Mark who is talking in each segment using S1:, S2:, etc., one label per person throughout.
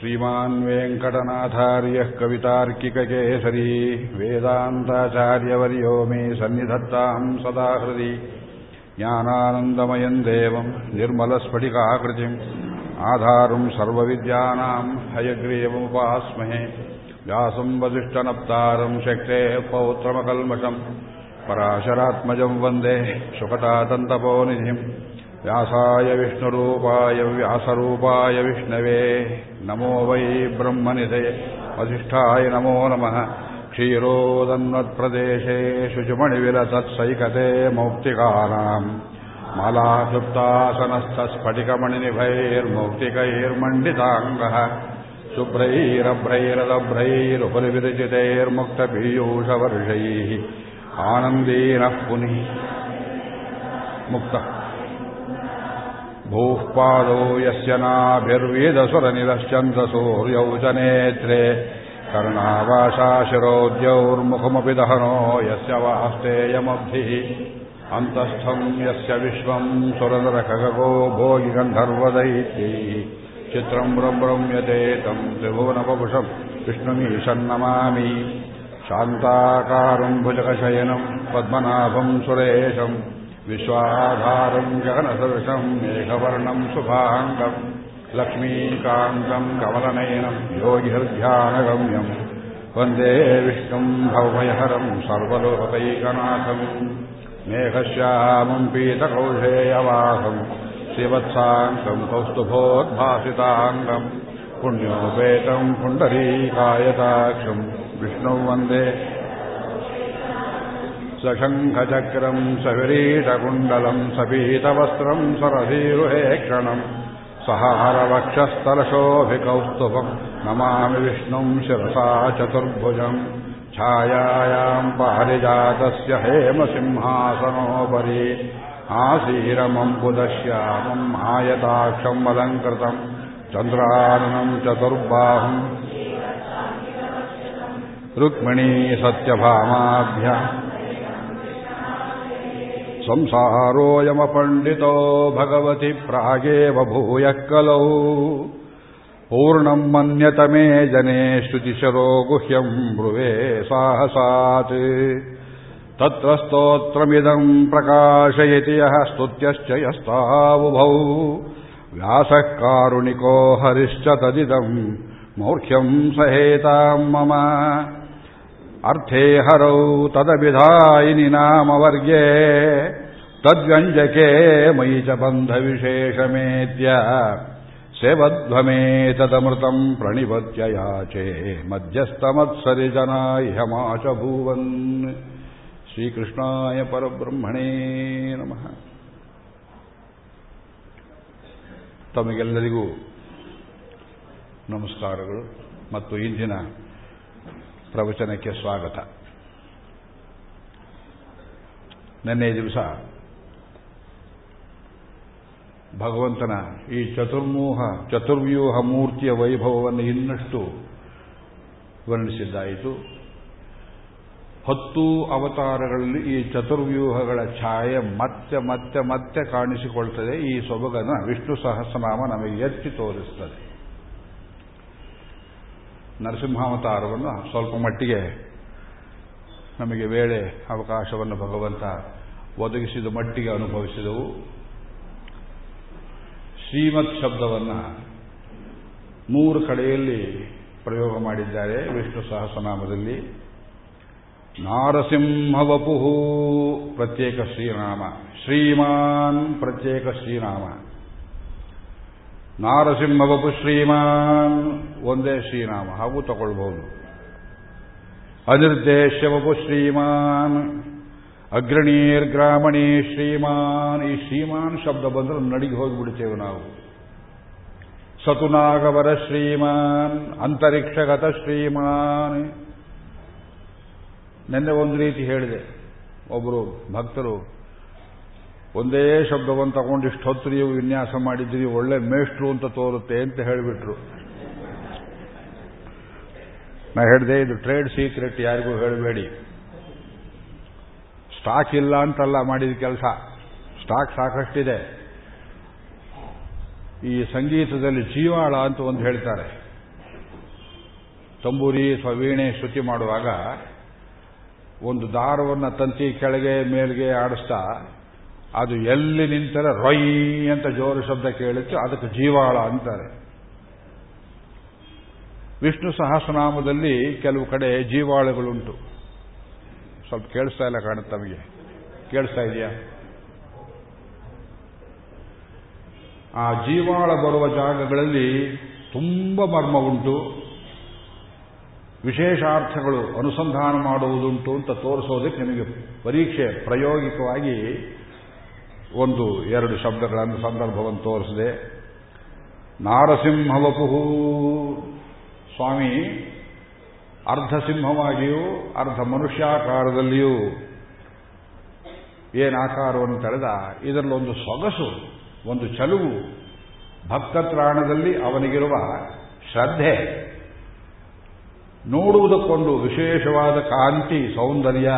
S1: श्रीमान् वेङ्कटनाथार्यः कवितार्किककेसरी वेदान्ताचार्यवर्यो मे सन्निधत्ताम् सदा हृदि ज्ञानानन्दमयम् देवम् निर्मलस्फटिकाकृतिम् आधारम् सर्वविद्यानाम् हयग्रीवमुपास्महे व्यासम् वसिष्ठनप्तारम् शक्तेः पौत्रमकल्मषम् पराशरात्मजम् वन्दे सुखतातन्तपोनिधिम् व्यासाय विष्णुरूपाय व्यासरूपाय विष्णवे नमो वै ब्रह्मनिधे वसिष्ठाय नमो नमः क्षीरोदन्वत्प्रदेशे शुचुमणिविलसत्सैकते मौक्तिकानाम् मालाक्लुप्तासनस्थस्फटिकमणिनिभैर्मौक्तिकैर्मण्डिताङ्गः शुभ्रैरभ्रैरदभ्रैरुपरिविरचितैर्मुक्तपीयूषवर्षैः आनन्दीनः पुनि मुक्तः भूः पादौ यस्य नाभिर्वेदसुरनिरश्चन्द्रसूर्यौ च नेत्रे कर्णावाशाशिरोद्यौर्मुखमपि दहनो यस्य वास्तेयमब्धिः अन्तस्थम् यस्य विश्वम् सुरनरखगो भोगिगन्धर्वदैत्यैः चित्रम् रम्रम्यते तम् त्रिभुवनपपुषम् विष्णुमीशन्नमामि शान्ताकारम् भुजगशयनम् पद्मनाभम् सुरेशम् विश्वाधारम् जगनसदृशम् मेघवर्णम् शुभाङ्गम् लक्ष्मीकान्तम् कमलनयनम् योगिहृध्यानगम्यम् वन्दे विष्णुम् भवभयहरम् सर्वलोकैकनाथम् मेघश्यामम् पीतकौशेयवासम् शिवत्साङ्गम् कौस्तुभोद्भासिताङ्गम् पुण्योपेतम् पुण्डरीकायताक्षम् विष्णुं वन्दे सशङ्खचक्रम् सविरीटकुण्डलम् सपीतवस्त्रम् सरधीरुहेक्षणम् सहारवक्षस्थलशोभिकौस्तुभम् नमामि विष्णुम् शिरसा चतुर्भुजम् छायायाम् पारिजातस्य हेमसिंहासनोपरि आसीरमम् बुदश्यामम् आयताक्षम् अलङ्कृतम् चन्द्राननम् चतुर्बाहुम् रुक्मिणी सत्यभामाभ्याम् संसारोऽयमपण्डितो भगवति प्रागेव भूयः कलौ पूर्णम् मन्यतमे जने श्रुतिशरो गुह्यम् ब्रुवे साहसात् तत्र स्तोत्रमिदम् प्रकाशयति यः स्तुत्यश्च यस्तावुभौ व्यासः कारुणिको हरिश्च तदिदम् मौर्ख्यम् सहेताम् मम अर्थे हरौ तदभिधायिनि नामवर्गे तद्व्यञ्जके मयि च बन्धविशेषमेत्य सेवध्वमेतदमृतम् प्रणिपत्य याचे मध्यस्तमत्सरिजना ह्यमा च भूवन् ಶ್ರೀಕೃಷ್ಣಾಯ ಪರಬ್ರಹ್ಮಣೇ ನಮಃ ತಮಗೆಲ್ಲರಿಗೂ ನಮಸ್ಕಾರಗಳು ಮತ್ತು ಇಂದಿನ ಪ್ರವಚನಕ್ಕೆ ಸ್ವಾಗತ. ನಿನ್ನೆ ದಿವಸ ಭಗವಂತನ ಈ ಚತುರ್ಮೂಹ, ಚತುರ್ವ್ಯೂಹ ಮೂರ್ತಿಯ ವೈಭವವನ್ನು ಇನ್ನಷ್ಟು ವರ್ಣಿಸಿದ್ದಾಯಿತು. ಹತ್ತು ಅವತಾರಗಳಲ್ಲಿ ಈ ಚತುರ್ವ್ಯೂಹಗಳ ಛಾಯೆ ಮತ್ತೆ ಮತ್ತೆ ಮತ್ತೆ ಕಾಣಿಸಿಕೊಳ್ತದೆ. ಈ ಸೊಬಗನ ವಿಷ್ಣು ಸಹಸ್ರನಾಮ ನಮಗೆ ಎತ್ತಿ ತೋರಿಸ್ತದೆ. ನರಸಿಂಹಾವತಾರವನ್ನು ಸ್ವಲ್ಪ ಮಟ್ಟಿಗೆ ನಮಗೆ ವೇಳೆ ಅವಕಾಶವನ್ನು ಭಗವಂತ ಒದಗಿಸಿದ ಮಟ್ಟಿಗೆ ಅನುಭವಿಸಿದವು. ಶ್ರೀಮತ್ ಶಬ್ದವನ್ನು ಮೂರು ಕಡೆಯಲ್ಲಿ ಪ್ರಯೋಗ ಮಾಡಿದ್ದಾರೆ ವಿಷ್ಣು ಸಹಸ್ರನಾಮದಲ್ಲಿ. ನಾರಸಿಂಹವಪುಹು ಪ್ರತ್ಯೇಕ ಶ್ರೀನಾಮ, ಶ್ರೀಮಾನ್ ಪ್ರತ್ಯೇಕ ಶ್ರೀನಾಮ. ನಾರಸಿಂಹವಪು ಶ್ರೀಮಾನ್. ಒಂದೇ ಶ್ರೀನಾಮ. ಹಾಗೂ ತಗೊಳ್ಬಹುದು. ಅನಿರ್ದೇಶ್ಯವಪು ಶ್ರೀಮಾನ್. ಅಗ್ರಣೀರ್ಗ್ರಾಮಣಿ ಶ್ರೀಮಾನ್. ಈ ಶ್ರೀಮಾನ್ ಶಬ್ದ ಬಂದ್ರೆ ನಡಿಗೆ ಹೋಗಿಬಿಡ್ತೇವೆ ನಾವು. ಸತುನಾಗವರ ಶ್ರೀಮಾನ್. ಅಂತರಿಕ್ಷಗತ ಶ್ರೀಮಾನ್. ನಿನ್ನೆ ಒಂದು ರೀತಿ ಹೇಳಿದೆ. ಒಬ್ಬರು ಭಕ್ತರು ಒಂದೇ ಶಬ್ದವನ್ನು ತಗೊಂಡು ಇಷ್ಟೊತ್ತು ನೀವು ವಿನ್ಯಾಸ ಮಾಡಿದ್ರಿ ಒಳ್ಳೆ ಮೇಷ್ಟ್ರು ಅಂತ ತೋರುತ್ತೆ ಅಂತ ಹೇಳಿಬಿಟ್ರು. ನಾ ಹೇಳಿದೆ, ಇದು ಟ್ರೇಡ್ ಸೀಕ್ರೆಟ್ ಯಾರಿಗೂ ಹೇಳಬೇಡಿ. ಸ್ಟಾಕ್ ಇಲ್ಲ ಅಂತಲ್ಲ ಮಾಡಿದ ಕೆಲಸ. ಸ್ಟಾಕ್ ಸಾಕಷ್ಟಿದೆ. ಈ ಸಂಗೀತದಲ್ಲಿ ಜೀವಾಳ ಅಂತ ಒಂದು ಹೇಳ್ತಾರೆ. ತಂಬೂರಿ ಅಥವಾ ವೀಣೆ ಶ್ರುತಿ ಮಾಡುವಾಗ ಒಂದು ದಾರವನ್ನು ತಂತಿ ಕೆಳಗೆ, ಮೇಲ್ಗೆ ಆಡಿಸ್ತಾ ಅದು ಎಲ್ಲಿ ನಿಂತರೆ ರೊಯ್ ಅಂತ ಜೋರು ಶಬ್ದ ಕೇಳುತ್ತೆ ಅದಕ್ಕೆ ಜೀವಾಳ ಅಂತಾರೆ. ವಿಷ್ಣು ಸಹಸ್ರನಾಮದಲ್ಲಿ ಕೆಲವು ಕಡೆ ಜೀವಾಳುಗಳುಂಟು. ಸ್ವಲ್ಪ ಕೇಳಿಸ್ತಾ ಇಲ್ಲ ಕಾಣುತ್ತೆ ನಮಗೆ ಕೇಳಿಸ್ತಾ ಇದೆಯಾ? ಆ ಜೀವಾಳ ಬರುವ ಜಾಗಗಳಲ್ಲಿ ತುಂಬ ಮರ್ಮ ಉಂಟು ವಿಶೇಷಾರ್ಥಗಳು ಅನುಸಂಧಾನ ಮಾಡುವುದುಂಟು ಅಂತ ತೋರಿಸೋದಕ್ಕೆ ನಿಮಗೆ ಪರೀಕ್ಷೆ ಪ್ರಾಯೋಗಿಕವಾಗಿ ಒಂದು, ಎರಡು ಶಬ್ದಗಳನ್ನು ಸಂದರ್ಭವನ್ನು ತೋರಿಸಿದೆ. ನಾರಸಿಂಹವಪುಹು. ಸ್ವಾಮಿ ಅರ್ಧ ಸಿಂಹವಾಗಿಯೂ ಅರ್ಧ ಮನುಷ್ಯಾಕಾರದಲ್ಲಿಯೂ ಏನು ಆಕಾರವನ್ನು ತಳೆದ? ಇದರಲ್ಲೊಂದು ಸೊಗಸು, ಒಂದು ಚಲುವು, ಭಕ್ತತ್ರಾಣದಲ್ಲಿ ಅವನಿಗಿರುವ ಶ್ರದ್ಧೆ. ನೋಡುವುದಕ್ಕೊಂದು ವಿಶೇಷವಾದ ಕಾಂತಿ, ಸೌಂದರ್ಯ.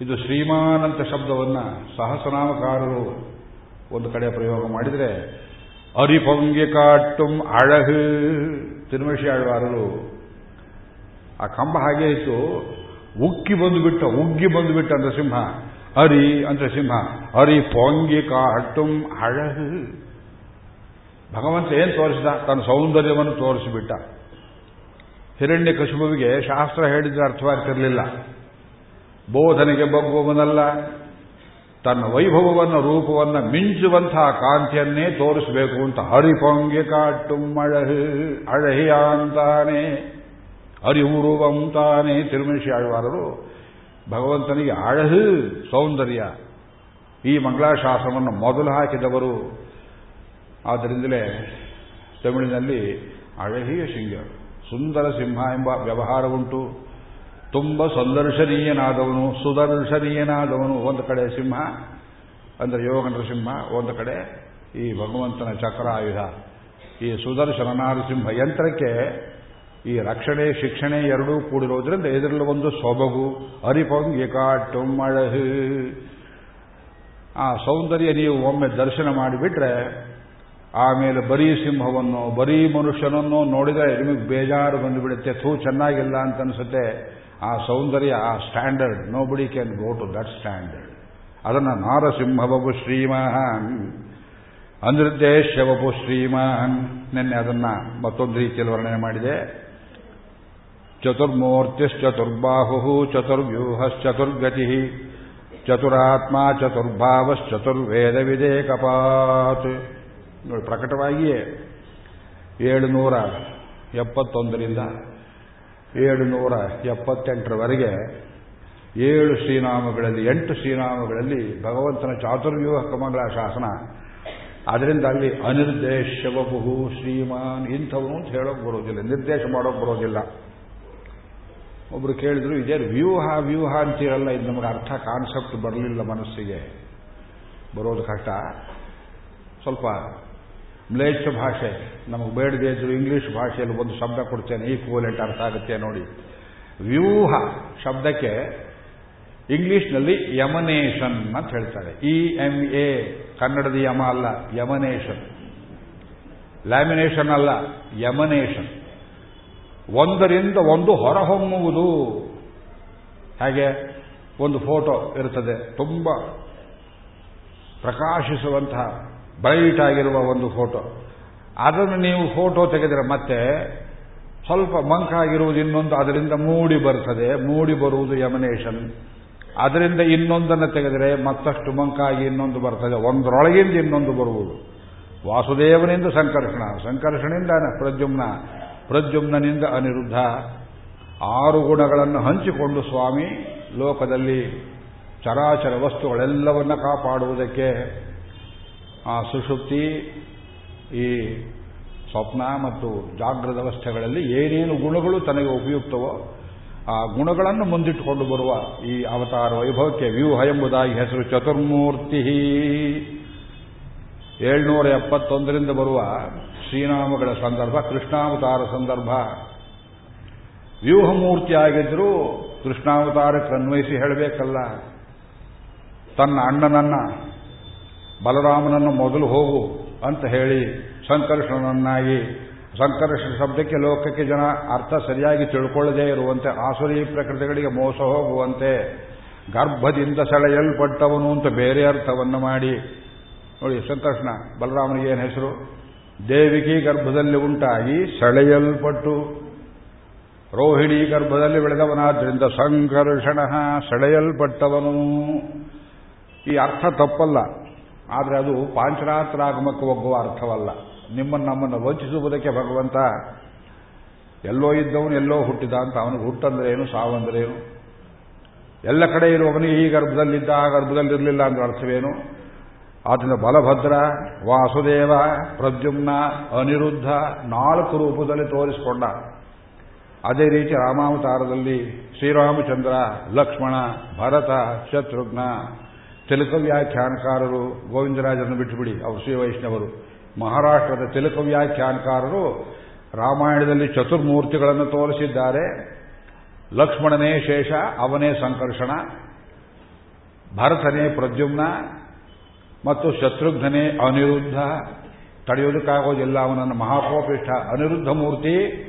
S1: ಇದು ಶ್ರೀಮಾನಂತ ಶಬ್ದವನ್ನು ಸಹಸ್ರನಾಮಕಾರರು ಒಂದು ಕಡೆ ಪ್ರಯೋಗ ಮಾಡಿದರೆ, ಅರಿಪೊಂಗೆ ಕಾಟುಂ ಅಳಹು ತಿರುಮಶಿ ಆಳ್ವಾರರು, ಆ ಕಂಬ ಹಾಗೆ ಇತ್ತು. ಉಕ್ಕಿ ಬಂದುಬಿಟ್ಟ, ಉಗ್ಗಿ ಬಂದುಬಿಟ್ಟ ಅಂತ ಸಿಂಹ. ಅರಿ ಅಂತ ಸಿಂಹ. ಅರಿ ಪೊಂಗಿ ಕಾಟುಂ ಅಳಹು ಭಗವಂತ ಏನು ತೋರಿಸಿದ? ತನ್ನ ಸೌಂದರ್ಯವನ್ನು ತೋರಿಸಿಬಿಟ್ಟ. ಹಿರಣ್ಯ ಕಶುಬುವಿಗೆ ಶಾಸ್ತ್ರ ಹೇಳಿದ್ರೆ ಅರ್ಥವಾಗ್ತಿರಲಿಲ್ಲ. ಬೋಧನೆಗೆ ಬಗ್ಗುವವನಲ್ಲ ತನ್ನ ವೈಭವವನ್ನು, ರೂಪವನ್ನು ಮಿಂಚುವಂತಹ ಕಾಂತಿಯನ್ನೇ ತೋರಿಸಬೇಕು ಅಂತ ಹರಿಪೊಂಗೆ ಕಾಟು ಅಳಹು ಅಳಹಿಯ ಅಂತಾನೆ ಅರಿವುರುವಂತಾನೆ ತಿರುಮಿಷಿ ಆಳ್ವಾರರು. ಭಗವಂತನಿಗೆ ಅಳಹು ಸೌಂದರ್ಯ. ಈ ಮಂಗಳಾಶಾಸನವನ್ನು ಮೊದಲು ಹಾಕಿದವರು. ಆದ್ದರಿಂದಲೇ ತಮಿಳಿನಲ್ಲಿ ಅಳಹಿಯ ಸಿಂಗ ಸುಂದರ ಸಿಂಹ ಎಂಬ ವ್ಯವಹಾರ ಉಂಟು ತುಂಬ ಸಂದರ್ಶನೀಯನಾದವನು ಸುದರ್ಶನೀಯನಾದವನು ಒಂದು ಕಡೆ ಸಿಂಹ, ಅಂದರೆ ಯೋಗ ನರಸಿಂಹ ಒಂದು ಕಡೆ ಈ ಭಗವಂತನ ಚಕ್ರ ಆಯುಧ ಈ ಸುದರ್ಶನ ನರಸಿಂಹ ಯಂತ್ರಕ್ಕೆ ಈ ರಕ್ಷಣೆ, ಶಿಕ್ಷಣೆ ಎರಡೂ ಕೂಡಿರೋದ್ರಿಂದ ಇದರಲ್ಲಿ ಒಂದು ಸೊಬಗು ಹರಿಪಂಗಿ ಕಾಟು ಮಳಹು. ಆ ಸೌಂದರ್ಯ ನೀವು ಒಮ್ಮೆ ದರ್ಶನ ಮಾಡಿಬಿಟ್ರೆ, ಆಮೇಲೆ ಬರೀ ಸಿಂಹವನ್ನು, ಬರೀ ಮನುಷ್ಯನನ್ನು ನೋಡಿದರೆ ನಿಮಗೆ ಬೇಜಾರು ಬಂದುಬಿಡುತ್ತೆ. ಥೂ, ಚೆನ್ನಾಗಿಲ್ಲ ಅಂತ ಅನಿಸುತ್ತೆ. ಆ ಸೌಂದರ್ಯ, ಆ standard nobody can go to that standard ಅದನ್ನು ನಾರಸಿಂಹವಪು ಶ್ರೀಮಾನ್ ಅನಿರ್ದೇಶ್ಯವಪು ಶ್ರೀಮಾನ್ ನಿನ್ನೆ ಅದನ್ನು ಮತ್ತೊಂದು ರೀತಿಯಲ್ಲಿ ವರ್ಣನೆ ಮಾಡಿದೆ. ಚತುರ್ಮೂರ್ತಿಶ್ಚತುರ್ಬಾಹು ಚತುರ್ವ್ಯೂಹಶ್ಚತುರ್ಗತಿ, ಚತುರಾತ್ಮ ಚತುರ್ಭಾವಶ್ಚತುರ್ವೇದ ನೋಡಿ, ಪ್ರಕಟವಾಗಿಯೇ ಏಳುನೂರ ಎಪ್ಪತ್ತೊಂದರಿಂದ ಏಳುನೂರ ಎಪ್ಪತ್ತೆಂಟರವರೆಗೆ ಏಳು ಶ್ರೀನಾಮಗಳಲ್ಲಿ, ಎಂಟು ಶ್ರೀನಾಮಗಳಲ್ಲಿ ಭಗವಂತನ ಚಾತುರ್ವ್ಯೂಹ ಕಮಗಳ ಶಾಸನ. ಅದರಿಂದ ಅಲ್ಲಿ ಅನಿರ್ದೇಶವಬಹು ಶ್ರೀಮಾನ್ ಇಂಥವನು ಅಂತ ಹೇಳೋಕೆ ಬರೋದಿಲ್ಲ, ನಿರ್ದೇಶ ಮಾಡೋಕೆ ಬರೋದಿಲ್ಲ. ಒಬ್ರು ಕೇಳಿದ್ರು ಇದೇ ವ್ಯೂಹ ವ್ಯೂಹ ಅಂತೀರಲ್ಲ, ಇದು ನಮಗೆ ಅರ್ಥ ಕಾನ್ಸೆಪ್ಟ್ ಬರಲಿಲ್ಲ ಮನಸ್ಸಿಗೆ. ಬರೋದು ಕಷ್ಟ. ಸ್ವಲ್ಪ ಮ್ಲೇಚ್ಛ ಭಾಷೆ. ನಮಗೆ ಬೇಡದೇ ಇದ್ರು ಇಂಗ್ಲಿಷ್ ಭಾಷೆಯಲ್ಲಿ ಒಂದು ಶಬ್ದ ಕೊಡ್ತೇನೆ ಈಕ್ವಲೆಂಟ್ ಅರ್ಥ ಆಗುತ್ತೆ ನೋಡಿ. ವ್ಯೂಹ, ಶಬ್ದಕ್ಕೆ ಇಂಗ್ಲಿಷ್ನಲ್ಲಿ ಯಮನೇಷನ್ ಅಂತ ಹೇಳ್ತಾರೆ. ಇ ಎಂ ಎ ಕನ್ನಡದ ಯಮ ಅಲ್ಲ ಯಮನೇಷನ್ ಲ್ಯಾಮಿನೇಷನ್ ಅಲ್ಲ ಯಮನೇಷನ್ ಒಂದರಿಂದ ಒಂದು ಹೊರಹೊಮ್ಮುವುದು. ಹಾಗೆ ಒಂದು ಫೋಟೋ ಇರುತ್ತದೆ ತುಂಬ ಪ್ರಕಾಶಿಸುವಂತಹ ಬ್ರೈಟ್ ಆಗಿರುವ ಒಂದು ಫೋಟೋ. ಅದನ್ನು ನೀವು ಫೋಟೋ ತೆಗೆದರೆ ಮತ್ತೆ ಸ್ವಲ್ಪ ಮಂಕಾಗಿರುವುದು ಇನ್ನೊಂದು, ಅದರಿಂದ ಮೂಡಿ ಬರ್ತದೆ. ಮೂಡಿ ಬರುವುದು ಯಮನೇಷನ್ ಅದರಿಂದ ಇನ್ನೊಂದನ್ನು ತೆಗೆದರೆ ಮತ್ತಷ್ಟು ಮಂಕಾಗಿ ಇನ್ನೊಂದು ಬರ್ತದೆ. ಒಂದರೊಳಗಿಂದ ಇನ್ನೊಂದು ಬರುವುದು. ವಾಸುದೇವನಿಂದ ಸಂಕರ್ಷಣ. ಸಂಕರ್ಷಣೆಯಿಂದ ಪ್ರದ್ಯುಮ್ನ. ಪ್ರದ್ಯುಮ್ನಿಂದ ಅನಿರುದ್ಧ. ಆರು ಗುಣಗಳನ್ನು ಹಂಚಿಕೊಂಡು ಸ್ವಾಮಿ, ಲೋಕದಲ್ಲಿ ಚರಾಚರ ವಸ್ತುಗಳೆಲ್ಲವನ್ನ ಕಾಪಾಡುವುದಕ್ಕೆ ಆ ಸುಷುಪ್ತಿ ಈ ಸ್ವಪ್ನ ಮತ್ತು ಜಾಗೃತ ಅವಸ್ಥೆಗಳಲ್ಲಿ ಏನೇನು ಗುಣಗಳು ತನಗೆ ಉಪಯುಕ್ತವೋ ಆ ಗುಣಗಳನ್ನು ಮುಂದಿಟ್ಟುಕೊಂಡು ಬರುವ ಈ ಅವತಾರ ವೈಭವಕ್ಕೆ ವ್ಯೂಹ ಎಂಬುದಾಗಿ ಹೆಸರು ಚತುರ್ಮೂರ್ತಿ. ಏಳ್ನೂರ ಎಪ್ಪತ್ತೊಂದರಿಂದ ಬರುವ ಶ್ರೀನಾಮಗಳ ಸಂದರ್ಭ, ಕೃಷ್ಣಾವತಾರ ಸಂದರ್ಭ. ವ್ಯೂಹಮೂರ್ತಿಯಾಗಿದ್ದರೂ ಕೃಷ್ಣಾವತಾರಕ್ಕೆ ಅನ್ವಯಿಸಿ ಹೇಳಬೇಕಲ್ಲ. ತನ್ನ ಅಣ್ಣನನ್ನ ಬಲರಾಮನನ್ನು ಮೊದಲು ಹೋಗು ಅಂತ ಹೇಳಿ ಸಂಕರ್ಷಣನನ್ನಾಗಿ ಸಂಕರ್ಷಣ ಶಬ್ದಕ್ಕೆ ಲೋಕಕ್ಕೆ ಜನ ಅರ್ಥ ಸರಿಯಾಗಿ ತಿಳ್ಕೊಳ್ಳದೇ ಇರುವಂತೆ ಆಸುರಿ ಪ್ರಕೃತಿಗಳಿಗೆ ಮೋಸ ಹೋಗುವಂತೆ ಗರ್ಭದಿಂದ ಸೆಳೆಯಲ್ಪಟ್ಟವನು ಅಂತ ಬೇರೆ ಅರ್ಥವನ್ನು ಮಾಡಿ. ನೋಡಿ ಸಂಕರ್ಷಣ, ಬಲರಾಮನಿಗೆ ಏನು ಹೆಸರು? ದೇವಿಕಿ ಗರ್ಭದಲ್ಲಿ ಉಂಟಾಗಿ ಸೆಳೆಯಲ್ಪಟ್ಟು, ರೋಹಿಣಿ ಗರ್ಭದಲ್ಲಿ ಬೆಳೆದವನಾದ್ರಿಂದ ಸಂಕರ್ಷಣ ಸೆಳೆಯಲ್ಪಟ್ಟವನು. ಈ ಅರ್ಥ ತಪ್ಪಲ್ಲ. ಆದರೆ ಅದು ಪಾಂಚರಾತ್ರಾಗಮಕ್ಕೆ ಒಗ್ಗುವ ಅರ್ಥವಲ್ಲ. ನಿಮ್ಮನ್ನು ನಮ್ಮನ್ನು ವಂಚಿಸುವುದಕ್ಕೆ ಭಗವಂತ ಎಲ್ಲೋ ಇದ್ದವನು ಎಲ್ಲೋ ಹುಟ್ಟಿದ ಅಂತ ಅವನಿಗೆ ಹುಟ್ಟಂದ್ರೆ ಏನು ಸಾವಂದ್ರೆ ಏನು ಎಲ್ಲ ಕಡೆ ಇರುವವನು ಈ ಗರ್ಭದಲ್ಲಿದ್ದ, ಆ ಗರ್ಭದಲ್ಲಿರಲಿಲ್ಲ ಅಂದ್ರೆ ಅರ್ಥವೇನು? ಆದ್ದರಿಂದ ಬಲಭದ್ರ, ವಾಸುದೇವ, ಪ್ರದ್ಯುಮ್ನ, ಅನಿರುದ್ಧ ನಾಲ್ಕು ರೂಪದಲ್ಲಿ ತೋರಿಸಿಕೊಂಡ. ಅದೇ ರೀತಿ ರಾಮಾವತಾರದಲ್ಲಿ ಶ್ರೀರಾಮಚಂದ್ರ, ಲಕ್ಷ್ಮಣ, ಭರತ, ಶತ್ರುಘ್ನ ತಿಲಕ ವ್ಯಾಖ್ಯಾನಕಾರರು ಗೋವಿಂದರಾಜರನ್ನು ಬಿಟ್ಟುಬಿಡಿ. ಅವರು ಶ್ರೀ ವೈಷ್ಣವರು. ಮಹಾರಾಷ್ಟ್ರದ ತಿಲಕ ವ್ಯಾಖ್ಯಾನಕಾರರು ರಾಮಾಯಣದಲ್ಲಿ ಚತುರ್ಮೂರ್ತಿಗಳನ್ನು ತೋರಿಸಿದ್ದಾರೆ. ಲಕ್ಷ್ಮಣನೇ ಶೇಷ, ಅವನೇ ಸಂಕರ್ಷಣ, ಭರತನೇ ಪ್ರದ್ಯುಮ್ನ ಮತ್ತು ಶತ್ರುಘ್ನೇ ಅನಿರುದ್ಧ. ತಡೆಯೋದಕ್ಕಾಗೋದಿಲ್ಲ ಅವನನ್ನು ಮಹಾಕೋಪಿಷ್ಠ ಅನಿರುದ್ಧ ಮೂರ್ತಿ.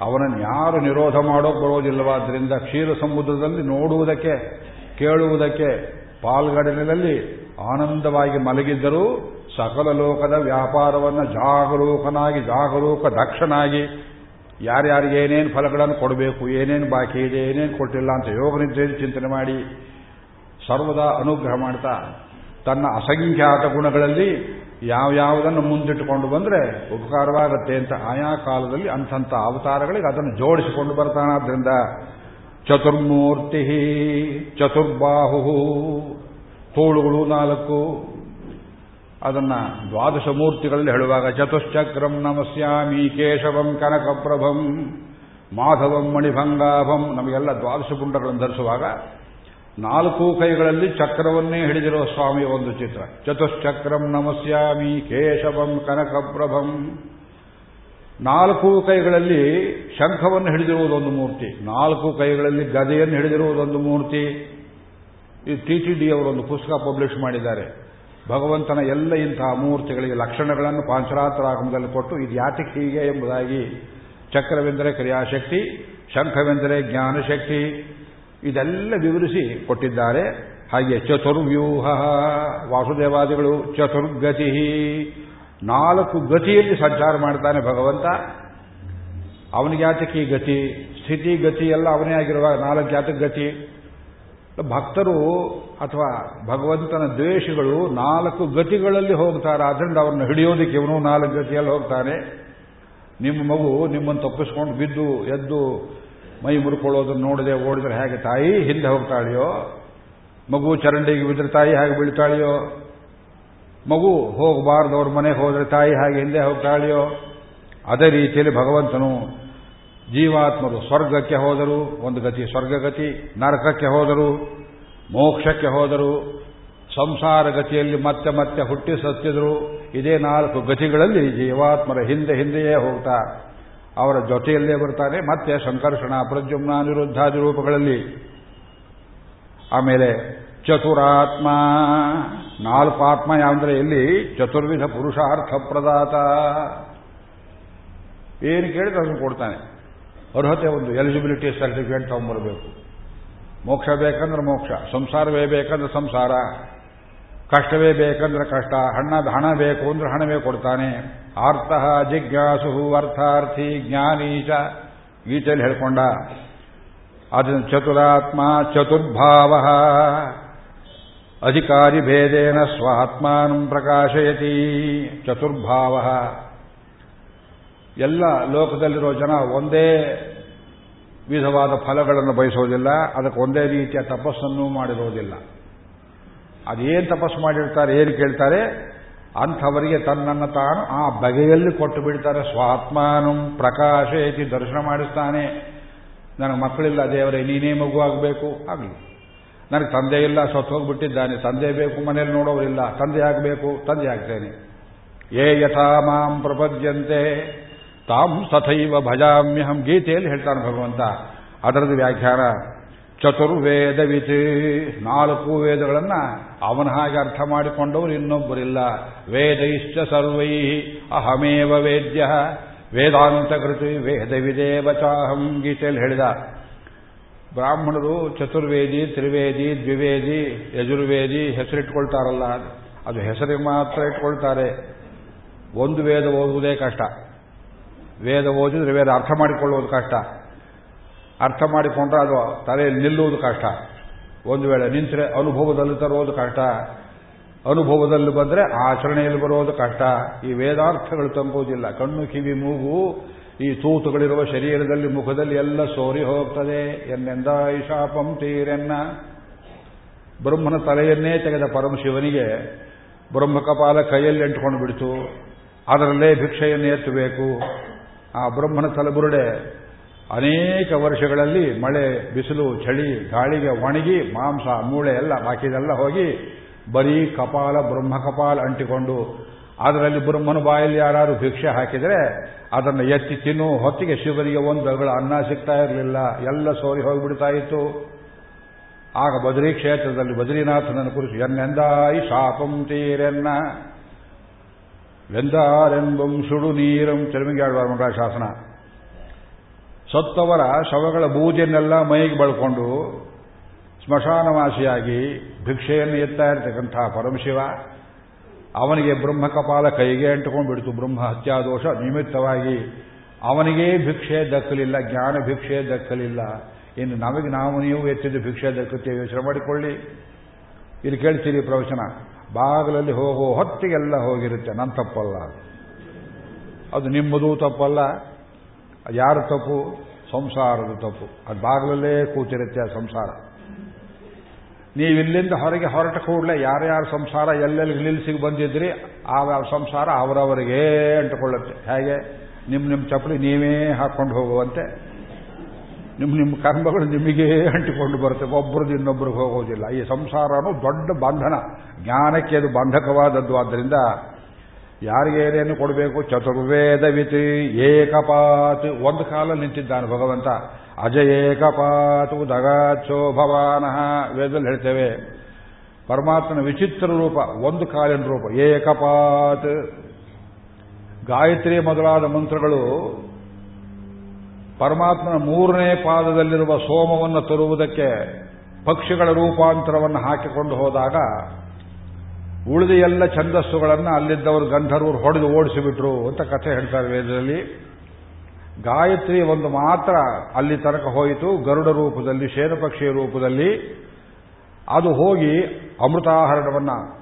S1: ಅವನನ್ನು ಯಾರು ನಿರೋಧ ಮಾಡೋ ಬರೋದಿಲ್ಲವಾದ್ದರಿಂದ ಕ್ಷೀರ ಸಮುದ್ರದಲ್ಲಿ ನೋಡುವುದಕ್ಕೆ, ಕೇಳುವುದಕ್ಕೆ ಪಾಲ್ಗಡಲಿನಲ್ಲಿ ಆನಂದವಾಗಿ ಮಲಗಿದ್ದರೂ ಸಕಲ ಲೋಕದ ವ್ಯಾಪಾರವನ್ನು ಜಾಗರೂಕನಾಗಿ, ಜಾಗರೂಕ ದಕ್ಷನಾಗಿ ಯಾರ್ಯಾರಿಗೆ ಏನೇನು ಫಲಗಳನ್ನು ಕೊಡಬೇಕು, ಏನೇನು ಬಾಕಿ ಇದೆ, ಏನೇನು ಕೊಟ್ಟಿಲ್ಲ ಅಂತ ಯೋಗ ನಿದ್ರೆಯಲ್ಲಿ ಚಿಂತನೆ ಮಾಡಿ ಸರ್ವದಾ ಅನುಗ್ರಹ ಮಾಡ್ತಾ ತನ್ನ ಅಸಂಖ್ಯಾತ ಗುಣಗಳಲ್ಲಿ ಯಾವ್ಯಾವುದನ್ನು ಮುಂದಿಟ್ಟುಕೊಂಡು ಬಂದರೆ ಉಪಕಾರವಾಗುತ್ತೆ ಅಂತ ಆಯಾ ಕಾಲದಲ್ಲಿ ಅಂಥಂಥ ಅವತಾರಗಳಿಗೆ ಅದನ್ನು ಜೋಡಿಸಿಕೊಂಡು ಬರ್ತಾನಾದ್ರಿಂದ ಚತುರ್ಮೂರ್ತಿ ಚತುರ್ಬಾಹು. ತೋಳುಗಳು ನಾಲ್ಕು. ಅದನ್ನ ದ್ವಾದಶ ಮೂರ್ತಿಗಳಲ್ಲಿ ಹೇಳುವಾಗ ಚತುಶ್ಚಕ್ರಂ ನಮಸ್ಯಾಮಿ ಕೇಶವಂ ಕನಕಪ್ರಭಂ ಮಾಧವಂ ಮಣಿಭಂಗಾಭಂ. ನಮಗೆಲ್ಲ ದ್ವಾದಶ ಪುಂಡಗಳನ್ನು ಧರಿಸುವಾಗ ನಾಲ್ಕು ಕೈಗಳಲ್ಲಿ ಚಕ್ರವನ್ನೇ ಹಿಡಿದಿರುವ ಸ್ವಾಮಿಯ ಒಂದು ಚಿತ್ರ. ಚತುಶ್ಚಕ್ರಂ ನಮಸ್ಯಾಮಿ ಕೇಶವಂ ಕನಕಪ್ರಭಂ. ನಾಲ್ಕು ಕೈಗಳಲ್ಲಿ ಶಂಖವನ್ನು ಹಿಡಿದಿರುವುದೊಂದು ಮೂರ್ತಿ. ನಾಲ್ಕು ಕೈಗಳಲ್ಲಿ ಗದೆಯನ್ನು ಹಿಡಿದಿರುವುದೊಂದು ಮೂರ್ತಿ. ಈ ಟಿ ಟಿ ಡಿ ಅವರೊಂದು ಪುಸ್ತಕ ಪಬ್ಲಿಷ್ ಮಾಡಿದ್ದಾರೆ. ಭಗವಂತನ ಎಲ್ಲ ಇಂತಹ ಮೂರ್ತಿಗಳಿಗೆ ಲಕ್ಷಣಗಳನ್ನು ಪಾಂಚರಾತ್ರಾಗಮದಲ್ಲಿ ಕೊಟ್ಟು ಇದು ಯಾತಕ್ಕೆ ಹೀಗೆ ಎಂಬುದಾಗಿ ಚಕ್ರವೆಂದರೆ ಕ್ರಿಯಾಶಕ್ತಿ, ಶಂಖವೆಂದರೆ ಜ್ಞಾನಶಕ್ತಿ ಇದೆಲ್ಲ ವಿವರಿಸಿ ಕೊಟ್ಟಿದ್ದಾರೆ. ಹಾಗೆ ಚತುರ್ವ್ಯೂಹ ವಾಸುದೇವಾದಿಗಳು ಚತುರ್ಗತಿ. ನಾಲ್ಕು ಗತಿಯಲ್ಲಿ ಸಂಚಾರ ಮಾಡ್ತಾನೆ ಭಗವಂತ. ಅವನಿಗೆ ಯಾತಕ್ಕೆ ಗತಿ? ಸ್ಥಿತಿ, ಗತಿ ಎಲ್ಲ ಅವನೇ ಆಗಿರುವಾಗ ನಾಲ್ಕು ಜಾತಕ ಗತಿ? ಭಕ್ತರು ಅಥವಾ ಭಗವಂತನ ದ್ವೇಷಗಳು ನಾಲ್ಕು ಗತಿಗಳಲ್ಲಿ ಹೋಗ್ತಾರೆ. ಆದ್ರಿಂದ ಅವರನ್ನು ಹಿಡಿಯೋದಕ್ಕೆ ಇವನು ನಾಲ್ಕು ಗತಿಯಲ್ಲಿ ಹೋಗ್ತಾನೆ. ನಿಮ್ಮ ಮಗು ನಿಮ್ಮನ್ನು ತಪ್ಪಿಸ್ಕೊಂಡು ಬಿದ್ದು, ಎದ್ದು ಮೈ ಮುರ್ಕೊಳ್ಳೋದನ್ನು ನೋಡದೆ ಓಡಿದ್ರೆ ಹೇಗೆ ತಾಯಿ ಹಿಂದೆ ಹೋಗ್ತಾಳೆಯೋ? ಮಗು ಚರಂಡಿಗೆ ಬಿದ್ದರೆ ತಾಯಿ ಹಾಗೆ ಬೀಳ್ತಾಳೆಯೋ? ಮಗು ಹೋಗಬಾರ್ದು, ಅವ್ರ ಮನೆಗೆ ಹೋದರೆ ತಾಯಿ ಹಾಗೆ ಹಿಂದೆ ಹೋಗ್ತಾಳೆಯೋ ಅದೇ ರೀತಿಯಲ್ಲಿ ಭಗವಂತನು ಜೀವಾತ್ಮರು ಸ್ವರ್ಗಕ್ಕೆ ಹೋದರು, ಒಂದು ಗತಿ ಸ್ವರ್ಗಗತಿ ನರಕಕ್ಕೆ ಹೋದರು, ಮೋಕ್ಷಕ್ಕೆ ಹೋದರು, ಸಂಸಾರ ಗತಿಯಲ್ಲಿ ಮತ್ತೆ ಮತ್ತೆ ಹುಟ್ಟಿ ಸತ್ತಿದ್ರು. ಇದೇ ನಾಲ್ಕು ಗತಿಗಳಲ್ಲಿ ಜೀವಾತ್ಮರ ಹಿಂದೆ ಹಿಂದೆಯೇ ಹೋಗ್ತಾ, ಅವರ ಜೊತೆಯಲ್ಲೇ ಬರ್ತಾನೆ, ಮತ್ತೆ ಸಂಕರ್ಷಣ ಪ್ರಜುಮ್ನ ನಿರುದ್ಧಾದಿ ರೂಪಗಳಲ್ಲಿ. ಆಮೇಲೆ ಚತುರಾತ್ಮ. ನಾಲ್ಕು ಆತ್ಮ ಯಾವಂದ್ರೆ ಇಲ್ಲಿ ಚತುರ್ವಿಧ ಪುರುಷಾರ್ಥ ಪ್ರದಾತ. ಏನು ಕೇಳಿದ್ರೆ ಅದನ್ನು ಕೊಡ್ತಾನೆ. ಅರ್ಹತೆ ಒಂದು ಎಲಿಜಿಬಿಲಿಟಿ ಸರ್ಟಿಫಿಕೇಟ್ ತಗೊಂಡ್ಬರಬೇಕು ಮೋಕ್ಷ ಬೇಕಂದ್ರೆ ಮೋಕ್ಷ, ಸಂಸಾರವೇ ಬೇಕಂದ್ರೆ ಸಂಸಾರ, ಕಷ್ಟವೇ ಬೇಕಂದ್ರೆ ಕಷ್ಟ, ಹಣ ಹಣ ಬೇಕು ಅಂದ್ರೆ ಹಣವೇ ಕೊಡ್ತಾನೆ. ಅರ್ಥ, ಜಿಜ್ಞಾಸು, ಅರ್ಥಾರ್ಥಿ ಜ್ಞಾನೀಚ ಗೀತೆಯಲ್ಲಿ ಹೇಳ್ಕೊಂಡ. ಅದನ್ನು ಚತುರಾತ್ಮ ಚತುರ್ಭಾವ. ಅಧಿಕಾರಿ ಭೇದೇನ ಸ್ವಾತ್ಮಾನ ಪ್ರಕಾಶಯತಿ ಚತುರ್ಭಾವ. ಎಲ್ಲ ಲೋಕದಲ್ಲಿರೋ ಜನ ಒಂದೇ ವಿಧವಾದ ಫಲಗಳನ್ನು ಬಯಸೋದಿಲ್ಲ, ಅದಕ್ಕೆ ಒಂದೇ ರೀತಿಯ ತಪಸ್ಸನ್ನು ಮಾಡಿರೋದಿಲ್ಲ. ಅದೇನು ತಪಸ್ಸು ಮಾಡಿರ್ತಾರೆ, ಏನು ಕೇಳ್ತಾರೆ? ಅಂಥವರಿಗೆ ತನ್ನನ್ನು ತಾನು ಆ ಬಗೆಯಲ್ಲಿ ಕೊಟ್ಟು ಬಿಡ್ತಾರೆ. ಸ್ವಾತ್ಮಾನಂ ಪ್ರಕಾಶಯತಿ, ದರ್ಶನ ಮಾಡಿಸ್ತಾನೆ. ನನಗೆ ಮಕ್ಕಳಿಲ್ಲ, ದೇವರೇ, ನೀನೇ ಮಗುವಾಗಬೇಕು ಆಗಲಿ. ನನಗೆ ತಂದೆ ಇಲ್ಲ, ಸತ್ತು ಹೋಗ್ಬಿಟ್ಟಿದ್ದಾನೆ. ತಂದೆ ಬೇಕು ಮನೇಲಿ ನೋಡೋರಿಲ್ಲ. ತಂದೆ ಆಗಬೇಕು, ತಂದೆ ಆಗ್ತೇನೆ. ಏ ಯಥಾ ಮಾಂ ಪ್ರಪದ್ಯಂತೆ. ತಾಂ ಸಥೈವ ಭಜಾಮ್ಯಹಂ. ಗೀತೆಯಲ್ಲಿ ಹೇಳ್ತಾನೆ ಭಗವಂತ. ಅದರದ್ದು ವ್ಯಾಖ್ಯಾನ. ಚತುರ್ವೇದವಿತ್. ನಾಲ್ಕು ವೇದಗಳನ್ನ ಅವನ ಹಾಗೆ ಅರ್ಥ ಮಾಡಿಕೊಂಡವರು ಇನ್ನೊಬ್ಬರಿಲ್ಲ. ವೇದೈಶ್ಚ ಸರ್ವೈ. ಅಹಮೇವ ವೇದ್ಯ. ವೇದಾಂತ ಕೃತಿ ವೇದವಿದೇವಚಾಹಂ ಗೀತೆಯಲ್ಲಿ ಹೇಳಿದ ಬ್ರಾಹ್ಮಣರು ಚತುರ್ವೇದಿ, ತ್ರಿವೇದಿ, ದ್ವಿವೇದಿ, ಯಜುರ್ವೇದಿ ಹೆಸರಿಟ್ಕೊಳ್ತಾರಲ್ಲ. ಅದು ಹೆಸರಿಗೆ ಮಾತ್ರ ಇಟ್ಕೊಳ್ತಾರೆ. ಒಂದು ವೇದ ಓದುವುದೇ ಕಷ್ಟ. ವೇದ ಓದಿದ್ರೆ ವೇದ ಅರ್ಥ ಮಾಡಿಕೊಳ್ಳುವುದು ಕಷ್ಟ. ಅರ್ಥ ಮಾಡಿಕೊಂಡ್ರೆ ಅದು ತಲೆಯಲ್ಲಿ ನಿಲ್ಲುವುದು ಕಷ್ಟ. ಒಂದು ವೇಳೆ ನಿಂತರೆ ಅನುಭವದಲ್ಲಿ ತರುವುದು ಕಷ್ಟ. ಅನುಭವದಲ್ಲಿ ಬಂದರೆ ಆಚರಣೆಯಲ್ಲಿ ಬರೋದು ಕಷ್ಟ. ಈ ವೇದಾರ್ಥಗಳು ತಂಬುವುದಿಲ್ಲ. ಕಣ್ಣು ಕಿವಿ ಮೂಗು ಈ ತೂತುಗಳಿರುವ ಶರೀರದಲ್ಲಿ, ಮುಖದಲ್ಲಿ ಎಲ್ಲ ಸೋರಿ ಹೋಗ್ತದೆ. ಎನ್ನೆಂದ ಶಾಪಂ ತೀರೆನ್ನ? ಬ್ರಹ್ಮನ ತಲೆಯನ್ನೇ ತೆಗೆದ ಪರಮಶಿವನಿಗೆ ಬ್ರಹ್ಮಕಪಾಲ ಕೈಯಲ್ಲಿ ಎಂಟ್ಕೊಂಡು ಬಿಡ್ತು. ಅದರಲ್ಲೇ ಭಿಕ್ಷೆಯನ್ನು ಎತ್ತಬೇಕು. ಆ ಬ್ರಹ್ಮನ ತಲೆಬುರುಡೆ ಅನೇಕ ವರ್ಷಗಳಲ್ಲಿ ಮಳೆ, ಬಿಸಿಲು, ಚಳಿ, ಗಾಳಿಗೆ ಒಣಗಿ, ಮಾಂಸ, ಮೂಳೆ ಎಲ್ಲ, ಬಾಕಿದೆಲ್ಲ ಹೋಗಿ ಬರೀ ಕಪಾಲ ಬ್ರಹ್ಮ ಕಪಾಲ ಅಂಟಿಕೊಂಡು ಅದರಲ್ಲಿ ಬ್ರಹ್ಮನ ಬಾಯಲ್ಲಿ ಯಾರು ಭಿಕ್ಷೆ ಹಾಕಿದರೆ ಅದನ್ನು ಎತ್ತಿ ತಿನ್ನು, ಹೊತ್ತಿಗೆ ಶಿವನಿಗೆ ಒಂದು ಅಗಳ ಅನ್ನ ಸಿಗ್ತಾ ಇರಲಿಲ್ಲ, ಎಲ್ಲ ಸೋರಿ ಹೋಗಿಬಿಡ್ತಾ ಇತ್ತು. ಆಗ ಬದ್ರಿ ಕ್ಷೇತ್ರದಲ್ಲಿ ಬದ್ರಿನಾಥನ ಕುರಿತು ಎನ್ನೆಂದಾಯಿ ಶಾಪಂ ತೀರೆನ್ನ? ವೆಂದಾರೆಂಬಂ ಸುಡು ನೀರಂ ತಿರುಮಿಗಾಡುವ ಶಾಸನ. ಸತ್ತವರ ಶವಗಳ ಬೂದಿಯನ್ನೆಲ್ಲ ಮೈಗೆ ಬಳ್ಕೊಂಡು ಸ್ಮಶಾನವಾಸಿಯಾಗಿ ಭಿಕ್ಷೆಯನ್ನು ಎತ್ತಾ ಇರತಕ್ಕಂತಹ ಪರಮಶಿವ ಅವನಿಗೆ ಬ್ರಹ್ಮ ಕಪಾಲ ಕೈಗೆ ಅಂಟುಕೊಂಡು ಬಿಡ್ತು. ಬ್ರಹ್ಮ ಹತ್ಯಾದೋಷ ನಿಮಿತ್ತವಾಗಿ ಅವನಿಗೇ ಭಿಕ್ಷೆ ದಕ್ಕಲಿಲ್ಲ, ಜ್ಞಾನ ಭಿಕ್ಷೆ ದಕ್ಕಲಿಲ್ಲ. ಇನ್ನು ನಮಗೆ ನಾವು ನೀವು ಎತ್ತಿದ್ದು ಭಿಕ್ಷೆ ದಕ್ಕುತ್ತೆ ಯೋಚನೆ ಮಾಡಿಕೊಳ್ಳಿ ಇಲ್ಲಿ ಕೇಳ್ತೀರಿ ಪ್ರವಚನ. ಬಾಗಿಲಲ್ಲಿ ಹೋಗೋ ಹೊತ್ತಿಗೆಲ್ಲ ಹೋಗಿರುತ್ತೆ. ನನ್ನ ತಪ್ಪಲ್ಲ. ಅದು ನಿಮ್ಮದು ತಪ್ಪಲ್ಲ. ಯಾರ ತಪ್ಪು? ಸಂಸಾರದ ತಪ್ಪು. ಅದು ಬಾಗಲಲ್ಲೇ ಕೂತಿರುತ್ತೆ ಆ ಸಂಸಾರ. ನೀವು ಇಲ್ಲಿಂದ ಹೊರಗೆ ಹೊರಟ ಕೂಡಲೇ ಯಾರ್ಯಾರ ಸಂಸಾರ ಎಲ್ಲೆಲ್ಲಿ ನಿಲ್ಲಿಸಿಗೆ ಬಂದಿದ್ರಿ, ಆ ಸಂಸಾರ ಅವರವರಿಗೆ ಅಂಟುಕೊಳ್ಳುತ್ತೆ. ಹೇಗೆ? ನಿಮ್ಮ ನಿಮ್ಮ ಚಪ್ಪಲಿ ನೀವೇ ಹಾಕ್ಕೊಂಡು ಹೋಗುವಂತೆ. ನಿಮ್ಮ ನಿಮ್ಮ ಕರ್ಮಗಳು ನಿಮಗೆ ಅಂಟಿಕೊಂಡು ಬರುತ್ತೆ. ಒಬ್ಬರದ್ದು ಇನ್ನೊಬ್ಬರಿಗೆ ಹೋಗೋದಿಲ್ಲ. ಈ ಸಂಸಾರನೂ ದೊಡ್ಡ ಬಂಧನ. ಜ್ಞಾನಕ್ಕೆ ಅದು ಬಂಧಕವಾದದ್ದು. ಆದ್ದರಿಂದ ಯಾರಿಗೆ ಏನೇನು ಕೊಡಬೇಕು? ಚತುರ್ವೇದವಿತಿ ಏಕಪಾತ್. ಒಂದು ಕಾಲ ನಿಂತಿದ್ದಾನೆ ಭಗವಂತ. ಅಜ ಪಾತು ದಗಾಚೋ ಭವಾನಃ ವೇದದಲ್ಲಿ ಹೇಳ್ತೇವೆ. ಪರಮಾತ್ಮನ ವಿಚಿತ್ರ ರೂಪ, ಒಂದು ಕಾಲಿನ ರೂಪ, ಏಕಪಾತ್. ಗಾಯತ್ರಿ ಮೊದಲಾದ ಮಂತ್ರಗಳು ಪರಮಾತ್ಮನ ಮೂರನೇ ಪಾದದಲ್ಲಿರುವ ಸೋಮವನ್ನು ತರುವುದಕ್ಕೆ ಪಕ್ಷಿಗಳ ರೂಪಾಂತರವನ್ನು ಹಾಕಿಕೊಂಡು ಹೋದಾಗ ಉಳಿದ ಎಲ್ಲ ಛಂದಸ್ಸುಗಳನ್ನು ಅಲ್ಲಿದ್ದವರು ಗಂಧರ್ವರು ಹೊಡೆದು ಓಡಿಸಿಬಿಟ್ರು ಅಂತ ಕಥೆ ಹೇಳ್ತಾರೆ ವೇದದಲ್ಲಿ. ಗಾಯತ್ರಿ ಒಂದು ಮಾತ್ರ ಅಲ್ಲಿ ತನಕ ಹೋಯಿತು, ಗರುಡ ರೂಪದಲ್ಲಿ ಶೇನಪಕ್ಷಿಯ ರೂಪದಲ್ಲಿ. ಅದು ಹೋಗಿ ಅಮೃತಾಹರಣವನ್ನು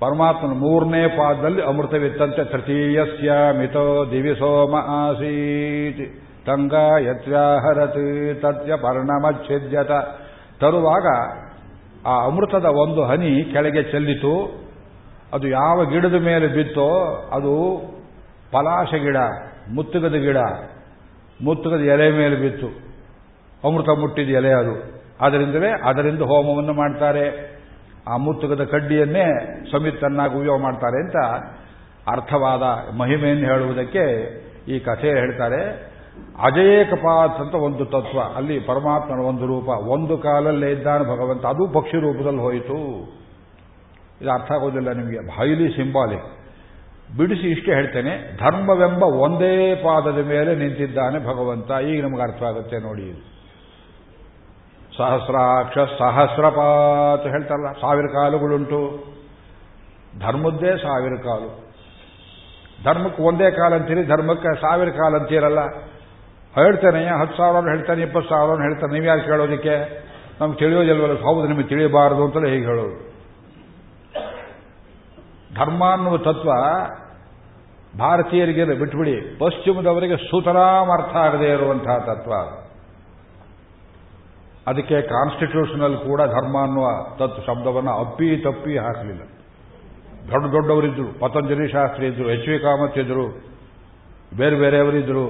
S1: ಪರಮಾತ್ಮನ ಮೂರನೇ ಪಾದದಲ್ಲಿ ಅಮೃತವಿತ್ತಂತೆ ತೃತೀಯಸ್ಯ ಮಿತೋ ದಿವಿಸೋಮ ಆಸೀತ್. ತಂಗಾ ಯತ್ಯಾಹರತಿ ತತ್ಯ ಪರ್ಣಮಚ್ಛಿದ್ಯತ. ತರುವಾಗ ಆ ಅಮೃತದ ಒಂದು ಹನಿ ಕೆಳಗೆ ಚೆಲ್ಲಿತು. ಅದು ಯಾವ ಗಿಡದ ಮೇಲೆ ಬಿತ್ತೋ ಅದು ಪಲಾಶ ಗಿಡ ಮುತ್ತುಗದ ಗಿಡ, ಮುತ್ತುಗದ ಎಲೆ ಮೇಲೆ ಬಿತ್ತು. ಅಮೃತ ಮುಟ್ಟಿದ ಎಲೆ ಅದು. ಅದರಿಂದಲೇ ಅದರಿಂದ ಹೋಮವನ್ನು ಮಾಡ್ತಾರೆ. ಆ ಮುತ್ತುಗದ ಕಡ್ಡಿಯನ್ನೇ ಸಮಿತನ್ನಾಗಿ ಉಪಯೋಗ ಮಾಡ್ತಾರೆ ಅಂತ ಅರ್ಥವಾದ ಮಹಿಮೆಯನ್ನು ಹೇಳುವುದಕ್ಕೆ ಈ ಕಥೆ ಹೇಳ್ತಾರೆ. ಅಜಯೇಕಪಾತ್ ಅಂತ ಒಂದು ತತ್ವ. ಅಲ್ಲಿ ಪರಮಾತ್ಮನ ಒಂದು ರೂಪ. ಒಂದು ಕಾಲಲ್ಲೇ ಇದ್ದಾನೆ ಭಗವಂತ. ಅದು ಪಕ್ಷಿ ರೂಪದಲ್ಲಿ ಹೋಯಿತು. ಇದು ಅರ್ಥ ಆಗೋದಿಲ್ಲ ನಿಮಗೆ. Highly symbolic. ಬಿಡಿಸಿ ಇಷ್ಟೇ ಹೇಳ್ತೇನೆ, ಧರ್ಮವೆಂಬ ಒಂದೇ ಪಾದದ ಮೇಲೆ ನಿಂತಿದ್ದಾನೆ ಭಗವಂತ. ಈಗ ನಮಗೆ ಅರ್ಥ ಆಗುತ್ತೆ ನೋಡಿ ಸಹಸ್ರಾಕ್ಷ ಸಹಸ್ರಪಾತ್ ಹೇಳ್ತಾರಲ್ಲ, ಸಾವಿರ ಕಾಲುಗಳುಂಟು. ಧರ್ಮದ್ದೇ ಸಾವಿರ ಕಾಲು. ಧರ್ಮಕ್ಕೆ ಒಂದೇ ಕಾಲ ಅಂತೀರಿ, ಧರ್ಮಕ್ಕೆ ಸಾವಿರ ಕಾಲ ಅಂತೀರಲ್ಲ. ಹೇಳ್ತೇನೆ, ಹತ್ತು ಸಾವಿರ ಹೇಳ್ತಾನೆ ಇಪ್ಪತ್ತು ಸಾವಿರ ಹೇಳ್ತಾನೆ ನೀವು ಯಾರು ಕೇಳೋದಕ್ಕೆ? ನಮ್ಗೆ ತಿಳಿಯೋದಿಲ್ವಲ್ಲ, ಹೌದು, ನಿಮಗೆ ತಿಳಿಯಬಾರದು ಅಂತಲೇ ಹೇಗೆ ಹೇಳೋದು. ಧರ್ಮ ಅನ್ನುವ ತತ್ವ ಭಾರತೀಯರಿಗೆ ಬಿಟ್ಬಿಡಿ, ಪಶ್ಚಿಮದವರಿಗೆ ಸುತರಾಮ್ ಅರ್ಥ ಆಗದೇ ಇರುವಂತಹ ತತ್ವ ಅದಕ್ಕೆ ಕಾನ್ಸ್ಟಿಟ್ಯೂಷನಲ್ ಕೂಡ ಧರ್ಮ ಅನ್ನುವ ತತ್ವ ಶಬ್ದವನ್ನು ಅಪ್ಪಿ ತಪ್ಪಿ ಹಾಕಲಿಲ್ಲ. ದೊಡ್ಡ ದೊಡ್ಡವರಿದ್ದರು ಪತಂಜಲಿ ಶಾಸ್ತ್ರಿ ಇದ್ರು ಎಚ್ ವಿ ಕಾಮತ್ ಇದ್ರು ಬೇರೆ ಬೇರೆಯವರಿದ್ದರು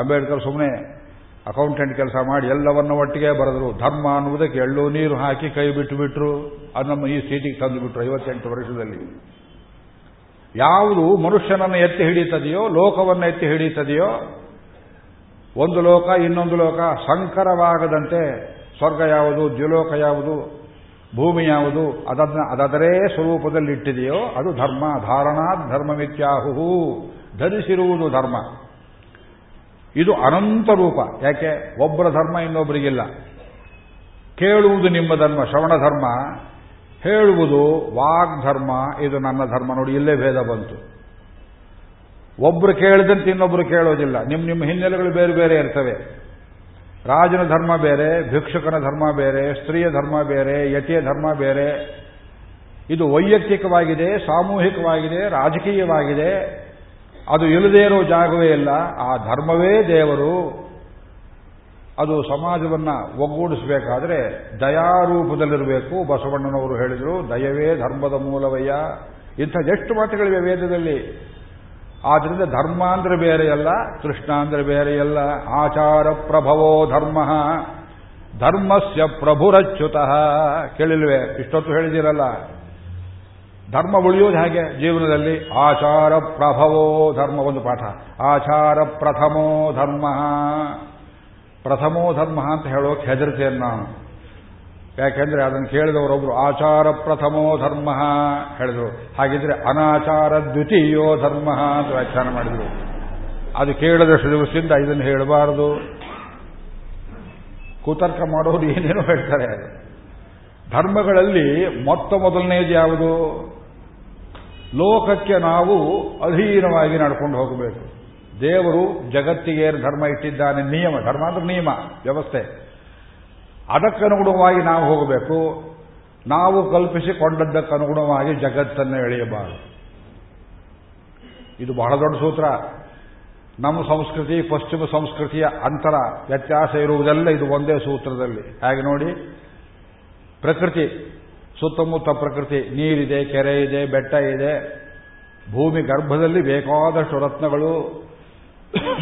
S1: ಅಂಬೇಡ್ಕರ್ ಸುಮ್ಮನೆ ಅಕೌಂಟೆಂಟ್ ಕೆಲಸ ಮಾಡಿ ಎಲ್ಲವನ್ನ ಒಟ್ಟಿಗೆ ಬರೆದ್ರು. ಧರ್ಮ ಅನ್ನುವುದಕ್ಕೆ ಎಳ್ಳು ನೀರು ಹಾಕಿ ಕೈ ಬಿಟ್ಟು ಬಿಟ್ಟರು ಅದು ನಮ್ಮ ಈ ಸ್ಥಿತಿಗೆ ತಂದು ಬಿಟ್ರು ಐವತ್ತೆಂಟು ವರ್ಷದಲ್ಲಿ. ಯಾವುದು ಮನುಷ್ಯನನ್ನು ಎತ್ತಿ ಹಿಡಿಯುತ್ತದೆಯೋ ಲೋಕವನ್ನು ಎತ್ತಿ ಹಿಡಿಯುತ್ತದೆಯೋ ಒಂದು ಲೋಕ, ಇನ್ನೊಂದು ಲೋಕ ಸಂಕರವಾಗದಂತೆ ಸ್ವರ್ಗ ಯಾವುದು, ದ್ವಿಲೋಕ ಯಾವುದು, ಭೂಮಿ ಯಾವುದು, ಅದನ್ನ ಅದರೇ ಸ್ವರೂಪದಲ್ಲಿ ಇಟ್ಟಿದೆಯೋ ಅದು ಧರ್ಮ. ಧಾರಣಾ ಧರ್ಮ ಮಿತ್ಯಾಹು ಧರಿಸಿರುವುದು ಧರ್ಮ. ಇದು ಅನಂತ ರೂಪ. ಯಾಕೆ? ಒಬ್ಬರ ಧರ್ಮ ಇನ್ನೊಬ್ಬರಿಗಿಲ್ಲ ಕೇಳುವುದು ನಿಮ್ಮ ಧರ್ಮ. ಶ್ರವಣ ಧರ್ಮ ಹೇಳುವುದು ವಾಗ್ಧರ್ಮ, ಇದು ನನ್ನ ಧರ್ಮ ನೋಡಿ, ಇಲ್ಲೇ ಭೇದ ಬಂತು. ಒಬ್ರು ಕೇಳಿದಂತೆ ಇನ್ನೊಬ್ರು ಕೇಳೋದಿಲ್ಲ. ನಿಮ್ಮ ನಿಮ್ಮ ಹಿನ್ನೆಲೆಗಳು ಬೇರೆ ಬೇರೆ ಇರ್ತವೆ. ರಾಜನ ಧರ್ಮ ಬೇರೆ, ಭಿಕ್ಷುಕನ ಧರ್ಮ ಬೇರೆ, ಸ್ತ್ರೀಯ ಧರ್ಮ ಬೇರೆ, ಯತಿಯ ಧರ್ಮ ಬೇರೆ. ಇದು ವೈಯಕ್ತಿಕವಾಗಿದೆ, ಸಾಮೂಹಿಕವಾಗಿದೆ, ರಾಜಕೀಯವಾಗಿದೆ. ಅದು ಇಲ್ಲದೇ ಇರೋ ಜಾಗವೇ ಇಲ್ಲ. ಆ ಧರ್ಮವೇ ದೇವರು. ಅದು ಸಮಾಜವನ್ನ ಒಗ್ಗೂಡಿಸಬೇಕಾದ್ರೆ ದಯಾರೂಪದಲ್ಲಿರಬೇಕು. ಬಸವಣ್ಣನವರು ಹೇಳಿದರು, ದಯವೇ ಧರ್ಮದ ಮೂಲವಯ್ಯ. ಎಷ್ಟು ಮಾತುಗಳಿವೆ ವೇದದಲ್ಲಿ? ಆದ್ರಿಂದ ಧರ್ಮ ಅಂದ್ರೆ ಬೇರೆಯಲ್ಲ, ಕೃಷ್ಣ ಅಂದ್ರೆ ಬೇರೆಯಲ್ಲ, ಆಚಾರ ಪ್ರಭವೋ ಧರ್ಮ. ಧರ್ಮಸ್ಯ ಪ್ರಭುರಚ್ಯುತಃ. ಕೇಳಿಲ್ವೇ? ಇಷ್ಟೊತ್ತು ಹೇಳಿದಿರಲ್ಲ ಧರ್ಮ ಉಳಿಯೋದು ಹಾಗೆ ಜೀವನದಲ್ಲಿ? ಆಚಾರ ಪ್ರಭವೋ ಧರ್ಮ, ಒಂದು ಪಾಠ. ಆಚಾರ ಪ್ರಥಮೋ ಧರ್ಮ. ಪ್ರಥಮೋ ಧರ್ಮ ಅಂತ ಹೇಳೋಕೆ ಹೆದರ್ತೇನೆ ನಾನು. ಯಾಕೆಂದ್ರೆ ಅದನ್ನು ಕೇಳಿದವರೊಬ್ರು ಆಚಾರ ಪ್ರಥಮೋ ಧರ್ಮ ಹೇಳಿದ್ರು. ಹಾಗಿದ್ರೆ ಅನಾಚಾರ ದ್ವಿತೀಯೋ ಧರ್ಮ ಅಂತ ವ್ಯಾಖ್ಯಾನ ಮಾಡಿದ್ರು. ಅದು ಕೇಳಿದಷ್ಟು ದಿವಸದಿಂದ ಇದನ್ನು ಹೇಳಬಾರದು. ಕುತರ್ಕ ಮಾಡೋರು ಏನೇನೋ ಹೇಳ್ತಾರೆ. ಧರ್ಮಗಳಲ್ಲಿ ಮೊತ್ತ ಮೊದಲನೇದು ಯಾವುದು? ಲೋಕಕ್ಕೆ ನಾವು ಅಧೀನವಾಗಿ ನಡ್ಕೊಂಡು ಹೋಗಬೇಕು. ದೇವರು ಜಗತ್ತಿಗೆ ಧರ್ಮ ಇಟ್ಟಿದ್ದಾನೆ? ನಿಯಮ. ಧರ್ಮ ಅಂದ್ರೆ ನಿಯಮ, ವ್ಯವಸ್ಥೆ. ಅದಕ್ಕನುಗುಣವಾಗಿ ನಾವು ಹೋಗಬೇಕು. ನಾವು ಕಲ್ಪಿಸಿಕೊಂಡದ್ದಕ್ಕನುಗುಣವಾಗಿ ಜಗತ್ತನ್ನು ಎಳೆಯಬಾರದು. ಇದು ಬಹಳ ದೊಡ್ಡ ಸೂತ್ರ. ನಮ್ಮ ಸಂಸ್ಕೃತಿ, ಪಶ್ಚಿಮ ಸಂಸ್ಕೃತಿಯ ಅಂತರ, ವ್ಯತ್ಯಾಸ ಇರುವುದೆಲ್ಲ ಇದು ಒಂದೇ ಸೂತ್ರದಲ್ಲಿ. ಹಾಗೆ ನೋಡಿ, ಪ್ರಕೃತಿ, ಸುತ್ತಮುತ್ತ ಪ್ರಕೃತಿ, ನೀರಿದೆ, ಕೆರೆ ಇದೆ, ಬೆಟ್ಟ ಇದೆ. ಭೂಮಿ ಗರ್ಭದಲ್ಲಿ ಬೇಕಾದಷ್ಟು ರತ್ನಗಳು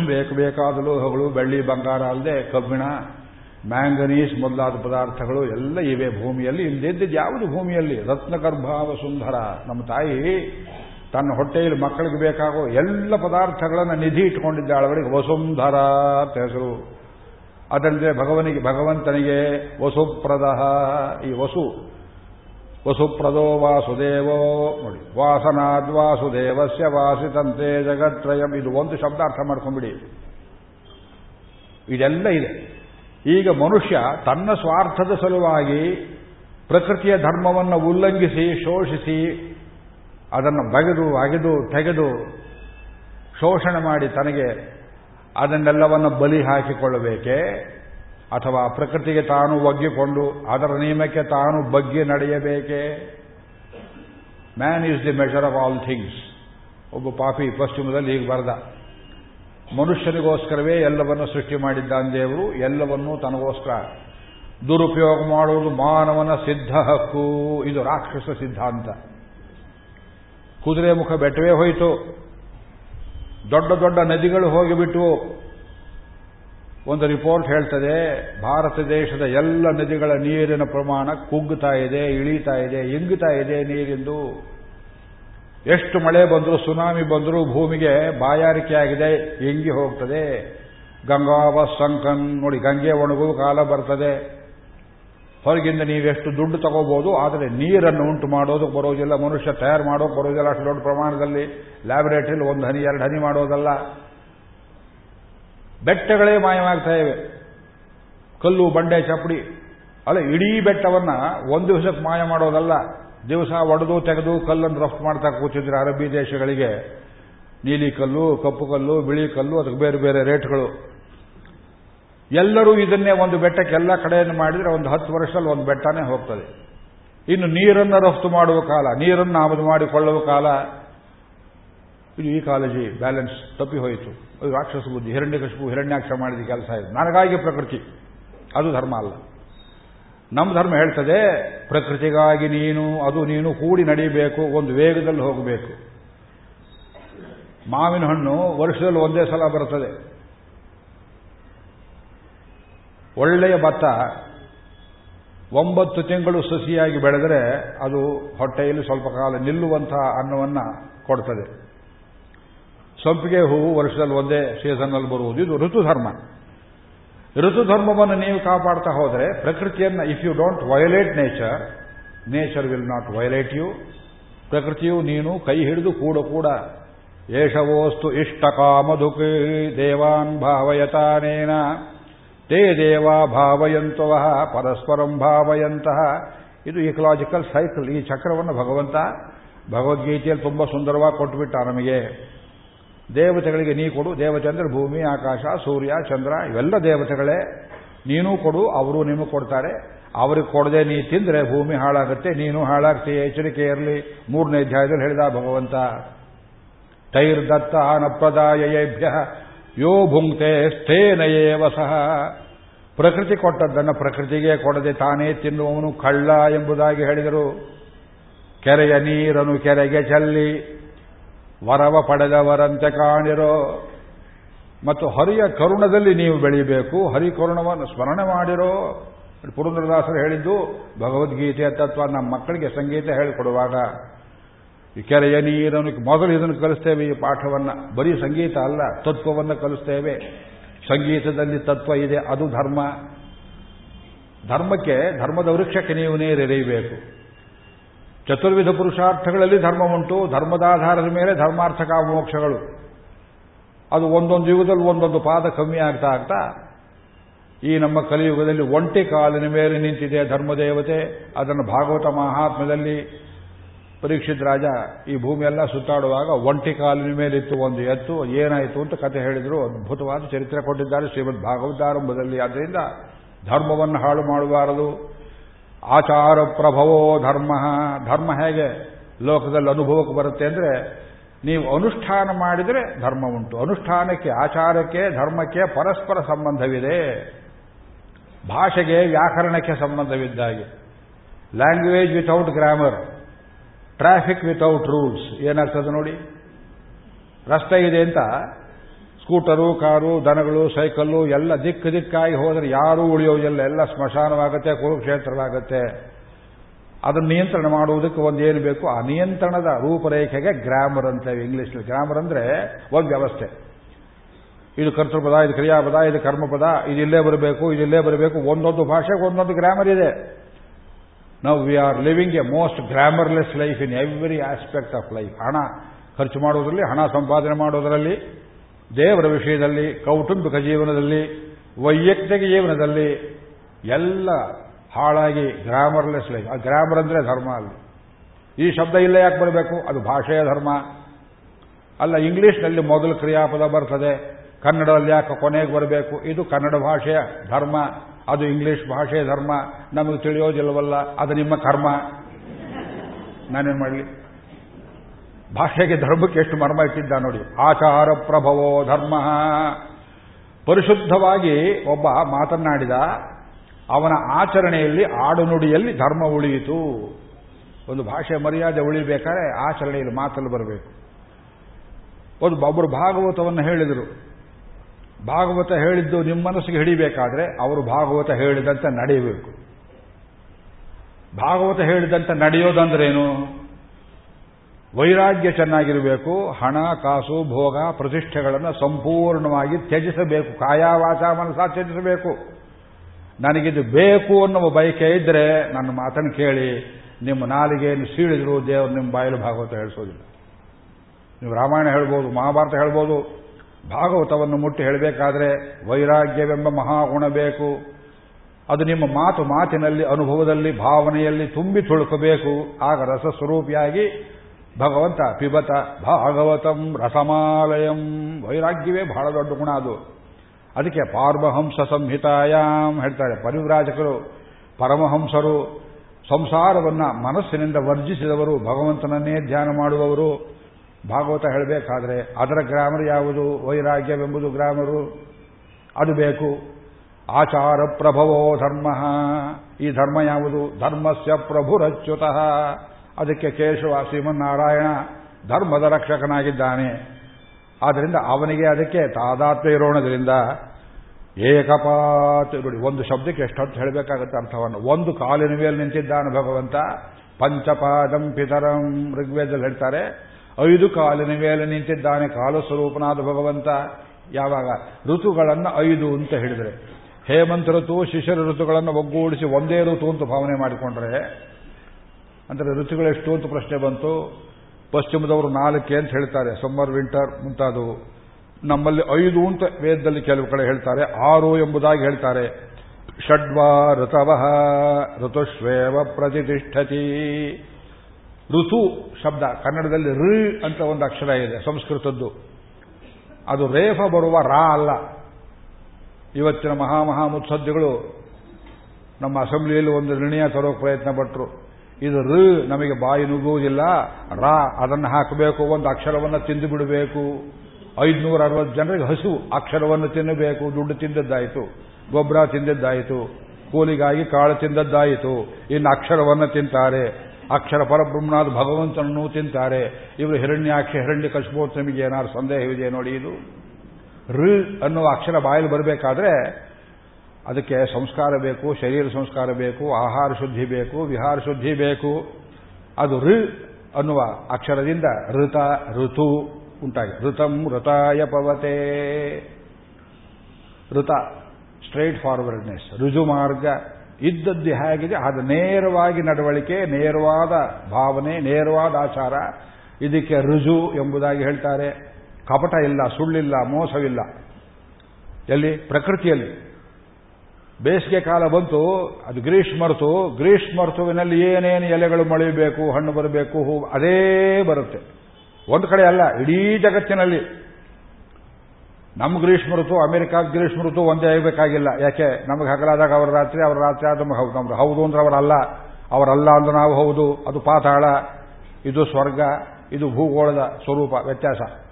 S1: ಬೇಕು ಬೇಕಾದ ಲೋಹಗಳು ಬೆಳ್ಳಿ ಬಂಗಾರ ಅಲ್ಲದೆ ಕಬ್ಬಿಣ, ಮ್ಯಾಂಗನೀಸ್ ಮೊದಲಾದ ಪದಾರ್ಥಗಳು ಎಲ್ಲ ಇವೆ ಭೂಮಿಯಲ್ಲಿ. ಇಲ್ಲದಿದ್ದು ಯಾವುದು ಭೂಮಿಯಲ್ಲಿ? ರತ್ನಗರ್ಭಾವ ಸುಂದರ ನಮ್ಮ ತಾಯಿ ತನ್ನ ಹೊಟ್ಟೆಯಲ್ಲಿ ಮಕ್ಕಳಿಗೆ ಬೇಕಾಗೋ ಎಲ್ಲ ಪದಾರ್ಥಗಳನ್ನು ನಿಧಿ ಇಟ್ಕೊಂಡಿದ್ದಾಳೆ ಅವರಿಗೆ ವಸುಂಧರ ಅಂತ ಹೆಸರು. ಅದಲ್ಲದೆ ಭಗವನಿಗೆ, ಭಗವಂತನಿಗೆ ವಸುಪ್ರದ ಈ ವಸು ವಸುಪ್ರದೋ ವಾಸುದೇವೋ ನೋಡಿ. ವಾಸನಾದ್ ವಾಸುದೇವಸ್ಯ ವಾಸಿತಂತೆ ಜಗತ್ರಯಂ. ಇದು ಒಂದು ಶಬ್ದ ಅರ್ಥ ಮಾಡ್ಕೊಂಡ್ಬಿಡಿ. ಇದೆಲ್ಲ ಇದೆ. ಈಗ ಮನುಷ್ಯ ತನ್ನ ಸ್ವಾರ್ಥದ ಸಲುವಾಗಿ ಪ್ರಕೃತಿಯ ಧರ್ಮವನ್ನು ಉಲ್ಲಂಘಿಸಿ, ಶೋಷಿಸಿ, ಅದನ್ನು ಬಗೆದು, ಅಗೆದು, ತೆಗೆದು ಶೋಷಣೆ ಮಾಡಿ ತನಗೆ ಅದನ್ನೆಲ್ಲವನ್ನು ಬಲಿ ಹಾಕಿಕೊಳ್ಳಬೇಕೆ? ಅಥವಾ ಪ್ರಕೃತಿಗೆ ತಾನು ಒಗ್ಗಿಕೊಂಡು ಅದರ ನಿಯಮಕ್ಕೆ ತಾನು ಬಗ್ಗಿ ನಡೆಯಬೇಕೆ? Man is the measure of all things ಒಬ್ಬ ಪಾಪಿ ಪಶ್ಚಿಮದಲ್ಲಿ ಈಗ ಬರೆದ. ಮನುಷ್ಯನಿಗೋಸ್ಕರವೇ ಎಲ್ಲವನ್ನು ಸೃಷ್ಟಿ ಮಾಡಿದ್ದಾನೆ ದೇವರು, ಎಲ್ಲವನ್ನೂ ತನಗೋಸ್ಕರ. ದುರುಪಯೋಗ ಮಾಡುವುದು ಮಾನವನ ಸಿದ್ಧ ಹಕ್ಕು. ಇದು ರಾಕ್ಷಸ ಸಿದ್ಧಾಂತ. ಕುದುರೆ ಮುಖ ಬೆಟ್ಟವೇ ಹೋಯಿತು. ದೊಡ್ಡ ದೊಡ್ಡ ನದಿಗಳು ಹೋಗಿಬಿಟ್ಟು ಒಂದು ರಿಪೋರ್ಟ್ ಹೇಳ್ತದೆ, ಭಾರತ ದೇಶದ ಎಲ್ಲ ನದಿಗಳ ನೀರಿನ ಪ್ರಮಾಣ ಕುಗ್ಗುತ್ತಾ ಇದೆ, ಇಳೀತಾ ಇದೆ ಇಂಗುತ್ತಾ ಇದೆ ನೀರಿಂದು. ಎಷ್ಟು ಮಳೆ ಬಂದರೂ, ಸುನಾಮಿ ಬಂದರೂ ಭೂಮಿಗೆ ಬಾಯಾರಿಕೆ ಆಗಿದೆ, ಇಂಗಿ ಹೋಗ್ತದೆ. ಗಂಗಾವ, ಸಂಕನ್, ನೋಡಿ, ಗಂಗೆ ಒಣಗುವ ಕಾಲ ಬರ್ತದೆ. ಹೊರಗಿಂದ ನೀವೆಷ್ಟು ದುಡ್ಡು ತಗೋಬಹುದು ಆದರೆ ನೀರನ್ನು ಉಂಟು ಮಾಡೋದಕ್ಕೆ ಬರೋದಿಲ್ಲ, ಮನುಷ್ಯ ತಯಾರು ಮಾಡೋಕೆ ಬರೋದಿಲ್ಲ ಅಷ್ಟು ದೊಡ್ಡ ಪ್ರಮಾಣದಲ್ಲಿ. ಲ್ಯಾಬೊರೇಟರಿಲಿ ಒಂದು ಹನಿ, ಎರಡು ಹನಿ ಮಾಡೋದಲ್ಲ. ಬೆಟ್ಟಗಳೇ ಮಾಯವಾಗ್ತಾ ಇವೆ. ಕಲ್ಲು, ಬಂಡೆ, ಚಪ್ಪಡಿ. ಅಲ್ಲ, ಇಡೀ ಬೆಟ್ಟವನ್ನ ಒಂದು ದಿವಸಕ್ಕೆ ಮಾಯ ಮಾಡೋದಲ್ಲ. ದಿವಸ ಒಡೆದು ತೆಗೆದು ಕಲ್ಲನ್ನು ರಫ್ತು ಮಾಡ್ತಾ ಕೂತಿದ್ರೆ ಅರಬ್ಬಿ ದೇಶಗಳಿಗೆ. ನೀಲಿ ಕಲ್ಲು, ಕಪ್ಪು ಕಲ್ಲು, ಬಿಳಿ ಕಲ್ಲು, ಅದಕ್ಕೆ ಬೇರೆ ಬೇರೆ ರೇಟ್ಗಳು. ಎಲ್ಲರೂ ಇದನ್ನೇ ಒಂದು ಬೆಟ್ಟಕ್ಕೆ ಎಲ್ಲ ಕಡೆಯನ್ನು ಮಾಡಿದರೆ ಒಂದು ಹತ್ತು ವರ್ಷದಲ್ಲಿ ಒಂದು ಬೆಟ್ಟನೇ ಹೋಗ್ತದೆ. ಇನ್ನು ನೀರನ್ನು ರಫ್ತು ಮಾಡುವ ಕಾಲ, ನೀರನ್ನು ಆಮದು ಮಾಡಿಕೊಳ್ಳುವ ಕಾಲ, ಇದು ಈ ಕಾಲೇಜಿ ಬ್ಯಾಲೆನ್ಸ್ ತಪ್ಪಿ ಹೋಯಿತು. ರಾಕ್ಷಸ ಬುದ್ಧಿ, ಹಿರಣ್ಯಕಶಿಪು ಹಿರಣ್ಯಾಕ್ಷ ಮಾಡಿದ ಕೆಲಸ ಇದು. ನನಗಾಗಿ ಪ್ರಕೃತಿ. ಅದು ಧರ್ಮ ಅಲ್ಲ. ನಮ್ಮ ಧರ್ಮ ಹೇಳ್ತದೆ, ಪ್ರಕೃತಿಗಾಗಿ ನೀನು, ಅದು ನೀನು ಕೂಡಿ ನಡೀಬೇಕು, ಒಂದು ವೇಗದಲ್ಲಿ ಹೋಗಬೇಕು. ಮಾವಿನ ಹಣ್ಣು ವರ್ಷದಲ್ಲಿ ಒಂದೇ ಸಲ ಬರುತ್ತದೆ. ಒಳ್ಳೆಯ ಭತ್ತ ಒಂಬತ್ತು ತಿಂಗಳು ಸಸಿಯಾಗಿ ಬೆಳೆದರೆ ಅದು ಹೊಟ್ಟೆಯಲ್ಲಿ ಸ್ವಲ್ಪ ಕಾಲ ನಿಲ್ಲುವಂತಹ ಅನ್ನವನ್ನು ಕೊಡ್ತದೆ. ಸಂಪಿಗೆ ಹೂವು ವರ್ಷದಲ್ಲಿ ಒಂದೇ ಸೀಸನ್ನಲ್ಲಿ ಬರುವುದು. ಇದು ಋತುಧರ್ಮ. ಋತುಧರ್ಮವನ್ನು ನೀವು ಕಾಪಾಡ್ತಾ ಹೋದರೆ ಪ್ರಕೃತಿಯನ್ನು if you don't violate nature nature will not violate you ಪ್ರಕೃತಿಯು ನೀನು ಕೈ ಹಿಡಿದು ಕೂಡ ಕೂಡ ಏಷವೋಸ್ತು ಇಷ್ಟಕಾಮಧುಕ್ ದೇವಾನ್ ಭಾವಯತಾನೇನ. ತೇ ದೇವಾ ಭಾವಯಂತವ, ಪರಸ್ಪರಂ ಭಾವಯಂತಹ ಇದು ಇಕಲಾಜಿಕಲ್ ಸೈಕಲ್ ಈ ಚಕ್ರವನ್ನು ಭಗವಂತ ಭಗವದ್ಗೀತೆಯಲ್ಲಿ ತುಂಬ ಸುಂದರವಾಗಿ ಕೊಟ್ಟುಬಿಟ್ಟ ನಮಗೆ. ದೇವತೆಗಳಿಗೆ ನೀ ಕೊಡು ದೇವತೆ ಭೂಮಿ, ಆಕಾಶ, ಸೂರ್ಯ, ಚಂದ್ರ, ಇವೆಲ್ಲ ದೇವತೆಗಳೇ, ನೀನು ಕೊಡು, ಅವರು ನಿಮಗೆ ಕೊಡ್ತಾರೆ. ಅವ್ರಿಗೆ ಕೊಡದೆ ನೀ ತಿಂದರೆ ಭೂಮಿ ಹಾಳಾಗುತ್ತೆ, ನೀನು ಹಾಳಾಗ್ತೀಯ, ಎಚ್ಚರಿಕೆ ಇರಲಿ. ಮೂರನೇ ಅಧ್ಯಾಯದಲ್ಲಿ ಹೇಳಿದ ಭಗವಂತ ತೈರ್ದತ್ತ ನಪ್ರದಾಯೇಭ್ಯ ಯೋ ಭುಂಕ್ತೆ ಸ್ಥೇನಯೇವ ಸಹ. ಪ್ರಕೃತಿ ಕೊಟ್ಟದ್ದನ್ನು ಪ್ರಕೃತಿಗೆ ಕೊಡದೆ ತಾನೇ ತಿನ್ನುವವನು ಕಳ್ಳ ಎಂಬುದಾಗಿ ಹೇಳಿದರು. ಕೆರೆಯ ನೀರನ್ನು ಕೆರೆಗೆ ಚೆಲ್ಲಿ ವರವ ಪಡೆದವರಂತೆ ಕಾಣಿರೋ. ಮತ್ತು ಹರಿಯ ಕರುಣದಲ್ಲಿ ನೀವು ಬೆಳಿಬೇಕು, ಹರಿ ಕರುಣವನ್ನು ಸ್ಮರಣೆ ಮಾಡಿರೋ. ಪುರಂದ್ರದಾಸರು ಹೇಳಿದ್ದು, ಭಗವದ್ಗೀತೆಯ ತತ್ವ ನಮ್ಮ ಮಕ್ಕಳಿಗೆ ಸಂಗೀತ ಹೇಳಿಕೊಡುವಾಗ, ಈ ಕೆರೆಯ ನೀರನ್ನು ಮೊದಲು ಇದನ್ನು ಕಲಿಸ್ತೇವೆ, ಈ ಪಾಠವನ್ನು. ಬರೀ ಸಂಗೀತ ಅಲ್ಲ, ತತ್ವವನ್ನು ಕಲಿಸ್ತೇವೆ. ಸಂಗೀತದಲ್ಲಿ ತತ್ವ ಇದೆ, ಅದು ಧರ್ಮ. ಧರ್ಮಕ್ಕೆ, ಧರ್ಮದ ವೃಕ್ಷಕ್ಕೆ ನೀವು ನೀರೆರೆಯಬೇಕು. ಚತುರ್ವಿಧ ಪುರುಷಾರ್ಥಗಳಲ್ಲಿ ಧರ್ಮ ಉಂಟು, ಧರ್ಮದಾಧಾರದ ಮೇಲೆ ಧರ್ಮಾರ್ಥ ಮೋಕ್ಷಗಳು. ಅದು ಒಂದೊಂದು ಯುಗದಲ್ಲಿ ಒಂದೊಂದು ಪಾದ ಕಮ್ಮಿ ಆಗ್ತಾ ಆಗ್ತಾ, ಈ ನಮ್ಮ ಕಲಿಯುಗದಲ್ಲಿ ಒಂಟಿ ಕಾಲಿನ ಮೇಲೆ ನಿಂತಿದೆ ಧರ್ಮದೇವತೆ. ಅದನ್ನು ಭಾಗವತ ಮಹಾತ್ಮದಲ್ಲಿ ಪರೀಕ್ಷಿತ್ ರಾಜ ಈ ಭೂಮಿಯೆಲ್ಲ ಸುತ್ತಾಡುವಾಗ ಒಂಟಿ ಕಾಲಿನ ಮೇಲಿತ್ತು ಒಂದು ಎತ್ತು, ಏನಾಯಿತು ಅಂತ ಕತೆ ಹೇಳಿದರು. ಅದ್ಭುತವಾದ ಚರಿತ್ರೆ ಕೊಟ್ಟಿದ್ದಾರೆ ಶ್ರೀಮದ್ ಭಾಗವತಾರಂಭದಲ್ಲಿ. ಆದ್ದರಿಂದ ಧರ್ಮವನ್ನು ಹಾಳು ಮಾಡಬಾರದು ಆಚಾರ ಪ್ರಭವೋ ಧರ್ಮ. ಧರ್ಮ ಹೇಗೆ ಲೋಕದಲ್ಲಿ ಅನುಭವಕ್ಕೆ ಬರುತ್ತೆ ಅಂದರೆ ನೀವು ಅನುಷ್ಠಾನ ಮಾಡಿದರೆ ಧರ್ಮ ಉಂಟು. ಅನುಷ್ಠಾನಕ್ಕೆ, ಆಚಾರಕ್ಕೆ, ಧರ್ಮಕ್ಕೆ ಪರಸ್ಪರ ಸಂಬಂಧವಿದೆ. ಭಾಷೆಗೆ ವ್ಯಾಕರಣಕ್ಕೆ ಸಂಬಂಧವಿದ್ದಾಗೆ language without grammar traffic without rules ಏನಾಗ್ತದೆ ನೋಡಿ? ರಸ್ತೆ ಇದೆ ಅಂತ ಸ್ಕೂಟರು, ಕಾರು, ದನಗಳು, ಸೈಕಲ್ಲು ಎಲ್ಲ ದಿಕ್ಕು ದಿಕ್ಕಾಗಿ ಹೋದರೆ ಯಾರೂ ಉಳಿಯೋದಿಲ್ಲ. ಎಲ್ಲ ಸ್ಮಶಾನವಾಗುತ್ತೆ, ಕುರುಕ್ಷೇತ್ರವಾಗುತ್ತೆ. ಅದನ್ನು ನಿಯಂತ್ರಣ ಮಾಡುವುದಕ್ಕೆ ಒಂದೇನು ಬೇಕು? ಆ ನಿಯಂತ್ರಣದ ರೂಪರೇಖೆಗೆ ಗ್ರಾಮರ್ ಅಂತೇವೆ ಇಂಗ್ಲೀಷ್ನಲ್ಲಿ. ಗ್ರಾಮರ್ ಅಂದರೆ ಒಂದು ವ್ಯವಸ್ಥೆ. ಇದು ಕರ್ತೃಪದ, ಇದು ಕ್ರಿಯಾಪದ, ಇದು ಕರ್ಮಪದ, ಇದು ಇಲ್ಲೇ ಬರಬೇಕು, ಇದು ಇಲ್ಲೇ ಬರಬೇಕು. ಒಂದೊಂದು ಭಾಷೆಗೆ ಒಂದೊಂದು ಗ್ರಾಮರ್ ಇದೆ. ನಾವು we are living a most grammarless life in every aspect of life ಹಣ ಖರ್ಚು ಮಾಡೋದರಲ್ಲಿ ಹಣ ಸಂಪಾದನೆ ಮಾಡೋದರಲ್ಲಿ ದೇವರ ವಿಷಯದಲ್ಲಿ, ಕೌಟುಂಬಿಕ ಜೀವನದಲ್ಲಿ, ವೈಯಕ್ತಿಕ ಜೀವನದಲ್ಲಿ ಎಲ್ಲ ಹಾಳಾಗಿ ಗ್ರಾಮರ್ಲೆಸ್ ಲೈಫ್. ಆ ಗ್ರಾಮರ್ ಅಂದ್ರೆ ಧರ್ಮ ಅಲ್ಲಿ. ಈ ಶಬ್ದ ಇಲ್ಲ ಯಾಕೆ ಬರಬೇಕು? ಅದು ಭಾಷೆಯ ಧರ್ಮ. ಅಲ್ಲ, ಇಂಗ್ಲಿಷ್ನಲ್ಲಿ ಮೊದಲು ಕ್ರಿಯಾಪದ ಬರ್ತದೆ. ಕನ್ನಡದಲ್ಲಿ ಯಾಕೆ ಕೊನೆಗೆ ಬರಬೇಕು? ಇದು ಕನ್ನಡ ಭಾಷೆಯ ಧರ್ಮ. ಅದು ಇಂಗ್ಲಿಷ್ ಭಾಷೆಯ ಧರ್ಮ. ನಮಗೆ ತಿಳಿಯೋದಿಲ್ಲವಲ್ಲ, ಅದು ನಿಮ್ಮ ಕರ್ಮ. ನಾನೇನು ಮಾಡಲಿ? ಭಾಷೆಗೆ ಧರ್ಮಕ್ಕೆ ಎಷ್ಟು ಮರ್ಮ ಇಟ್ಟಿದ್ದ ನೋಡಿ. ಆಚಾರ ಪ್ರಭವೋ ಧರ್ಮ. ಪರಿಶುದ್ಧವಾಗಿ ಒಬ್ಬ ಮಾತನಾಡಿದ ಅವನ ಆಚರಣೆಯಲ್ಲಿ ಆಡುನುಡಿಯಲ್ಲಿ ಧರ್ಮ ಉಳಿಯಿತು. ಒಂದು ಭಾಷೆ ಮರ್ಯಾದೆ ಉಳಿಬೇಕಾದ್ರೆ ಆಚರಣೆಯಲ್ಲಿ ಮಾತಲ್ಲಿ ಬರಬೇಕು. ಒಂದು ಒಬ್ಬರು ಭಾಗವತವನ್ನು ಹೇಳಿದರು. ಭಾಗವತ ಹೇಳಿದ್ದು ನಿಮ್ಮ ಮನಸ್ಸಿಗೆ ಹಿಡಿಬೇಕಾದ್ರೆ ಅವರು ಭಾಗವತ ಹೇಳಿದಂತೆ ನಡೆಯಬೇಕು. ಭಾಗವತ ಹೇಳಿದಂತೆ ನಡೆಯೋದಂದ್ರೇನು? ವೈರಾಗ್ಯ ಚೆನ್ನಾಗಿರಬೇಕು, ಹಣ, ಕಾಸು, ಭೋಗ, ಪ್ರತಿಷ್ಠೆಗಳನ್ನು ಸಂಪೂರ್ಣವಾಗಿ ತ್ಯಜಿಸಬೇಕು ಕಾಯಾವಾಚ ಮನಸ್ಸ ತ್ಯಜಿಸಬೇಕು. ನನಗಿದು ಬೇಕು ಅನ್ನುವ ಬಯಕೆ ಇದ್ದರೆ ನನ್ನ ಮಾತನ್ನು ಕೇಳಿ, ನಿಮ್ಮ ನಾಲಿಗೆಯನ್ನು ಸೀಳಿದ್ರು ದೇವರು ನಿಮ್ಮ ಬಾಯಲು ಭಾಗವತ ಹೇಳಿಸೋದಿಲ್ಲ. ನೀವು ರಾಮಾಯಣ ಹೇಳ್ಬೋದು, ಮಹಾಭಾರತ ಹೇಳ್ಬೋದು, ಭಾಗವತವನ್ನು ಮುಟ್ಟಿ ಹೇಳಬೇಕಾದ್ರೆ ವೈರಾಗ್ಯವೆಂಬ ಮಹಾಗುಣ ಬೇಕು. ಅದು ನಿಮ್ಮ ಮಾತು ಮಾತಿನಲ್ಲಿ, ಅನುಭವದಲ್ಲಿ, ಭಾವನೆಯಲ್ಲಿ ತುಂಬಿ ತುಳುಕಬೇಕು. ಆಗ ರಸಸ್ವರೂಪಿಯಾಗಿ ಭಗವಂತ ಪಿಬತ ಭಾಗವತಂ ರಸಮಾಲಯಂ. ವೈರಾಗ್ಯವೇ ಬಹಳ ದೊಡ್ಡ ಗುಣ ಅದು. ಅದಕ್ಕೆ ಪಾರ್ವಹಂಸ ಸಂಹಿತಾಯಾಮ್ ಹೇಳ್ತಾರೆ. ಪರಿವ್ರಾಜಕರು, ಪರಮಹಂಸರು, ಸಂಸಾರವನ್ನ ಮನಸ್ಸಿನಿಂದ ವರ್ಜಿಸಿದವರು, ಭಗವಂತನನ್ನೇ ಧ್ಯಾನ ಮಾಡುವವರು. ಭಾಗವತ ಹೇಳಬೇಕಾದ್ರೆ ಅದರ ಗ್ರಾಮರ್ ಯಾವುದು? ವೈರಾಗ್ಯವೆಂಬುದು ಗ್ರಾಮರು. ಅದು ಬೇಕು. ಆಚಾರ ಪ್ರಭವೋ ಧರ್ಮ. ಈ ಧರ್ಮ ಯಾವುದು? ಧರ್ಮಸ್ಯ ಪ್ರಭುರಚ್ಯುತಃ. ಅದಕ್ಕೆ ಕೇಶವ ಶ್ರೀಮನ್ನಾರಾಯಣ ಧರ್ಮದ ರಕ್ಷಕನಾಗಿದ್ದಾನೆ. ಆದ್ದರಿಂದ ಅವನಿಗೆ ಅದಕ್ಕೆ ತಾದಾತ್ಮ್ಯ ಇರೋಣದ್ರಿಂದ ಏಕಪಾತ್ ನೋಡಿ ಒಂದು ಶಬ್ದಕ್ಕೆ ಎಷ್ಟೊತ್ತು ಹೇಳಬೇಕಾಗುತ್ತೆ ಅರ್ಥವನ್ನು. ಒಂದು ಕಾಲಿನ ಮೇಲೆ ನಿಂತಿದ್ದಾನೆ ಭಗವಂತ. ಪಂಚಪಾದಂ ಪಿತರಂ ಋಗ್ವೇದದಲ್ಲಿ ಹೇಳ್ತಾರೆ. ಐದು ಕಾಲಿನ ಮೇಲೆ ನಿಂತಿದ್ದಾನೆ ಕಾಲು ಸ್ವರೂಪನಾದ ಭಗವಂತ. ಯಾವಾಗ? ಋತುಗಳನ್ನು ಐದು ಅಂತ ಹೇಳಿದರೆ. ಹೇಮಂತ ಋತು, ಶಿಶಿರ ಋತುಗಳನ್ನು ಒಗ್ಗೂಡಿಸಿ ಒಂದೇ ಋತು ಅಂತ ಭಾವನೆ ಮಾಡಿಕೊಂಡ್ರೆ ಅಂದರೆ ಋತುಗಳೆಷ್ಟು ಅಂತ ಪ್ರಶ್ನೆ ಬಂತು. ಪಶ್ಚಿಮದವರು ನಾಲ್ಕೆ ಅಂತ ಹೇಳ್ತಾರೆ, ಸಮ್ಮರ್, ವಿಂಟರ್ ಮುಂತಾದವು. ನಮ್ಮಲ್ಲಿ ಐದು ಅಂತ ವೇದದಲ್ಲಿ ಕೆಲವು ಕಡೆ ಹೇಳ್ತಾರೆ, ಆರು ಎಂಬುದಾಗಿ ಹೇಳ್ತಾರೆ. ಷಡ್ವಾ ಋತವಃ ಋತುಶ್ವೇವ ಪ್ರತಿಷ್ಠತಿ. ಋತು ಶಬ್ದ, ಕನ್ನಡದಲ್ಲಿ ಋ ಅಂತ ಒಂದು ಅಕ್ಷರ ಇದೆ, ಸಂಸ್ಕೃತದ್ದು. ಅದು ರೇಫ ಬರುವ ರಾ ಅಲ್ಲ. ಇವತ್ತಿನ ಮಹಾಮಹಾ ಮುತ್ಸದ್ದಿಗಳು ನಮ್ಮ ಅಸೆಂಬ್ಲಿಯಲ್ಲಿ ಒಂದು ನಿರ್ಣಯ ತರೋ ಪ್ರಯತ್ನ ಪಟ್ಟರು ಇದು ಋ ನಮಗೆ ಬಾಯಿ ನುಗ್ಗುವುದಿಲ್ಲ. ರಾ ಅದನ್ನು ಹಾಕಬೇಕು, ಒಂದು ಅಕ್ಷರವನ್ನು ತಿಂದು ಬಿಡಬೇಕು. ಐದುನೂರ ಅರವತ್ತು ಜನರಿಗೆ ಹಸು ಅಕ್ಷರವನ್ನು ತಿನ್ನಬೇಕು. ದುಡ್ಡು ತಿಂದದ್ದಾಯಿತು. ಗೊಬ್ಬರ ತಿಂದದ್ದಾಯಿತು. ಕೂಲಿಗಾಗಿ ಕಾಳು ತಿಂದದ್ದಾಯಿತು. ಇನ್ನು ಅಕ್ಷರವನ್ನು ತಿಂತಾರೆ. ಅಕ್ಷರ ಪರಬ್ರಹ್ಮನಾದ ಭಗವಂತನನ್ನು ತಿಂತಾರೆ. ಇವರು ಹಿರಣ್ಯಾಕ್ಷ, ಹಿರಣ್ಯ ನಿಮಗೆ ಏನಾದ್ರು ಸಂದೇಹವಿದೆ ನೋಡಿ ಇದು. ಋ ಅನ್ನುವ ಅಕ್ಷರ ಬಾಯಲ್ಲಿ ಬರಬೇಕಾದ್ರೆ ಅದಕ್ಕೆ ಸಂಸ್ಕಾರ ಬೇಕು, ಶರೀರ ಸಂಸ್ಕಾರ ಬೇಕು, ಆಹಾರ ಶುದ್ಧಿ ಬೇಕು, ವಿಹಾರ ಶುದ್ಧಿ ಬೇಕು. ಅದು ಋ ಅನ್ನುವ ಅಕ್ಷರದಿಂದ ಋತ, ಋತು ಉಂಟಾಗಿ ಋತಂ ಋತಾಯ ಪವತೆ. ಋತ ಸ್ಟ್ರೈಟ್ ಫಾರ್ವರ್ಡ್ನೆಸ್ ರುಜು ಮಾರ್ಗ ಇದ್ದದ್ದು ಹೇಗಿದೆ, ಅದು ನೇರವಾಗಿ ನಡವಳಿಕೆ, ನೇರವಾದ ಭಾವನೆ, ನೇರವಾದ ಆಚಾರ. ಇದಕ್ಕೆ ರುಜು ಎಂಬುದಾಗಿ ಹೇಳ್ತಾರೆ. ಕಪಟ ಇಲ್ಲ, ಸುಳ್ಳಿಲ್ಲ, ಮೋಸವಿಲ್ಲ. ಎಲ್ಲಿ? ಪ್ರಕೃತಿಯಲ್ಲಿ. ಬೇಸಿಗೆ ಕಾಲ ಬಂತು, ಅದು ಗ್ರೀಷ್ಮ ಋತು ಗ್ರೀಷ್ಮ ಋತುವಿನಲ್ಲಿ ಏನೇನು ಎಲೆಗಳು ಮೊಳೆಯಬೇಕು ಹಣ್ಣು ಬರಬೇಕು, ಹೂ ಅದೇ ಬರುತ್ತೆ. ಒಂದು ಕಡೆ ಅಲ್ಲ, ಇಡೀ ಜಗತ್ತಿನಲ್ಲಿ. ನಮ್ಮ ಗ್ರೀಷ್ಮ ಋತು ಅಮೆರಿಕ ಗ್ರೀಷ್ಮ ಋತು ಒಂದೇ ಆಗಬೇಕಾಗಿಲ್ಲ. ಯಾಕೆ? ನಮಗೆ ಹಗಲಾದಾಗ ಅವರ ರಾತ್ರಿ ಅವರ ರಾತ್ರಿ ಆದ ಹೌದು, ನಮ್ದು ಹೌದು ಅಂದ್ರೆ ಅವರಲ್ಲ. ಅವರಲ್ಲ ಅಂದ್ರೆ ನಾವು ಹೌದು. ಅದು ಪಾತಾಳ, ಇದು ಸ್ವರ್ಗ, ಇದು ಭೂಗೋಳದ ಸ್ವರೂಪ, ವ್ಯತ್ಯಾಸ.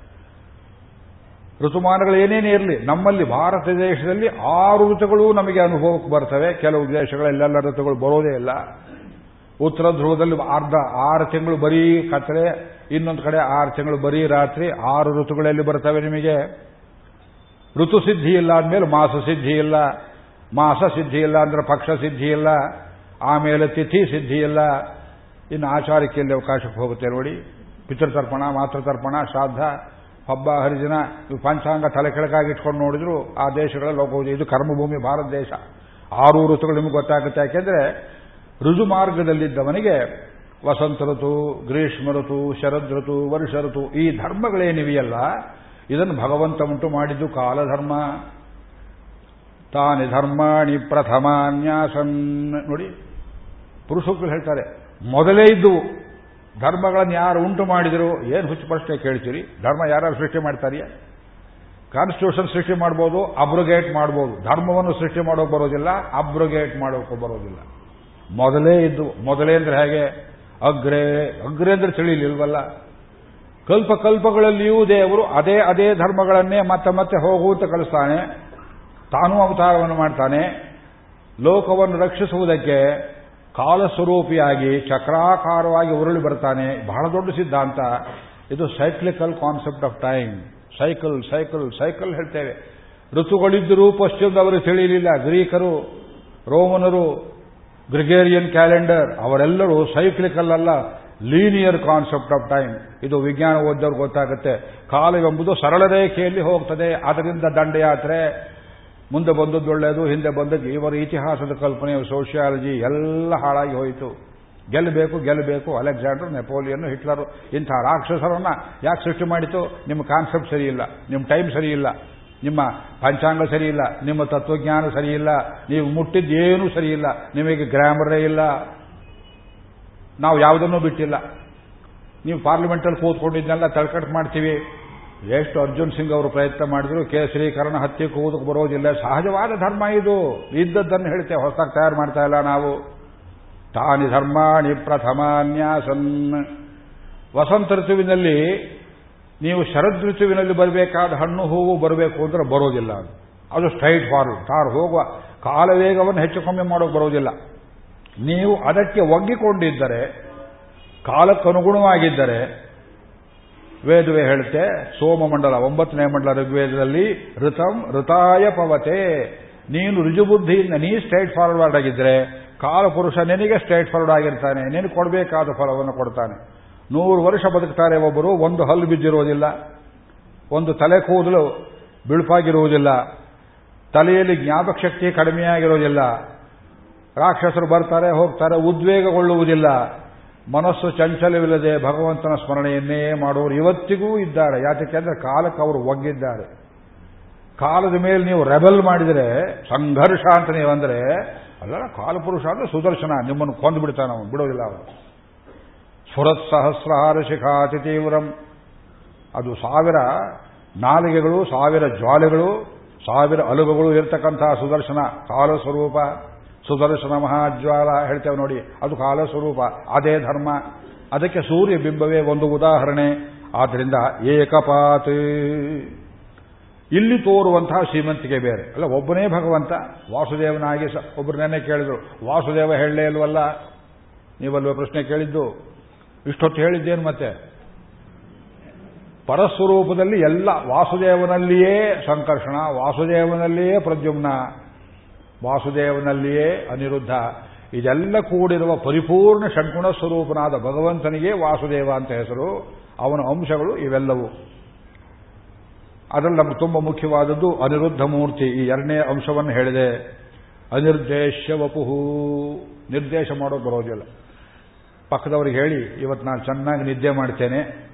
S1: ಋತುಮಾನಗಳು ಏನೇನೇ ಇರಲಿ, ನಮ್ಮಲ್ಲಿ ಭಾರತ ದೇಶದಲ್ಲಿ ಆರು ಋತುಗಳು ನಮಗೆ ಅನುಭವಕ್ಕೆ ಬರ್ತವೆ. ಕೆಲವು ದೇಶಗಳಲ್ಲೆಲ್ಲ ಋತುಗಳು ಬರೋದೇ ಇಲ್ಲ. ಉತ್ತರ ಧ್ರುವದಲ್ಲಿ ಅರ್ಧ, ಆರು ತಿಂಗಳು ಬರೀ ಕತ್ತಲೆ, ಇನ್ನೊಂದು ಕಡೆ ಆರು ತಿಂಗಳು ಬರೀ ರಾತ್ರಿ, ಆರು ಋತುಗಳಲ್ಲಿ ಬರ್ತವೆ ನಿಮಗೆ. ಋತು ಸಿದ್ಧಿ ಇಲ್ಲ ಅಂದಮೇಲೆ ಮಾಸ ಸಿದ್ಧಿ ಇಲ್ಲ. ಮಾಸ ಸಿದ್ಧಿ ಇಲ್ಲ ಅಂದ್ರೆ ಪಕ್ಷ ಸಿದ್ಧಿ ಇಲ್ಲ. ಆಮೇಲೆ ತಿಥಿ ಸಿದ್ಧಿ ಇಲ್ಲ. ಇನ್ನು ಆಚಾರಿಕೆಯಲ್ಲಿ ಅವಕಾಶಕ್ಕೆ ಹೋಗುತ್ತೆ ನೋಡಿ. ಪಿತೃತರ್ಪಣ, ಮಾತೃತರ್ಪಣ, ಶ್ರಾದ್ದ. ಹಬ್ಬ ಹರಿದಿನ ಪಂಚಾಂಗ ತಲೆ ಕೆಳಕಾಗಿ ಇಟ್ಕೊಂಡು ನೋಡಿದ್ರು, ಆ ದೇಶಗಳಲ್ಲಿ ಹೋಗುವುದು ಇದು ಕರ್ಮಭೂಮಿ ಭಾರತ ದೇಶ. ಆರು ಋತುಗಳು ನಿಮಗೆ ಗೊತ್ತಾಗುತ್ತೆ. ಯಾಕೆಂದ್ರೆ ಋಜು ಮಾರ್ಗದಲ್ಲಿದ್ದವನಿಗೆ ವಸಂತ ಋತು, ಗ್ರೀಷ್ಮ ಋತು, ಶರದ್ ಋತು, ವರ್ಷ ಋತು, ಈ ಧರ್ಮಗಳೇನಿವೆಯಲ್ಲ, ಇದನ್ನು ಭಗವಂತ ಉಂಟು ಮಾಡಿದ್ದು ಕಾಲಧರ್ಮ. ತಾನಿ ಧರ್ಮಾಣಿ ಪ್ರಥಮಾನ್ಯಾಸನ್ ನೋಡಿ ಪುರುಷೋಕ್ತರು ಹೇಳ್ತಾರೆ, ಮೊದಲೇ ಇದ್ದು ಧರ್ಮಗಳನ್ನು ಯಾರು ಉಂಟು ಮಾಡಿದರು, ಏನು ಹುಚ್ಚು ಪ್ರಶ್ನೆ ಕೇಳ್ತೀರಿ? ಧರ್ಮ ಯಾರು ಸೃಷ್ಟಿ ಮಾಡ್ತಾರಿಯೇ? ಕಾನ್ಸ್ಟಿಟ್ಯೂಷನ್ ಸೃಷ್ಟಿ ಮಾಡ್ಬೋದು ಅಬ್ರೊಗೇಟ್ ಮಾಡ್ಬೋದು. ಧರ್ಮವನ್ನು ಸೃಷ್ಟಿ ಮಾಡೋಕೆ ಬರೋದಿಲ್ಲ ಅಬ್ರೊಗೇಟ್ ಮಾಡೋಕೆ ಬರೋದಿಲ್ಲ. ಮೊದಲೇ ಇದ್ದು, ಮೊದಲೇ ಅಂದ್ರೆ ಹೇಗೆ? ಅಗ್ರೆ ಅಗ್ರೆ ಅಂದ್ರೆ ತಿಳಿಲಿಲ್ವಲ್ಲ? ಕಲ್ಪ ಕಲ್ಪಗಳಲ್ಲಿಯೂ ದೇವರು ಅದೇ ಅದೇ ಧರ್ಮಗಳನ್ನೇ ಮತ್ತೆ ಮತ್ತೆ ಹೋಗುವಂತ ಕಳಿಸ್ತಾನೆ ತಾನೂ ಅವತಾರವನ್ನು ಮಾಡ್ತಾನೆ. ಲೋಕವನ್ನು ರಕ್ಷಿಸುವುದಕ್ಕೆ ಕಾಲಸ್ವರೂಪಿಯಾಗಿ ಚಕ್ರಾಕಾರವಾಗಿ ಉರುಳಿ ಬರ್ತಾನೆ. ಬಹಳ ದೊಡ್ಡ ಸಿದ್ಧಾಂತ. ಇದು cyclical concept of time cycle cycle cycle ಹೇಳ್ತೇವೆ. ಋತುಗಳಿದ್ದರೂ ಪಶ್ಚಿಮದವರು ತಿಳಿಯಲಿಲ್ಲ. ಗ್ರೀಕರು, ರೋಮನರು, ಗ್ರಿಗೇರಿಯನ್ ಕ್ಯಾಲೆಂಡರ್, ಅವರೆಲ್ಲರೂ ಸೈಕ್ಲಿಕಲ್ ಅಲ್ಲ ಲೀನಿಯರ್ ಕಾನ್ಸೆಪ್ಟ್ ಆಫ್ ಟೈಮ್ ಇದು ವಿಜ್ಞಾನ ಓದ್ದವ್ರಿಗೆ ಗೊತ್ತಾಗುತ್ತೆ. ಕಾಲವೆಂಬುದು ಸರಳ ರೇಖೆಯಲ್ಲಿ ಹೋಗ್ತದೆ. ಅದರಿಂದ ದಂಡಯಾತ್ರೆ ಮುಂದೆ ಬಂದದ್ದು ಒಳ್ಳೆಯದು ಹಿಂದೆ ಬಂದದ್ದು ಇವರ ಇತಿಹಾಸದ ಕಲ್ಪನೆ ಸೋಷಿಯಾಲಜಿ ಎಲ್ಲ ಹಾಳಾಗಿ ಹೋಯಿತು. ಗೆಲ್ಲಬೇಕು ಗೆಲ್ಲಬೇಕು. ಅಲೆಕ್ಸಾಂಡರ್, ನೆಪೋಲಿಯನ್, ಹಿಟ್ಲರ್, ಇಂಥ ರಾಕ್ಷಸರನ್ನ ಯಾಕೆ ಸೃಷ್ಟಿ ಮಾಡಿತು? ನಿಮ್ಮ ಕಾನ್ಸೆಪ್ಟ್ ಸರಿಯಿಲ್ಲ ನಿಮ್ಮ ಟೈಮ್ ಸರಿಯಿಲ್ಲ ನಿಮ್ಮ ಪಂಚಾಂಗ ಸರಿಯಿಲ್ಲ ನಿಮ್ಮ ತತ್ವಜ್ಞಾನ ಸರಿಯಿಲ್ಲ ನೀವು ಮುಟ್ಟಿದ್ದೇನೂ ಸರಿಯಿಲ್ಲ ನಿಮಗೆ ಗ್ರಾಮರೇ ಇಲ್ಲ. ನಾವು ಯಾವುದನ್ನೂ ಬಿಟ್ಟಿಲ್ಲ. ನೀವು ಪಾರ್ಲಿಮೆಂಟಲ್ಲಿ ಕೂತ್ಕೊಂಡಿದ್ದನ್ನೆಲ್ಲ ತಳ್ಕಟ್ ಮಾಡ್ತೀವಿ. ಎಷ್ಟು ಅರ್ಜುನ್ ಸಿಂಗ್ ಅವರು ಪ್ರಯತ್ನ ಮಾಡಿದ್ರು ಕೇಸರೀಕರಣ ಹತ್ತಿ ಕೂದಕ್ಕೆ ಬರೋದಿಲ್ಲ. ಸಹಜವಾದ ಧರ್ಮ ಇದು. ಇದ್ದದ್ದನ್ನು ಹೇಳ್ತೇವೆ, ಹೊಸದಾಗಿ ತಯಾರು ಮಾಡ್ತಾ ಇಲ್ಲ ನಾವು. ತಾನಿ ಧರ್ಮಾಣಿ ಪ್ರಥಮಾನ್ಯಾಸನ್ ವಸಂತ ಋತುವಿನಲ್ಲಿ ನೀವು ಶರದ್ ಋತುವಿನಲ್ಲಿ ಬರಬೇಕಾದ ಹಣ್ಣು, ಹೂವು ಬರಬೇಕು ಅಂದ್ರೆ ಬರೋದಿಲ್ಲ ಅದು. Straight forward. ಕಾರ್ ಹೋಗುವ ಕಾಲವೇಗವನ್ನು ಹೆಚ್ಚು ಕಮ್ಮಿ ಮಾಡೋಕೆ ಬರೋದಿಲ್ಲ. ನೀವು ಅದಕ್ಕೆ ಒಗ್ಗಿಕೊಂಡಿದ್ದರೆ, ಕಾಲಕ್ಕನುಗುಣವಾಗಿದ್ದರೆ ವೇದವೇ ಹೇಳುತ್ತೆ, ಸೋಮಮಂಡಲ, ಒಂಬತ್ತನೇ ಮಂಡಲ ಋಗ್ವೇದದಲ್ಲಿ ಋತಂ ಋತಾಯ ಪವತೆ. ನೀನು ರುಜುಬುದ್ಧಿಯಿಂದ, ನೀ ಸ್ಟ್ರೈಟ್ ಫಾರ್ವರ್ಡ್ ಆಗಿದ್ರೆ, ಕಾಲಪುರುಷ ನಿನಗೆ ಸ್ಟ್ರೈಟ್ ಫಾರ್ವರ್ಡ್ ಆಗಿರ್ತಾನೆ. ನೀನು ಕೊಡಬೇಕಾದ ಫಲವನ್ನು ಕೊಡ್ತಾನೆ. ನೂರು ವರ್ಷ ಬದುಕ್ತಾರೆ ಒಬ್ಬರು, ಒಂದು ಹಲ್ಲು ಬಿದ್ದಿರುವುದಿಲ್ಲ ಒಂದು ತಲೆ ಕೂದಲು ಬಿಳುಪಾಗಿರುವುದಿಲ್ಲ, ತಲೆಯಲ್ಲಿ ಜ್ಞಾಪಕ ಶಕ್ತಿ ಕಡಿಮೆಯಾಗಿರುವುದಿಲ್ಲ ರಾಕ್ಷಸರು ಬರ್ತಾರೆ, ಹೋಗ್ತಾರೆ, ಉದ್ವೇಗಗೊಳ್ಳುವುದಿಲ್ಲ. ಮನಸ್ಸು ಚಂಚಲವಿಲ್ಲದೆ ಭಗವಂತನ ಸ್ಮರಣೆಯನ್ನೇ ಮಾಡುವರು ಇವತ್ತಿಗೂ ಇದ್ದಾರೆ. ಯಾತಕ್ಕೆ ಅಂದರೆ ಕಾಲಕ್ಕೆ ಅವರು ಒಗ್ಗಿದ್ದಾರೆ. ಕಾಲದ ಮೇಲೆ ನೀವು ರೆಬೆಲ್ ಮಾಡಿದರೆ, ಸಂಘರ್ಷ ಅಂತ ನೀವು ಅಂದರೆ, ಅಲ್ಲ ಕಾಲಪುರುಷ ಅಂದ್ರೆ ಸುದರ್ಶನ, ನಿಮ್ಮನ್ನು ಕೊಂದು ಬಿಡ್ತಾನೆ ಅವನು, ಬಿಡೋದಿಲ್ಲ ಅವನು. ಸ್ಫುರತ್ ಸಹಸ್ರಹಾರ ಶಿಖಾತಿ ತೀವ್ರಂ. ಅದು ಸಾವಿರ ನಾಲಿಗೆಗಳು, ಸಾವಿರ ಜ್ವಾಲೆಗಳು, ಸಾವಿರ ಅಲುಗುಗಳು ಇರತಕ್ಕಂತಹ ಸುದರ್ಶನ, ಕಾಲಸ್ವರೂಪ. ಸುದರ್ಶನ ಮಹಾಜ್ವಾಲ ಹೇಳ್ತೇವೆ ನೋಡಿ, ಅದು ಕಾಲ ಸ್ವರೂಪ, ಅದೇ ಧರ್ಮ. ಅದಕ್ಕೆ ಸೂರ್ಯ ಬಿಂಬವೇ ಒಂದು ಉದಾಹರಣೆ. ಆದ್ದರಿಂದ ಏಕಪಾತ್. ಇಲ್ಲಿ ತೋರುವಂತಹ ಶ್ರೀಮಂತಿಕೆ ಬೇರೆ. ಅಲ್ಲ, ಒಬ್ಬನೇ ಭಗವಂತ, ವಾಸುದೇವನಾಗಿ ಒಬ್ಬರು ನೆನ್ನೆ ಕೇಳಿದ್ರು, ವಾಸುದೇವ ಹೇಳಲೇ ಇಲ್ವಲ್ಲ? ನೀವಲ್ವ ಪ್ರಶ್ನೆ ಕೇಳಿದ್ದು? ಇಷ್ಟೊತ್ತು ಹೇಳಿದ್ದೇನು ಮತ್ತೆ? ಪರಸ್ವರೂಪದಲ್ಲಿ ಎಲ್ಲ, ವಾಸುದೇವನಲ್ಲಿಯೇ ಸಂಕರ್ಷಣ, ವಾಸುದೇವನಲ್ಲಿಯೇ ಪ್ರದ್ಯುಮ್ನ. ವಾಸುದೇವನಲ್ಲಿಯೇ ಅನಿರುದ್ಧ. ಇದೆಲ್ಲ ಕೂಡಿರುವ ಪರಿಪೂರ್ಣ ಷಡ್ಗುಣ ಸ್ವರೂಪನಾದ ಭಗವಂತನಿಗೆ ವಾಸುದೇವ ಅಂತ ಹೆಸರು. ಅವನ ಅಂಶಗಳು ಇವೆಲ್ಲವೂ. ಅದರಲ್ಲಿ ನಮ್ಗೆ ತುಂಬ ಮುಖ್ಯವಾದದ್ದು ಅನಿರುದ್ಧ ಮೂರ್ತಿ. ಈ ಎರಡನೇ ಅಂಶವನ್ನು ಹೇಳಿದೆ. ಅನಿರ್ದೇಶ ವಪುಹು. ನಿರ್ದೇಶ ಮಾಡೋದು ಬರೋದಿಲ್ಲ. ಪಕ್ಕದವ್ರಿಗೆ ಹೇಳಿ, ಇವತ್ತು ನಾನು ಚೆನ್ನಾಗಿ ನಿದ್ದೆ ಮಾಡ್ತೇನೆ.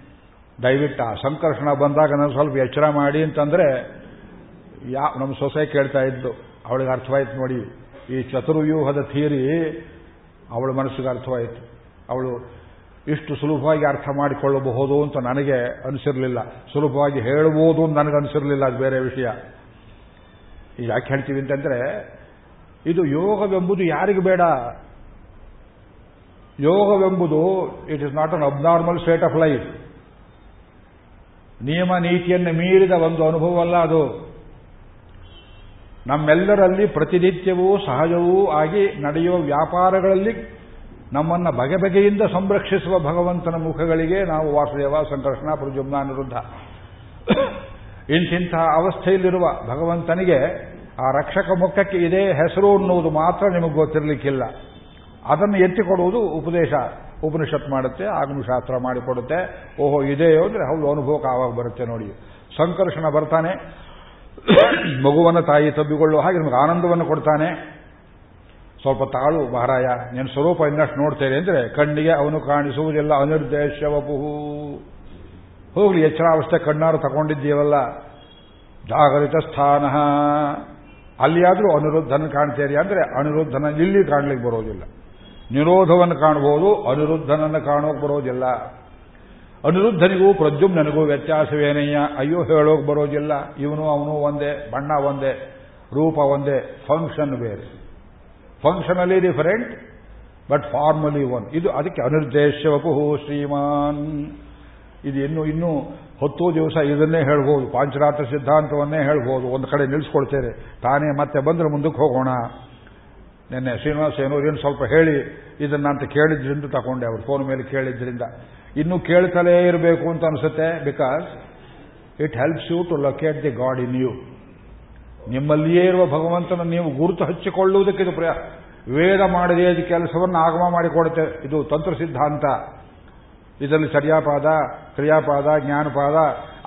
S1: ದಯವಿಟ್ಟು ಆ ಸಂಕರ್ಷಣ ಬಂದಾಗ ನಾನು ಸ್ವಲ್ಪ ಎಚ್ಚರ ಮಾಡಿ ಅಂತಂದ್ರೆ, ಯಾ ನಮ್ಮ ಸೊಸೆ ಕೇಳ್ತಾ ಇದ್ದು ಅವಳಿಗೆ ಅರ್ಥವಾಯಿತು ನೋಡಿ, ಈ ಚತುರ್ವ್ಯೂಹದ ಥಿಯರಿ ಅವಳ ಮನಸ್ಸಿಗೆ ಅರ್ಥವಾಯಿತು. ಅವಳು ಇಷ್ಟು ಸುಲಭವಾಗಿ ಅರ್ಥ ಮಾಡಿಕೊಳ್ಳಬಹುದು ಅಂತ ನನಗೆ ಅನಿಸಿರಲಿಲ್ಲ. ಸುಲಭವಾಗಿ ಹೇಳಬಹುದು ಅಂತ ನನಗೆ ಅನಿಸಿರಲಿಲ್ಲ, ಅದು ಬೇರೆ ವಿಷಯ. ಯಾಕೆ ಹೇಳ್ತೀವಿ ಅಂತಂದ್ರೆ, ಇದು ಯೋಗವೆಂಬುದು ಯಾರಿಗೆ ಬೇಡ? ಯೋಗವೆಂಬುದು it is not an abnormal state of life ನಿಯಮ ನೀತಿಯನ್ನು ಮೀರಿದ ಒಂದು ಅನುಭವ ಅಲ್ಲ ಅದು. ನಮ್ಮೆಲ್ಲರಲ್ಲಿ ಪ್ರತಿನಿತ್ಯವೂ ಸಹಜವೂ ಆಗಿ ನಡೆಯುವ ವ್ಯಾಪಾರಗಳಲ್ಲಿ ನಮ್ಮನ್ನು ಬಗೆ ಬಗೆಯಿಂದ ಸಂರಕ್ಷಿಸುವ ಭಗವಂತನ ಮುಖಗಳಿಗೆ ನಾವು ವಾಸುದೇವ ಸಂಕರ್ಷಣ ಪ್ರಜುಮ್ನ ಅನಿರುದ್ಧ ಇಂತಿಂತಹ ಅವಸ್ಥೆಯಲ್ಲಿರುವ ಭಗವಂತನಿಗೆ ಆ ರಕ್ಷಕ ಮುಖಕ್ಕೆ ಇದೇ ಹೆಸರು ಅನ್ನುವುದು ಮಾತ್ರ ನಿಮಗೆ ಗೊತ್ತಿರಲಿಕ್ಕಿಲ್ಲ. ಅದನ್ನು ಎತ್ತಿಕೊಡುವುದು ಉಪದೇಶ, ಉಪನಿಷತ್ ಮಾಡುತ್ತೆ ಆಗಮಶಾಸ್ತ್ರ ಮಾಡಿಕೊಡುತ್ತೆ. ಓಹೋ, ಇದೆಯೋ ಅಂದರೆ ಹೌದು, ಅನುಭವಕ್ಕೆ ಆವಾಗ ಬರುತ್ತೆ ನೋಡಿ. ಸಂಕರ್ಷಣ ಬರ್ತಾನೆ. ಮಗುವನ್ನು ತಾಯಿ ತಬ್ಬಿಕೊಳ್ಳುವ ಹಾಗೆ ನಿಮಗೆ ಆನಂದವನ್ನು ಕೊಡ್ತಾನೆ. ಸ್ವಲ್ಪ ತಾಳು ಮಹಾರಾಯ ನೀನು ಸ್ವರೂಪ ಇನ್ನಷ್ಟು ನೋಡ್ತೇನೆ ಅಂದರೆ ಕಣ್ಣಿಗೆ ಅವನು ಕಾಣಿಸುವುದಿಲ್ಲ ಅನಿರ್ದೇಶವಪುಹು ಹೋಗ್ಲಿ, ಎಚ್ಚರಾವಸ್ಥೆ ಕಣ್ಣಾರು ತಗೊಂಡಿದ್ದೀವಲ್ಲ. ಜಾಗರಿತ ಸ್ಥಾನ. ಅಲ್ಲಿಯಾದರೂ ಅನಿರುದ್ಧನ ಕಾಣ್ತೇರಿ ಅಂದರೆ ಅನಿರುದ್ಧನ ಇಲ್ಲಿ ಕಾಣಲಿಕ್ಕೆ ಬರೋದಿಲ್ಲ. ನಿರೋಧವನ್ನು ಕಾಣಬಹುದು ಅನಿರುದ್ಧನನ್ನು ಕಾಣೋಕೆ ಬರೋದಿಲ್ಲ. ಅನಿರುದ್ಧನಿಗೂ ಪ್ರದ್ಯುಮ್ನನಿಗೂ ವ್ಯತ್ಯಾಸವೇನಯ್ಯ? ಅಯ್ಯೋ, ಹೇಳೋಕೆ ಬರೋದಿಲ್ಲ. ಇವನು ಅವನು ಒಂದೇ, ಬಣ್ಣ ಒಂದೇ, ರೂಪ ಒಂದೇ ಫಂಕ್ಷನ್ ಬೇರೆ. Functionally different but formally one ಇದು ಅದಕ್ಕೆ ಅನಿರ್ದೇಶವಪುಹು ಶ್ರೀಮಾನ್. ಇದು ಇನ್ನು, ಇನ್ನೂ ಹತ್ತು ದಿವಸ ಇದನ್ನೇ ಹೇಳ್ಬೋದು. ಪಾಂಚರಾತ್ರ ಸಿದ್ಧಾಂತವನ್ನೇ ಹೇಳ್ಬೋದು. ಒಂದು ಕಡೆ ನಿಲ್ಲಿಸ್ಕೊಳ್ತೇನೆ ತಾನೇ ಮತ್ತೆ ಬಂದ್ರೆ ಮುಂದಕ್ಕೆ ಹೋಗೋಣ. ನಿನ್ನೆ ಶ್ರೀನಿವಾಸ ಏನು ಸ್ವಲ್ಪ ಹೇಳಿ ಇದನ್ನ ಅಂತ ಕೇಳಿದ್ರಿಂದ ತಗೊಂಡೆ ಅವರು. ಫೋನ್ ಮೇಲೆ ಕೇಳಿದ್ರಿಂದ. ಇನ್ನೂ ಕೇಳ್ತಲೇ ಇರಬೇಕು ಅಂತ ಅನಿಸುತ್ತೆ. Because it helps you to locate the god in you ನಿಮ್ಮಲ್ಲಿಯೇ ಇರುವ ಭಗವಂತನ ನೀವು ಗುರುತು ಹಚ್ಚಿಕೊಳ್ಳುವುದಕ್ಕೆ ಇದು ಪ್ರಯ ವೇದ ಮಾಡದೇ ಕೆಲಸವನ್ನು ಆಗಮ ಮಾಡಿಕೊಡುತ್ತೆ. ಇದು ತಂತ್ರ ಸಿದ್ಧಾಂತ ಇದರಲ್ಲಿ ಸರಿಯಾಪಾದ ಕ್ರಿಯಾಪಾದ, ಜ್ಞಾನಪಾದ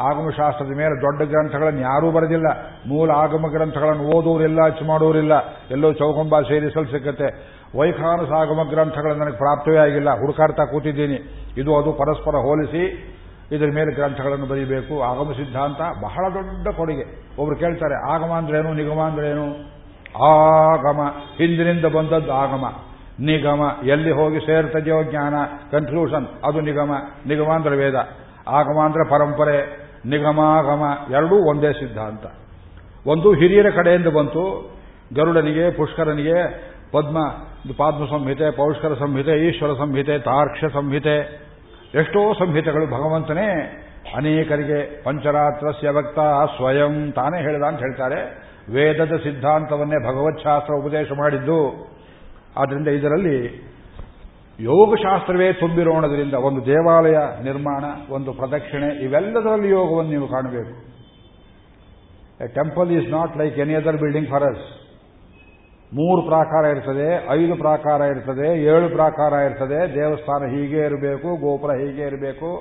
S1: ಆಗಮಶಾಸ್ತ್ರದ ಮೇಲೆ ದೊಡ್ಡ ಗ್ರಂಥಗಳನ್ನು ಯಾರೂ ಬರೆದಿಲ್ಲ. ಮೂಲ ಆಗಮ ಗ್ರಂಥಗಳನ್ನು ಓದುವರಿಲ್ಲ ಅಚ್ಚು ಮಾಡೋರಿಲ್ಲ. ಎಲ್ಲೋ ಚೌಕಂಬ ಸೇರಿಸಲು ಸಿಕ್ಕತ್ತೆ. ವೈಖಾನಸ ಆಗಮ ಗ್ರಂಥಗಳು ನನಗೆ ಪ್ರಾಪ್ತವೇ ಆಗಿಲ್ಲ. ಹುಡುಕಾಡ್ತಾ ಕೂತಿದ್ದೀನಿ. ಇದು ಅದು ಪರಸ್ಪರ ಹೋಲಿಸಿ ಇದರ ಮೇಲೆ ಗ್ರಂಥಗಳನ್ನು ಬರೀಬೇಕು. ಆಗಮ ಸಿದ್ಧಾಂತ ಬಹಳ ದೊಡ್ಡ ಕೊಡುಗೆ. ಒಬ್ರು ಕೇಳ್ತಾರೆ, ಆಗಮ ಅಂದ್ರೇನು ನಿಗಮ ಅಂದ್ರೇನು ಆಗಮ. ಹಿಂದಿನಿಂದ ಬಂದದ್ದು ಆಗಮ. ನಿಗಮ. ಎಲ್ಲಿ ಹೋಗಿ ಸೇರ್ತದೆಯೋ ಜ್ಞಾನ. ಕನ್ಕ್ಲೂಷನ್ ಅದು ನಿಗಮ. ನಿಗಮ ಅಂದ್ರೆ ವೇದ. ಆಗಮ ಪರಂಪರೆ. ನಿಗಮಾಗಮ ಎರಡೂ ಒಂದೇ ಸಿದ್ಧಾಂತ. ಒಂದು ಹಿರಿಯರ ಕಡೆಯಿಂದ ಬಂತು, ಗರುಡನಿಗೆ, ಪುಷ್ಕರನಿಗೆ, ಪದ್ಮ, ಪಾದ್ಮ ಸಂಹಿತೆ, ಪೌಷ್ಕರ ಸಂಹಿತೆ, ಈಶ್ವರ ಸಂಹಿತೆ ತಾರ್ಕ್ಷ ಸಂಹಿತೆ, ಎಷ್ಟೋ ಸಂಹಿತೆಗಳು ಭಗವಂತನೇ ಅನೇಕರಿಗೆ ಪಂಚರಾತ್ರಸ್ಯ ಭಕ್ತ ಸ್ವಯಂ ತಾನೇ ಹೇಳಿದ ಅಂತ ಹೇಳ್ತಾರೆ. ವೇದದ ಸಿದ್ಧಾಂತವನ್ನೇ ಭಗವತ್ ಶಾಸ್ತ್ರ ಉಪದೇಶ ಮಾಡಿದ್ದು. ಆದ್ದರಿಂದ ಇದರಲ್ಲಿ ಯೋಗಶಾಸ್ತ್ರವೇ ತುಂಬಿರೋಣದ್ರಿಂದ ಒಂದು ದೇವಾಲಯ ನಿರ್ಮಾಣ, ಒಂದು ಪ್ರದಕ್ಷಿಣೆ, ಇವೆಲ್ಲದರಲ್ಲಿ ಯೋಗವನ್ನು ನೀವು ಕಾಣಬೇಕು. A temple is not like any other building for us ಮೂರು ಪ್ರಾಕಾರ ಇರ್ತದೆ, ಐದು ಪ್ರಾಕಾರ ಇರ್ತದೆ, ಏಳು ಪ್ರಾಕಾರ ಇರ್ತದೆ, ದೇವಸ್ಥಾನ ಹೀಗೆ ಇರಬೇಕು, ಗೋಪುರ ಹೀಗೆ ಇರಬೇಕು,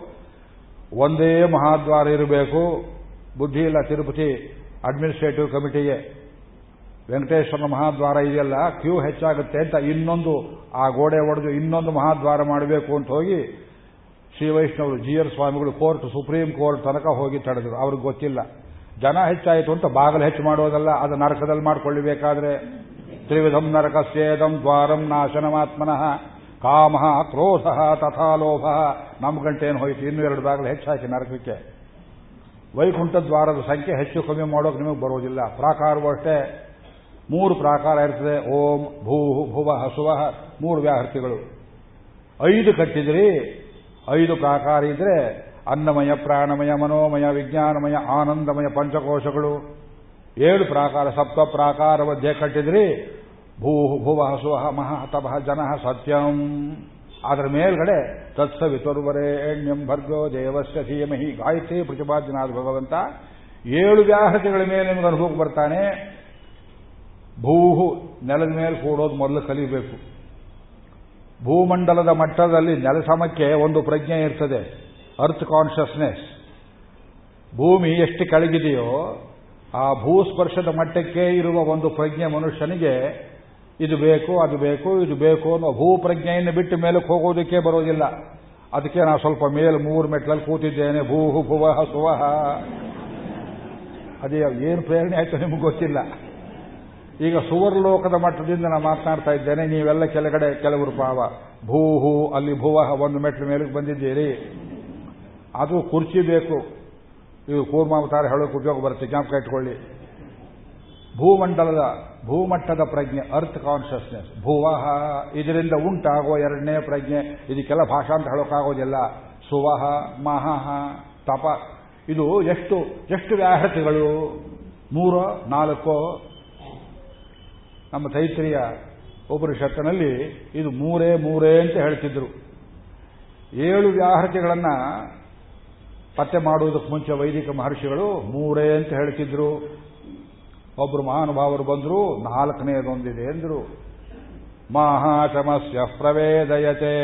S1: ಒಂದೇ ಮಹಾದ್ವಾರ ಇರಬೇಕು, ಬುದ್ಧಿ ಇಲ್ಲ, ತಿರುಪತಿ ಅಡ್ಮಿನಿಸ್ಟ್ರೇಟಿವ್ ಕಮಿಟಿಗೆ ವೆಂಕಟೇಶ್ವರ ಮಹಾದ್ವಾರ ಇದೆಯಲ್ಲ, ಕ್ಯೂ ಹೆಚ್ಚಾಗುತ್ತೆ ಅಂತ ಇನ್ನೊಂದು ಆ ಗೋಡೆ ಒಡೆದು ಇನ್ನೊಂದು ಮಹಾದ್ವಾರ ಮಾಡಬೇಕು ಅಂತ ಹೋಗಿ ಶ್ರೀ ವೈಷ್ಣವರು ಜಿ ಆರ್ ಸ್ವಾಮಿಗಳು ಕೋರ್ಟ್, ಸುಪ್ರೀಂ ಕೋರ್ಟ್ ತನಕ ಹೋಗಿ ತಡೆದರು. ಅವ್ರಿಗೆ ಗೊತ್ತಿಲ್ಲ. ಜನ ಹೆಚ್ಚಾಯಿತು ಅಂತ ಬಾಗಿಲು ಹೆಚ್ಚು ಮಾಡೋದಲ್ಲ, ಅದು ನರಕದಲ್ಲಿ ಮಾಡಿಕೊಳ್ಳಬೇಕಾದ್ರೆ. ತ್ರಿವಿಧಂ ನರಕಸ್ಯೇದಂ ದ್ವಾರಂ ನಾಶನಮಾತ್ಮನಃ. ಕಾಮ, ಕ್ರೋಧ, ತಥಾ ಲೋಭ. ನಮ್ಮ ಗಂಟೆ ಏನು ಹೋಯಿತು? ಇನ್ನೂ ಎರಡು ಬಾಗಿಲು ಹೆಚ್ಚಾಕಿ ನರಕಕ್ಕೆ. ವೈಕುಂಠ ದ್ವಾರದ ಸಂಖ್ಯೆ ಹೆಚ್ಚು ಕಮ್ಮಿ ಮಾಡೋಕೆ ನಿಮಗೆ ಬರೋದಿಲ್ಲ. ಪ್ರಾಕಾರವೂ ಅಷ್ಟೇ. ಮೂರು ಪ್ರಾಕಾರ ಇರ್ತದೆ. ಓಂ ಭೂ ಭುವ ಹಸುವ ಮೂರು ವ್ಯಾಹೃತಿಗಳು. ಐದು ಕಟ್ಟಿದ್ರಿ, ಐದು ಪ್ರಾಕಾರ ಇದ್ರೆ ಅನ್ನಮಯ, ಪ್ರಾಣಮಯ, ಮನೋಮಯ, ವಿಜ್ಞಾನಮಯ, ಆನಂದಮಯ ಪಂಚಕೋಶಗಳು. ಏಳು ಪ್ರಾಕಾರ, ಸಪ್ತ ಪ್ರಾಕಾರ ಮಧ್ಯೆ ಕಟ್ಟಿದ್ರಿ. ಭೂ ಭುವ ಹಸುವ ಮಹ, ತಪಃ, ಜನ, ಸತ್ಯಂ. ಅದರ ಮೇಲ್ಗಡೆ ತತ್ಸವಿತುರ್ವರೇಣ್ಯಂ ಭರ್ಗೋ ದೇವಸ್ಯ ಧೀಮಹಿ ಗಾಯತ್ರಿ ಪ್ರತಿಪಾದ್ಯನಾದ ಭಗವಂತ. ಏಳು ವ್ಯಾಹೃತಿಗಳ ಮೇಲೆ ನಿಮಗೆ ಅನುಭವಕ್ಕೆ ಬರ್ತಾನೆ. ಭೂಹು ನೆಲದ ಮೇಲೆ ಕೂಡೋದು ಮೊದಲು ಕಲಿಬೇಕು. ಭೂಮಂಡಲದ ಮಟ್ಟದಲ್ಲಿ ನೆಲಸಮಕ್ಕೆ ಒಂದು ಪ್ರಜ್ಞೆ ಇರ್ತದೆ ಅರ್ಥ್ ಕಾನ್ಷಿಯಸ್ನೆಸ್ ಭೂಮಿ ಎಷ್ಟು ಕೆಳಗಿದೆಯೋ ಆ ಭೂಸ್ಪರ್ಶದ ಮಟ್ಟಕ್ಕೆ ಇರುವ ಒಂದು ಪ್ರಜ್ಞೆ ಮನುಷ್ಯನಿಗೆ ಇದು ಬೇಕು, ಅದು ಬೇಕು, ಇದು ಬೇಕು ಅನ್ನೋ ಭೂಪ್ರಜ್ಞೆಯನ್ನು ಬಿಟ್ಟು ಮೇಲಕ್ಕೆ ಹೋಗೋದಕ್ಕೆ ಬರೋದಿಲ್ಲ. ಅದಕ್ಕೆ ನಾನು ಸ್ವಲ್ಪ ಮೇಲೆ ಮೂರು ಮೆಟ್ಲಲ್ಲಿ ಕೂತಿದ್ದೇನೆ, ಭೂಹು ಭುವಹ ಸುವಹ. ಅದೇ, ಏನು ಪ್ರೇರಣೆ ಆಯಿತು ನಿಮಗೆ ಗೊತ್ತಿಲ್ಲ. ಈಗ ಸುವರ್ಲೋಕದ ಮಟ್ಟದಿಂದ ನಾನು ಮಾತನಾಡ್ತಾ ಇದ್ದೇನೆ, ನೀವೆಲ್ಲ ಕೆಳಗಡೆ ಕೆಲವರು ಪಾವ. ಭೂಹು, ಅಲ್ಲಿ ಭುವಹ ಒಂದು ಮೆಟ್ಲ ಮೇಲಕ್ಕೆ ಬಂದಿದ್ದೀರಿ. ಅದು ಕುರ್ಚಿ ಬೇಕು. ಇವು ಕೂರ್ಮಾವತಾರ ಹೇಳೋಕೆ ಉಪಯೋಗ ಬರುತ್ತೆ, ಜ್ಞಾಪಕ ಇಟ್ಕೊಳ್ಳಿ. ಭೂಮಂಡಲದ, ಭೂಮಟ್ಟದ ಪ್ರಜ್ಞೆ ಅರ್ಥ್ ಕಾನ್ಷಿಯಸ್ನೆಸ್ ಭುವಹ, ಇದರಿಂದ ಉಂಟಾಗುವ ಎರಡನೇ ಪ್ರಜ್ಞೆ. ಇದಕ್ಕೆಲ್ಲ ಭಾಷಾ ಅಂತ ಹೇಳೋಕ್ಕಾಗೋದಿಲ್ಲ. ಸುವಹ ಮಹಃ ತಪ. ಇದು ಎಷ್ಟು ಎಷ್ಟು ವ್ಯಾಹೃತಿಗಳು? ಮೂರೋ ನಾಲ್ಕೋ ನಮ್ಮ ತೈತ್ರಿಯ ಉಪನಿಷತ್ತಿನಲ್ಲಿ ಇದು ಮೂರೇ ಮೂರೇ ಅಂತ ಹೇಳ್ತಿದ್ರು. ಏಳು ವ್ಯಾಹೃತಿಗಳನ್ನು ಪತ್ತೆ ಮಾಡುವುದಕ್ಕೆ ಮುಂಚೆ ವೈದಿಕ ಮಹರ್ಷಿಗಳು ಮೂರೇ ಅಂತ ಹೇಳ್ತಿದ್ರು. ಒಬ್ಬರು ಮಹಾನುಭಾವರು ಬಂದರು, ನಾಲ್ಕನೇದೊಂದಿದೆ ಅಂದ್ರು. ಮಹಾಶಮಸ್ಯ ಪ್ರವೇದಯತೆ,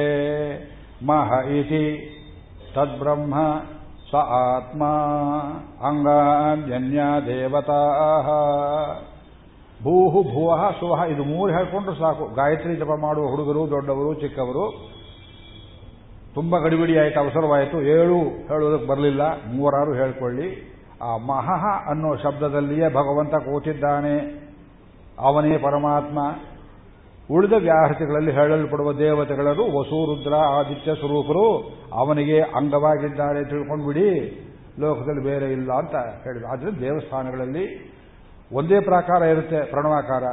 S1: ಮಹ ಇತಿ ತದ್ಬ್ರಹ್ಮ ಸ ಆತ್ಮ ಅಂಗಾನ್ಯನ್ಯ ದೇವತಾ ಭೂಹು ಭುವಃ ಸುವಹ ಇದು ಮೂರು ಹೇಳ್ಕೊಂಡ್ರು ಸಾಕು. ಗಾಯತ್ರಿ ಜಪ ಮಾಡುವ ಹುಡುಗರು, ದೊಡ್ಡವರು, ಚಿಕ್ಕವರು. ತುಂಬಾ ಗಡಿಬಿಡಿ ಆಯಿತು, ಅವಸರವಾಯಿತು. ಏಳು ಹೇಳೋದಕ್ಕೆ ಬರಲಿಲ್ಲ. ಮೂವರಾರು ಹೇಳ್ಕೊಳ್ಳಿ. ಆ ಮಹಃ ಅನ್ನೋ ಶಬ್ದದಲ್ಲಿಯೇ ಭಗವಂತ ಕೂತಿದ್ದಾನೆ. ಅವನೇ ಪರಮಾತ್ಮ. ಉಳಿದ ವ್ಯಾಹೃತಿಗಳಲ್ಲಿ ಹೇಳಲ್ಪಡುವ ದೇವತೆಗಳರು ವಸು ರುದ್ರ ಆದಿತ್ಯ ಸ್ವರೂಪರು. ಅವನಿಗೆ ಅಂಗವಾಗಿದ್ದಾರೆ ತಿಳ್ಕೊಂಡ್ಬಿಡಿ. ಲೋಕದಲ್ಲಿ ಬೇರೆ ಇಲ್ಲ ಅಂತ ಹೇಳಿದ್ರು. ಆದರೆ ದೇವಸ್ಥಾನಗಳಲ್ಲಿ ಒಂದೇ ಪ್ರಾಕಾರ ಇರುತ್ತೆ ಪ್ರಣವಾಕಾರ,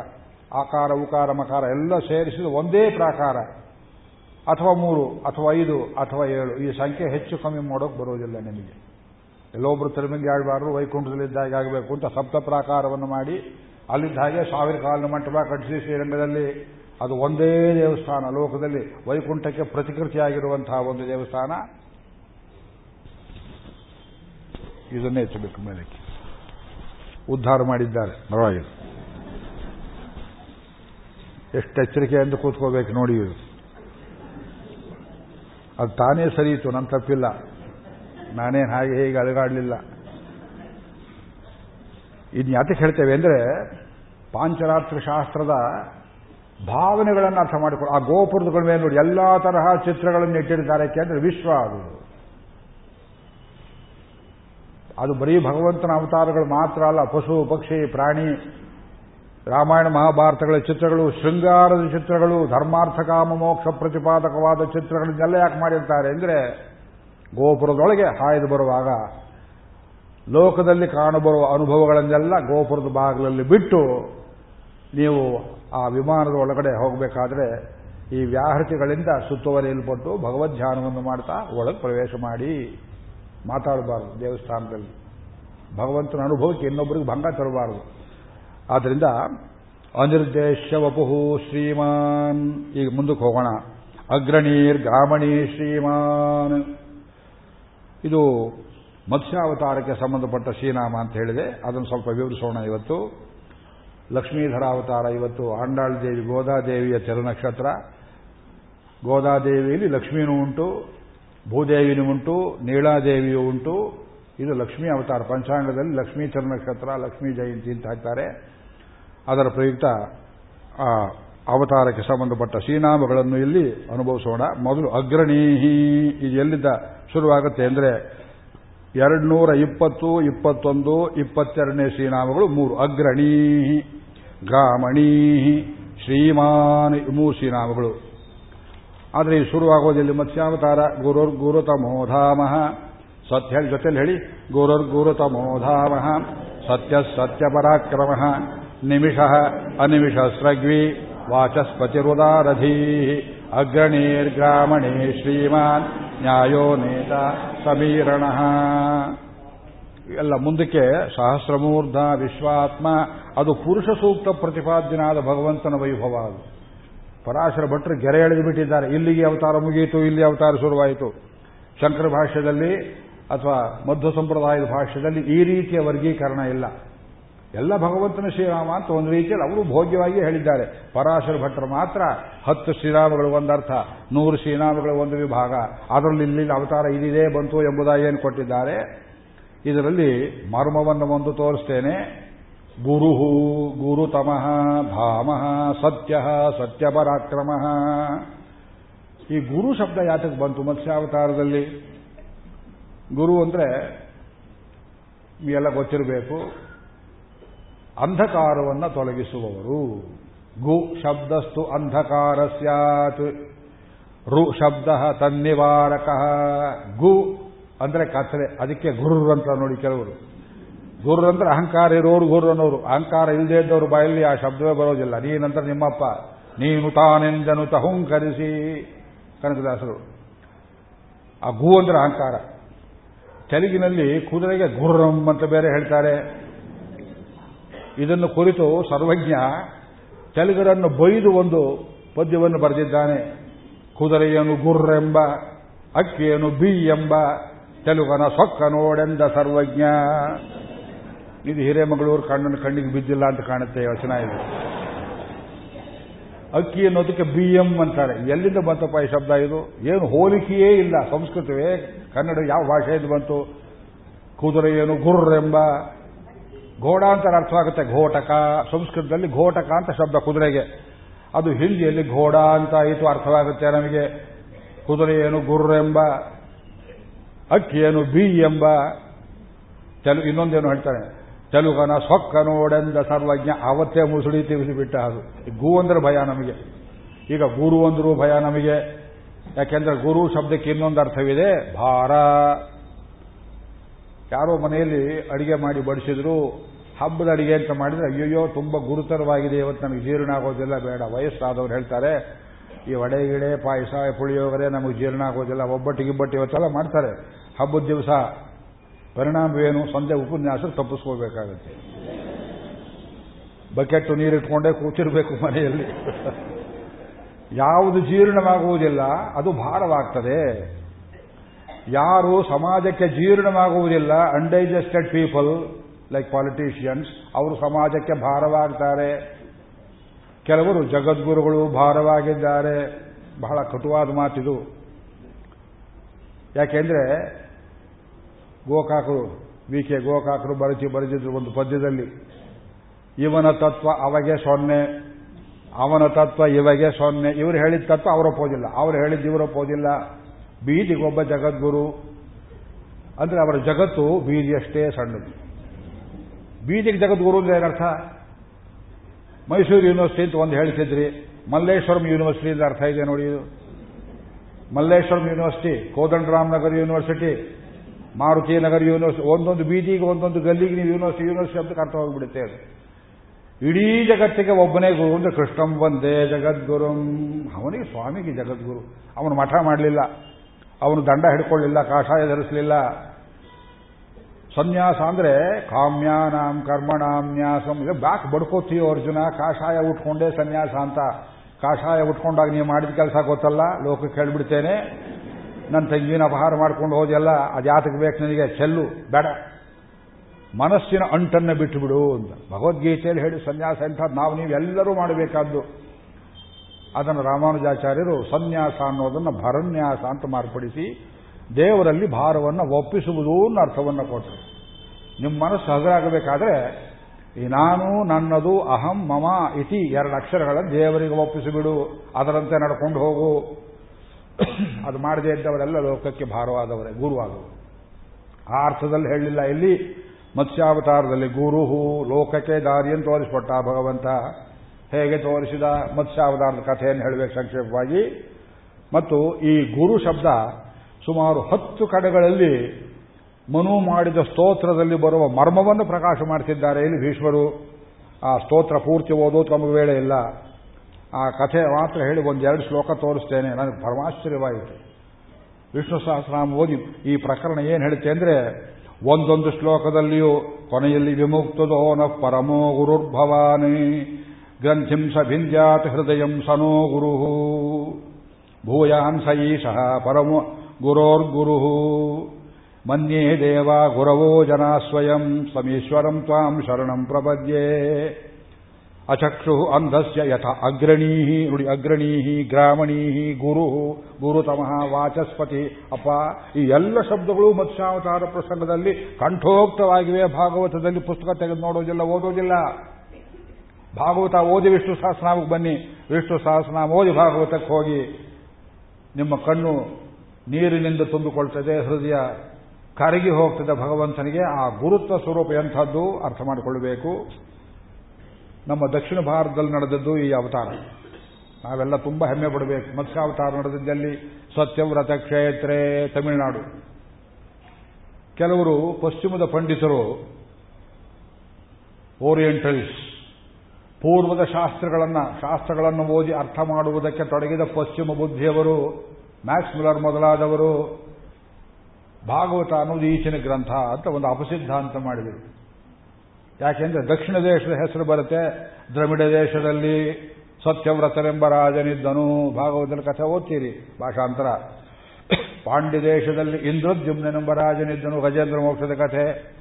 S1: ಆಕಾರ, ಉಕಾರ, ಮಕಾರ ಎಲ್ಲ ಸೇರಿಸಿದ ಒಂದೇ ಪ್ರಾಕಾರ. ಅಥವಾ ಮೂರು, ಅಥವಾ ಐದು, ಅಥವಾ ಏಳು. ಈ ಸಂಖ್ಯೆ ಹೆಚ್ಚು ಕಮ್ಮಿ ಮಾಡೋಕೆ ಬರೋದಿಲ್ಲ ನಿಮಗೆ. ಎಲ್ಲೊಬ್ಬರು ತಿರುಮಂಗಿ ಆಡಬಾರ್ದು ವೈಕುಂಠದಲ್ಲಿದ್ದಾಗ ಆಗಬೇಕು ಅಂತ ಸಪ್ತ ಪ್ರಾಕಾರವನ್ನು ಮಾಡಿ, ಅಲ್ಲಿದ್ದ ಹಾಗೆ ಸಾವಿರ ಕಾಲಿನ ಮಂಟಪ ಕಟ್ಟಿಸಿ ಶ್ರೀರಂಗದಲ್ಲಿ. ಅದು ಒಂದೇ ದೇವಸ್ಥಾನ, ಲೋಕದಲ್ಲಿ ವೈಕುಂಠಕ್ಕೆ ಪ್ರತಿಕೃತಿಯಾಗಿರುವಂತಹ ಒಂದು ದೇವಸ್ಥಾನ. ಇದನ್ನೇ ಎಚ್ಚಬೇಕು ಮೇಲಕ್ಕೆ. ಉದ್ಧಾರ ಮಾಡಿದ್ದಾರೆ. ಪರವಾಗಿಲ್ಲ. ಎಷ್ಟು ಎಚ್ಚರಿಕೆಯಿಂದ ಕೂತ್ಕೋಬೇಕು ನೋಡಿ ಇದು ಅದು ತಾನೇ ಸರಿಯಿತು ನನ್ನ ತಪ್ಪಿಲ್ಲ. ನಾನೇನು ಹಾಗೆ ಹೇಗೆ ಅಳಗಾಡಲಿಲ್ಲ ಇದು ಯಾತಕ್ಕೆ ಹೇಳ್ತೇವೆ ಅಂದರೆ ಪಾಂಚರಾತ್ರ ಶಾಸ್ತ್ರದ ಭಾವನೆಗಳನ್ನು ಅರ್ಥ ಮಾಡಿಕೊಳ್ಳಿ ಆ ಗೋಪುರದಗಳ ಮೇಲೆ ನೋಡಿ ಎಲ್ಲ ತರಹ ಚಿತ್ರಗಳನ್ನು ಇಟ್ಟಿರ್ತಾರೆ ಯಾಕೆಂದ್ರೆ ವಿಶ್ವ ಅದು. ಅದು ಬರೀ ಭಗವಂತನ ಅವತಾರಗಳು ಮಾತ್ರ ಅಲ್ಲ, ಪಶು, ಪಕ್ಷಿ, ಪ್ರಾಣಿ, ರಾಮಾಯಣ ಮಹಾಭಾರತಗಳ ಚಿತ್ರಗಳು, ಶೃಂಗಾರದ ಚಿತ್ರಗಳು, ಧರ್ಮಾರ್ಥ ಕಾಮ ಮೋಕ್ಷ ಪ್ರತಿಪಾದಕವಾದ ಚಿತ್ರಗಳನ್ನೆಲ್ಲ ಯಾಕೆ ಮಾಡಿರ್ತಾರೆ ಅಂದರೆ ಗೋಪುರದೊಳಗೆ ಹಾಯ್ದು ಬರುವಾಗ ಲೋಕದಲ್ಲಿ ಕಾಣಬರುವ ಅನುಭವಗಳನ್ನೆಲ್ಲ ಗೋಪುರದ ಬಾಗಿಲಲ್ಲಿ ಬಿಟ್ಟು ನೀವು ಆ ವಿಮಾನದ ಒಳಗಡೆ ಹೋಗಬೇಕಾದ್ರೆ ಈ ವ್ಯಾಹೃತಿಗಳಿಂದ ಸುತ್ತುವರಿಯಲ್ಪಟ್ಟು ಭಗವದ್ಧ್ಯಾನವನ್ನು ಮಾಡ್ತಾ ಒಳಗೆ ಪ್ರವೇಶ ಮಾಡಿ. ಮಾತಾಡಬಾರದು ದೇವಸ್ಥಾನದಲ್ಲಿ. ಭಗವಂತನ ಅನುಭವಕ್ಕೆ ಇನ್ನೊಬ್ಬರಿಗೆ ಭಂಗ ತರಬಾರದು. ಆದ್ದರಿಂದ ಅನಿರ್ದೇಶ್ಯ ವಪುಹು ಶ್ರೀಮಾನ್. ಈಗ ಮುಂದಕ್ಕೆ ಹೋಗೋಣ. ಅಗ್ರಣೀರ್ ಗ್ರಾಮಣಿ ಶ್ರೀಮಾನ್. ಇದು ಮತ್ಸ್ಯಾವತಾರಕ್ಕೆ ಸಂಬಂಧಪಟ್ಟ ಶ್ರೀನಾಮ ಅಂತ ಹೇಳಿದೆ. ಅದನ್ನು ಸ್ವಲ್ಪ ವಿವರಿಸೋಣ ಇವತ್ತು. ಲಕ್ಷ್ಮೀಧರ ಅವತಾರ ಇವತ್ತು ಆಂಡಾಳ್ ದೇವಿ, ಗೋದಾದೇವಿಯ ನಕ್ಷತ್ರ ಗೋದಾದೇವಿಯಲ್ಲಿ ಲಕ್ಷ್ಮೀನೂ ಉಂಟು. ಭೂದೇವಿನೂ ಉಂಟು ನೀಳಾದೇವಿಯೂ ಉಂಟು. ಇದು ಲಕ್ಷ್ಮೀ ಅವತಾರ. ಪಂಚಾಂಗದಲ್ಲಿ ಲಕ್ಷ್ಮೀ ನಕ್ಷತ್ರ ಲಕ್ಷ್ಮೀ ಜಯಂತಿ ಅಂತ ಹಾಕ್ತಾರೆ. ಅದರ ಪ್ರಯುಕ್ತ, ಆ, ಅವತಾರಕ್ಕೆ ಸಂಬಂಧಪಟ್ಟ ಶ್ರೀನಾಮಗಳನ್ನು ಇಲ್ಲಿ ಅನುಭವಿಸೋಣ. ಮೊದಲು ಅಗ್ರಣೀಹಿ ಇದು ಎಲ್ಲಿದ್ದ ಶುರುವಾಗುತ್ತೆ ಅಂದರೆ ಎರಡು ನೂರ ಇಪ್ಪತ್ತು, ಇಪ್ಪತ್ತೊಂದು, ಇಪ್ಪತ್ತೆರಡನೇ ಶ್ರೀನಾಮಗಳು ಮೂರು. ಅಗ್ರಣೀಹಿ ಗಾಮಣೀಹಿ ಶ್ರೀಮಾನ್ ಮೂರು ಶ್ರೀನಾಮಗಳು. ಆದರೆ ಈ ಶುರುವಾಗೋದಿಲ್ಲ ಮತ್ಸ್ಯಾವತಾರ ಗುರುರ್ ಗುರುತಮೋಧಾಮಃ. ಸತ್ಯ ಹೇಳಿ ಜೊತೆಲಿ ಹೇಳಿ, ಗುರುರ್ ಗುರುತಮೋಧಾಮಃ. ಸತ್ಯ ಸತ್ಯಪರಾಕ್ರಮಃ ನಿಮಿಷ ಅನಿಮಿಷ ಸ್ರಗ್ವಿ ವಾಚಸ್ಪತಿರುದಾರಧೀ ಅಗ್ರಣೀರ್ಗ್ರಾಮಣೇ ಶ್ರೀಮಾನ್ ನ್ಯಾಯೋ ನೇತ ಸಮೀರಣ. ಎಲ್ಲ ಮುಂದಕ್ಕೆ ಸಹಸ್ರಮೂರ್ಧ ವಿಶ್ವಾತ್ಮ. ಅದು ಪುರುಷ ಸೂಕ್ತ ಪ್ರತಿಪಾದ್ಯನಾದ ಭಗವಂತನ ವೈಭವ ಅದು. ಪರಾಶರ ಭಟ್ರು ಗೆರೆ ಎಳೆದು ಬಿಟ್ಟಿದ್ದಾರೆ. ಇಲ್ಲಿಗೆ ಅವತಾರ ಮುಗಿಯಿತು, ಇಲ್ಲಿ ಅವತಾರ ಶುರುವಾಯಿತು. ಶಂಕರ ಭಾಷ್ಯದಲ್ಲಿ ಅಥವಾ ಮಧ್ವ ಸಂಪ್ರದಾಯದ ಭಾಷ್ಯದಲ್ಲಿ ಈ ರೀತಿಯ ವರ್ಗೀಕರಣ ಇಲ್ಲ. ಎಲ್ಲ ಭಗವಂತನ ಶ್ರೀರಾಮ ಅಂತ ಒಂದು ರೀತಿಯಲ್ಲಿ ಅವರು ಭೋಗ್ಯವಾಗಿ ಹೇಳಿದ್ದಾರೆ. ಪರಾಶರ ಭಟ್ರು ಮಾತ್ರ ಹತ್ತು ಶ್ರೀರಾಮಗಳು ಒಂದರ್ಥ ನೂರು ಶ್ರೀರಾಮಗಳು ಒಂದು ವಿಭಾಗ. ಅದರಲ್ಲಿ ಇಲ್ಲಿ ಅವತಾರ ಇದಿದೆ, ಬಂತು ಎಂಬುದಾಗಿ ಏನು ಕೊಟ್ಟಿದ್ದಾರೆ? ಇದರಲ್ಲಿ ಮರ್ಮವನ್ನು ಒಂದು ತೋರಿಸ್ತೇನೆ. ಗುರು ಗುರುತಮಃ ಭಾಮಃ ಸತ್ಯ ಸತ್ಯಪರಾಕ್ರಮ. ಈ ಗುರು ಶಬ್ದ ಯಾತಕ್ಕೆ ಬಂತು? ಮತ್ಸ್ಯಾವತಾರದಲ್ಲಿ. ಗುರು ಅಂದ್ರೆ ಎಲ್ಲ ಗೊತ್ತಿರಬೇಕು, ಅಂಧಕಾರವನ್ನು ತೊಲಗಿಸುವವರು. ಗು ಶಬ್ದಸ್ತು ಅಂಧಕಾರ ಸ್ಯಾತ್. ರು ಶಬ್ದ ತನ್ನಿವಾರಕ. ಗು ಅಂದ್ರೆ ಕತ್ತಲೆ, ಅದಕ್ಕೆ ಗುರು ಅಂತ ನೋಡಿ ಕೆಲವರು. ಗುರು ಅಂದ್ರೆ ಅಹಂಕಾರ ಇರೋರು ಗುರು ಅನ್ನೋರು. ಅಹಂಕಾರ ಇಲ್ಲದೇ ಇದ್ದವರು ಬಾಯಲ್ಲಿ ಆ ಶಬ್ದವೇ ಬರೋದಿಲ್ಲ. ನೀನಂತರ ನಿಮ್ಮಪ್ಪ. ನೀನು ತಾನೆಂದನು ತಹುಂಕರಿಸಿ. ಕನಕದಾಸರು. ಆ ಗು ಅಂದ್ರೆ ಅಹಂಕಾರ. ತೆಲುಗಿನಲ್ಲಿ ಕುದುರೆಗೆ ಗುರ್ರಂ ಅಂತ ಬೇರೆ ಹೇಳ್ತಾರೆ. ಇದನ್ನು ಕುರಿತು ಸರ್ವಜ್ಞ ತೆಲುಗರನ್ನು ಬೈದು ಒಂದು ಪದ್ಯವನ್ನು ಬರೆದಿದ್ದಾನೆ. ಕುದುರೆಯನು ಗುರ್ರೆಂಬ, ಅಕ್ಕಿಯನು ಬಿ ಎಂಬ ತೆಲುಗನ ಸೊಕ್ಕ ನೋಡೆಂದ ಸರ್ವಜ್ಞ. ಇದು ಹಿರೇಮಗಳೂರು ಕಣ್ಣನ್ನು ಕಣ್ಣಿಗೆ ಬಿದ್ದಿಲ್ಲ ಅಂತ ಕಾಣುತ್ತೆ ಯೋಚನೆ ಇದೆ. ಅಕ್ಕಿ ಅನ್ನೋದಕ್ಕೆ ಬಿ ಎಂ ಅಂತಾರೆ. ಎಲ್ಲಿಂದ ಬಂತಪ್ಪ ಈ ಶಬ್ದ ಇದು? ಏನು ಹೋಲಿಕೆಯೇ ಇಲ್ಲ. ಸಂಸ್ಕೃತವೇ, ಕನ್ನಡ ಯಾವ ಭಾಷೆಯಿಂದ ಬಂತು? ಕುದುರೆ ಏನು ಗುರ್ರೆಂಬ? ಘೋಡ ಅಂತ ಅರ್ಥವಾಗುತ್ತೆ ಘೋಟಕ. ಸಂಸ್ಕೃತದಲ್ಲಿ ಘೋಟಕ ಅಂತ ಶಬ್ದ ಕುದುರೆಗೆ. ಅದು ಹಿಂದಿಯಲ್ಲಿ ಘೋಡ ಅಂತ ಆಯಿತು, ಅರ್ಥವಾಗುತ್ತೆ ನಮಗೆ. ಏನು ಗುರ್ರೆಂಬ? ಏನು ಬಿ ಎಂಬ ಇನ್ನೊಂದೇನು ಹೇಳ್ತಾನೆ ತೆಲುಗನ ಸೊಕ್ಕ ನೋಡೆಂದ ಸರ್ವಜ್ಞ ಅವತ್ತೇ ಮುಸುಳಿ ಬಿಟ್ಟ ಅದು. ಗು ಅಂದ್ರೆ ಭಯ ನಮಗೆ. ಈಗ ಗುರು ಅಂದರೂ ಭಯ ನಮಗೆ. ಯಾಕೆಂದ್ರೆ ಗುರು ಶಬ್ದಕ್ಕೆ ಇನ್ನೊಂದು ಅರ್ಥವಿದೆ, ಭಾರ. ಯಾರೋ ಮನೆಯಲ್ಲಿ ಅಡಿಗೆ ಮಾಡಿ ಬಡಿಸಿದ್ರು, ಹಬ್ಬದ ಅಡಿಗೆ ಅಂತ ಮಾಡಿದ್ರೆ, ಅಯ್ಯಯ್ಯೋ, ತುಂಬಾ ಗುರುತರವಾಗಿದೆ, ಇವತ್ತು ನಮಗೆ ಜೀರ್ಣ ಆಗೋದಿಲ್ಲ ಬೇಡ, ವಯಸ್ಸಾದವ್ರು ಹೇಳ್ತಾರೆ, ಈ ವಡೆ ಗಿಡೆ, ಪಾಯಸ, ಪುಳಿಯೋಗರೆ, ನಮಗೆ ಜೀರ್ಣ ಆಗೋದಿಲ್ಲ ಒಬ್ಬಟ್ಟಿಗಿಬ್ಬಟ್ಟು ಇವತ್ತೆಲ್ಲ ಮಾಡ್ತಾರೆ. ಹಬ್ಬದ ದಿವಸ ಪರಿಣಾಮವೇನು? ಸಂಜೆ ಉಪನ್ಯಾಸ ತಪ್ಪಿಸ್ಕೋಬೇಕಾಗುತ್ತೆ ಬಕೆಟ್ಟು ನೀರಿಟ್ಕೊಂಡೇ ಕೂತಿರ್ಬೇಕು ಮನೆಯಲ್ಲಿ. ಯಾವುದು ಜೀರ್ಣವಾಗುವುದಿಲ್ಲ, ಅದು ಭಾರವಾಗ್ತದೆ. ಯಾರು ಸಮಾಜಕ್ಕೆ ಜೀರ್ಣವಾಗುವುದಿಲ್ಲ ಅನ್ಡೈಜೆಸ್ಟೆಡ್ ಪೀಪಲ್ ಲೈಕ್ ಪಾಲಿಟಿಷಿಯನ್ಸ್ ಅವರು ಸಮಾಜಕ್ಕೆ ಭಾರವಾಗ್ತಾರೆ. ಕೆಲವರು ಜಗದ್ಗುರುಗಳು ಭಾರವಾಗಿದ್ದಾರೆ. ಬಹಳ ಕಟುವಾದ ಮಾತಿದು. ಯಾಕೆಂದ್ರೆ ಗೋಕಾಕರು ವಿ ಕೆ ಗೋಕಾಕರು ಬರೆಸಿ ಬರೆದಿದ್ರು ಒಂದು ಪದ್ಯದಲ್ಲಿ. ಇವನ ತತ್ವ ಅವಗೆ ಸೊನ್ನೆ, ಅವನ ತತ್ವ ಇವಗೆ ಸೊನ್ನೆ. ಇವರು ಹೇಳಿದ ತತ್ವ ಅವರು ಪೋದಿಲ್ಲ ಅವರು ಹೇಳಿದ್ದು ಇವರೊಪ್ಪೋದಿಲ್ಲ ಬೀದಿಗೊಬ್ಬ ಜಗದ್ಗುರು. ಅಂದ್ರೆ ಅವರ ಜಗತ್ತು ಬೀದಿಯಷ್ಟೇ ಸಣ್ಣದು. ಬೀದಿಗೆ ಜಗದ್ಗುರು ಅಂದ್ರೆ ಏನರ್ಥ? ಮೈಸೂರು ಯೂನಿವರ್ಸಿಟಿ ಅಂತ ಒಂದು ಹೇಳ್ತಿದ್ರಿ. ಮಲ್ಲೇಶ್ವರಂ ಯೂನಿವರ್ಸಿಟಿ ಅಂತ ಅರ್ಥ ಇದೆ ನೋಡಿ ಇದು. Malleshwaram university Kodandaramanagar university Maruti Nagar university ಒಂದೊಂದು ಬೀದಿಗೆ ಒಂದೊಂದು ಗಲ್ಲಿಗೆ ನೀವು ಯೂನಿವರ್ಸಿಟಿ ಯೂನಿವರ್ಸಿಟಿ ಅಂತ ಕರ್ತ ಹೋಗ್ಬಿಡುತ್ತೆ ಅದು. ಇಡೀ ಜಗತ್ತಿಗೆ ಒಬ್ಬನೇ ಗುರು ಅಂದ್ರೆ ಕೃಷ್ಣಂ ಬಂದೇ ಜಗದ್ಗುರು. ಅವನಿಗೆ ಸ್ವಾಮಿಗೆ ಜಗದ್ಗುರು. ಅವನು ಮಠ ಮಾಡಲಿಲ್ಲ. ಅವನು ದಂಡ ಹಿಡ್ಕೊಳ್ಳಿಲ್ಲ, ಕಾಷಾಯ ಧರಿಸಲಿಲ್ಲ. ಸನ್ಯಾಸ ಅಂದ್ರೆ ಕಾಮ್ಯಾನಾಂ ಕರ್ಮಣಾಂ ನ್ಯಾಸಂ. ಇದು ಬ್ಯಾಕ್ ಬಡ್ಕೋತೀಯೋ ಅರ್ಜುನ, ಕಾಷಾಯ ಉಟ್ಕೊಂಡೇ ಸನ್ಯಾಸ ಅಂತ. ಕಾಷಾಯ ಉಟ್ಕೊಂಡಾಗ ನೀವು ಮಾಡಿದ ಕೆಲಸ ಗೊತ್ತಲ್ಲ? ಲೋಕಕ್ಕೆ ಹೇಳ್ಬಿಡ್ತೇನೆ. ನನ್ನ ತಂಗಿನ ಅಪಹಾರ ಮಾಡ್ಕೊಂಡು ಹೋದೆಲ್ಲ, ಆ ಜಾತಕ ಬೇಕು ನನಗೆ, ಚೆಲ್ಲು, ಬೇಡ. ಮನಸ್ಸಿನ ಅಂಟನ್ನು ಬಿಟ್ಟುಬಿಡು ಅಂತ. ಭಗವದ್ಗೀತೆಯಲ್ಲಿ ಹೇಳಿ ಸನ್ಯಾಸ ಎಂಥದ್ದು ನಾವು ನೀವು ಎಲ್ಲರೂ ಮಾಡಬೇಕಾದ್ದು. ಅದನ್ನು ರಾಮಾನುಜಾಚಾರ್ಯರು ಸನ್ಯಾಸ ಅನ್ನೋದನ್ನು ಭರನ್ಯಾಸ ಅಂತ ಮಾರ್ಪಡಿಸಿ ದೇವರಲ್ಲಿ ಭಾರವನ್ನು ಒಪ್ಪಿಸುವುದು ಅನ್ನೋ ಅರ್ಥವನ್ನು ಕೊಟ್ಟರು. ನಿಮ್ಮ ಮನಸ್ಸು ಹಗರಾಗಬೇಕಾದ್ರೆ, ಈ ನಾನು ನನ್ನದು ಅಹಂ ಮಮ ಇತಿ ಎರಡು ಅಕ್ಷರಗಳನ್ನು ದೇವರಿಗೆ ಒಪ್ಪಿಸಿಬಿಡು. ಅದರಂತೆ ನಡ್ಕೊಂಡು ಹೋಗು. ಅದು ಮಾಡದೇ ಇದ್ದವರೆಲ್ಲ ಲೋಕಕ್ಕೆ ಭಾರವಾದವರೇ, ಗುರುವಾದವರು. ಆ ಅರ್ಥದಲ್ಲಿ ಹೇಳಲಿಲ್ಲ. ಇಲ್ಲಿ ಮತ್ಸ್ಯಾವತಾರದಲ್ಲಿ ಗುರುಹು ಲೋಕಕ್ಕೆ ದಾರಿಯನ್ನು ತೋರಿಸಿಕೊಟ್ಟ ಭಗವಂತ. ಹೇಗೆ ತೋರಿಸಿದ? ಮತ್ಸ್ಯಾವತಾರದ ಕಥೆಯನ್ನು ಹೇಳಬೇಕು ಸಂಕ್ಷೇಪವಾಗಿ. ಮತ್ತು ಈ ಗುರು ಶಬ್ದ ಸುಮಾರು ಹತ್ತು ಕಡೆಗಳಲ್ಲಿ ಮನು ಮಾಡಿದ ಸ್ತೋತ್ರದಲ್ಲಿ ಬರುವ ಮರ್ಮವನ್ನು ಪ್ರಕಾಶ ಮಾಡ್ತಿದ್ದಾರೆ. ಇಲ್ಲಿ ಭೀಷ್ಮರು? ಆ ಸ್ತೋತ್ರ ಪೂರ್ತಿ ಓದೋದು ತಮಗೆ ವೇಳೆ ಇಲ್ಲ. ಆ ಕಥೆ ಮಾತ್ರ ಹೇಳಿ ಒಂದೆರಡು ಶ್ಲೋಕ ತೋರಿಸ್ತೇನೆ. ನನಗೆ ಪರಮಾಶ್ಚರ್ಯವಾಯಿತು ವಿಷ್ಣು ಸಹಸ್ರನಾಮ ಓದಿ ಈ ಪ್ರಕರಣ ಏನು ಹೇಳುತ್ತೆ ಅಂದರೆ, ಒಂದೊಂದು ಶ್ಲೋಕದಲ್ಲಿಯೂ ಕೊನೆಯಲ್ಲಿ ವಿಮುಕ್ತದೋ ನ ಪರಮೋ ಗುರುರ್ಭವಾನಿ ಗ್ರಂಥಿಂ ಸ ಭಿಂದ್ಯಾತ್ ಹೃದಯಂ ಸನೋ ಗುರು, ಭೂಯಾನ್ ಸ ಈಶಃ ಪರಮೋ ಗುರೋರ್ಗುರು, ಮನ್ಯೇ ದೇವ ಗುರವೋ ಜನ ಸ್ವಯಂ, ಸಮೀಶ್ವರಂ ತ್ವಾಂ ಶರಣಂ ಪ್ರಪದ್ಯೆ. ಅಚಕ್ಷು ಅಂಧಸ್ಯ ಯಥ ಅಗ್ರಣೀ ನುಡಿ ಅಗ್ರಣೀ ಗ್ರಾಮಣೀ ಗುರು ಗುರುತಮಃ ವಾಚಸ್ಪತಿ. ಅಪ್ಪ, ಈ ಎಲ್ಲ ಶಬ್ದಗಳು ಮತ್ಸ್ಯಾವತಾರ ಪ್ರಸಂಗದಲ್ಲಿ ಕಂಠೋಕ್ತವಾಗಿವೆ. ಭಾಗವತದಲ್ಲಿ ಪುಸ್ತಕ ತೆಗೆದು ನೋಡೋದಿಲ್ಲ, ಓದೋದಿಲ್ಲ. ಭಾಗವತ ಓದಿ ವಿಷ್ಣು ಸಹಸ್ರನಾಮಕ್ಕೆ ಬನ್ನಿ. ವಿಷ್ಣು ಸಹಸ್ರನಾಮ ಓದಿ ಭಾಗವತಕ್ಕೆ ಹೋಗಿ. ನಿಮ್ಮ ಕಣ್ಣು ನೀರಿನಿಂದ ತುಂಬಿಕೊಳ್ತದೆ, ಹೃದಯ ಕರಗಿ ಹೋಗ್ತದೆ ಭಗವಂತನಿಗೆ. ಆ ಗುರುತ್ವ ಸ್ವರೂಪ ಎಂಥದ್ದು ಅರ್ಥ ಮಾಡಿಕೊಳ್ಳಬೇಕು. ನಮ್ಮ ದಕ್ಷಿಣ ಭಾರತದಲ್ಲಿ ನಡೆದದ್ದು ಈ ಅವತಾರ. ನಾವೆಲ್ಲ ತುಂಬಾ ಹೆಮ್ಮೆ ಪಡಬೇಕು. ಮತ್ಸ್ಯಾವತಾರ ನಡೆದಿದ್ದಲ್ಲಿ ಸತ್ಯವ್ರತ ಕ್ಷೇತ್ರೇ ತಮಿಳುನಾಡು. ಕೆಲವರು ಪಶ್ಚಿಮದ ಪಂಡಿತರು ಓರಿಯೆಂಟಲ್ಸ್ ಪೂರ್ವದ ಶಾಸ್ತ್ರಗಳನ್ನು ಶಾಸ್ತ್ರಗಳನ್ನು ಓದಿ ಅರ್ಥ ಮಾಡುವುದಕ್ಕೆ ತೊಡಗಿದ ಪಶ್ಚಿಮ ಬುದ್ಧಿಯವರು, ಮ್ಯಾಕ್ಸ್ ಮಿಲರ್ ಮೊದಲಾದವರು, ಭಾಗವತ ಅನ್ನೋದು ಈಚಿನ ಗ್ರಂಥ ಅಂತ ಒಂದು ಅಪಸಿದ್ಧಾಂತ ಮಾಡಿದರು. ಯಾಕೆಂದ್ರೆ ದಕ್ಷಿಣ ದೇಶದ ಹೆಸರು ಬರುತ್ತೆ. ದ್ರಮಿಡ ದೇಶದಲ್ಲಿ ಸತ್ಯವ್ರತನೆಂಬ ರಾಜನಿದ್ದನು. ಭಾಗವತರ ಕಥೆ ಓದ್ತೀರಿ. ಭಾಷಾಂತರ. ಪಾಂಡ್ಯ ದೇಶದಲ್ಲಿ ಇಂದ್ರದ್ಯುಮ್ನೆಂಬ ರಾಜನಿದ್ದನು. ಗಜೇಂದ್ರ ಮೋಕ್ಷದ ಕಥೆ.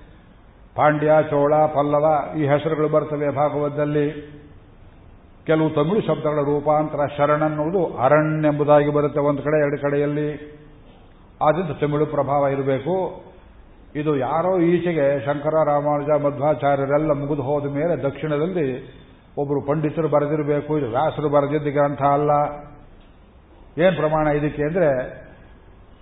S1: ಪಾಂಡ್ಯ, ಚೋಳ, ಪಲ್ಲವ ಈ ಹೆಸರುಗಳು ಬರ್ತವೆ ಭಾಗವತದಲ್ಲಿ. ಕೆಲವು ತಮಿಳು ಶಬ್ದಗಳ ರೂಪಾಂತರ ಶರಣ ಅನ್ನುವುದು ಅರಣ್ಯ ಎಂಬುದಾಗಿ ಬರುತ್ತೆ ಒಂದು ಕಡೆ, ಎರಡು ಕಡೆಯಲ್ಲಿ. ಆದ್ದರಿಂದ ತಮಿಳು ಪ್ರಭಾವ ಇರಬೇಕು. ಇದು ಯಾರೋ ಈಚೆಗೆ ಶಂಕರ, ರಾಮಾನುಜ, ಮಧ್ವಾಚಾರ್ಯರೆಲ್ಲ ಮುಗಿದು ಹೋದ ಮೇಲೆ ದಕ್ಷಿಣದಲ್ಲಿ ಒಬ್ಬರು ಪಂಡಿತರು ಬರೆದಿರಬೇಕು, ಇದು ವ್ಯಾಸರು ಬರೆದಿದ್ದ ಗ್ರಂಥ ಅಲ್ಲ. ಏನು ಪ್ರಮಾಣ ಇದಕ್ಕೆ ಅಂದರೆ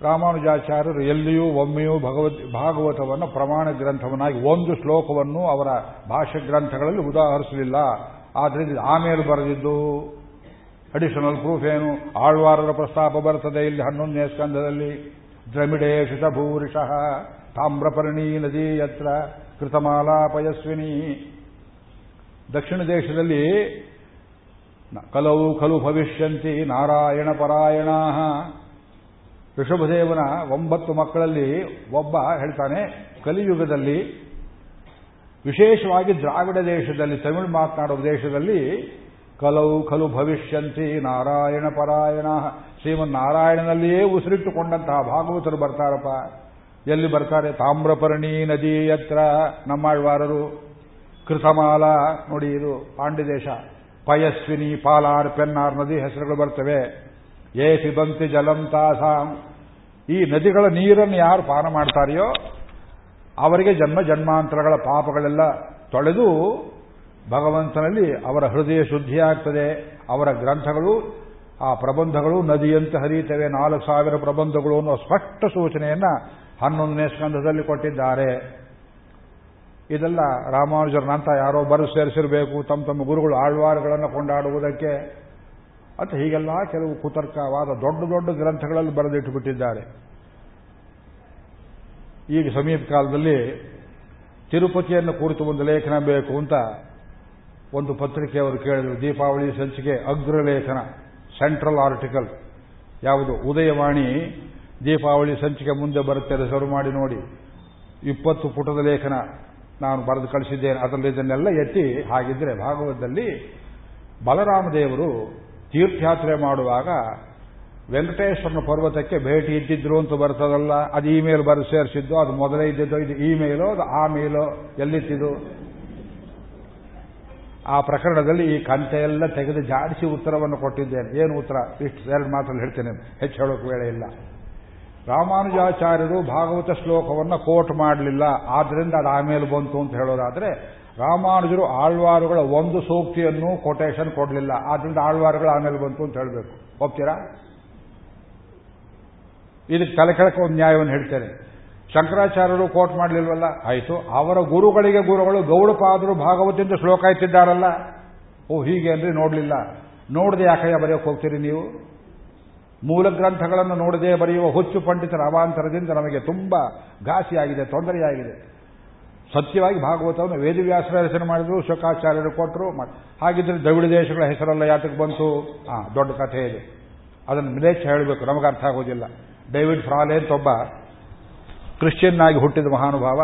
S1: ರಾಮಾನುಜಾಚಾರ್ಯರು ಎಲ್ಲಿಯೂ ಒಮ್ಮೆಯೂ ಭಗವದ್ ಭಾಗವತವನ್ನು ಪ್ರಮಾಣ ಗ್ರಂಥವನ್ನಾಗಿ ಒಂದು ಶ್ಲೋಕವನ್ನು ಅವರ ಭಾಷೆ ಗ್ರಂಥಗಳಲ್ಲಿ ಉದಾಹರಿಸಲಿಲ್ಲ. ಆದ್ದರಿಂದ ಆಮೇಲೆ ಬರೆದಿದ್ದು. ಅಡಿಷನಲ್ ಪ್ರೂಫ್ ಏನು? ಆಳ್ವಾರರ ಪ್ರಸ್ತಾಪ ಬರ್ತದೆ ಇಲ್ಲಿ ಹನ್ನೊಂದನೇ ಸ್ಕಂಧದಲ್ಲಿ. ದ್ರಮಿಡೇಶಿತ ಭೂರಿಷಃ ತಾಮ್ರಪರ್ಣಿ ನದಿ ಯತ್ರ ಕೃತಮಾಲಾ ಪಯಸ್ವಿನಿ ದಕ್ಷಿಣ ದೇಶದಲ್ಲಿ ಕಲವು ಖಲು ಭವಿಷ್ಯಂತಿ ನಾರಾಯಣ ಪರಾಯಣ ಋಷಭದೇವನ ಒಂಬತ್ತು ಮಕ್ಕಳಲ್ಲಿ ಒಬ್ಬ ಹೇಳ್ತಾನೆ, ಕಲಿಯುಗದಲ್ಲಿ, ವಿಶೇಷವಾಗಿ ದ್ರಾವಿಡ ದೇಶದಲ್ಲಿ, ತಮಿಳು ಮಾತನಾಡುವ ದೇಶದಲ್ಲಿ ಕಲವು ಖಲು ಭವಿಷ್ಯಂತಿ ನಾರಾಯಣ ಪರಾಯಣ ಶ್ರೀಮನ್ ನಾರಾಯಣನಲ್ಲಿಯೇ ಉಸಿರಿಟ್ಟುಕೊಂಡಂತಹ ಭಾಗವತರು ಬರ್ತಾರಪ್ಪ. ಎಲ್ಲಿ ಬರ್ತಾರೆ? ತಾಮ್ರಪರ್ಣಿ ನದಿ ಹತ್ರ ನಮ್ಮಾಳ್ವಾರರು ಕೃತಮಾಲ ನೋಡಿ ಇದು ಪಾಂಡ್ಯ ದೇಶ ಪಯಸ್ವಿನಿ, ಪಾಲಾರ್, ಪೆನ್ನಾರ್ ನದಿ ಹೆಸರುಗಳು ಬರ್ತವೆ. ಏ ಪಿಬಂತಿ ಜಲಂ ತಾಸಾಂ. ಈ ನದಿಗಳ ನೀರನ್ನು ಯಾರು ಪಾನ ಮಾಡ್ತಾರೆಯೋ ಅವರಿಗೆ ಜನ್ಮ ಜನ್ಮಾಂತರಗಳ ಪಾಪಗಳೆಲ್ಲ ತೊಳೆದು ಭಗವಂತನಲ್ಲಿ ಅವರ ಹೃದಯ ಶುದ್ಧಿಯಾಗ್ತದೆ. ಅವರ ಗ್ರಂಥಗಳು, ಆ ಪ್ರಬಂಧಗಳು ನದಿಯಂತೆ ಹರಿಯುತ್ತವೆ. ನಾಲ್ಕು ಸಾವಿರ ಪ್ರಬಂಧಗಳು ಅನ್ನೋ ಸ್ಪಷ್ಟ ಸೂಚನೆಯನ್ನ ಹನ್ನೊಂದನೇ ಸ್ಕಂಧದಲ್ಲಿ ಕೊಟ್ಟಿದ್ದಾರೆ. ಇದೆಲ್ಲ ರಾಮಾನುಜರನಂತ ಯಾರೋ ಬರು ಸೇರಿಸಿರಬೇಕು, ತಮ್ಮ ತಮ್ಮ ಗುರುಗಳು ಆಳ್ವಾರುಗಳನ್ನು ಕೊಂಡಾಡುವುದಕ್ಕೆ. ಅಂತ ಹೀಗೆಲ್ಲ ಕೆಲವು ಕುತರ್ಕವಾದ ದೊಡ್ಡ ದೊಡ್ಡ ಗ್ರಂಥಗಳಲ್ಲಿ ಬರೆದಿಟ್ಟುಬಿಟ್ಟಿದ್ದಾರೆ. ಈಗ ಸಮೀಪ ಕಾಲದಲ್ಲಿ ತಿರುಪತಿಯನ್ನು ಕುರಿತು ಒಂದು ಲೇಖನ ಬೇಕು ಅಂತ ಒಂದು ಪತ್ರಿಕೆ ಅವರು ಕೇಳಿದರು. ದೀಪಾವಳಿ ಸಂಚಿಕೆ ಅಗ್ರಲೇಖನ, ಸೆಂಟ್ರಲ್ ಆರ್ಟಿಕಲ್, ಯಾವುದು? ಉದಯವಾಣಿ ದೀಪಾವಳಿ ಸಂಚಿಕೆ ಮುಂದೆ ಬರುತ್ತೆ ರಿಸರ್ವ್ ಮಾಡಿ ನೋಡಿ. ಇಪ್ಪತ್ತು ಪುಟದ ಲೇಖನ ನಾನು ಬರೆದು ಕಳಿಸಿದ್ದೇನೆ, ಅದರಲ್ಲಿ ಇದನ್ನೆಲ್ಲ ಎತ್ತಿ ಹಾಗಿದ್ರೆ ಭಾಗವತದಲ್ಲಿ ಬಲರಾಮ ದೇವರು ತೀರ್ಥಯಾತ್ರೆ ಮಾಡುವಾಗ ವೆಂಕಟೇಶ್ವರನ ಪರ್ವತಕ್ಕೆ ಭೇಟಿ ಇದ್ದಿದ್ರು ಅಂತ ಬರ್ತದಲ್ಲ, ಅದು ಇಮೇಲ್ ಬರೆದು ಸೇರಿಸಿದ್ದು, ಅದು ಮೊದಲೇ ಇದ್ದಿದ್ದು, ಇದು ಇಮೇಲೋ, ಅದು ಆ ಮೇಲೋ, ಎಲ್ಲಿತ್ತಿದ್ದು? ಆ ಪ್ರಕರಣದಲ್ಲಿ ಈ ಕಂತೆಯೆಲ್ಲ ತೆಗೆದು ಜಾಡಿಸಿ ಉತ್ತರವನ್ನು ಕೊಟ್ಟಿದ್ದೇನೆ. ಏನು ಉತ್ತರ? ಇಷ್ಟು, ಎರಡು ಮಾತಲ್ಲಿ ಹೇಳ್ತೇನೆ, ಹೆಚ್ಚು ಹೇಳೋಕೆ ವೇಳೆ ಇಲ್ಲ. ರಾಮಾನುಜಾಚಾರ್ಯರು ಭಾಗವತ ಶ್ಲೋಕವನ್ನು ಕೋಟ್ ಮಾಡಲಿಲ್ಲ. ಆದ್ದರಿಂದ ಅದು ಆಮೇಲೆ ಬಂತು ಅಂತ ಹೇಳೋದಾದ್ರೆ, ರಾಮಾನುಜರು ಆಳ್ವಾರುಗಳ ಒಂದು ಸೂಕ್ತಿಯನ್ನು ಕೊಟೇಶನ್ ಕೊಡಲಿಲ್ಲ. ಆದ್ದರಿಂದ ಆಳ್ವಾರುಗಳು ಆಮೇಲೆ ಬಂತು ಅಂತ ಹೇಳಬೇಕು. ಹೋಗ್ತೀರಾ ಇದಕ್ಕೆ ತಲೆ ಕೆಳಕ್ಕೆ ಒಂದು ನ್ಯಾಯವನ್ನು ಹೇಳ್ತೇನೆ. ಶಂಕರಾಚಾರ್ಯರು ಕೋಟ್ ಮಾಡಲಿಲ್ವಲ್ಲ? ಆಯಿತು. ಅವರ ಗುರುಗಳಿಗೆ ಗುರುಗಳು ಗೌಡಪಾದರು ಭಾಗವತಿಂದ ಶ್ಲೋಕ ಇತ್ತಿದ್ದಾರಲ್ಲ ಓ, ಹೀಗೆ ಅಂದ್ರೆ ನೋಡಲಿಲ್ಲ. ನೋಡದೆ ಯಾಕಯ್ಯ ಬರೆಯೋಕೆ ಹೋಗ್ತೀರಿ ನೀವು? ಮೂಲ ಗ್ರಂಥಗಳನ್ನು ನೋಡದೆ ಬರೆಯುವ ಹುಚ್ಚು ಪಂಡಿತರ ಅವಾಂತರದಿಂದ ನಮಗೆ ತುಂಬ ಘಾಸಿಯಾಗಿದೆ, ತೊಂದರೆಯಾಗಿದೆ. ಸತ್ಯವಾಗಿ ಭಾಗವತವನ್ನು ವೇದವ್ಯಾಸರ ರಚನೆ ಮಾಡಿದ್ರು, ಶುಕಾಚಾರ್ಯರು ಕೊಟ್ಟರು ಹಾಗಿದ್ರೆ ದ್ರವಿಡ ದೇಶಗಳ ಹೆಸರೆಲ್ಲ ಯಾತಕ್ಕೆ ಬಂತು? ಆ, ದೊಡ್ಡ ಕಥೆ ಇದೆ. ಅದನ್ನು ಮಿಲೇಚ್ಛ ಹೇಳಬೇಕು ನಮಗೆ ಅರ್ಥ ಆಗೋದಿಲ್ಲ. ಡೇವಿಡ್ ಫ್ರಾಲೆ ಅಂತ ಒಬ್ಬ ಕ್ರಿಶ್ಚಿಯನ್ ಆಗಿ ಹುಟ್ಟಿದ ಮಹಾನುಭಾವ,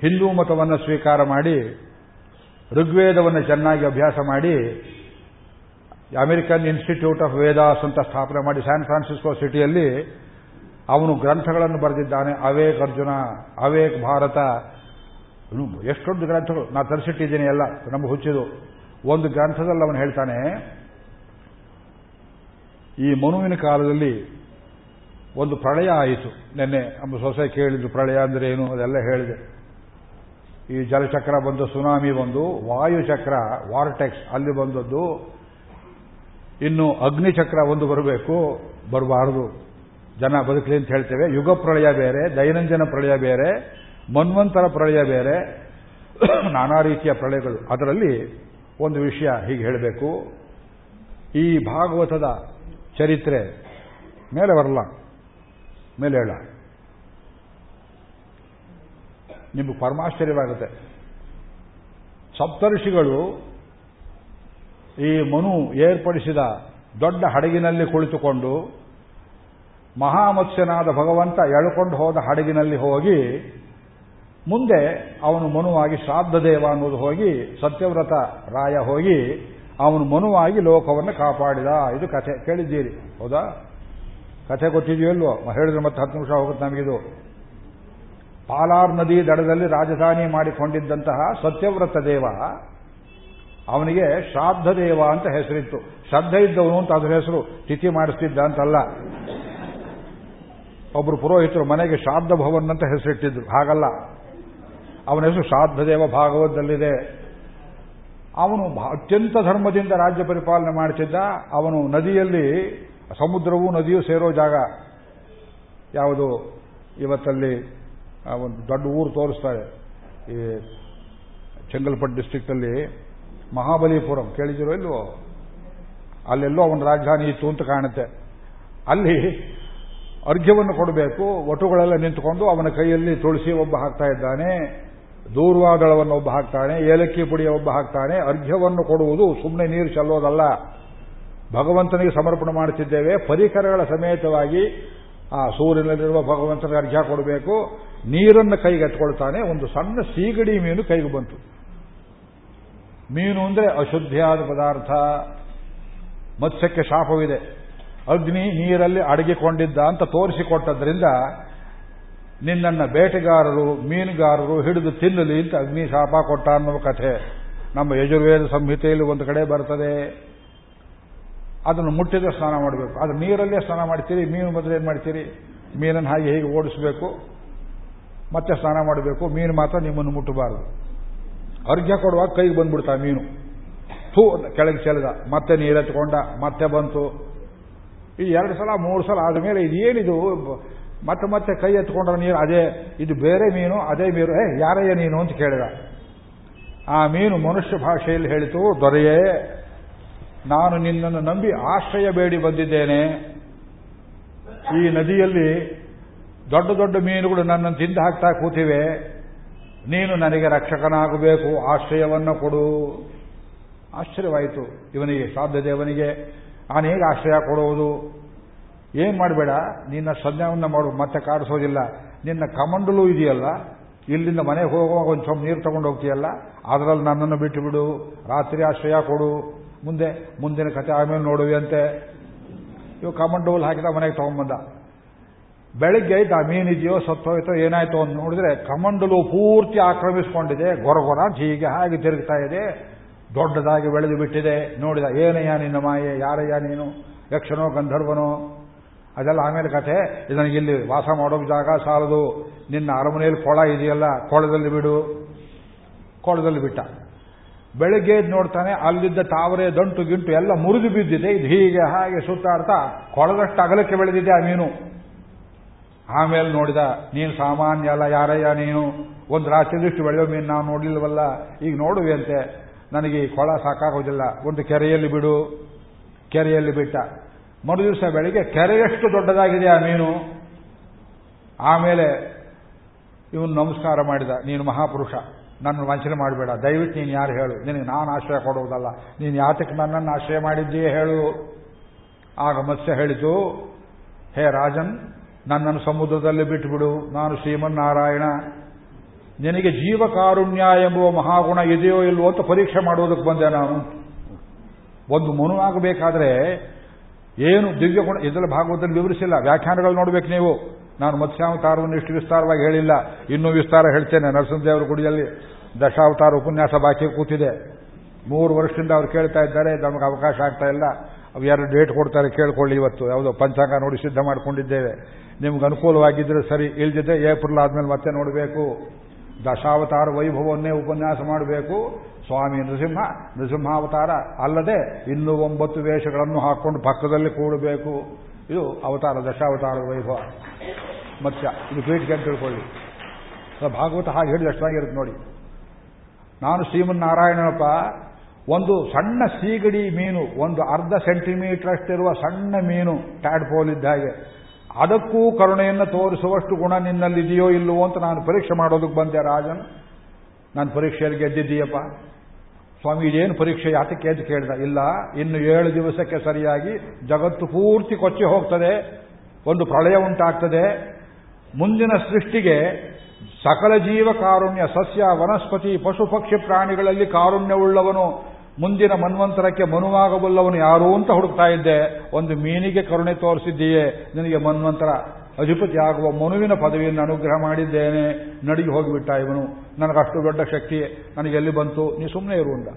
S1: ಹಿಂದೂ ಮತವನ್ನು ಸ್ವೀಕಾರ ಮಾಡಿ, ಋಗ್ವೇದವನ್ನು ಚೆನ್ನಾಗಿ ಅಭ್ಯಾಸ ಮಾಡಿ ಅಮೆರಿಕನ್ ಇನ್ಸ್ಟಿಟ್ಯೂಟ್ ಆಫ್ ವೇದಾಸ್ ಅಂತ ಸ್ಥಾಪನೆ ಮಾಡಿ ಸ್ಯಾನ್ ಫ್ರಾನ್ಸಿಸ್ಕೋ ಸಿಟಿಯಲ್ಲಿ ಅವನು ಗ್ರಂಥಗಳನ್ನು ಬರೆದಿದ್ದಾನೆ, ಅವೇಕ್ ಅರ್ಜುನ, ಅವೇಕ್ ಭಾರತ. ಎಷ್ಟೊಂದು ಗ್ರಂಥಗಳು ನಾನು ತರಿಸಿಟ್ಟಿದ್ದೀನಿ ಎಲ್ಲ, ನಮಗೆ ಹುಚ್ಚಿದು. ಒಂದು ಗ್ರಂಥದಲ್ಲಿ ಅವನು ಹೇಳ್ತಾನೆ, ಈ ಮನುವಿನ ಕಾಲದಲ್ಲಿ ಒಂದು ಪ್ರಳಯ ಆಯಿತು. ನಿನ್ನೆ ನಮ್ಮ ಸೊಸೆ ಕೇಳಿದ್ರು, ಪ್ರಳಯ ಅಂದ್ರೆ ಏನು? ಅದೆಲ್ಲ ಹೇಳಿದೆ. ಈ ಜಲಚಕ್ರ ಬಂದು, ಸುನಾಮಿ ಬಂದು, ವಾಯುಚಕ್ರ, ವಾರ್ಟೆಕ್ಸ್, ಅಲ್ಲಿ ಬಂದದ್ದು ಇನ್ನು ಅಗ್ನಿಚಕ್ರ ಒಂದು ಬರಬೇಕು, ಬರಬಾರದು. ಜನ ಬದುಕಲಿ ಅಂತ ಹೇಳ್ತೇವೆ. ಯುಗ ಪ್ರಳಯ ಬೇರೆ, ದೈನಂದಿನ ಪ್ರಳಯ ಬೇರೆ, ಮನ್ವಂತರ ಪ್ರಳಯ ಬೇರೆ, ನಾನಾ ರೀತಿಯ ಪ್ರಳಯಗಳು. ಅದರಲ್ಲಿ ಒಂದು ವಿಷಯ ಹೀಗೆ ಹೇಳಬೇಕು. ಈ ಭಾಗವತದ ಚರಿತ್ರೆ ಮೇಲೆ ಬರಲ್ಲ, ಮೇಲೆ ಹೇಳ. ನಿಮಗೆ ಪರಮಾಶ್ಚರ್ಯವಾಗುತ್ತೆ. ಸಪ್ತರ್ಷಿಗಳು ಈ ಮನು ಏರ್ಪಡಿಸಿದ ದೊಡ್ಡ ಹಡಗಿನಲ್ಲಿ ಕುಳಿತುಕೊಂಡು ಮಹಾಮತ್ಸ್ಯನಾದ ಭಗವಂತ ಎಳ್ಕೊಂಡು ಹೋದ ಹಡಗಿನಲ್ಲಿ ಹೋಗಿ ಮುಂದೆ ಅವನು ಮನುವಾಗಿ ಶ್ರಾದ್ದೇವ ಅನ್ನೋದು ಹೋಗಿ ಸತ್ಯವ್ರತ ರಾಯ ಹೋಗಿ ಅವನು ಮನುವಾಗಿ ಲೋಕವನ್ನು ಕಾಪಾಡಿದ ಇದು ಕಥೆ. ಕೇಳಿದ್ದೀರಿ. ಹೌದಾ? ಕಥೆ ಗೊತ್ತಿದೆಯಲ್ವೋ ಹೇಳಿದ್ರೆ ಮತ್ತೆ ಹತ್ತು ನಿಮಿಷ ಹೋಗುತ್ತೆ ನಮಗಿದು. ಪಾಲಾರ್ ನದಿ ದಡದಲ್ಲಿ ರಾಜಧಾನಿ ಮಾಡಿಕೊಂಡಿದ್ದಂತಹ ಸತ್ಯವ್ರತ ದೇವ ಅವನಿಗೆ ಶ್ರಾದ್ದ ದೇವ ಅಂತ ಹೆಸರಿತ್ತು. ಶ್ರದ್ಧೆ ಇದ್ದವನು ಅಂತ ಅದರ ಹೆಸರು. ತಿಥಿ ಮಾಡಿಸ್ತಿದ್ದ ಅಂತಲ್ಲ. ಒಬ್ಬರು ಪುರೋಹಿತರು ಮನೆಗೆ ಶ್ರಾದ್ದ ಭವನ್ ಅಂತ ಹೆಸರಿಟ್ಟಿದ್ರು. ಹಾಗಲ್ಲ. ಅವನ ಹೆಸರು ಶ್ರಾದ್ದ ದೇವ ಭಾಗವತದಲ್ಲಿದೆ. ಅವನು ಅತ್ಯಂತ ಧರ್ಮದಿಂದ ರಾಜ್ಯ ಪರಿಪಾಲನೆ ಮಾಡ್ತಿದ್ದ. ಅವನು ನದಿಯಲ್ಲಿ, ಸಮುದ್ರವೂ ನದಿಯೂ ಸೇರೋ ಜಾಗ. ಯಾವುದು? ಇವತ್ತಲ್ಲಿ ಒಂದು ದೊಡ್ಡ ಊರು ತೋರಿಸ್ತಾರೆ. ಈ ಚೆಂಗಲ್ಪಟ್ಟು ಡಿಸ್ಟಿಕ್ಟಲ್ಲಿ ಮಹಾಬಲಿಪುರಂ. ಕೇಳಿದಿರೋ ಇಲ್ವೋ? ಅಲ್ಲೆಲ್ಲೋ ಅವನ ರಾಜಧಾನಿ ಇತ್ತು ಅಂತ ಕಾಣುತ್ತೆ. ಅಲ್ಲಿ ಅರ್ಘ್ಯವನ್ನು ಕೊಡಬೇಕು, ಒಟುಗಳೆಲ್ಲ ನಿಂತುಕೊಂಡು ಅವನ ಕೈಯಲ್ಲಿ ತುಳಸಿ ಒಬ್ಬ ಹಾಕ್ತಾ ಇದ್ದಾನೆ ದೂರ್ವಾದಳವನ್ನು ಒಬ್ಬ ಹಾಕ್ತಾನೆ, ಏಲಕ್ಕಿ ಪುಡಿಯ ಒಬ್ಬ ಹಾಕ್ತಾನೆ, ಅರ್ಘ್ಯವನ್ನು ಕೊಡುವುದು ಸುಮ್ಮನೆ ನೀರು ಚೆಲ್ಲೋದಲ್ಲ. ಭಗವಂತನಿಗೆ ಸಮರ್ಪಣೆ ಮಾಡುತ್ತಿದ್ದೇವೆ, ಪರಿಕರಗಳ ಸಮೇತವಾಗಿ ಆ ಸೂರ್ಯನಲ್ಲಿರುವ ಭಗವಂತನಿಗೆ ಅರ್ಘ್ಯ ಕೊಡಬೇಕು, ನೀರನ್ನು ಕೈಗೆತ್ಕೊಳ್ತಾನೆ ಒಂದು ಸಣ್ಣ ಸೀಗಡಿ ಮೀನು ಕೈಗೆ ಬಂತು. ಮೀನು ಅಂದರೆ ಅಶುದ್ಧಿಯಾದ ಪದಾರ್ಥ. ಮತ್ಸ್ಯಕ್ಕೆ ಶಾಪವಿದೆ. ಅಗ್ನಿ ನೀರಲ್ಲಿ ಅಡಗಿಕೊಂಡಿದ್ದ ಅಂತ ತೋರಿಸಿಕೊಟ್ಟದ್ರಿಂದ ನಿನ್ನನ್ನ ಬೇಟೆಗಾರರು, ಮೀನುಗಾರರು ಹಿಡಿದು ತಿನ್ನಲಿ ಅಂತ ಅಗ್ನಿ ಶಾಪ ಕೊಟ್ಟ ಅನ್ನೋ ಕಥೆ. ನಮ್ಮ ಯಜುರ್ವೇದ ಸಂಹಿತೆಯಲ್ಲಿ ಒಂದು ಕಡೆ ಬರ್ತದೆ. ಅದನ್ನು ಮುಟ್ಟಿದ್ರೆ ಸ್ನಾನ ಮಾಡಬೇಕು. ಅದು ನೀರಲ್ಲೇ ಸ್ನಾನ ಮಾಡ್ತೀರಿ, ಮೀನು ಮೊದಲು ಏನು ಮಾಡ್ತೀರಿ? ಮೀನನ್ನು ಹಾಗೆ ಹೀಗೆ ಓಡಿಸಬೇಕು. ಮತ್ತೆ ಸ್ನಾನ ಮಾಡಬೇಕು. ಮೀನು ಮಾತ್ರ ನಿಮ್ಮನ್ನು ಮುಟ್ಟಬಾರದು. ಅರ್ಘ್ಯ ಕೊಡುವಾಗ ಕೈಗೆ ಬಂದ್ಬಿಡ್ತಾ ಮೀನು. ಥೂ, ಕೆಳಗೆ ಚೆಲ್ಲದ ಮತ್ತೆ ನೀರೆತ್ಕೊಂಡ ಮತ್ತೆ ಬಂತು. ಈ ಎರಡು ಸಲ, ಮೂರು ಸಲ ಆದಮೇಲೆ ಇದೇನಿದು? ಮತ್ತೆ ಮತ್ತೆ ಕೈ ಎತ್ಕೊಂಡ್ರ ನೀರು, ಅದೇ, ಇದು ಬೇರೆ ಮೀನು, ಅದೇ ಮೀನು ಏ, ಯಾರಯ್ಯ ನೀನು ಅಂತ ಕೇಳಿದ. ಆ ಮೀನು ಮನುಷ್ಯ ಭಾಷೆಯಲ್ಲಿ ಹೇಳಿತು, ದೊರೆಯೇ, ನಾನು ನಿನ್ನನ್ನು ನಂಬಿ ಆಶ್ರಯ ಬೇಡಿ ಬಂದಿದ್ದೇನೆ. ಈ ನದಿಯಲ್ಲಿ ದೊಡ್ಡ ದೊಡ್ಡ ಮೀನುಗಳು ನನ್ನನ್ನು ತಿಂದು ಹಾಕ್ತಾ ಕೂತಿವೆ. ನೀನು ನನಗೆ ರಕ್ಷಕನಾಗಬೇಕು, ಆಶ್ರಯವನ್ನು ಕೊಡು. ಆಶ್ಚರ್ಯವಾಯಿತು. ಇವನಿಗೆ ಸಾಧ್ಯ ದೇವನಿಗೆ ನಾನು ಹೇಗೆ ಆಶ್ರಯ ಕೊಡುವುದು? ಏನ್ ಮಾಡಬೇಡ, ನಿನ್ನ ಸಂಜ್ಞಾವನ್ನ ಮಾಡು, ಮತ್ತೆ ಕಾಡಿಸೋದಿಲ್ಲ. ನಿನ್ನ ಕಮಂಡಲು ಇದೆಯಲ್ಲ? ಇಲ್ಲಿಂದ ಮನೆಗೆ ಹೋಗುವಾಗ ಒಂದು ಸ್ವಲ್ಪ ನೀರು ತಗೊಂಡು ಹೋಗ್ತೀಯಲ್ಲ? ಅದರಲ್ಲಿ ನನ್ನನ್ನು ಬಿಟ್ಟು ಬಿಡು ರಾತ್ರಿ ಆಶ್ರಯ ಕೊಡು. ಮುಂದೆ, ಮುಂದಿನ ಕತೆ ಆಮೇಲೆ ನೋಡುವಂತೆ ಇವು ಕಮಂಡೋಲ್ ಹಾಕಿದ ಮನೆಗೆ ತಗೊಂಡ್ಬಂದ. ಬೆಳಿಗ್ಗೆ ಆಯ್ತು, ಆ ಮೀನಿದೆಯೋ ಸತ್ತೋಯ್ತೋ ಏನಾಯ್ತೋ ಅಂತ ನೋಡಿದ್ರೆ ಕಮಂಡಲು ಪೂರ್ತಿ ಆಕ್ರಮಿಸಿಕೊಂಡಿದೆ ಗೊರಗೊರ ಗೊರ ಹೀಗೆ ಹಾಗೆ ತಿರುಗ್ತಾ ಇದೆ, ದೊಡ್ಡದಾಗಿ ಬೆಳೆದು ಬಿಟ್ಟಿದೆ. ನೋಡಿದ, ಏನಯ್ಯ ನಿನ್ನ ಮಾಯೆ, ಯಾರಯ್ಯ ನೀನು? ಯಕ್ಷನೋ, ಗಂಧರ್ವನೋ? ಅದೆಲ್ಲ ಆಮೇಲೆ ಕಥೆ ಇಲ್ಲಿ ವಾಸ ಮಾಡೋಕೆ ಜಾಗ ಸಾಲದು. ನಿನ್ನ ಅರಮನೆಯಲ್ಲಿ ಕೊಳ ಇದೆಯಲ್ಲ, ಕೊಳದಲ್ಲಿ ಬಿಡು. ಕೊಳದಲ್ಲಿ ಬಿಟ್ಟ. ಬೆಳಿಗ್ಗೆ ನೋಡ್ತಾನೆ, ಅಲ್ಲಿದ್ದ ತಾವರೆ, ದಂಟು, ಗಿಂಟು ಎಲ್ಲ ಮುರಿದು ಬಿದ್ದಿದೆ. ಇದು ಹೀಗೆ ಹಾಗೆ ಸುತ್ತಾಡ್ತಾ, ಕೊಳದಷ್ಟು ಅಗಲಕ್ಕೆ ಬೆಳೆದಿದೆ ಆ ಮೀನು. ಆಮೇಲೆ ನೋಡಿದ, ನೀನು ಸಾಮಾನ್ಯ ಅಲ್ಲ, ಯಾರಯ್ಯ ನೀನು? ಒಂದು ರಾತ್ರಿದಷ್ಟು ಬೆಳೆಯೋ ಮೀನು ನಾವು ನೋಡ್ಲಿಲ್ವಲ್ಲ? ಈಗ ನೋಡುವಂತೆ ನನಗೆ ಈ ಕೊಳ ಸಾಕಾಗೋದಿಲ್ಲ. ಒಂದು ಕೆರೆಯಲ್ಲಿ ಬಿಡು. ಕೆರೆಯಲ್ಲಿ ಬಿಟ್ಟ. ಮರು ದಿವಸ ಬೆಳಿಗ್ಗೆ ಕೆರೆಯಷ್ಟು ದೊಡ್ಡದಾಗಿದೆ ಆ ಮೀನು? ಆಮೇಲೆ ಇವನು ನಮಸ್ಕಾರ ಮಾಡಿದ, ನೀನು ಮಹಾಪುರುಷ, ನನ್ನ ವಂಚನೆ ಮಾಡಬೇಡ. ದಯವಿಟ್ಟು ನೀನು ಯಾರು ಹೇಳು? ನಿನಗೆ ನಾನು ಆಶ್ರಯ ಕೊಡುವುದಲ್ಲ. ನೀನು ಯಾತಕ್ಕೆ ನನ್ನನ್ನು ಆಶ್ರಯ ಮಾಡಿದ್ದೀಯೇ ಹೇಳು? ಆಗ ಮತ್ಸ್ಯ ಹೇಳಿತು, ಹೇ ರಾಜನ್ ನನ್ನನ್ನು ಸಮುದ್ರದಲ್ಲಿ ಬಿಟ್ಟುಬಿಡು. ನಾನು ಶ್ರೀಮನ್ನಾರಾಯಣ. ನಿನಗೆ ಜೀವಕಾರುಣ್ಯ ಎಂಬುವ ಮಹಾಗುಣ ಇದೆಯೋ ಇಲ್ವೋ ಅಂತ ಪರೀಕ್ಷೆ ಮಾಡುವುದಕ್ಕೆ ಬಂದೆ ನಾನು. ಒಂದು ಮನುವಾಗಬೇಕಾದ್ರೆ ಏನು ದಿವ್ಯ ಗುಣ ಇದರಲ್ಲಿ ಭಾಗವತದಲ್ಲಿ ವಿವರಿಸಿಲ್ಲ. ವ್ಯಾಖ್ಯಾನಗಳು ನೋಡ್ಬೇಕು ನೀವು. ನಾನು ಮತ್ಸ್ಯಾವತಾರವನ್ನು ಇಷ್ಟು ವಿಸ್ತಾರವಾಗಿ ಹೇಳಿಲ್ಲ. ಇನ್ನೂ ವಿಸ್ತಾರ ಹೇಳ್ತೇನೆ ನರಸಿಂಹದೇವರ ಗುಡಿಯಲ್ಲಿ. ದಶಾವತಾರ ಉಪನ್ಯಾಸ ಬಾಕಿ ಕೂತಿದೆ. ಮೂರು ವರ್ಷದಿಂದ ಅವ್ರು ಕೇಳ್ತಾ ಇದ್ದಾರೆ. ನಮಗೆ ಅವಕಾಶ ಆಗ್ತಾ ಇಲ್ಲ. ಎರಡು ಡೇಟ್ ಕೊಡ್ತಾರೆ ಕೇಳ್ಕೊಳ್ಳಿ ಇವತ್ತು. ಯಾವುದೋ ಪಂಚಾಂಗ ನೋಡಿ ಸಿದ್ಧ ಮಾಡಿಕೊಂಡಿದ್ದೇವೆ. ನಿಮ್ಗೆ ಅನುಕೂಲವಾಗಿದ್ದರೆ ಸರಿ. ಇಲ್ದಿದ್ದರೆ ಏಪ್ರಿಲ್ ಆದ್ಮೇಲೆ ಮತ್ತೆ ನೋಡಬೇಕು. ದಶಾವತಾರ ವೈಭವನ್ನೇ ಉಪನ್ಯಾಸ ಮಾಡಬೇಕು. ಸ್ವಾಮಿ ನೃಸಿಂಹ, ನೃಸಿಂಹಾವತಾರ ಅಲ್ಲದೆ ಇನ್ನೂ ಒಂಬತ್ತು ವೇಷಗಳನ್ನು ಹಾಕೊಂಡು ಪಕ್ಕದಲ್ಲಿ ಕೂಡಬೇಕು. ಇದು ಅವತಾರ, ದಶಾವತಾರ ವೈಭವ. ಮತ್ಸ್ಯ ಇದು ಪೀಠಿಗೆ ಅಂತ ತಿಳ್ಕೊಳ್ಳಿ. ಭಾಗವತ ಹಾಗೆ ಹೇಳಿದ ಅಷ್ಟಾಗಿರುತ್ತೆ ನೋಡಿ. ನಾನು ಶ್ರೀಮನ್ ಶ್ರೀಮನ್ನಾರಾಯಣಪ್ಪ ಒಂದು ಸಣ್ಣ ಸೀಗಡಿ ಮೀನು, ಒಂದು ಅರ್ಧ ಸೆಂಟಿಮೀಟರ್ ಅಷ್ಟಿರುವ ಸಣ್ಣ ಮೀನು ಟ್ಯಾಡ್ಪೋಲ್ ಇದ್ದ ಹಾಗೆ. ಅದಕ್ಕೂ ಕರುಣೆಯನ್ನು ತೋರಿಸುವಷ್ಟು ಗುಣ ನಿನ್ನಲ್ಲಿದೆಯೋ ಇಲ್ಲವೋ ಅಂತ ನಾನು ಪರೀಕ್ಷೆ ಮಾಡೋದಕ್ಕೆ ಬಂದೆ ರಾಜನ್. ನಾನು ಪರೀಕ್ಷೆಯಲ್ಲಿ ಗೆದ್ದಿದ್ದೀಯಪ್ಪ. ಸ್ವಾಮಿ, ಇದೇನು ಪರೀಕ್ಷೆ? ಯಾತಕ್ಕೆ ಅಂತ ಕೇಳಿದ? ಇಲ್ಲ, ಇನ್ನು ಏಳು ದಿವಸಕ್ಕೆ ಸರಿಯಾಗಿ ಜಗತ್ತು ಪೂರ್ತಿ ಕೊಚ್ಚಿ ಹೋಗ್ತದೆ, ಒಂದು ಪ್ರಳಯ ಉಂಟಾಗ್ತದೆ. ಮುಂದಿನ ಸೃಷ್ಟಿಗೆ ಸಕಲ ಜೀವ ಕಾರುಣ್ಯ ಸಸ್ಯ, ವನಸ್ಪತಿ, ಪಶು ಪಕ್ಷಿ ಪ್ರಾಣಿಗಳಲ್ಲಿ ಕಾರುಣ್ಯವುಳ್ಳವನು. ಮುಂದಿನ ಮನ್ವಂತರಕ್ಕೆ ಮನುವಾಗಬಲ್ಲವನು ಯಾರು ಅಂತ ಹುಡುಕ್ತಾ ಇದ್ದೆ. ಒಂದು ಮೀನಿಗೆ ಕರುಣೆ ತೋರಿಸಿದ್ದೀಯೇ. ನಿನಗೆ ಮನ್ವಂತರ ಅಧಿಪತಿ ಆಗುವ ಮನುವಿನ ಪದವಿಯನ್ನು ಅನುಗ್ರಹ ಮಾಡಿದ್ದೇನೆ. ನಡಿಗೆ ಹೋಗಿಬಿಟ್ಟ ಇವನು. ನನಗಷ್ಟು ದೊಡ್ಡ ಶಕ್ತಿ ನನಗೆ ಎಲ್ಲಿ ಬಂತು? ನೀ ಸುಮ್ಮನೆ ಇರುವಂತ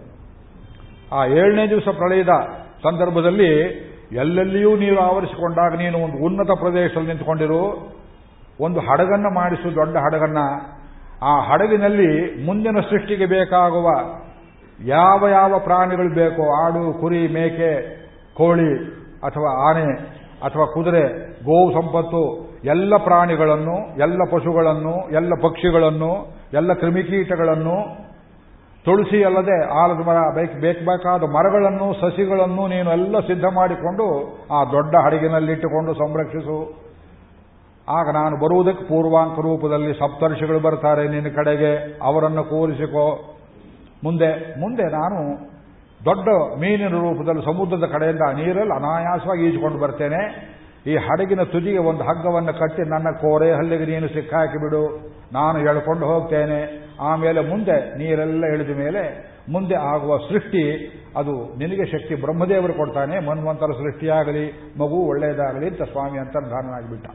S1: ಆ ಏಳನೇ ದಿವಸ ಪ್ರಳಯದ ಸಂದರ್ಭದಲ್ಲಿ ಎಲ್ಲೆಲ್ಲಿಯೂ ನೀರು ಆವರಿಸಿಕೊಂಡಾಗ ನೀನು ಒಂದು ಉನ್ನತ ಪ್ರದೇಶದಲ್ಲಿ ನಿಂತುಕೊಂಡಿರು. ಒಂದು ಹಡಗನ್ನು ಮಾಡಿಸು, ದೊಡ್ಡ ಹಡಗನ್ನ. ಆ ಹಡಗಿನಲ್ಲಿ ಮುಂದಿನ ಸೃಷ್ಟಿಗೆ ಬೇಕಾಗುವ ಯಾವ ಯಾವ ಪ್ರಾಣಿಗಳು ಬೇಕೋ ಆಡು, ಕುರಿ, ಮೇಕೆ, ಕೋಳಿ ಅಥವಾ ಆನೆ ಅಥವಾ ಕುದುರೆ ಗೋವು ಸಂಪತ್ತು, ಎಲ್ಲ ಪ್ರಾಣಿಗಳನ್ನು, ಎಲ್ಲ ಪಶುಗಳನ್ನು, ಎಲ್ಲ ಪಕ್ಷಿಗಳನ್ನು, ಎಲ್ಲ ಕ್ರಿಮಿಕೀಟಗಳನ್ನು ತುಳಸಿ ಅಲ್ಲದೆ ಆಲದ ಮರ ಬೇಕಾದ ಮರಗಳನ್ನು, ಸಸಿಗಳನ್ನು ನೀನು ಎಲ್ಲ ಸಿದ್ಧ ಮಾಡಿಕೊಂಡು ಆ ದೊಡ್ಡ ಹಡಗಿನಲ್ಲಿಟ್ಟುಕೊಂಡು ಸಂರಕ್ಷಿಸು. ಆಗ ನಾನು ಬರುವುದಕ್ಕೆ ಪೂರ್ವಾಂಕ ರೂಪದಲ್ಲಿ ಸಪ್ತರ್ಷಿಗಳು ಬರ್ತಾರೆ, ನಿನ್ನ ಕಡೆಗೆ ಅವರನ್ನು ಕೂರಿಸಿಕೋ. ಮುಂದೆ ಮುಂದೆ ನಾನು ದೊಡ್ಡ ಮೀನಿನ ರೂಪದಲ್ಲಿ ಸಮುದ್ರದ ಕಡೆಯಿಂದ ನೀರಲ್ಲಿ ಅನಾಯಾಸವಾಗಿ ಈಜುಕೊಂಡು ಬರ್ತೇನೆ. ಈ ಹಡಗಿನ ತುದಿಗೆ ಒಂದು ಹಗ್ಗವನ್ನು ಕಟ್ಟಿ ನನ್ನ ಕೋರೆ ಹಲ್ಲಿಗೆ ನೀನು ಸಿಕ್ಕಾಕಿ ಬಿಡು. ನಾನು ಎಳ್ಕೊಂಡು ಹೋಗ್ತೇನೆ. ಆಮೇಲೆ ಮುಂದೆ ನೀರೆಲ್ಲ ಇಳಿದ ಮೇಲೆ ಮುಂದೆ ಆಗುವ ಸೃಷ್ಟಿ, ಅದು ನಿನಗೆ ಶಕ್ತಿ ಬ್ರಹ್ಮದೇವರು ಕೊಡ್ತಾನೆ. ಮನ್ವಂತರ ಸೃಷ್ಟಿಯಾಗಲಿ, ಮಗು ಒಳ್ಳೆಯದಾಗಲಿ ಅಂತ ಸ್ವಾಮಿ ಅಂತರ್ಧಾನನಾಗಿಬಿಟ್ಟ.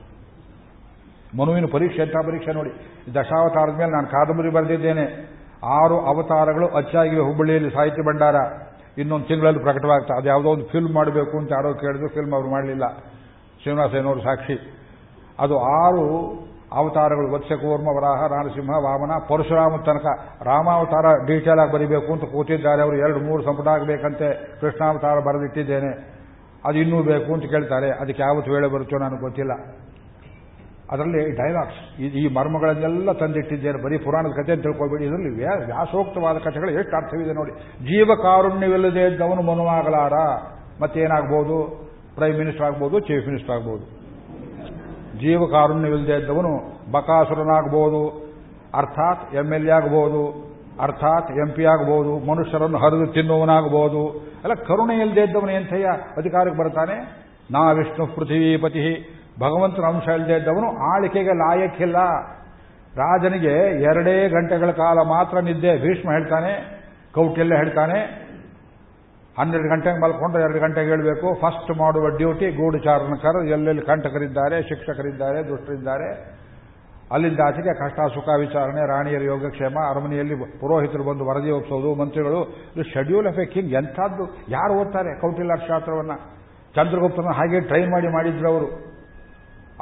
S1: ಮನುವಿನ ಪರೀಕ್ಷೆ ಅಂತ ಪರೀಕ್ಷೆ ನೋಡಿ. ದಶಾವತಾರದ ಮೇಲೆ ನಾನು ಕಾದಂಬರಿ ಬರೆದಿದ್ದೇನೆ. ಆರು ಅವತಾರಗಳು ಅಚ್ಚಾಗಿವೆ ಹುಬ್ಬಳ್ಳಿಯಲ್ಲಿ ಸಾಹಿತ್ಯ ಭಂಡಾರ. ಇನ್ನೊಂದು ತಿಂಗಳಲ್ಲಿ ಪ್ರಕಟವಾಗ್ತಾ ಅದು ಯಾವುದೋ ಒಂದು ಫಿಲ್ಮ್ ಮಾಡಬೇಕು ಅಂತ ಯಾರೋ ಕೇಳಿದ್ರು ಫಿಲ್ಮ್ ಅವರು ಮಾಡಲಿಲ್ಲ. ಶ್ರೀನಿವಾಸಯ್ಯನವರು ಸಾಕ್ಷಿ. ಅದು ಆರು ಅವತಾರಗಳು. ವತ್ಸಕೂರ್ಮ ವರಾಹ ನರಸಿಂಹ ವಾಮನ ಪರಶುರಾಮ ತನಕ. ರಾಮಾವತಾರ ಡೀಟೇಲ್ ಆಗಿ ಬರೀಬೇಕು ಅಂತ ಕೂತಿದ್ದಾರೆ ಅವರು ಎರಡು ಮೂರು ಸಂಪುಟ ಆಗಬೇಕಂತೆ ಕೃಷ್ಣಾವತಾರ ಬರೆದಿಟ್ಟಿದ್ದೇನೆ. ಅದು ಇನ್ನೂ ಬೇಕು ಅಂತ ಕೇಳ್ತಾರೆ. ಅದಕ್ಕೆ ಯಾವತ್ತು ವೇಳೆ ಬರುತ್ತೋ ನನಗೆ ಗೊತ್ತಿಲ್ಲ. ಅದರಲ್ಲಿ ಡೈಲಾಗ್ಸ್. ಈ ಮರ್ಮಗಳನ್ನೆಲ್ಲ ತಂದಿಟ್ಟಿದ್ದೇನೆ, ಬರೀ ಪುರಾಣದ ಕಥೆ ಅಂತ ತಿಳ್ಕೊಬೇಡಿ ಇದರಲ್ಲಿ ವ್ಯಾಸೋಕ್ತವಾದ ಕಥೆಗಳು ಎಷ್ಟು ಅರ್ಥವಿದೆ ನೋಡಿ. ಜೀವ ಕಾರುಣ್ಯವಿಲ್ಲದೆ ಇದ್ದವನು ಮನುವಾಗಲಾರ. ಮತ್ತೇನಾಗ್ಬೋದು? ಪ್ರೈಮ್ ಮಿನಿಸ್ಟರ್ ಆಗ್ಬೋದು, ಚೀಫ್ ಮಿನಿಸ್ಟರ್ ಆಗ್ಬೋದು. ಜೀವ ಕಾರುಣ್ಯವಿಲ್ಲದೆ ಇದ್ದವನು ಬಕಾಸುರನಾಗ್ಬೋದು. ಅರ್ಥಾತ್ ಎಂ ಎಲ್ ಎ ಆಗ್ಬೋದು. ಅರ್ಥಾತ್ ಎಂ ಪಿ ಆಗ್ಬೋದು. ಮನುಷ್ಯರನ್ನು ಹರಿದು ತಿನ್ನುವನಾಗ್ಬೋದು ಅಲ್ಲ ಕರುಣೆ ಇಲ್ಲದೆ ಇದ್ದವನು ಎಂಥಯ್ಯ ಅಧಿಕಾರಕ್ಕೆ ಬರ್ತಾನೆ? ನಾ ವಿಷ್ಣು ಪೃಥ್ವೀಪತಿ. ಭಗವಂತನ ಅಂಶ ಇಲ್ಲದೆ ಇದ್ದವನು, ಆಳಿಕೆಗೆ ಲಾಯಕ್ಕಿಲ್ಲ ರಾಜನಿಗೆ ಎರಡೇ ಗಂಟೆಗಳ ಕಾಲ ಮಾತ್ರ ನಿದ್ದೆ. ಭೀಷ್ಮ ಹೇಳ್ತಾನೆ, ಕೌಟಿಲ್ಯ ಹೇಳ್ತಾನೆ, ಹನ್ನೆರಡು ಗಂಟೆಗೆ ಮಲ್ಕೊಂಡ್ರೆ ಎರಡು ಗಂಟೆಗೆ ಹೇಳಬೇಕು. ಫಸ್ಟ್ ಮಾಡುವ ಡ್ಯೂಟಿ ಗೂಢಚಾರಣಕರು ಎಲ್ಲೆಲ್ಲಿ ಕಂಟಕರಿದ್ದಾರೆ, ಶಿಕ್ಷಕರಿದ್ದಾರೆ, ದುಷ್ಟರಿದ್ದಾರೆ. ಅಲ್ಲಿಂದ ಆಚೆಗೆ ಕಷ್ಟ, ಸುಖ, ವಿಚಾರಣೆ, ರಾಣಿಯರ ಯೋಗಕ್ಷೇಮ, ಅರಮನೆಯಲ್ಲಿ ಪುರೋಹಿತರು ಬಂದು ವರದಿ ಒಪ್ಪಿಸೋದು ಮಂತ್ರಿಗಳು. ಇದು ಶೆಡ್ಯೂಲ್ ಆಫ್ ಎ ಕಿಂಗ್ ಎಂಥದ್ದು? ಯಾರು ಓದ್ತಾರೆ? ಕೌಟಿಲ್ಯ ಶಾಸ್ತ್ರವನ್ನು. ಚಂದ್ರಗುಪ್ತನ ಹಾಗೆ ಟ್ರೈ ಮಾಡಿ ಮಾಡಿದ್ರು ಅವರು.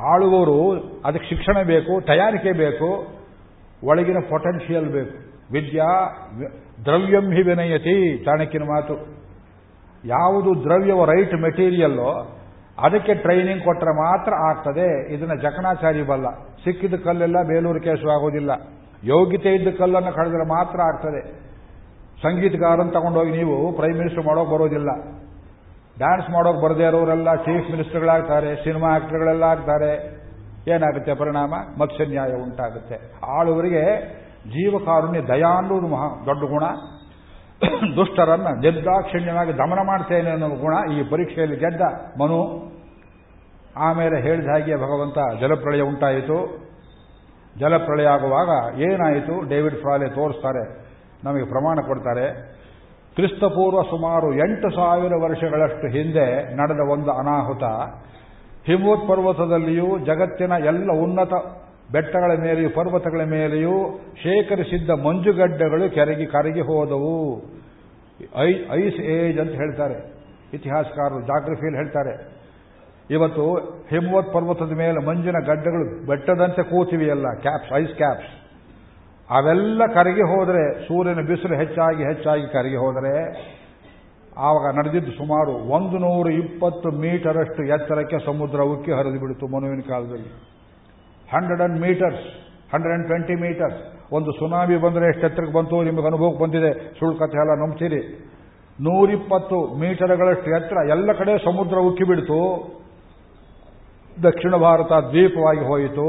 S1: ಆಳುವವರು ಅದಕ್ಕೆ ಶಿಕ್ಷಣ ಬೇಕು, ತಯಾರಿಕೆ ಬೇಕು, ಒಳಗಿನ ಪೊಟೆನ್ಷಿಯಲ್ ಬೇಕು. ವಿದ್ಯಾ ದ್ರವ್ಯಂ ಹಿ ವಿನಯತಿ, ಚಾಣಕ್ಯನ ಮಾತು. ಯಾವುದು ದ್ರವ್ಯವ ರೈಟ್ ಮೆಟೀರಿಯಲ್ಲೋ ಅದಕ್ಕೆ ಟ್ರೈನಿಂಗ್ ಕೊಟ್ಟರೆ ಮಾತ್ರ ಆಗ್ತದೆ. ಇದನ್ನ ಜಕಣಾಚಾರಿ ಬಲ್ಲ. ಸಿಕ್ಕಿದ ಕಲ್ಲೆಲ್ಲ ಬೇಲೂರು ಕೇಸು ಆಗೋದಿಲ್ಲ. ಯೋಗ್ಯತೆ ಇದ್ದ ಕಲ್ಲನ್ನು ಕಳೆದ್ರೆ ಮಾತ್ರ ಆಗ್ತದೆ. ಸಂಗೀತಗಾರನ್ನು ತಗೊಂಡೋಗಿ ನೀವು ಪ್ರೈಮ್ ಮಿನಿಸ್ಟರ್ ಮಾಡೋಕೆ ಬರೋದಿಲ್ಲ. ಡ್ಯಾನ್ಸ್ ಮಾಡೋಕೆ ಬರದೇ ಇರೋರೆಲ್ಲ ಚೀಫ್ ಮಿನಿಸ್ಟರ್ಗಳಾಗ್ತಾರೆ, ಸಿನಿಮಾ ಆಕ್ಟರ್ಗಳೆಲ್ಲ ಆಗ್ತಾರೆ ಏನಾಗುತ್ತೆ ಪರಿಣಾಮ? ಮತ್ಸ್ಯನ್ಯಾಯ ಉಂಟಾಗುತ್ತೆ. ಆಳುವರಿಗೆ ಜೀವಕಾರುಣ್ಯ ದಯಾ ಮಹಾ ದೊಡ್ಡ ಗುಣ. ದುಷ್ಟರನ್ನ ನಿರ್ದಾಕ್ಷಿಣ್ಯವಾಗಿ ದಮನ ಮಾಡ್ತೇನೆ ಅನ್ನೋ ಗುಣ ಈ ಪರೀಕ್ಷೆಯಲ್ಲಿ ಗೆದ್ದ ಮನು. ಆಮೇಲೆ ಹೇಳಿದ ಹಾಗೆ ಭಗವಂತ ಜಲಪ್ರಳಯ ಉಂಟಾಯಿತು. ಜಲಪ್ರಳಯ ಆಗುವಾಗ ಏನಾಯಿತು? ಡೇವಿಡ್ ಫ್ರಾಲೆ ತೋರಿಸ್ತಾರೆ, ನಮಗೆ ಪ್ರಮಾಣ ಕೊಡ್ತಾರೆ. ಕ್ರಿಸ್ತಪೂರ್ವ ಸುಮಾರು ಎಂಟು ಸಾವಿರ ವರ್ಷಗಳಷ್ಟು ಹಿಂದೆ ನಡೆದ ಒಂದು ಅನಾಹುತ. ಹಿಮವತ್ ಪರ್ವತದಲ್ಲಿಯೂ ಜಗತ್ತಿನ ಎಲ್ಲ ಉನ್ನತ ಬೆಟ್ಟಗಳ ಮೇಲೆಯೂ, ಪರ್ವತಗಳ ಮೇಲೆಯೂ ಶೇಖರಿಸಿದ್ದ ಮಂಜುಗಡ್ಡೆಗಳು ಕೆರಗಿ ಕರಗಿ ಹೋದವು. ಐ, ಐಸ್ ಏಜ್ ಅಂತ ಹೇಳ್ತಾರೆ. ಇತಿಹಾಸಕಾರರು ಜಾಗ್ರಫಿಯಲ್ಲಿ ಹೇಳ್ತಾರೆ. ಇವತ್ತು ಹಿಮವತ್ ಪರ್ವತದ ಮೇಲೆ ಮಂಜಿನ ಗಡ್ಡೆಗಳು ಬೆಟ್ಟದಂತೆ ಕೂತಿವೆಯಲ್ಲ, ಕ್ಯಾಪ್ಸ್, ಐಸ್ ಕ್ಯಾಪ್ಸ್. ಅವೆಲ್ಲ ಕರಗಿ ಹೋದರೆ ಸೂರ್ಯನ ಬಿಸಿಲು ಹೆಚ್ಚಾಗಿ ಹೆಚ್ಚಾಗಿ ಕರಗಿ ಹೋದರೆ ಆವಾಗ ನಡೆದಿದ್ದು ಸುಮಾರು ಒಂದು ನೂರ ಇಪ್ಪತ್ತು ಮೀಟರಷ್ಟು ಎತ್ತರಕ್ಕೆ ಸಮುದ್ರ ಉಕ್ಕಿ ಹರಿದು ಬಿಡಿತು ಮನುವಿನ ಕಾಲದಲ್ಲಿ. Hundred and meters hundred and twenty meters ಒಂದು ಸುನಾಮಿ ಬಂದರೆ ಎಷ್ಟು ಎತ್ತರಕ್ಕೆ ಬಂತು, ನಿಮಗೆ ಅನುಭವಕ್ಕೆ ಬಂದಿದೆ. ಸುಳ್ಳು ಕಥೆ ಎಲ್ಲ ನಂಬ್ತೀರಿ. ನೂರಿಪ್ಪತ್ತು ಮೀಟರ್ಗಳಷ್ಟು ಎತ್ತರ ಎಲ್ಲ ಕಡೆ ಸಮುದ್ರ ಉಕ್ಕಿ ಬಿಡ್ತು. ದಕ್ಷಿಣ ಭಾರತ ದ್ವೀಪವಾಗಿ ಹೋಯಿತು.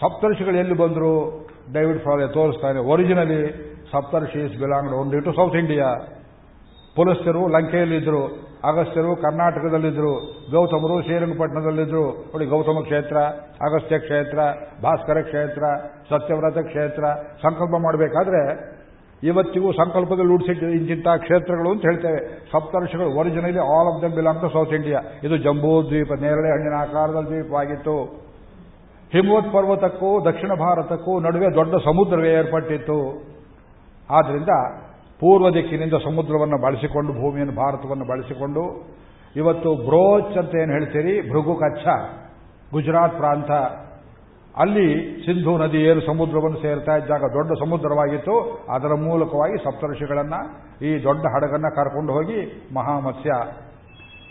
S1: ಸಪ್ತರ್ಷಿಗಳು ಎಲ್ಲಿ ಬಂದರು? ಡೇವಿಡ್ ಫಾಲೆ ತೋರಿಸ್ತಾನೆ originally Saptarshis belonged only to South India ಪುಲಸ್ತ್ಯರು ಲಂಕೆಯಲ್ಲಿದ್ದರು ಅಗಸ್ತ್ಯರು ಕರ್ನಾಟಕದಲ್ಲಿದ್ದರು ಗೌತಮರು ಶ್ರೀರಂಗಪಟ್ಟಣದಲ್ಲಿದ್ದರು ನೋಡಿ, ಗೌತಮ ಕ್ಷೇತ್ರ, ಅಗಸ್ತ್ಯ ಕ್ಷೇತ್ರ, ಭಾಸ್ಕರ ಕ್ಷೇತ್ರ, ಸತ್ಯವ್ರತ ಕ್ಷೇತ್ರ, ಸಂಕಲ್ಪ ಮಾಡಬೇಕಾದ್ರೆ ಇವತ್ತಿಗೂ ಸಂಕಲ್ಪದಲ್ಲಿ ಉಡಿಸಿಟ್ಟು ಇಂತಿಂಥ ಕ್ಷೇತ್ರಗಳು ಅಂತ ಹೇಳ್ತೇವೆ. ಸಪ್ತರ್ಷಗಳು originally all of them belong to South India ಇದು ಜಂಬೂ ದ್ವೀಪ ನೇರಳೆ ಹಣ್ಣಿನ ಆಕಾರದ ದ್ವೀಪವಾಗಿತ್ತು. ಹಿಮವತ್ ಪರ್ವತಕ್ಕೂ ದಕ್ಷಿಣ ಭಾರತಕ್ಕೂ ನಡುವೆ ದೊಡ್ಡ ಸಮುದ್ರವೇ ಏರ್ಪಟ್ಟಿತ್ತು. ಆದ್ದರಿಂದ ಪೂರ್ವ ದಿಕ್ಕಿನಿಂದ ಸಮುದ್ರವನ್ನು ಬಳಸಿಕೊಂಡು, ಭೂಮಿಯನ್ನು, ಭಾರತವನ್ನು ಬಳಸಿಕೊಂಡು, ಇವತ್ತು ಬ್ರೋಚ್ ಅಂತ ಏನು ಹೇಳ್ತೀರಿ? ಭೃಗು ಕಚ್ಛ ಗುಜರಾತ್ ಪ್ರಾಂತ. ಅಲ್ಲಿ ಸಿಂಧು ನದಿ ಏನು ಸಮುದ್ರವನ್ನು ಸೇರ್ತಾ ಇದ್ದಾಗ ದೊಡ್ಡ ಸಮುದ್ರವಾಗಿತ್ತು. ಅದರ ಮೂಲಕವಾಗಿ ಸಪ್ತರ್ಷಿಗಳನ್ನು ಈ ದೊಡ್ಡ ಹಡಗನ್ನ ಕರ್ಕೊಂಡು ಹೋಗಿ ಮಹಾಮತ್ಸ್ಯ.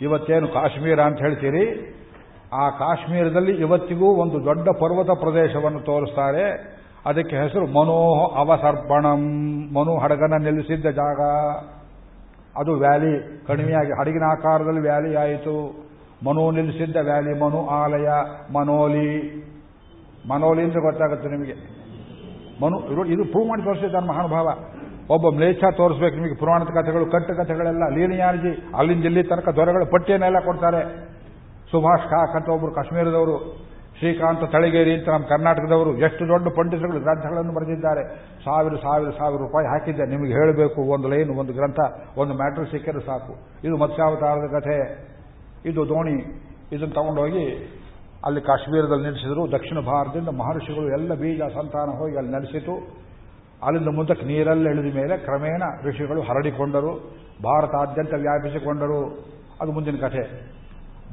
S1: ಇವತ್ತೇನು ಕಾಶ್ಮೀರ ಅಂತ ಹೇಳ್ತೀರಿ? ಆ ಕಾಶ್ಮೀರದಲ್ಲಿ ಇವತ್ತಿಗೂ ಒಂದು ದೊಡ್ಡ ಪರ್ವತ ಪ್ರದೇಶವನ್ನು ತೋರಿಸ್ತಾರೆ. ಅದಕ್ಕೆ ಹೆಸರು ಮನೋಹ ಅವಸರ್ಪಣಂ, ಮನು ಹಡಗನ ನಿಲ್ಲಿಸಿದ್ದ ಜಾಗ. ಅದು ವ್ಯಾಲಿ ಕಡಿಮೆಯಾಗಿ ಹಡಗಿನ ಆಕಾರದಲ್ಲಿ ವ್ಯಾಲಿ ಆಯಿತು. ಮನು ನಿಲ್ಲಿಸಿದ್ದ ವ್ಯಾಲಿ, ಮನು ಆಲಯ, ಮನೋಲಿ. ಮನೋಲಿ ಅಂತ ಗೊತ್ತಾಗುತ್ತೆ ನಿಮಗೆ. ಮನು ಇದು ಪ್ರೂವ್ ಮಾಡಿ ತೋರಿಸಿದ್ದಾರೆ ಮಹಾನುಭಾವ. ಒಬ್ಬ ಮ್ಲೇಚ್ಛ ತೋರಿಸ್ಬೇಕು ನಿಮಗೆ. ಪುರಾಣದ ಕಥೆಗಳು, ಕಟ್ಟು ಕಥೆಗಳೆಲ್ಲ ಲೀನಿಯಾರ್ಜಿ ಅಲ್ಲಿಂದ ಇಲ್ಲಿ ತನಕ ದೊರೆಗಳ ಪಟ್ಟಿಯನ್ನೆಲ್ಲ ಕೊಡ್ತಾರೆ. ಸುಭಾಷ್ ಕಾಕ್ ಅಂತ ಒಬ್ಬರು ಕಾಶ್ಮೀರದವರು, ಶ್ರೀಕಾಂತ ತಳಗೇರಿ ಅಂತ ನಮ್ಮ ಕರ್ನಾಟಕದವರು, ಎಷ್ಟು ದೊಡ್ಡ ಪಂಡಿತರುಗಳು ಗ್ರಂಥಗಳನ್ನು ಬರೆದಿದ್ದಾರೆ. ಸಾವಿರ ಸಾವಿರ ಸಾವಿರ ರೂಪಾಯಿ ಹಾಕಿದ್ದೆ. ನಿಮಗೆ ಹೇಳಬೇಕು, ಒಂದು ಲೈನ್, ಒಂದು ಗ್ರಂಥ, ಒಂದು ಮ್ಯಾಟ್ರ್ ಸಿಕ್ಕರೆ ಸಾಕು. ಇದು ಮತ್ಸ್ಯಾವತಾರದ ಕಥೆ. ಇದು ದೋಣಿ. ಇದನ್ನು ತಗೊಂಡೋಗಿ ಅಲ್ಲಿ ಕಾಶ್ಮೀರದಲ್ಲಿ ನೆಲೆಸಿದ್ರು. ದಕ್ಷಿಣ ಭಾರತದಿಂದ ಮಹರ್ಷಿಗಳು ಎಲ್ಲ ಬೀಜ, ಸಂತಾನ ಹೋಗಿ ಅಲ್ಲಿ ನೆಲೆಸಿತು. ಅಲ್ಲಿಂದ ಮುಂದಕ್ಕೆ ನೀರಲ್ಲಿ ಇಳಿದ ಮೇಲೆ ಕ್ರಮೇಣ ಋಷಿಗಳು ಹರಡಿಕೊಂಡರು. ಭಾರತಾದ್ಯಂತ ವ್ಯಾಪಿಸಿಕೊಂಡರು. ಅದು ಮುಂದಿನ ಕಥೆ.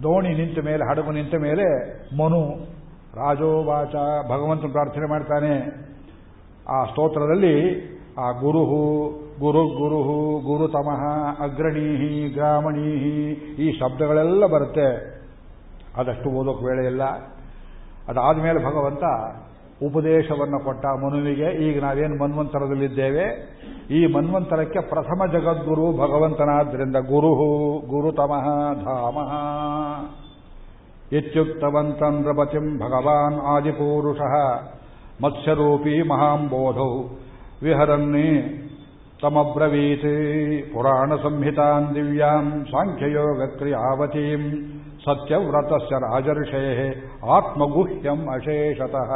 S1: ದೋಣಿ ನಿಂತ ಮೇಲೆ, ಹಡಗು ನಿಂತ ಮೇಲೆ ಮನು, ರಾಜೋವಾಚ, ಭಗವಂತನ ಪ್ರಾರ್ಥನೆ ಮಾಡ್ತಾನೆ. ಆ ಸ್ತೋತ್ರದಲ್ಲಿ ಆ ಗುರುಹು, ಗುರು ಗುರುಹು ಗುರುತಮಃ ಅಗ್ರಣೀಹಿ, ಗ್ರಾಮಣೀಹಿ, ಈ ಶಬ್ದಗಳೆಲ್ಲ ಬರುತ್ತೆ. ಅದಷ್ಟು ಓದೋಕೆ ವೇಳೆ ಇಲ್ಲ. ಅದಾದ ಮೇಲೆ ಭಗವಂತ ಉಪದೇಶವನ್ನು ಕೊಟ್ಟ ಮನುವಿಗೆ, ಈಗ ನಾವೇನು ಮನ್ವಂತರದಲ್ಲಿದ್ದೇವೆ? ಈ ಮನ್ವಂತರಕ್ಕೆ ಪ್ರಥಮ ಜಗದ್ಗುರು ಭಗವಂತನಾದ್ರಿಂದ ಗುರು ಗುರುತಮಃ ಧಾಮಃ. ಇತ್ಯುಕ್ತವಂತಂ ನೃಪತಿಂ ಭಗವಾನ್ ಆದಿಪೂರುಷಃ, ಮತ್ಸ್ಯರೂಪಿ ಮಹಾಂಬೋಧೌ, ವಿಹರನ್ನೇ ತಮಬ್ರವೀತ್ ಪುರಾಣ ಸಂಹಿತಾನ್ ದಿವ್ಯಾಂ, ಸಾಂಖ್ಯಯೋಗ ಕ್ರಿಯಾವತೀಂ. ಸತ್ಯವ್ರತಸ್ಯ ರಾಜರ್ಷೇ ಆತ್ಮಗುಹ್ಯಂ ಅಶೇಷತಃ.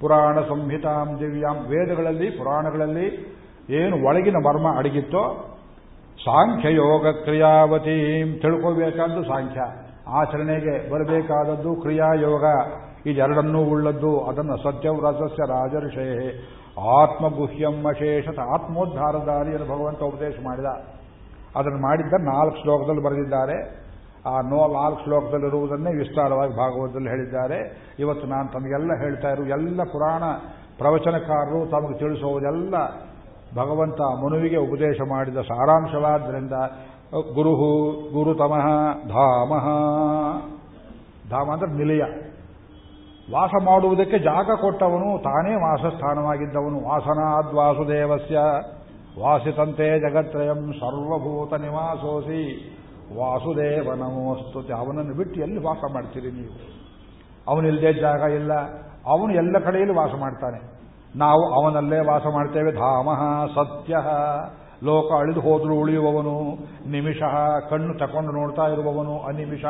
S1: ಪುರಾಣ ಸಂಹಿತಾಂ ದಿವ್ಯಾಂ ವೇದಗಳಲ್ಲಿ, ಪುರಾಣಗಳಲ್ಲಿ ಏನು ಒಳಗಿನ ಮರ್ಮ ಅಡಗಿತ್ತೋ, ಸಾಂಖ್ಯಯೋಗ ಕ್ರಿಯಾವತಿ ತಿಳ್ಕೋಬೇಕಾದ್ದು ಸಾಂಖ್ಯ. ಆಚರಣೆಗೆ ಬರಬೇಕಾದದ್ದು ಕ್ರಿಯಾಯೋಗ. ಇದೆರಡನ್ನೂ ಉಳ್ಳದ್ದು ಅದನ್ನು ಸತ್ಯವ್ರತಸ್ಯ ರಾಜರ್ಷೇ ಆತ್ಮಗುಹ್ಯಂ ಅಶೇಷತ. ಆತ್ಮೋದ್ಧಾರದಾರಿಯನ್ನು ಭಗವಂತ ಉಪದೇಶ ಮಾಡಿದ. ಅದನ್ನು ಮಾಡಿದ್ದ ನಾಲ್ಕು ಶ್ಲೋಕದಲ್ಲಿ ಬರೆದಿದ್ದಾರೆ. ಆ ನೋ ನಾಲ್ಕು ಶ್ಲೋಕದಲ್ಲಿರುವುದನ್ನೇ ವಿಸ್ತಾರವಾಗಿ ಭಾಗವತದಲ್ಲಿ ಹೇಳಿದ್ದಾರೆ. ಇವತ್ತು ನಾನು ತಮಗೆಲ್ಲ ಹೇಳ್ತಾ ಇರು ಎಲ್ಲ ಪುರಾಣ ಪ್ರವಚನಕಾರರು ತಮಗೆ ತಿಳಿಸುವುದೆಲ್ಲ ಭಗವಂತ ಮನುವಿಗೆ ಉಪದೇಶ ಮಾಡಿದ ಸಾರಾಂಶವಾದ್ದರಿಂದ ಗುರುಹು, ಗುರುತಮಃ, ಧಾಮಃ. ಧಾಮ ಅಂದ್ರೆ ನಿಲಯ. ವಾಸ ಮಾಡುವುದಕ್ಕೆ ಜಾಗ ಕೊಟ್ಟವನು, ತಾನೇ ವಾಸಸ್ಥಾನವಾಗಿದ್ದವನು. ವಾಸನಾದ್ ವಾಸುದೇವಸ್ಯ ವಾಸಿತಂತೆ ಜಗತ್ರಯಂ ಸರ್ವಭೂತ ನಿವಾಸೋಸಿ. ವಾಸುದೇವ ನಮೋಸ್ತು ಅವನನ್ನು ಬಿಟ್ಟು ಎಲ್ಲಿ ವಾಸ ಮಾಡ್ತೀರಿ ನೀವು? ಅವನಿಲ್ಲದೆ ಜಾಗ ಇಲ್ಲ. ಅವನು ಎಲ್ಲ ಕಡೆಯಲ್ಲಿ ವಾಸ ಮಾಡ್ತಾನೆ. ನಾವು ಅವನಲ್ಲೇ ವಾಸ ಮಾಡ್ತೇವೆ. ಧಾಮಃ, ಸತ್ಯ, ಲೋಕ ಅಳಿದು ಹೋದರೂ ಉಳಿಯುವವನು, ನಿಮಿಷ, ಕಣ್ಣು ತಕೊಂಡು ನೋಡ್ತಾ ಇರುವವನು ಅನಿಮಿಷ.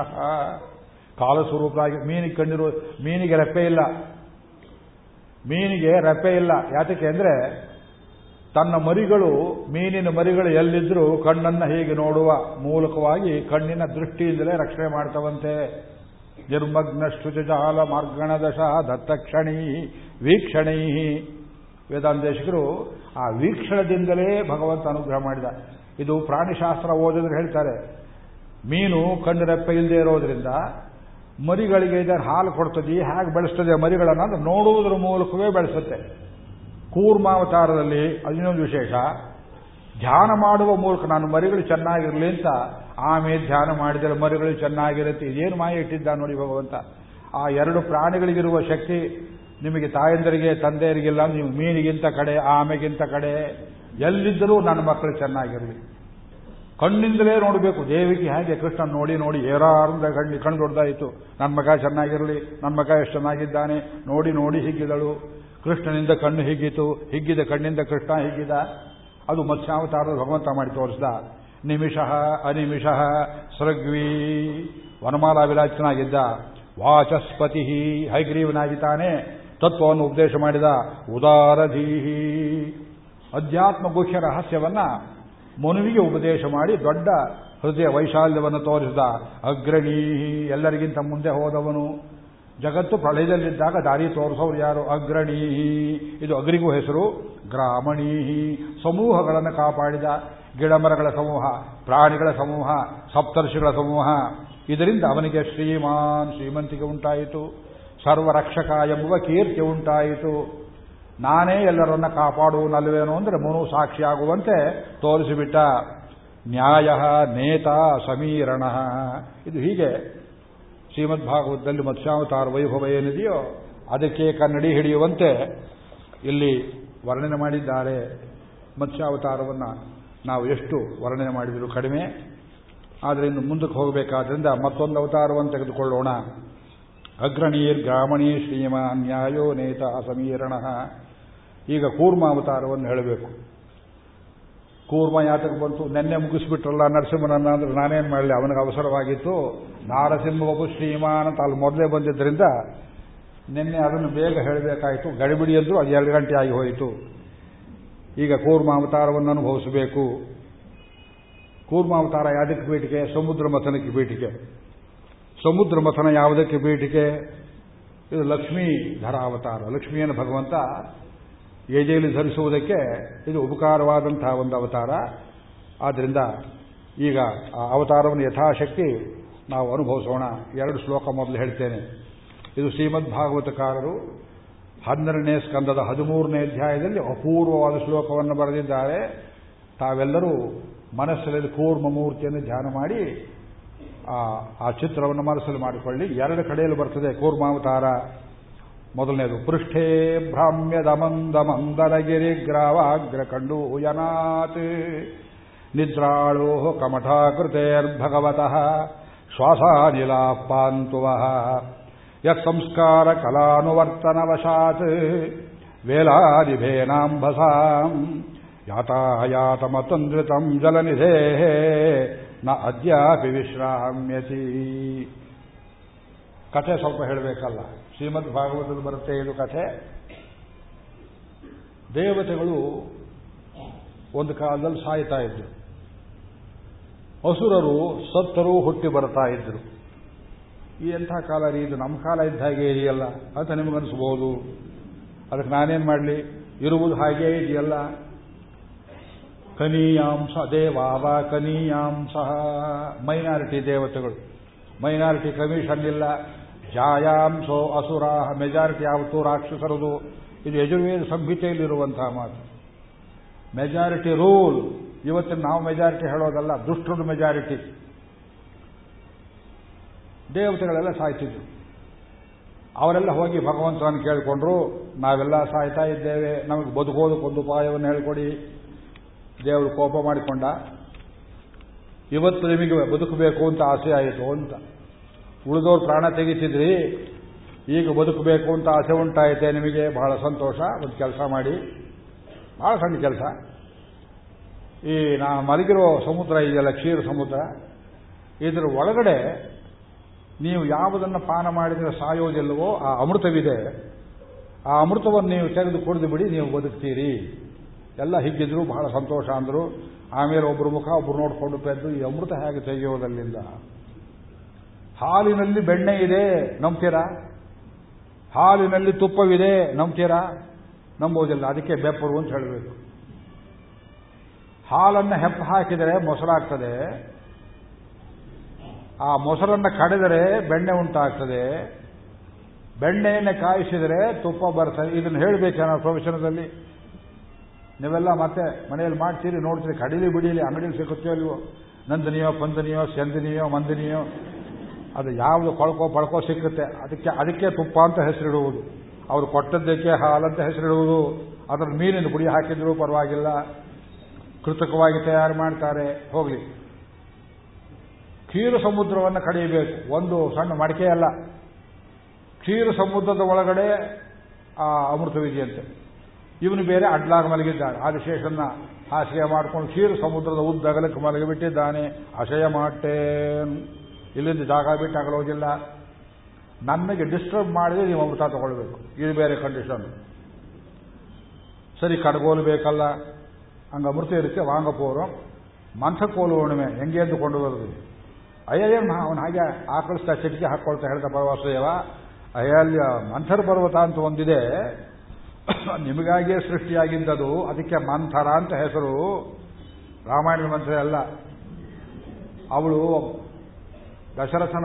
S1: ಕಾಲಸ್ವರೂಪರಾಗಿ ಮೀನಿಗೆ ಕಣ್ಣಿರು, ಮೀನಿಗೆ ರೆಪ್ಪೆ ಇಲ್ಲ. ಮೀನಿಗೆ ರೆಪ್ಪೆ ಇಲ್ಲ. ಯಾತಕ್ಕೆ ಅಂದರೆ ತನ್ನ ಮರಿಗಳು, ಮೀನಿನ ಮರಿಗಳು ಎಲ್ಲಿದ್ರೂ ಕಣ್ಣನ್ನು ಹೇಗೆ ನೋಡುವ ಮೂಲಕವಾಗಿ ಕಣ್ಣಿನ ದೃಷ್ಟಿಯಿಂದಲೇ ರಕ್ಷಣೆ ಮಾಡ್ತವಂತೆ. ನಿರ್ಮಗ್ನಷ್ಟು ಜಾಲ ಮಾರ್ಗಣದಶ ದತ್ತಕ್ಷಣಿ ವೀಕ್ಷಣೈ. ವೇದಾಂತೇಶಕರು ಆ ವೀಕ್ಷಣದಿಂದಲೇ ಭಗವಂತ ಅನುಗ್ರಹ ಮಾಡಿದ. ಇದು ಪ್ರಾಣಿಶಾಸ್ತ್ರ ಓದಿದ್ರೆ ಹೇಳ್ತಾರೆ. ಮೀನು ಕಣ್ಣು ರೆಪ್ಪೆ ಇಲ್ಲದೆ ಇರೋದ್ರಿಂದ ಮರಿಗಳಿಗೆ ಇದನ್ನು ಹಾಲು ಕೊಡ್ತದೆ, ಹೇಗೆ ಬೆಳೆಸ್ತದೆ ಮರಿಗಳನ್ನು ನೋಡುವುದರ ಮೂಲಕವೇ ಬೆಳೆಸುತ್ತೆ. ಕೂರ್ಮಾವತಾರದಲ್ಲಿ ಅದಿನ್ನೊಂದು ವಿಶೇಷ. ಧ್ಯಾನ ಮಾಡುವ ಮೂಲಕ ನಾನು ಮರಿಗಳು ಚೆನ್ನಾಗಿರಲಿ ಅಂತ, ಆಮೇಲೆ ಧ್ಯಾನ ಮಾಡಿದರೆ ಮರಿಗಳು ಚೆನ್ನಾಗಿರುತ್ತೆ. ಇದೇನು ಮಾಯ ಇಟ್ಟಿದ್ದ ನೋಡಿ ಭಗವಂತ. ಆ ಎರಡು ಪ್ರಾಣಿಗಳಿಗಿರುವ ಶಕ್ತಿ ನಿಮಗೆ ತಾಯಂದರಿಗೆ, ತಂದೆಯರಿಗಿಲ್ಲ ನೀವು ಮೀನಿಗಿಂತ ಕಡೆ, ಆಮೆಗಿಂತ ಕಡೆ, ಎಲ್ಲಿದ್ದರೂ ನನ್ನ ಮಕ್ಕಳು ಚೆನ್ನಾಗಿರಲಿ. ಕಣ್ಣಿಂದಲೇ ನೋಡಬೇಕು, ದೇವಿಗೆ ಹೇಗೆ ಕೃಷ್ಣ ನೋಡಿ ನೋಡಿ ಏರಾರಂದ ಕಣ್ಣಿ, ಕಣ್ಣು ದೊಡ್ಡದಾಯಿತು. ನನ್ನ ಮಗ ಚೆನ್ನಾಗಿರಲಿ ನನ್ನ ಮಗ ಎಷ್ಟು ಚೆನ್ನಾಗಿದ್ದಾನೆ, ನೋಡಿ ನೋಡಿ ಹಿಗ್ಗಿದಳು ಕೃಷ್ಣನಿಂದ ಕಣ್ಣು ಹಿಗ್ಗಿತು. ಹಿಗ್ಗಿದ ಕಣ್ಣಿಂದ ಕೃಷ್ಣ ಹಿಗ್ಗಿದ. ಅದು ಮತ್ಸ್ಯಾವತಾರದ ಭಗವಂತ ಮಾಡಿ ತೋರಿಸಿದ. ನಿಮಿಷ ಅನಿಮಿಷ ಸೃಗ್ವಿ ವನಮಾಲಾ ವಿಲಾಚನಾಗಿದ್ದ ವಾಚಸ್ಪತಿ ಹೈಗ್ರೀವನಾಗಿದ್ದಾನೆ ತತ್ವವನ್ನು ಉಪದೇಶ ಮಾಡಿದ. ಉದಾರಧೀಹಿ. ಅಧ್ಯಾತ್ಮ ಗುಹ್ಯ ರಹಸ್ಯವನ್ನ ಮನುವಿಗೆ ಉಪದೇಶ ಮಾಡಿ ದೊಡ್ಡ ಹೃದಯ ವೈಶಾಲ್ಯವನ್ನು ತೋರಿಸಿದ. ಅಗ್ರಣೀಹಿ ಎಲ್ಲರಿಗಿಂತ ಮುಂದೆ ಹೋದವನು. ಜಗತ್ತು ಪ್ರಳಯದಲ್ಲಿದ್ದಾಗ ದಾರಿ ತೋರಿಸೋರು ಯಾರು? ಅಗ್ರಣೀ. ಇದು ಅಗ್ರಿಗೂ ಹೆಸರು. ಗ್ರಾಮಣೀ. ಸಮೂಹಗಳನ್ನು ಕಾಪಾಡಿದ ಗಿಡಮರಗಳ ಸಮೂಹ, ಪ್ರಾಣಿಗಳ ಸಮೂಹ, ಸಪ್ತರ್ಷಿಗಳ ಸಮೂಹ. ಇದರಿಂದ ಅವನಿಗೆ ಶ್ರೀಮಾನ್ ಶ್ರೀಮಂತಿಗೆ ಉಂಟಾಯಿತು. ಸರ್ವರಕ್ಷಕ ಎಂಬುವ ಕೀರ್ತಿ ಉಂಟಾಯಿತು. ನಾನೇ ಎಲ್ಲರನ್ನ ಕಾಪಾಡುವನಲ್ವೇನೋ ಅಂದರೆ ಮನು ಸಾಕ್ಷಿಯಾಗುವಂತೆ ತೋರಿಸಿಬಿಟ್ಟ. ನ್ಯಾಯ ನೇತ ಸಮೀರಣ. ಇದು ಹೀಗೆ ಶ್ರೀಮದ್ ಭಾಗವತದಲ್ಲಿ ಮತ್ಸ್ಯಾವತಾರ ವೈಭವ ಏನಿದೆಯೋ ಅದಕ್ಕೆ ಕನ್ನಡಿ ಹಿಡಿಯುವಂತೆ ಇಲ್ಲಿ ವರ್ಣನೆ ಮಾಡಿದ್ದಾರೆ. ಮತ್ಸ್ಯಾವತಾರವನ್ನು ನಾವು ಎಷ್ಟು ವರ್ಣನೆ ಮಾಡಿದರೂ ಕಡಿಮೆ. ಆದರೆ ಇನ್ನು ಮುಂದಕ್ಕೆ ಹೋಗಬೇಕಾದ್ರಿಂದ ಮತ್ತೊಂದು ಅವತಾರವನ್ನು ತೆಗೆದುಕೊಳ್ಳೋಣ. ಅಗ್ರಣೀರ್ ಗ್ರಾಮಣೀ ಶ್ರೀಮಾನ್ ನ್ಯಾಯೋ ನೇತ ಸಮೀರಣ ಈಗ ಕೂರ್ಮ ಅವತಾರವನ್ನು ಹೇಳಬೇಕು. ಕೂರ್ಮ ಯಾತಕ್ಕೆ ಬಂತು, ನೆನ್ನೆ ಮುಗಿಸ್ಬಿಟ್ರಲ್ಲ ನರಸಿಂಹನನ್ನ ಅಂದ್ರೆ ನಾನೇನು ಮಾಡಲಿ, ಅವನಿಗೆ ಅವಸರವಾಗಿತ್ತು. ನಾರಸಿಂಹಬು ಶ್ರೀಮಾನ್ ಅಂತ ಅಲ್ಲಿ ಮೊದಲೇ ಬಂದಿದ್ದರಿಂದ ನಿನ್ನೆ ಅದನ್ನು ಬೇಗ ಹೇಳಬೇಕಾಯಿತು. ಗಡಿಬಿಡಿ ಅಂದರೂ ಅದು ಎರಡು ಗಂಟೆ ಆಗಿ ಹೋಯಿತು. ಈಗ ಕೂರ್ಮ ಅವತಾರವನ್ನು ಅನುಭವಿಸಬೇಕು. ಕೂರ್ಮಾವತಾರ ಯಾವುದಕ್ಕೆ ಬೇಟಿಕೆ ಸಮುದ್ರ ಮಥನಕ್ಕೆ ಬೇಟಿಕೆ ಸಮುದ್ರ ಮಥನ ಯಾವುದಕ್ಕೆ ಬೇಟಿಕೆ ಇದು ಲಕ್ಷ್ಮೀ ಧರಾವತಾರ ಲಕ್ಷ್ಮಿಯನ್ನು ಭಗವಂತ ಎಜೆಯಲ್ಲಿ ಧರಿಸುವುದಕ್ಕೆ ಇದು ಉಪಕಾರವಾದಂತಹ ಒಂದು ಅವತಾರ. ಆದ್ದರಿಂದ ಈಗ ಆ ಅವತಾರವನ್ನು ಯಥಾಶಕ್ತಿ ನಾವು ಅನುಭವಿಸೋಣ. ಎರಡು ಶ್ಲೋಕ ಮೊದಲು ಹೇಳ್ತೇನೆ. ಇದು ಶ್ರೀಮದ್ ಭಾಗವತಕಾರರು ಹನ್ನೆರಡನೇ ಸ್ಕಂದದ ಹದಿಮೂರನೇ ಅಧ್ಯಾಯದಲ್ಲಿ ಅಪೂರ್ವವಾದ ಶ್ಲೋಕವನ್ನು ಬರೆದಿದ್ದಾರೆ. ತಾವೆಲ್ಲರೂ ಮನಸ್ಸಲ್ಲಿ ಕೂರ್ಮ ಮೂರ್ತಿಯನ್ನು ಧ್ಯಾನ ಮಾಡಿ ಆ ಚಿತ್ರವನ್ನು ಮನಸ್ಸಲ್ಲಿ ಮಾಡಿಕೊಳ್ಳಿ. ಎರಡು ಕಡೆಯಲ್ಲಿ ಬರ್ತದೆ ಕೂರ್ಮಾವತಾರ. ಮೊದಲನೇದು, ಪೃಷ್ಠೇ ಭ್ರಾಮ್ಯದಮಂದ ಮಂದರಗಿರಿ ಗ್ರಾವಾಗ್ರ ಕಂಡು ಯನಾತ್ ನಿದ್ರಾಳೋ ಕಮಠಾಕೃತೇರ್ಭಗವತಃ, ಶ್ವಾಸಾನಿಲಾಪಾಂತುವ, ಯತ್ಸಂಸ್ಕಾರ ಕಲಾನುವರ್ತನವಶಾತ್, ವೇಲಾದಿಭೇನಾಂಭಸಾಂ, ಯಾತಾಯಾತಮತಂದ್ರಿತಂ ಜಲನಿಧೇ ನ ಅದ್ಯಾಪಿ ವಿಶ್ರಾಮ್ಯತಿ ಕಥೆ ಸ್ವಲ್ಪ ಹೇಳಬೇಕಲ್ಲ. ಶ್ರೀಮದ್ ಭಾಗವತದಲ್ಲಿ ಬರುತ್ತೆ ಇದು ಕಥೆ. ದೇವತೆಗಳು ಒಂದು ಕಾಲದಲ್ಲಿ ಸಾಯ್ತಾ ಇದ್ರು. ಅಸುರರು ಸತ್ತರು ಹುಟ್ಟಿ ಬರ್ತಾ ಇದ್ರು. ಈ ಎಂಥ ಕಾಲ ರೀ, ಇದು ನಮ್ಮ ಕಾಲ ಇದ್ದ ಹಾಗೆ ಇದೆಯಲ್ಲ? ಅಂತ ನಿಮಗನ್ಸ್ಬೋದು ಅದಕ್ಕೆ ನಾನೇನು ಮಾಡಲಿ? ಇರುವುದು ಹಾಗೇ ಇದೆಯಲ್ಲ? ಕನೀಯಾಂಶ ದೇವಾವ ಕನೀಯಾಂಶ ಮೈನಾರಿಟಿ ದೇವತೆಗಳು. ಮೈನಾರಿಟಿ ಕಮಿಷನ್ ಇಲ್ಲ ಜಾಯಾಂಶೋ ಅಸುರ ಮೆಜಾರಿಟಿ ಯಾವತ್ತು ರಾಕ್ಷಸರದು. ಇದು ಯಜುರ್ವೇದ ಸಂಹಿತೆಯಲ್ಲಿರುವಂತಹ ಮಾತು. ಮೆಜಾರಿಟಿ ರೂಲ್, ಇವತ್ತಿನ ನಾವು ಮೆಜಾರಿಟಿ ಹೇಳೋದಲ್ಲ, ದುಷ್ಟರು ಮೆಜಾರಿಟಿ. ದೇವತೆಗಳೆಲ್ಲ ಸಾಯ್ತಿದ್ರು. ಅವರೆಲ್ಲ ಹೋಗಿ ಭಗವಂತನನ್ನು ಕೇಳಿಕೊಂಡ್ರು, ನಾವೆಲ್ಲ ಸಾಯ್ತಾ ಇದ್ದೇವೆ, ನಮಗೆ ಬದುಕೋದಕ್ಕೊಂದು ಉಪಾಯವನ್ನು ಹೇಳ್ಕೊಡಿ. ದೇವರು ಕೋಪ ಮಾಡಿಕೊಂಡ. ಇವತ್ತು ನಿಮಗೆ ಬದುಕಬೇಕು ಅಂತ ಆಸೆ ಆಯಿತು ಅಂತ. ಉಳಿದವ್ರು ಪ್ರಾಣ ತೆಗಿತಿದ್ರಿ, ಈಗ ಬದುಕಬೇಕು ಅಂತ ಆಸೆ ಉಂಟಾಯಿತೆ ನಿಮಗೆ, ಬಹಳ ಸಂತೋಷ, ಒಂದು ಕೆಲಸ ಮಾಡಿ. ಬಹಳ ಸಣ್ಣ ಕೆಲಸ. ಈ ನಾ ಮಲಗಿರೋ ಸಮುದ್ರ ಇದೆಯಲ್ಲ, ಕ್ಷೀರ ಸಮುದ್ರ, ಇದರ ಒಳಗಡೆ ನೀವು ಯಾವುದನ್ನು ಪಾನ ಮಾಡಿದರೆ ಸಾಯೋದಿಲ್ಲವೋ, ಆ ಅಮೃತವಿದೆ, ಆ ಅಮೃತವನ್ನು ನೀವು ತೆಗೆದು ಕುಡಿದು ಬಿಡಿ, ನೀವು ಬದುಕ್ತೀರಿ. ಎಲ್ಲ ಹಿಗ್ಗಿದ್ರು, ಬಹಳ ಸಂತೋಷ ಅಂದರು. ಆಮೇಲೆ ಒಬ್ಬರು ಮುಖ ಒಬ್ಬರು ನೋಡಿಕೊಂಡು ಪೆದ್ದು, ಈ ಅಮೃತ ಹೇಗೆ ತೆಗೆಯೋದಲ್ಲಿಂದ? ಹಾಲಿನಲ್ಲಿ ಬೆಣ್ಣೆ ಇದೆ, ನಂಬ್ತೀರಾ? ಹಾಲಿನಲ್ಲಿ ತುಪ್ಪವಿದೆ, ನಂಬ್ತೀರಾ? ನಂಬೋದಿಲ್ಲ ಅದಕ್ಕೆ ಬೆಪ್ಪರು ಅಂತ ಹೇಳಬೇಕು. ಹಾಲನ್ನು ಹೆಪ್ಪ ಹಾಕಿದರೆ ಮೊಸರಾಗ್ತದೆ ಆ ಮೊಸರನ್ನು ಕಡಿದರೆ ಬೆಣ್ಣೆ ಉಂಟಾಗ್ತದೆ. ಬೆಣ್ಣೆಯನ್ನು ಕಾಯಿಸಿದರೆ ತುಪ್ಪ ಬರ್ತದೆ. ಇದನ್ನು ಹೇಳಬೇಕು ನಾವು ಪ್ರವಚನದಲ್ಲಿ ನೀವೆಲ್ಲ ಮತ್ತೆ ಮನೆಯಲ್ಲಿ ಮಾಡ್ತೀರಿ, ನೋಡ್ತೀರಿ, ಕಡಿಲಿ ಬಿಡಿಲಿ ಅಂಗಡಿಲಿ ಸಿಗುತ್ತೋ ಇಲ್ವೋ? ನಂದಿನಿಯೋ, ಪಂದಿನಿಯೋ ಸೆಂದಿನಿಯೋ ಮಂದಿನಿಯೋ? ಅದು ಯಾವುದು ಕೊಳ್ಕೋ ಪಳ್ಕೋ ಸಿಕ್ಕುತ್ತೆ. ಅದಕ್ಕೆ ಅದಕ್ಕೆ ತುಪ್ಪ ಅಂತ ಹೆಸರಿಡುವುದು. ಅವರು ಕೊಟ್ಟದ್ದಕ್ಕೆ ಹಾಲಂತ ಹೆಸರಿಡುವುದು. ಅದರ ಮೀನಿನ ಪುಡಿ ಹಾಕಿದ್ರು ಪರವಾಗಿಲ್ಲ. ಕೃತಕವಾಗಿ ತಯಾರು ಮಾಡ್ತಾರೆ. ಹೋಗಲಿ. ಕ್ಷೀರ ಸಮುದ್ರವನ್ನು ಕಡಿಯಬೇಕು. ಒಂದು ಸಣ್ಣ ಮಡಿಕೆ ಅಲ್ಲ. ಕ್ಷೀರ ಸಮುದ್ರದ ಒಳಗಡೆ, ಆ ಅಮೃತವಿದೆಯಂತೆ ಇವನು ಬೇರೆ ಅಡ್ಲಾಗ ಮಲಗಿದ್ದಾನೆ. ಆದಿಶೇಷನ್ನ ಹಾಸಿಗೆ ಮಾಡಿಕೊಂಡು ಕ್ಷೀರ ಸಮುದ್ರದ ಉದ್ದಗಲಕ್ಕೆ ಮಲಗಿಬಿಟ್ಟಿದ್ದಾನೆ. ಅಶಯ ಮಾಟೇನ್ ಇಲ್ಲಿಂದ ಜಾಗ ಬಿಟ್ಟು ನಮಗೆ ಡಿಸ್ಟರ್ಬ್ ಮಾಡಿದ್ರೆ ನೀವು ಅಮೃತ ತಗೊಳ್ಬೇಕು. ಇದು ಬೇರೆ ಕಂಡೀಷನ್ ಸರಿ, ಕಡಗೋಲು ಬೇಕಲ್ಲ. ಹಂಗ ಅಮೃತ ಇರುತ್ತೆ, ವಾಂಗ ಪೋರು. ಮಂಥಕೋಲು ಹುಣ್ಣಿಮೆ, ಹೆಂಗೆ ಎದ್ದುಕೊಂಡು ಬರುದು ಅಯ್ಯ ಅವನು ಹಾಗೆ ಆಕಳಿಸ್ತಾ ಚಿಟಿಕೆ ಹಾಕೊಳ್ತಾ ಹೇಳ್ತಾ ಪರವಾಸುದೇವ. ಅಯ್ಯ ಮಂಥರ್ ಪರ್ವತ ಅಂತ ಒಂದಿದೆ. ನಿಮಗಾಗಿಯೇ ಸೃಷ್ಟಿಯಾಗಿದ್ದದು. ಅದಕ್ಕೆ ಮಂಥರ ಅಂತ ಹೆಸರು. ರಾಮಾಯಣದ ಮಂತ್ರ ಅಲ್ಲ. ಅವಳು ದಶರಥನ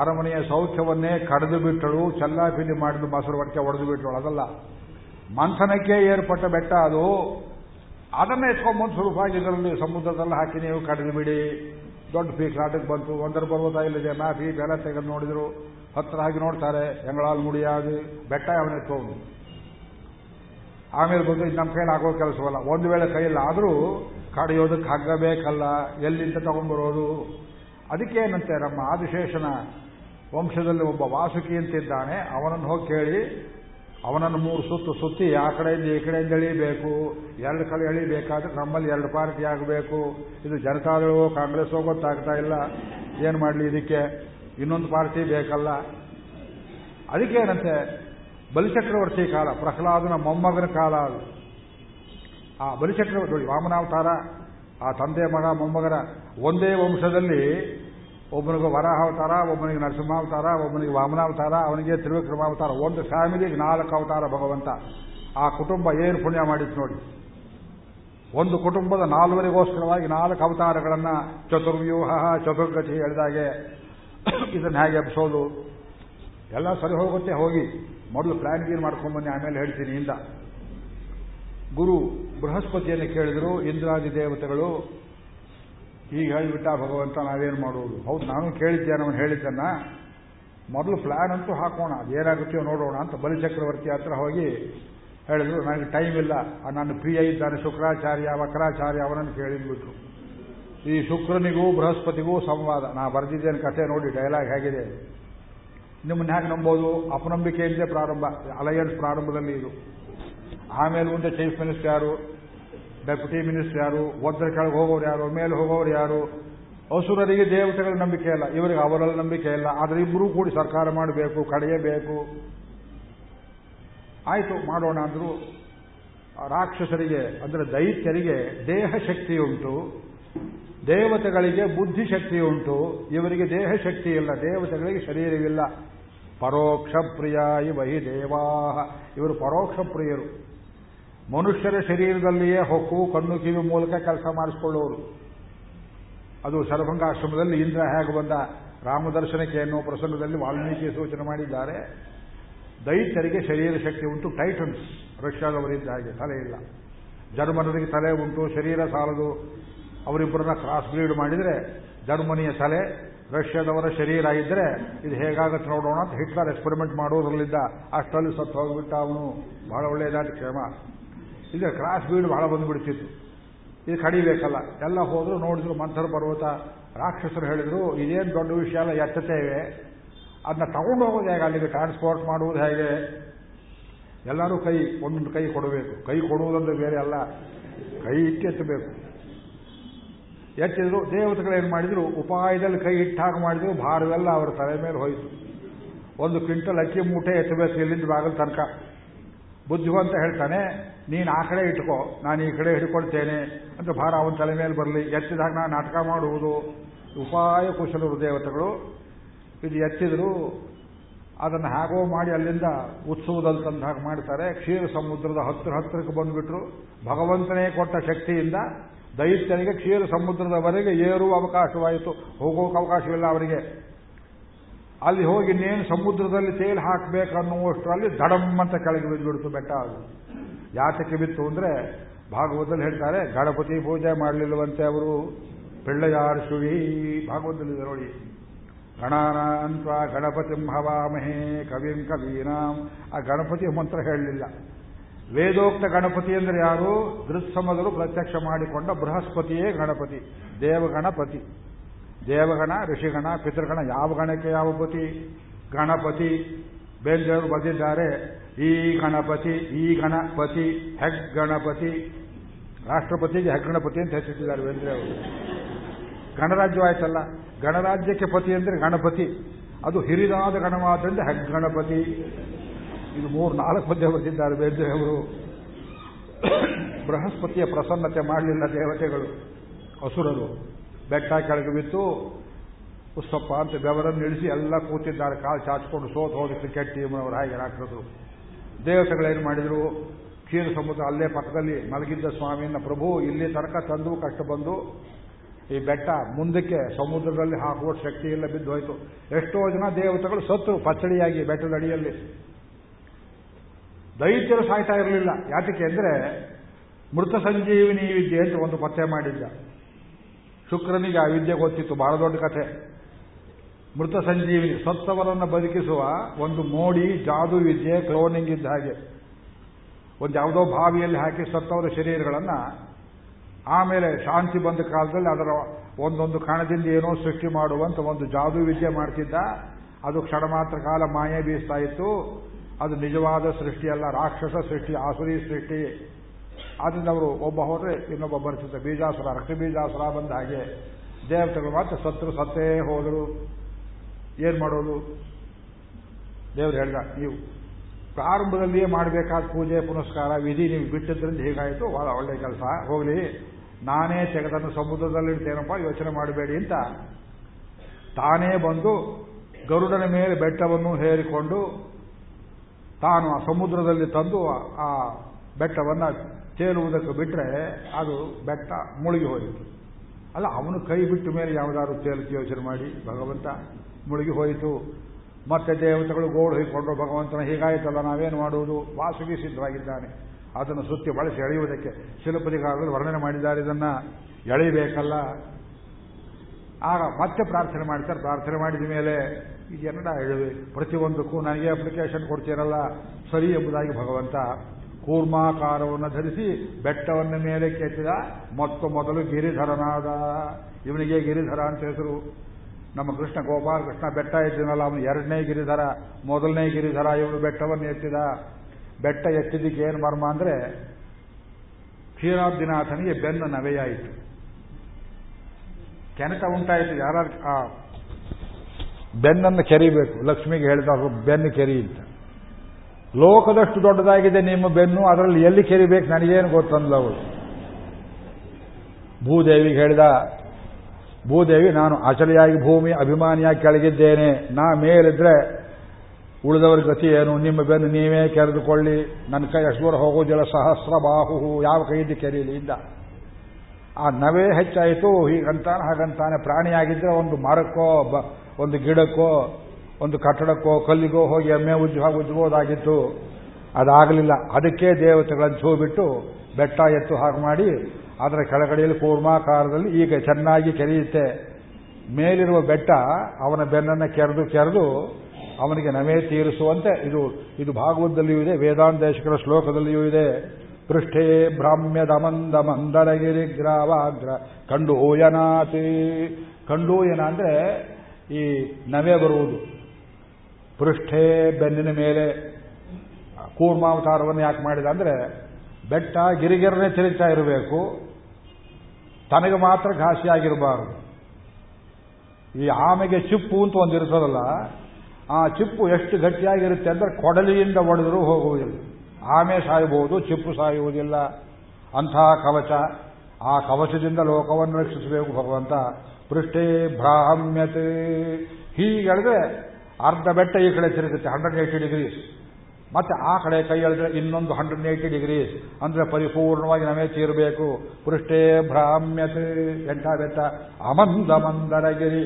S1: ಅರಮನೆಯ ಸೌಖ್ಯವನ್ನೇ ಕಡಿದು ಬಿಟ್ಟಳು, ಚಲ್ಲಾಪಿಲಿ ಮೊಸರು ಒಟ್ಟಿಗೆ ಒಡೆದು ಬಿಟ್ಟಳು, ಅದಲ್ಲ. ಮಂಥನಕ್ಕೆ ಏರ್ಪಟ್ಟ ಬೆಟ್ಟ ಅದು. ಅದನ್ನ ಎತ್ಕೊಂಡ್ಬಂದು ಸುಲಭವಾಗಿ ಇದರಲ್ಲಿ ಸಮುದ್ರದಲ್ಲಿ ಹಾಕಿ ನೀವು ಕಡಿದು ಬಿಡಿ. ದೊಡ್ಡ ಪೀಕ್ ನಾಟಕ್ಕೆ ಬಂತು. ಒಂದರ ಪರ್ವತ ಇಲ್ಲಿದೆ. ನಾ ಪೀಕ್ ತೆಗೆದು ನೋಡಿದ್ರು. ಹತ್ತಿರ ಹಾಕಿ ನೋಡ್ತಾರೆ. ಎಂಗಳಾಲ್ ಮುಡಿಯಾಗಿ ಬೆಟ್ಟ ಅವನ ಎತ್ಕೊಂಡು ಆಮೇಲೆ ಬಂದು ನಮ್ಮ ಕೈಲಿ ಆಗೋ ಕೆಲಸವಲ್ಲ. ಒಂದು ವೇಳೆ ಕೈಯಲ್ಲಿ ಆದರೂ ಕಡಿಯೋದಕ್ಕೆ ಹಗ್ಗ ಬೇಕಲ್ಲ ಎಲ್ಲಿಂದ ತಗೊಂಡ್ಬರೋದು? ಅದಕ್ಕೇನಂತೆ ನಮ್ಮ ಆದಿಶೇಷನ ವಂಶದಲ್ಲಿ ಒಬ್ಬ ವಾಸುಕಿ ಅಂತಿದ್ದಾನೆ. ಅವನನ್ನು ಹೋಗಿ ಕೇಳಿ, ಅವನನ್ನು ಮೂರು ಸುತ್ತು ಸುತ್ತಿ ಆ ಕಡೆಯಿಂದ ಈ ಕಡೆಯಿಂದ ಎಳಿಬೇಕು. ಎರಡು ಕಡೆ ಎಳಿಬೇಕಾದ್ರೆ ನಮ್ಮಲ್ಲಿ ಎರಡು ಪಾರ್ಟಿ ಆಗಬೇಕು. ಇದು ಜನತಾದಳವೋ ಕಾಂಗ್ರೆಸ್ಸೋ ಗೊತ್ತಾಗ್ತಾ ಇಲ್ಲ. ಏನು ಮಾಡಲಿ ಇದಕ್ಕೆ? ಇನ್ನೊಂದು ಪಾರ್ಟಿ ಬೇಕಲ್ಲ. ಅದಕ್ಕೇನಂತೆ ಬಲಿಚಕ್ರವರ್ತಿ ಕಾಲ, ಪ್ರಹ್ಲಾದನ ಮೊಮ್ಮಗನ ಕಾಲ ಅದು. ಆ ಬಲಿಚಕ್ರವರ್ತಿ ವಾಮನಾವತಾರ ಆ ತಂದೆ ಮಗ ಮೊಮ್ಮಗರ ಒಂದೇ ವಂಶದಲ್ಲಿ ಒಬ್ಬನಿಗೆ ವರಾಹಾವತಾರ, ಒಬ್ಬನಿಗೆ ನರಸಿಂಹಾವತಾರ, ಒಬ್ಬನಿಗೆ ವಾಮನಾವತಾರ, ಅವನಿಗೆ ತ್ರಿವಿಕ್ರಮಾವತಾರ, ಒಂದು ಫ್ಯಾಮಿಲಿಗೆ ನಾಲ್ಕು ಅವತಾರ ಭಗವಂತ. ಆ ಕುಟುಂಬ ಏನು ಪುಣ್ಯ ಮಾಡಿತ್ತು ನೋಡಿ. ಒಂದು ಕುಟುಂಬದ ನಾಲ್ವರಿಗೋಸ್ಕರವಾಗಿ ನಾಲ್ಕು ಅವತಾರಗಳನ್ನು ಚತುರ್ವ್ಯೂಹ, ಚತುರ್ಗತಿ ಹೇಳಿದಾಗೆ ಇದನ್ನ ಹೇಗೆ ಎಬ್ಸೋದು? ಎಲ್ಲ ಸರಿ ಹೋಗುತ್ತೆ, ಹೋಗಿ. ಮೊದಲು ಪ್ಲಾನ್ ಗೀನ್ ಮಾಡ್ಕೊಂಡ್ಬನ್ನಿ ಆಮೇಲೆ ಹೇಳ್ತೀನಿ, ಇಂದ. ಗುರು ಬೃಹಸ್ಪತಿಯನ್ನು ಕೇಳಿದರು, ಇಂದ್ರಾದಿ ದೇವತೆಗಳು ಈಗ ಹೇಳಿಬಿಟ್ಟ ಭಗವಂತ, ನಾವೇನು ಮಾಡುವುದು? ಹೌದು, ನಾನು ಕೇಳಿದ್ದೆ ಅವನು ಹೇಳಿದ್ದನ್ನ, ಮೊದಲು ಪ್ಲಾನ್ ಅಂತೂ ಹಾಕೋಣ ಅದೇನಾಗುತ್ತೆಯೋ ನೋಡೋಣ ಅಂತ ಬಲಿಚಕ್ರವರ್ತಿ ಹತ್ರ ಹೋಗಿ ಹೇಳಿದ್ರು, ನನಗೆ ಟೈಮ್ ಇಲ್ಲ. ನನ್ನ ಪ್ರಿಯ ಇದ್ದಾನೆ ಶುಕ್ರಾಚಾರ್ಯ, ವಕ್ರಾಚಾರ್ಯ, ಅವನನ್ನು ಕೇಳಿದ್ಬಿಟ್ರು. ಈ ಶುಕ್ರನಿಗೂ ಬೃಹಸ್ಪತಿಗೂ ಸಂವಾದ. ನಾ ಬರೆದಿದ್ದೇನೆ ಕಥೆ ನೋಡಿ ಡೈಲಾಗ್ ಹೇಗಿದೆ. ನಿಮ್ಮನ್ನ ಹೇಗೆ ನಂಬೋದು? ಅಪನಂಬಿಕೆಯಿಂದಲೇ ಪ್ರಾರಂಭ ಅಲಯನ್ಸ್ ಪ್ರಾರಂಭದಲ್ಲಿ ಇದು. ಆಮೇಲೆ ಮುಂದೆ ಚೀಫ್ ಮಿನಿಸ್ಟರ್ ಯಾರು ಡೆಪ್ಯೂಟಿ ಮಿನಿಸ್ಟರ್ ಯಾರು ಒದ್ದರ ಕೆಳಗೆ ಹೋಗೋರು ಯಾರು, ಮೇಲೆ ಹೋಗೋರು ಯಾರು? ಅಸುರರಿಗೆ ದೇವತೆಗಳ ನಂಬಿಕೆ ಇಲ್ಲ, ಇವರಿಗೆ ಅವರಲ್ಲಿ ನಂಬಿಕೆ ಇಲ್ಲ. ಆದರೆ ಇಬ್ಬರೂ ಕೂಡಿ ಸರ್ಕಾರ ಮಾಡಬೇಕು, ಕಡೆಯಬೇಕು. ಆಯಿತು, ಮಾಡೋಣ ಅಂದ್ರು ರಾಕ್ಷಸರಿಗೆ, ಅಂದರೆ ದೈತ್ಯರಿಗೆ ದೇಹ ಶಕ್ತಿ ಉಂಟು, ದೇವತೆಗಳಿಗೆ ಬುದ್ಧಿ ಶಕ್ತಿ ಉಂಟು, ಇವರಿಗೆ ದೇಹ ಶಕ್ತಿ ಇಲ್ಲ, ದೇವತೆಗಳಿಗೆ ಶರೀರವಿಲ್ಲ. ಪರೋಕ್ಷ ಪ್ರಿಯ ಇವಹಿ ದೇವಾಹ. ಇವರು ಪರೋಕ್ಷ ಪ್ರಿಯರು ಮನುಷ್ಯರ ಶರೀರದಲ್ಲಿಯೇ ಹೊಕ್ಕು, ಕಣ್ಣು, ಕಿವಿ ಮೂಲಕ ಕೆಲಸ ಮಾಡಿಸಿಕೊಳ್ಳುವರು ಅದು ಸರ್ವಂಗಾಶ್ರಮದಲ್ಲಿ ಇಂದ್ರ ಹೇಗೆ ಬಂದ? ರಾಮದರ್ಶನಕ್ಕೆ ಎನ್ನುವ ಪ್ರಸಂಗದಲ್ಲಿ ವಾಲ್ಮೀಕಿ ಸೂಚನೆ ಮಾಡಿದ್ದಾರೆ. ದೈತ್ಯರಿಗೆ ಶರೀರ ಶಕ್ತಿ ಉಂಟು, ಟೈಟನ್ಸ್ ರಷ್ಯಾದವರಿದ್ದ ಹಾಗೆ, ತಲೆ ಇಲ್ಲ. ಜರ್ಮನರಿಗೆ ತಲೆ ಉಂಟು, ಶರೀರ ಸಾಲದು. ಅವರಿಬ್ಬರನ್ನ ಕ್ರಾಸ್ ಬ್ರೀಡ್ ಮಾಡಿದರೆ, ಜರ್ಮನಿಯ ತಲೆ, ರಷ್ಯಾದವರ ಶರೀರ ಇದ್ದರೆ ಇದು ಹೇಗಾಗತ್ತೆ ನೋಡೋಣ ಅಂತ ಹಿಟ್ಲರ್ ಎಕ್ಸ್ಪೆರಿಮೆಂಟ್ ಮಾಡೋದ್ರಲ್ಲಿದ್ದ ಅಷ್ಟರಲ್ಲಿ ಸತ್ತು ಹೋಗ್ಬಿಟ್ಟ ಅವನು. ಬಹಳ ಒಳ್ಳೆಯದಾದ ಕ್ಷೇಮ. ಈಗ ಕ್ರಾಸ್ ಬೀಡ್ ಬಹಳ ಬಂದ್ಬಿಡ್ತಿತ್ತು. ಇದು ಕಡಿಬೇಕಲ್ಲ. ಎಲ್ಲ ಹೋದ್ರು ನೋಡಿದ್ರು ಮಂಥರ ಪರ್ವತ, ರಾಕ್ಷಸರು ಹೇಳಿದ್ರು, ಇದೇನು ದೊಡ್ಡ ವಿಷಯ ಅಲ್ಲ ಎತ್ತತೇವೆ ಅದನ್ನ ತಗೊಂಡು ಹೋಗೋದು ಹೇಗೆ? ಅಲ್ಲಿಗೆ ಟ್ರಾನ್ಸ್ಪೋರ್ಟ್ ಮಾಡುವುದು ಹೇಗೆ? ಎಲ್ಲರೂ ಕೈ, ಒಂದೊಂದು ಕೈ ಕೊಡಬೇಕು. ಕೈ ಕೊಡುವುದಂದ್ರೆ ಬೇರೆ ಅಲ್ಲ. ಕೈ ಎತ್ತಬೇಕು. ಎತ್ತಿದ್ರು, ದೇವತೆಗಳು ಏನು ಮಾಡಿದ್ರು? ಉಪಾಯದಲ್ಲಿ ಕೈ ಇಟ್ಟಾಗ ಮಾಡಿದ್ರು, ಭಾರವೆಲ್ಲ ಅವರ ತಲೆ ಮೇಲೆ ಹೋಯಿತು. ಒಂದು ಕ್ವಿಂಟಲ್ ಅಕ್ಕಿ ಮೂಟೆ ಎತ್ತಬೇಕು ಇಲ್ಲಿಂದ ಬಾಗಲ್ ತನಕ. ಬುದ್ಧಿವಂತ ಹೇಳ್ತಾನೆ, ನೀನು ಆ ಕಡೆ ಇಟ್ಕೋ, ನಾನು ಈ ಕಡೆ ಹಿಡ್ಕೊಳ್ತೇನೆ ಅಂತ ಭಾರ ಅವನ ತಲೆ ಮೇಲೆ ಬರಲಿ. ಎತ್ತಿದಾಗ ನಾನು ನಾಟಕ ಮಾಡುವುದು. ಉಪಾಯ ಕುಶಲರು ದೇವತೆಗಳು ಇದು ಎತ್ತಿದ್ರು, ಅದನ್ನು ಹಾಗೋ ಮಾಡಿ ಅಲ್ಲಿಂದ ಉತ್ಸವದಲ್ಲಿ ತಂದು ಹಾಗೆ ಮಾಡ್ತಾರೆ. ಕ್ಷೀರ ಸಮುದ್ರದ ಹತ್ತಿರ ಹತ್ತಿರಕ್ಕೆ ಬಂದುಬಿಟ್ರು. ಭಗವಂತನೇ ಕೊಟ್ಟ ಶಕ್ತಿಯಿಂದ ದೈತ್ಯನಿಗೆ ಕ್ಷೀರ ಸಮುದ್ರದವರೆಗೆ ಏರುವ ಅವಕಾಶವಾಯಿತು. ಹೋಗೋಕೆ ಅವಕಾಶವಿಲ್ಲ ಅವರಿಗೆ. ಅಲ್ಲಿ ಹೋಗಿ ಇನ್ನೇನು ಸಮುದ್ರದಲ್ಲಿ ತೇಲ್ ಹಾಕಬೇಕನ್ನುವಷ್ಟರಲ್ಲಿ ದಡಮ್ ಅಂತ ಕೆಳಗೆ ಬಿದ್ದುಬಿಡ್ತು ಬೆಟ್ಟ ಅದು. ಯಾತಕ್ಕೆ ಬಿತ್ತು ಅಂದರೆ ಭಾಗವತದಲ್ಲಿ ಹೇಳ್ತಾರೆ, ಗಣಪತಿ ಪೂಜೆ ಮಾಡಲಿಲ್ಲವಂತೆ ಅವರು, ಪಿಳ್ಳೆಯಾರ್ ಭಾಗವತದಲ್ಲಿ ನೋಡಿ. ಗಣಾನಾಂತ ಗಣಪತಿ ಹವಾಮಹೇ ಕವಿಂ ಕವೀನಾಂ. ಆ ಗಣಪತಿ ಮಂತ್ರ ಹೇಳಲಿಲ್ಲ. ವೇದೋಕ್ತ ಗಣಪತಿ ಅಂದರೆ ಯಾರು? ದೃತ್ಸಮದರು ಪ್ರತ್ಯಕ್ಷ ಮಾಡಿಕೊಂಡ ಬೃಹಸ್ಪತಿಯೇ ಗಣಪತಿ, ದೇವಗಣಪತಿ. ದೇವಗಣ, ಋಷಿಗಣ, ಪಿತೃಗಣ, ಯಾವ ಗಣಕ್ಕೆ ಯಾವ ಪತಿ? ಗಣಪತಿ. ಬೇಂದ್ರೆಯವರು ಬರೆದಿದ್ದಾರೆ, ಈ ಗಣಪತಿ ಈ ಗಣಪತಿ ಹೆಗ್ ಗಣಪತಿ ರಾಷ್ಟ್ರಪತಿಗೆ ಹೆಗ್ ಗಣಪತಿ ಅಂತ ಹೆಸರಿಟ್ಟಿದ್ದಾರೆ ಬೇಂದ್ರೆ ಅವರು ಗಣರಾಜ್ಯವಾಯ್ತಲ್ಲ, ಗಣರಾಜ್ಯಕ್ಕೆ ಪತಿ ಅಂದರೆ ಗಣಪತಿ. ಅದು ಹಿರಿದಾದ ಗಣವಾದ್ರಿಂದ ಹೆಗ್ ಗಣಪತಿ ಇದು ಮೂರು, ನಾಲ್ಕು ಮಧ್ಯೆ ಬರೆದಿದ್ದಾರೆ ಬೇಂದ್ರೆ ಅವರು ಬೃಹಸ್ಪತಿಯ ಪ್ರಸನ್ನತೆ ಮಾಡಲಿಲ್ಲ ದೇವತೆಗಳು, ಅಸುರರು. ಬೆಟ್ಟ ಕೆಳಗೆ ಬಿತ್ತು. ಉಸ್ತಪ್ಪ ಅಂತ ಬೆವರನ್ನು ಇಳಿಸಿ ಎಲ್ಲ ಕೂತಿದ್ದಾರೆ. ಕಾಲು ಚಾಚಿಕೊಂಡು ಸೋತ್ ಹೋಗಿ ಕ್ರಿಕೆಟ್ ಟೀಮ್ನವರು ಹಾಗೆ ರಾಕ್ಷಸರು ದೇವತೆಗಳೇನು ಮಾಡಿದರು? ಕ್ಷೀರ ಸಮುದ್ರ ಅಲ್ಲೇ ಪಕ್ಕದಲ್ಲಿ ಮಲಗಿದ್ದ ಸ್ವಾಮಿಯನ್ನ ಪ್ರಭು ಇಲ್ಲಿ ತನಕ ತಂದು ಕಷ್ಟ ಬಂದು ಈ ಬೆಟ್ಟ ಮುಂದಕ್ಕೆ ಸಮುದ್ರದಲ್ಲಿ ಹಾಕುವ ಶಕ್ತಿ ಇಲ್ಲ ಬಿದ್ದು ಹೋಯಿತು. ಎಷ್ಟೋ ಜನ ದೇವತೆಗಳು ಸತ್ತು ಪಚ್ಚಡಿಯಾಗಿ ಬೆಟ್ಟದ ಅಡಿಯಲ್ಲಿ. ದೈತ್ಯರು ಸಾಯ್ತಾ ಇರಲಿಲ್ಲ. ಯಾತಕ್ಕೆ ಅಂದರೆ ಮೃತ ಸಂಜೀವಿನಿ ವಿದ್ಯೆ ಅಂತ ಒಂದು ಪತ್ತೆ ಮಾಡಿದ್ದ. ಶುಕ್ರನಿಗೆ ಆ ವಿದ್ಯೆ ಗೊತ್ತಿತ್ತು, ಬಹಳ ದೊಡ್ಡ ಕಥೆ. ಮೃತ ಸಂಜೀವಿನಿ, ಸತ್ತವರನ್ನು ಬದುಕಿಸುವ ಒಂದು ಮೋಡಿ, ಜಾದು ವಿದ್ಯೆ, ಕ್ಲೋನಿಂಗ್ ಇದ್ದ ಹಾಗೆ. ಒಂದು ಯಾವುದೋ ಬಾವಿಯಲ್ಲಿ ಹಾಕಿ ಸತ್ತವರ ಶರೀರಗಳನ್ನು, ಆಮೇಲೆ ಶಾಂತಿ ಬಂದ ಕಾಲದಲ್ಲಿ ಅದರ ಒಂದೊಂದು ಕಣದಿಂದ ಏನೋ ಸೃಷ್ಟಿ ಮಾಡುವಂತ ಒಂದು ಜಾದು ವಿದ್ಯೆ ಮಾಡ್ತಿದ್ದ. ಅದು ಕ್ಷಣ ಮಾತ್ರ ಕಾಲ ಮಾಯೆ ಬೀಸ್ತಾ ಇತ್ತು. ಅದು ನಿಜವಾದ ಸೃಷ್ಟಿಯಲ್ಲ ರಾಕ್ಷಸ ಸೃಷ್ಟಿ, ಆಸುರಿ ಸೃಷ್ಟಿ. ಆದ್ರಿಂದ ಅವರು ಒಬ್ಬ ಹೋದ್ರೆ ಇನ್ನೊಬ್ಬ ಬರ್ತಿದ್ದ ಬೀಜಾಸುರ, ರಕ್ತ ಬೀಜಾಸುರ ಬಂದ ಹಾಗೆ ದೇವತೆಗಳು ಮಾತ್ರ ಸತ್ರು ಸತ್ತೇ ಹೋದರು. ಏನ್ ಮಾಡೋದು? ದೇವರು ಹೇಳಿದ, ನೀವು ಪ್ರಾರಂಭದಲ್ಲಿಯೇ ಮಾಡಬೇಕಾದ ಪೂಜೆ, ಪುನಸ್ಕಾರ, ವಿಧಿ ನೀವು ಬಿಟ್ಟಿದ್ದರಿಂದ ಹೀಗಾಯಿತು, ಬಹಳ ಒಳ್ಳೆ ಕೆಲಸ. ಹೋಗಲಿ, ನಾನೇ ತೆಗೆದನ್ನು ಸಮುದ್ರದಲ್ಲಿಡ್ತೇನಪ್ಪ ಯೋಚನೆ ಮಾಡಬೇಡಿ ಅಂತ ತಾನೇ ಬಂದು ಗರುಡನ ಮೇಲೆ ಬೆಟ್ಟವನ್ನು ಹೇರಿಕೊಂಡು ತಾನು ಆ ಸಮುದ್ರದಲ್ಲಿ ತಂದು ಆ ಬೆಟ್ಟವನ್ನು ತೇಲುವುದಕ್ಕೆ ಬಿಟ್ಟರೆ ಅದು ಬೆಟ್ಟ ಮುಳುಗಿ ಹೋಯಿತು. ಅಲ್ಲ, ಅವನು ಕೈ ಬಿಟ್ಟ ಮೇಲೆ ಯಾವುದಾದ್ರು ತೇಲುತ್ತೆ ಯೋಚನೆ ಮಾಡಿ, ಭಗವಂತ ಮುಳುಗಿ ಹೋಯಿತು. ಮತ್ತೆ ದೇವತೆಗಳು ಗೋಳು ಹೊಯ್ಕೊಂಡು ಭಗವಂತನ ಹೀಗಾಯಿತಲ್ಲ, ನಾವೇನು ಮಾಡುವುದು? ವಾಸುಗಿ ಸಿದ್ಧವಾಗಿದ್ದಾನೆ. ಅದನ್ನು ಸುತ್ತಿ ಬಳಸಿ ಎಳೆಯುವುದಕ್ಕೆ ಶಿಲ್ಪದಿಗಾರರು ವರ್ಣನೆ ಮಾಡಿದ್ದಾರೆ ಇದನ್ನ. ಎಳೆಯಬೇಕಲ್ಲ. ಆಗ ಮತ್ತೆ ಪ್ರಾರ್ಥನೆ ಮಾಡ್ತಾರೆ. ಪ್ರಾರ್ಥನೆ ಮಾಡಿದ ಮೇಲೆ ಇದೆನ್ನಡ ಎಳುವೆ ಪ್ರತಿಯೊಂದಕ್ಕೂ ನನಗೆ ಅಪ್ಲಿಕೇಶನ್ ಕೊಡ್ತೀರಲ್ಲ ಸರಿ ಎಂಬುದಾಗಿ ಭಗವಂತ ಕೂರ್ಮಾಕಾರವನ್ನು ಧರಿಸಿ ಬೆಟ್ಟವನ್ನು ಮೇಲೆ ಕೆತ್ತಿದ ಮೊತ್ತ ಮೊದಲು ಗಿರಿಧರನಾದ. ಇವನಿಗೆ ಗಿರಿಧರ ಅಂತ ಹೆಸರು. ನಮ್ಮ ಕೃಷ್ಣ ಗೋಪಾಲ ಕೃಷ್ಣ ಬೆಟ್ಟ ಎತ್ತಿನಲ್ಲ ಅವನು ಎರಡನೇ ಗಿರಿಧರ, ಮೊದಲನೇ ಗಿರಿಧರ ಇವನು ಬೆಟ್ಟವನ್ನು ಎತ್ತಿದ. ಬೆಟ್ಟ ಎತ್ತಿದ್ದಕ್ಕೆ ಏನು ಮರ್ಮ ಅಂದ್ರೆ, ಕ್ಷೀರಾಬ್ದಿನಾಥನಿಗೆ ಬೆನ್ನು ನವೆಯಾಯಿತು. ಕೆನಕ ಉಂಟಾಯಿತು ಯಾರು ಆ ಬೆನ್ನನ್ನು ಕೆರಿಬೇಕು. ಲಕ್ಷ್ಮಿಗೆ ಹೇಳಿದ ಬೆನ್ನು ಕೆರಿ ಅಂತ. ಲೋಕದಷ್ಟು ದೊಡ್ಡದಾಗಿದೆ ನಿಮ್ಮ ಬೆನ್ನು, ಅದರಲ್ಲಿ ಎಲ್ಲಿ ಕೆರಿಬೇಕು ನನಗೇನು ಗೊತ್ತಂದ್ಲ ಅವಳು. ಭೂದೇವಿಗೆ ಹೇಳಿದ, ಭೂದೇವಿ, ನಾನು ಅಚಲಿಯಾಗಿ ಭೂಮಿ ಅಭಿಮಾನಿಯಾಗಿ ಕೆಳಗಿದ್ದೇನೆ. ನಾ ಮೇಲಿದ್ರೆ ಉಳಿದವರ ಗತಿ ಏನು? ನಿಮ್ಮ ಬೆನ್ನು ನೀವೇ ಕೆರೆದುಕೊಳ್ಳಿ. ನನ್ನ ಕೈ ಅಷ್ಟು ದೂರ ಹೋಗೋದಿಲ್ಲ ಸಹಸ್ರ ಬಾಹು ಯಾವ ಕೈಯಿಂದ ಕೆರೀಲಿ ಇಂದ. ಆ ನವೇ ಹೆಚ್ಚಾಯಿತು. ಹೀಗಂತಾನೆ ಹಾಗಂತಾನೆ ಪ್ರಾಣಿಯಾಗಿದ್ರೆ ಒಂದು ಮರಕ್ಕೋ ಒಂದು ಗಿಡಕ್ಕೋ ಒಂದು ಕಟ್ಟಡಕ್ಕೋ ಕಲ್ಲಿಗೋ ಹೋಗಿ ಎಮ್ಮೆ ಉಜ್ಜು ಉಜ್ಜಬಹುದಾಗಿತ್ತು ಅದಾಗಲಿಲ್ಲ. ಅದಕ್ಕೆ ದೇವತೆಗಳನ್ನು ಛೂ ಬಿಟ್ಟು ಬೆಟ್ಟ ಎತ್ತು ಹಾಗೆ ಮಾಡಿ ಅದರ ಕೆಳಗಡೆಯಲ್ಲಿ ಕೂರ್ಮಾಕಾರದಲ್ಲಿ ಈಗ ಚೆನ್ನಾಗಿ ಕೆರೆಯುತ್ತೆ. ಮೇಲಿರುವ ಬೆಟ್ಟ ಅವನ ಬೆನ್ನನ್ನು ಕೆರೆದು ಕೆರೆದು ಅವನಿಗೆ ನಮೇ ತೀರಿಸುವಂತೆ ಇದು ಇದು ಭಾಗವತದಲ್ಲಿಯೂ ಇದೆ ವೇದಾಂತೇಶಕರ ಶ್ಲೋಕದಲ್ಲಿಯೂ ಇದೆ. ಪೃಷ್ಠೇ ಭ್ರಾಮ್ಯದ ಮಂದ ಮಂದರಗಿರಿ ಗ್ರಾವಾಗ್ರ ಕಂಡೂಯನಾತಿ. ಕಂಡು ಅಂದ್ರೆ ಈ ನವೆ ಬರುವುದು. ಪೃಷ್ಠೇ ಬೆನ್ನಿನ ಮೇಲೆ ಕೂರ್ಮಾವತಾರವನ್ನು ಯಾಕೆ ಮಾಡಿದ ಅಂದ್ರೆ ಬೆಟ್ಟ ಗಿರಿಗಿರನೆ ಚಲಿತಾ ಇರಬೇಕು, ತನಗೆ ಮಾತ್ರ ಘಾಸಿಯಾಗಿರಬಾರದು ಈ ಆಮೆಗೆ ಚಿಪ್ಪು ಅಂತ ಒಂದಿರ್ತದಲ್ಲ ಆ ಚಿಪ್ಪು ಎಷ್ಟು ಗಟ್ಟಿಯಾಗಿರುತ್ತೆ ಅಂದ್ರೆ ಕೊಡಲಿಯಿಂದ ಒಡೆದರೂ ಹೋಗುವುದಿಲ್ಲ. ಆಮೆ ಸಾಯಬಹುದು ಚಿಪ್ಪು ಸಾಯುವುದಿಲ್ಲ. ಅಂತಹ ಕವಚ, ಆ ಕವಚದಿಂದ ಲೋಕವನ್ನು ರಕ್ಷಿಸಬೇಕು ಭಗವಂತ. ಪೃಷ್ಠೇ ಹೀಗೆ ಹೀಗೆಳೆದ್ರೆ ಅರ್ಧ ಬೆಟ್ಟ ಈ ಕಡೆ ತಿರುಗುತ್ತೆ ಹಂಡ್ರೆಡ್ ಏಯ್ಟಿ ಡಿಗ್ರೀಸ್ ಮತ್ತೆ ಆ ಕಡೆ ಕೈ ಎಳೆದ್ರೆ ಇನ್ನೊಂದು ಹಂಡ್ರೆಡ್ ಏಯ್ಟಿ ಡಿಗ್ರೀಸ್ ಅಂದ್ರೆ ಪರಿಪೂರ್ಣವಾಗಿ ನಮೇ ತೀರಬೇಕು. ಪೃಷ್ಠೇ ಭ್ರಾಮ್ಯತೆ ಎಂಟ ಬೆಟ್ಟ? ಅಮಂದ ಮಂದರಗಿರಿ,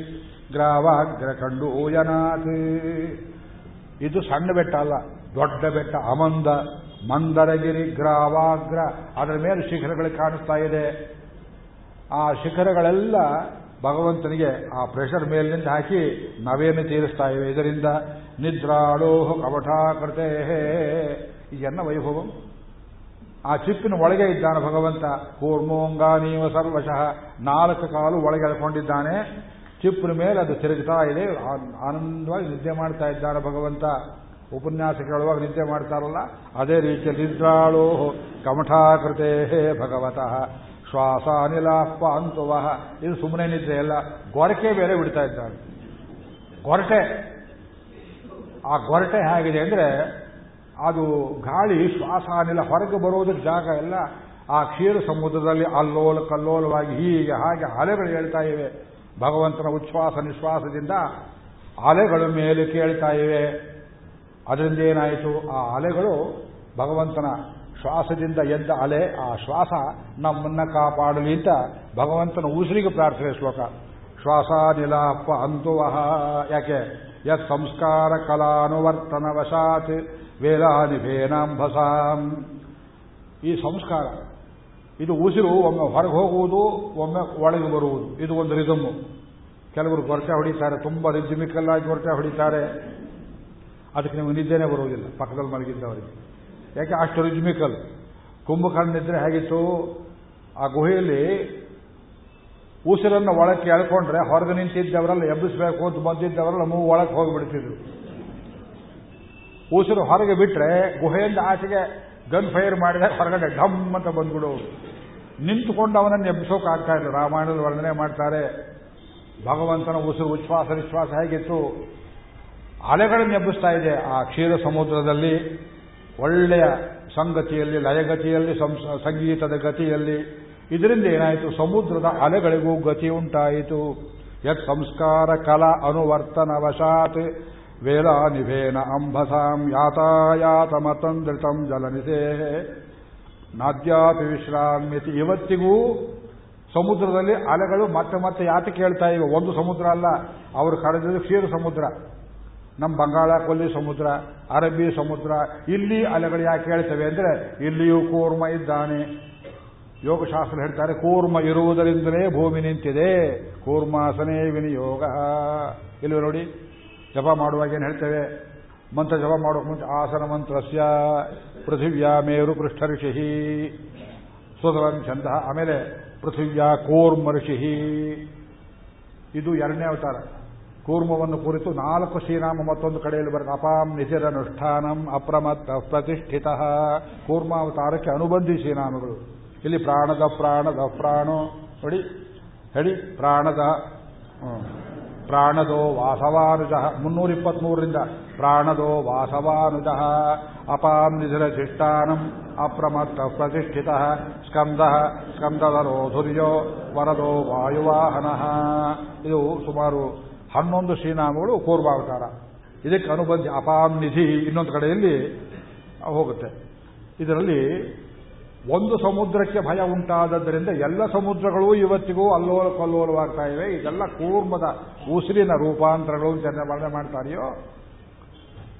S1: ಗ್ರಾವಾಗ್ರ ಕಂಡು ಓಯನಾಥ ಇದು ಸಣ್ಣ ಬೆಟ್ಟ ಅಲ್ಲ, ದೊಡ್ಡ ಬೆಟ್ಟ, ಅಮಂದ ಮಂದರಗಿರಿ, ಗ್ರಾವಾಗ್ರ. ಅದರ ಮೇಲೆ ಶಿಖರಗಳು ಕಾಣಿಸ್ತಾ ಇದೆ. ಆ ಶಿಖರಗಳೆಲ್ಲ ಭಗವಂತನಿಗೆ ಆ ಪ್ರೆಷರ್ ಮೇಲಿನಿಂದ ಹಾಕಿ ನವೇನು ತೀರಿಸ್ತಾ ಇವೆ? ಇದರಿಂದ ನಿದ್ರಾಳೋಹ ಕವಟಾಕೃತೆ ಇದೆನ್ನ ವೈಭವಂ? ಆ ಚಿಪ್ಪಿನ ಒಳಗೆ ಇದ್ದಾನೆ ಭಗವಂತ. ಕೂರ್ಮೋಂಗಾನೀವ ಸರ್ವಶಃ. ನಾಲ್ಕು ಕಾಲು ಒಳಗೆ ಎಳ್ಕೊಂಡಿದ್ದಾನೆ. ಚಿಪ್ಪಿನ ಮೇಲೆ ಅದು ತಿರುಗ್ತಾ ಇದೆ. ಆನಂದವಾಗಿ ನಿದ್ದೆ ಮಾಡ್ತಾ ಇದ್ದಾನೆ ಭಗವಂತ. ಉಪನ್ಯಾಸ ಕೇಳುವಾಗ ನಿದ್ದೆ ಮಾಡ್ತಾರಲ್ಲ, ಅದೇ ರೀತಿಯಲ್ಲಿ ನಿದ್ರಾಳೋ ಕಮಠಾಕೃತೆ ಭಗವತಃ. ಶ್ವಾಸ ಅನಿಲಾಪ ಅಂತುವಹ ಇದು ಸುಮ್ಮನೆ ನಿದ್ರೆ ಎಲ್ಲ ಗೊರಕೆ ಬೇರೆ ಬಿಡ್ತಾ ಇದ್ದಾಳೆ ಗೊರಟೆ. ಆ ಗೊರಟೆ ಹೇಗಿದೆ ಅಂದ್ರೆ ಅದು ಗಾಳಿ ಶ್ವಾಸ ಅನಿಲ ಹೊರಗೆ ಬರೋದಕ್ಕೆ ಜಾಗ ಎಲ್ಲ ಆ ಕ್ಷೀರ ಸಮುದ್ರದಲ್ಲಿ ಅಲ್ಲೋಲ ಕಲ್ಲೋಲವಾಗಿ ಹೀಗೆ ಹಾಗೆ ಅಲೆಗಳು ಹೇಳ್ತಾ ಇವೆ. ಭಗವಂತನ ಉಚ್ಛ್ವಾಸ ನಿಶ್ವಾಸದಿಂದ ಅಲೆಗಳು ಮೇಲೆ ಕೇಳ್ತಾ ಇವೆ. ಅದರಿಂದ ಏನಾಯಿತು? ಆ ಅಲೆಗಳು ಭಗವಂತನ ಶ್ವಾಸದಿಂದ ಎದ್ದ ಅಲೆ, ಆ ಶ್ವಾಸ ನಮ್ಮನ್ನ ಕಾಪಾಡಲಿ ಅಂತ ಭಗವಂತನ ಉಸಿರಿಗೆ ಪ್ರಾರ್ಥನೆ ಶ್ಲೋಕ. ಶ್ವಾಸ ನಿಲಾಪ ಅಂತುವಹ. ಯಾಕೆ? ಯತ್ ಸಂಸ್ಕಾರ ಕಲಾನುವರ್ತನ ವಶಾತ್ ವೇಲಾನಿಭೇನಾಂಭಸಾಂ ಈ ಸಂಸ್ಕಾರ, ಇದು ಉಸಿರು ಒಮ್ಮೆ ಹೊರಗೆ ಹೋಗುವುದು, ಒಮ್ಮೆ ಒಳಗೆ ಬರುವುದು. ಇದು ಒಂದು ರಿದಮ್ಮು ಕೆಲವರು ಗೊರಟೆ ಹೊಡಿತಾರೆ, ತುಂಬ ಆಗಿ ಗೊರಟೆ ಹೊಡಿತಾರೆ. ಅದಕ್ಕೆ ನಿಮಗೆ ನಿದ್ದೆನೇ ಬರುವುದಿಲ್ಲ, ಪಕ್ಕದಲ್ಲಿ ಮಲಗಿದ್ದವರಿಗೆ. ಯಾಕೆ ಅಷ್ಟು ರಿಜ್ಮಿಕಲ್ ಕುಂಭಕರ್ಣ ನಿದ್ರೆ ಹೇಗಿತ್ತು ಆ ಗುಹೆಯಲ್ಲಿ ಉಸಿರನ್ನು ಒಳಕ್ಕೆ ಎಳ್ಕೊಂಡ್ರೆ ಹೊರಗೆ ನಿಂತಿದ್ದವರೆಲ್ಲ ಎಬ್ಬಿಸಬೇಕು ಅಂತ ಬಂದಿದ್ದವರೆಲ್ಲ ಮೂ ಒಳಕ್ಕೆ ಹೋಗಿಬಿಡ್ತಿದ್ರು. ಉಸಿರು ಹೊರಗೆ ಬಿಟ್ರೆ ಗುಹೆಯಿಂದ ಆಚೆಗೆ ಗನ್ ಫೈರ್ ಮಾಡಿದಾಗ ಹೊರಗಡೆ ಢಮ್ ಅಂತ ಬಂದ್ಬಿಡು ನಿಂತುಕೊಂಡು ಅವನನ್ನು ಎಬ್ಬಿಸೋಕೆ ಆಗ್ತಾ ಇಲ್ಲ. ರಾಮಾಯಣದ ವರ್ಣನೆ ಮಾಡ್ತಾರೆ, ಭಗವಂತನ ಉಸಿರು ಉಚ್ಛ್ವಾಸ ನಿಶ್ವಾಸ ಹೇಗಿತ್ತು? ಅಲೆಗಳನ್ನು ಎಬ್ಬಿಸ್ತಾ ಇದೆ ಆ ಕ್ಷೀರ ಸಮುದ್ರದಲ್ಲಿ. ಒಳ್ಳೆಯ ಸಂಗತಿಯಲ್ಲಿ, ಲಯಗತಿಯಲ್ಲಿ ಸಂಗೀತದ ಗತಿಯಲ್ಲಿ. ಇದರಿಂದ ಏನಾಯಿತು? ಸಮುದ್ರದ ಅಲೆಗಳಿಗೂ ಗತಿ ಉಂಟಾಯಿತು. ಯತ್ ಸಂಸ್ಕಾರ ಕಲಾ ಅನುವರ್ತನ ವಶಾತ್ ವೇಲಾನಿಭೇನ ಅಂಬಸಾಂ ಯಾತಾಯಾತ ಮತಂದ್ರಿತಂ ಜಲನಿಸೇ ನಾದ್ಯಾಪಿ ವಿಶ್ರಾಮ್ಯತಿ. ಇವತ್ತಿಗೂ ಸಮುದ್ರದಲ್ಲಿ ಅಲೆಗಳು ಮತ್ತೆ ಮತ್ತೆ ಯಾತ ಕೇಳ್ತಾ ಇವೆ? ಒಂದು ಸಮುದ್ರ ಅಲ್ಲ. ಅವರು ಕರೆದಿದ್ದು ಕ್ಷೀರ ಸಮುದ್ರ ನಮ್ಮ ಬಂಗಾಳ, ಕೊಲ್ಲಿ ಸಮುದ್ರ, ಅರಬ್ಬಿ ಸಮುದ್ರ, ಇಲ್ಲಿ ಅಲೆಗಳು ಯಾಕೆ ಹೇಳ್ತವೆ ಅಂದ್ರೆ, ಇಲ್ಲಿಯೂ ಕೂರ್ಮ ಇದ್ದಾನೆ. ಯೋಗಶಾಸ್ತ್ರ ಹೇಳ್ತಾರೆ, ಕೂರ್ಮ ಇರುವುದರಿಂದಲೇ ಭೂಮಿ ನಿಂತಿದೆ. ಕೂರ್ಮಾಸನೇ ವಿನಿಯೋಗ. ಇಲ್ಲಿ ನೋಡಿ, ಜಪ ಮಾಡುವಾಗ ಏನು ಹೇಳ್ತೇವೆ? ಮಂತ್ರ ಜಪ ಮಾಡೋಕೆ ಮುಂಚೆ ಆಸನ ಮಂತ್ರಸ್ಯ, ಪೃಥಿವ್ಯಾ ಮೇರು ಪೃಷ್ಠ ಋಷಿ ಸುಧರನ್ ಚಂದ ಆಮೇಲೆ ಪೃಥಿವ್ಯಾ ಕೂರ್ಮ ಋಷಿ ಇದು ಎರಡನೇ ಅವತಾರ. ಕೂರ್ಮವನ್ನು ಕುರಿತು ನಾಲ್ಕು ಶ್ರೀನಾಮ ಮತ್ತೊಂದು ಕಡೆಯಲ್ಲಿ ಬರುತ್ತೆ ಅಪಾಂ ನಿಧಿರನುಷ್ಠಾನಂ ಅಪ್ರಮತ್ತ ಪ್ರತಿಷ್ಠಿತ. ಕೂರ್ಮಾವತಾರಕ್ಕೆ ಅನುಬಂಧಿ ಶ್ರೀನಾಮಗಳು ಇಲ್ಲಿ ಪ್ರಾಣದ ಪ್ರಾಣದ ಪ್ರಾಣೋ, ನೋಡಿ, ಹೇಳಿ, ಪ್ರಾಣದ ಪ್ರಾಣದೋ ವಾಸವಾನುಜ ಮುನ್ನೂರ ಇಪ್ಪತ್ಮೂರರಿಂದ ಪ್ರಾಣದೋ ವಾಸವಾನುಜ. ಅಪಾಂ ನಿಧಿರಧಿಷ್ಠಾನಂ ಅಪ್ರಮತ್ತ ಪ್ರತಿಷ್ಠಿತ. ಸ್ಕಂದ, ಸ್ಕಂದದರೋ ಧುರ್ಯೋ ವರದೋ ವಾಯುವಾಹನ. ಇದು ಸುಮಾರು ಹನ್ನೊಂದು ಶ್ರೀನಾಮಗಳು ಕೂರ್ಮಾವತಾರ ಇದಕ್ಕೆ ಅನುಬಂಧ ಅಪಾಮ್ ನಿಧಿ ಇನ್ನೊಂದು ಕಡೆಯಲ್ಲಿ ಹೋಗುತ್ತೆ. ಇದರಲ್ಲಿ ಒಂದು ಸಮುದ್ರಕ್ಕೆ ಭಯ ಉಂಟಾದದ್ದರಿಂದ ಎಲ್ಲ ಸಮುದ್ರಗಳು ಇವತ್ತಿಗೂ ಅಲ್ಲೋಲ ಕಲ್ಲೋಲವಾಗ್ತಾ ಇವೆ. ಇದೆಲ್ಲ ಕೂರ್ಮದ ಉಸಿರಿನ ರೂಪಾಂತರಗಳು ಅಂತ ವರ್ಣನೆ ಮಾಡ್ತಾರೆಯೋ?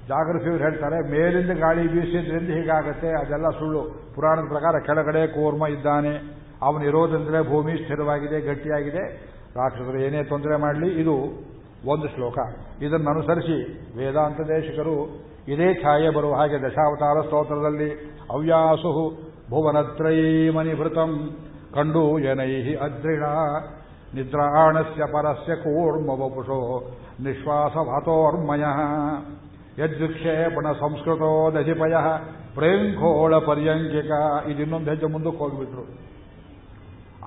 S1: ಜಾಗೃತಿಯವರು ಹೇಳ್ತಾರೆ, ಮೇಲಿಂದ ಗಾಳಿ ಬೀಸಿದ್ರಿಂದ ಹೀಗಾಗುತ್ತೆ. ಅದೆಲ್ಲ ಸುಳ್ಳು. ಪುರಾಣದ ಪ್ರಕಾರ ಕೆಳಗಡೆ ಕೂರ್ಮ ಇದ್ದಾನೆ. ಅವನು ಇರೋದ್ರಿಂದಲೇ ಭೂಮಿ ಸ್ಥಿರವಾಗಿದೆ, ಗಟ್ಟಿಯಾಗಿದೆ. ರಾಕ್ಷಸರು ಏನೇ ತೊಂದರೆ ಮಾಡಲಿ, ಇದು ಒಂದು ಶ್ಲೋಕ. ಇದನ್ನು ಅನುಸರಿಸಿ ವೇದಾಂತ ದೇಶಿಕರು ಇದೇ ಛಾಯೆ ಬರುವ ಹಾಗೆ ದಶಾವತಾರ ಸ್ತೋತ್ರದಲ್ಲಿ ಅವ್ಯಾಸು ಭುವನತ್ರಯೀಮನಿಭೃತಂ ಕಂಡು ಏನೈ ಅದ್ರಿಣ. ನಿದ್ರಾಣಸ್ಯ ಪರಸ್ಯ ಕೂರ್ಮ ವಪುಷೋ ನಿಶ್ವಾಸವಾತೋರ್ಮಯ. ಯದ್ವಿಕ್ಷೇಪಣ ಸಂಸ್ಕೃತೋ ದಧಿಪಯ ಪ್ರೇಂಖೋಳ ಪರ್ಯಂಕಿಕ. ಇದಿನ್ನೊಂದು ಹೆಜ್ಜೆ ಮುಂದಕ್ಕೆ ಹೋಗಿಬಿಟ್ರು.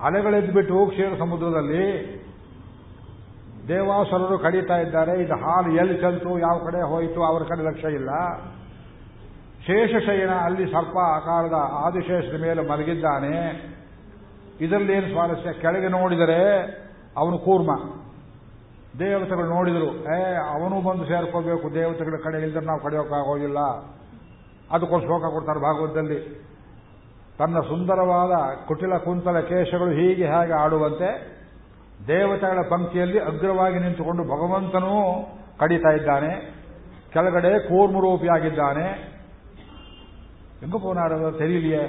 S1: ಅಲೆಗಳೆದ್ಬಿಟ್ಟು ಕ್ಷೀರ ಸಮುದ್ರದಲ್ಲಿ ದೇವಾಸುರರು ಕಡಿತಾ ಇದ್ದಾರೆ, ಇದು ಹಾಲು ಎಲ್ಲಿ ಚಲಿತು ಯಾವ ಕಡೆ ಹೋಯಿತು, ಅವರ ಕಡೆ ಲಕ್ಷ ಇಲ್ಲ. ಶೇಷಶಯನ ಅಲ್ಲಿ ಸರ್ಪ ಆಕಾರದ ಆದಿಶೇಷದ ಮೇಲೆ ಮಲಗಿದ್ದಾನೆ. ಇದರಲ್ಲಿ ಏನು ಸ್ವಾರಸ್ಯ? ಕೆಳಗೆ ನೋಡಿದರೆ ಅವನು ಕೂರ್ಮ. ದೇವತೆಗಳು ನೋಡಿದರು, ಏ, ಅವನು ಬಂದು ಸೇರ್ಕೋಬೇಕು, ದೇವತೆಗಳ ಕಡೆ ಇಲ್ದ್ರೆ ನಾವು ಕಡೆಯೋಕ್ಕಾಗೋಗಿಲ್ಲ ಅದಕ್ಕೊಂದು ಶ್ಲೋಕ ಕೊಡ್ತಾರೆ ಭಾಗವತದಲ್ಲಿ. ತನ್ನ ಸುಂದರವಾದ ಕುಟಿಲ ಕುಂತಲ ಕೇಶಗಳು ಹೀಗೆ ಹೇಗೆ ಆಡುವಂತೆ ದೇವತೆಗಳ ಪಂಕ್ತಿಯಲ್ಲಿ ಅಗ್ರವಾಗಿ ನಿಂತುಕೊಂಡು ಭಗವಂತನೂ ಕಡಿತಾ ಇದ್ದಾನೆ. ಕೆಳಗಡೆ ಕೂರ್ಮರೂಪಿಯಾಗಿದ್ದಾನೆ ಹೆಂಗಪ್ಪನಾರ ತೆರೀಲಿಯೇ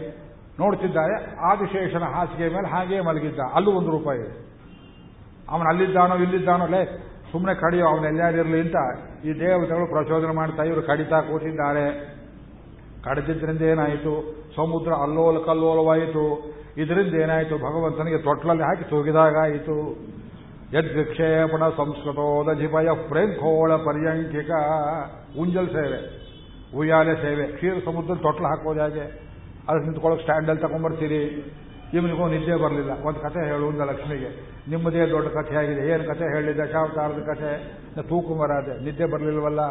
S1: ನೋಡ್ತಿದ್ದಾರೆ. ಆದಿಶೇಷನ ಹಾಸಿಗೆ ಮೇಲೆ ಹಾಗೇ ಮಲಗಿದ್ದ. ಅಲ್ಲೂ ಒಂದು ರೂಪಾಯಿ ಅವನು ಅಲ್ಲಿದ್ದಾನೋ ಇಲ್ಲಿದ್ದಾನೋ, ಲೇ ಸುಮ್ಮನೆ ಕಡಿಯೋ, ಅವನು ಎಲ್ಲಾರಿರಲಿ ಅಂತ ಈ ದೇವತೆಗಳು ಪ್ರಚೋದನೆ ಮಾಡ್ತಾ ಇವರು ಕಡಿತಾ ಕೂತಿದ್ದಾರೆ. ಕಡಿದಿದ್ರಿಂದ ಏನಾಯಿತು ಸಮುದ್ರ ಅಲ್ಲೋಲ ಕಲ್ಲೋಲವಾಯಿತು ಇದರಿಂದ ಏನಾಯಿತು? ಭಗವಂತನಿಗೆ ತೊಟ್ಲಲ್ಲಿ ಹಾಕಿ ತೂಗಿದಾಗಾಯಿತು. ಯದ್ವಿಕ್ಷೇಪಣ ಸಂಸ್ಕೃತೋದಧಿಪಯ ಪ್ರೇಂಖೋಳ ಪರ್ಯಂಕಿಕ ಉಂಜಲ್ ಸೇವೆ, ಉಯ್ಯಾಲೆ ಸೇವೆ. ಕ್ಷೀರ ಸಮುದ್ರ ತೊಟ್ಲು ಹಾಕೋದು ಹಾಗೆ? ಅದಕ್ಕೆ ನಿಂತ್ಕೊಳ್ಳೋಕೆ ಸ್ಟ್ಯಾಂಡಲ್ಲಿ ತಗೊಂಡ್ಬರ್ತೀರಿ. ಇವನಿಗೂ ನಿದ್ದೆ ಬರಲಿಲ್ಲ. ಒಂದು ಕಥೆ ಹೇಳು ಲಕ್ಷ್ಮಿಗೆ. ನಿಮ್ಮದೇ ದೊಡ್ಡ ಕಥೆ ಆಗಿದೆ. ಏನು ಕಥೆ ಹೇಳಿ ದಶಾವತಾರದ ಕಥೆ. ತೂಕುಮರಾದೆ ನಿದ್ದೆ ಬರಲಿಲ್ವಲ್ಲ?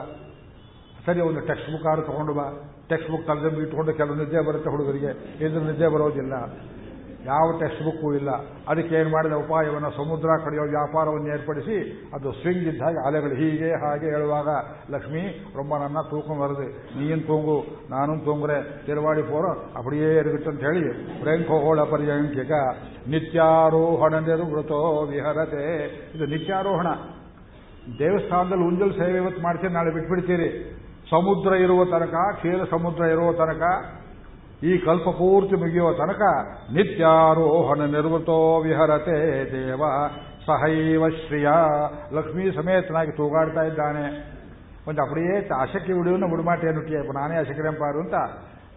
S1: ಸರಿ, ಒಂದು ಟೆಕ್ಸ್ಟ್ ಬುಕ್ ಆರು ತಗೊಂಡು ಬಾ. ಟೆಕ್ಸ್ಟ್ ಬುಕ್ ತಲೆದಂಬಿ ಇಟ್ಕೊಂಡು ಕೆಲವು ನಿದ್ದೆ ಬರುತ್ತೆ ಹುಡುಗರಿಗೆ. ಇದ್ರ ನಿದ್ದೆ ಬರೋದಿಲ್ಲ. ಯಾವ ಟೆಕ್ಸ್ಟ್ ಬುಕ್ಕು ಇಲ್ಲ ಅದಕ್ಕೆ ಏನು ಮಾಡಿದ ಉಪಾಯವನ್ನು ಸಮುದ್ರ ಕಡೆಯೋ ವ್ಯಾಪಾರವನ್ನು ಏರ್ಪಡಿಸಿ ಅದು ಸ್ವಿಂಗ್ ಇದ್ದ ಹಾಗೆ ಅಲೆಗಳು ಹೀಗೆ ಹಾಗೆ ಹೇಳುವಾಗ ಲಕ್ಷ್ಮಿ ரொம்ப ನನ್ನ ತೂಕಂ வருது ನೀನು ತೂಂಗು ನಾನು ತೂಂಗ್ರೆ ತಿರುವಾಡಿ ಪೋರೋ ಅಪಡಿಯೇ ಇರುಗಿಟ್ಟು ಅಂತ ಹೇಳಿ ಪ್ರೇಂಖೋಳ ಪರ್ಯಂಕಿಕ ನಿತ್ಯಾರೋಹಣ ನಿರ್ವೃತೋ ವಿಹರತೆ ಇದು ನಿತ್ಯಾರೋಹಣ ದೇವಸ್ಥಾನದಲ್ಲಿ ಉಂಜಲ್ ಸೇವೆ ಇವತ್ತು ಮಾಡ್ತೀರಿ ನಾಳೆ ಬಿಟ್ಬಿಡ್ತೀರಿ ಸಮುದ್ರ ಇರುವ ತನಕ ಕ್ಷೀರ ಸಮುದ್ರ ಇರುವ ತನಕ ಈ ಕಲ್ಪ ಪೂರ್ತಿ ಮುಗಿಯುವ ತನಕ ನಿತ್ಯಾರೋಹಣ ನಿರ್ವೃತೋ ವಿಹರತೆ ದೇವ. ಸಹೈವ ಶ್ರೀಯ. ಲಕ್ಷ್ಮೀ ಸಮೇತನಾಗಿ ತೂಗಾಡ್ತಾ ಇದ್ದಾನೆ. ಒಂದು ಅಪಡಿಯೇ ಅಶಕ್ಕೆ ಉಡುಮಾಟೆ ಉಡುಮಾಟೆಯನ್ನುಟ್ಟಿಯ ನಾನೇ ಅಶಕರೆಂಪಾರು ಅಂತ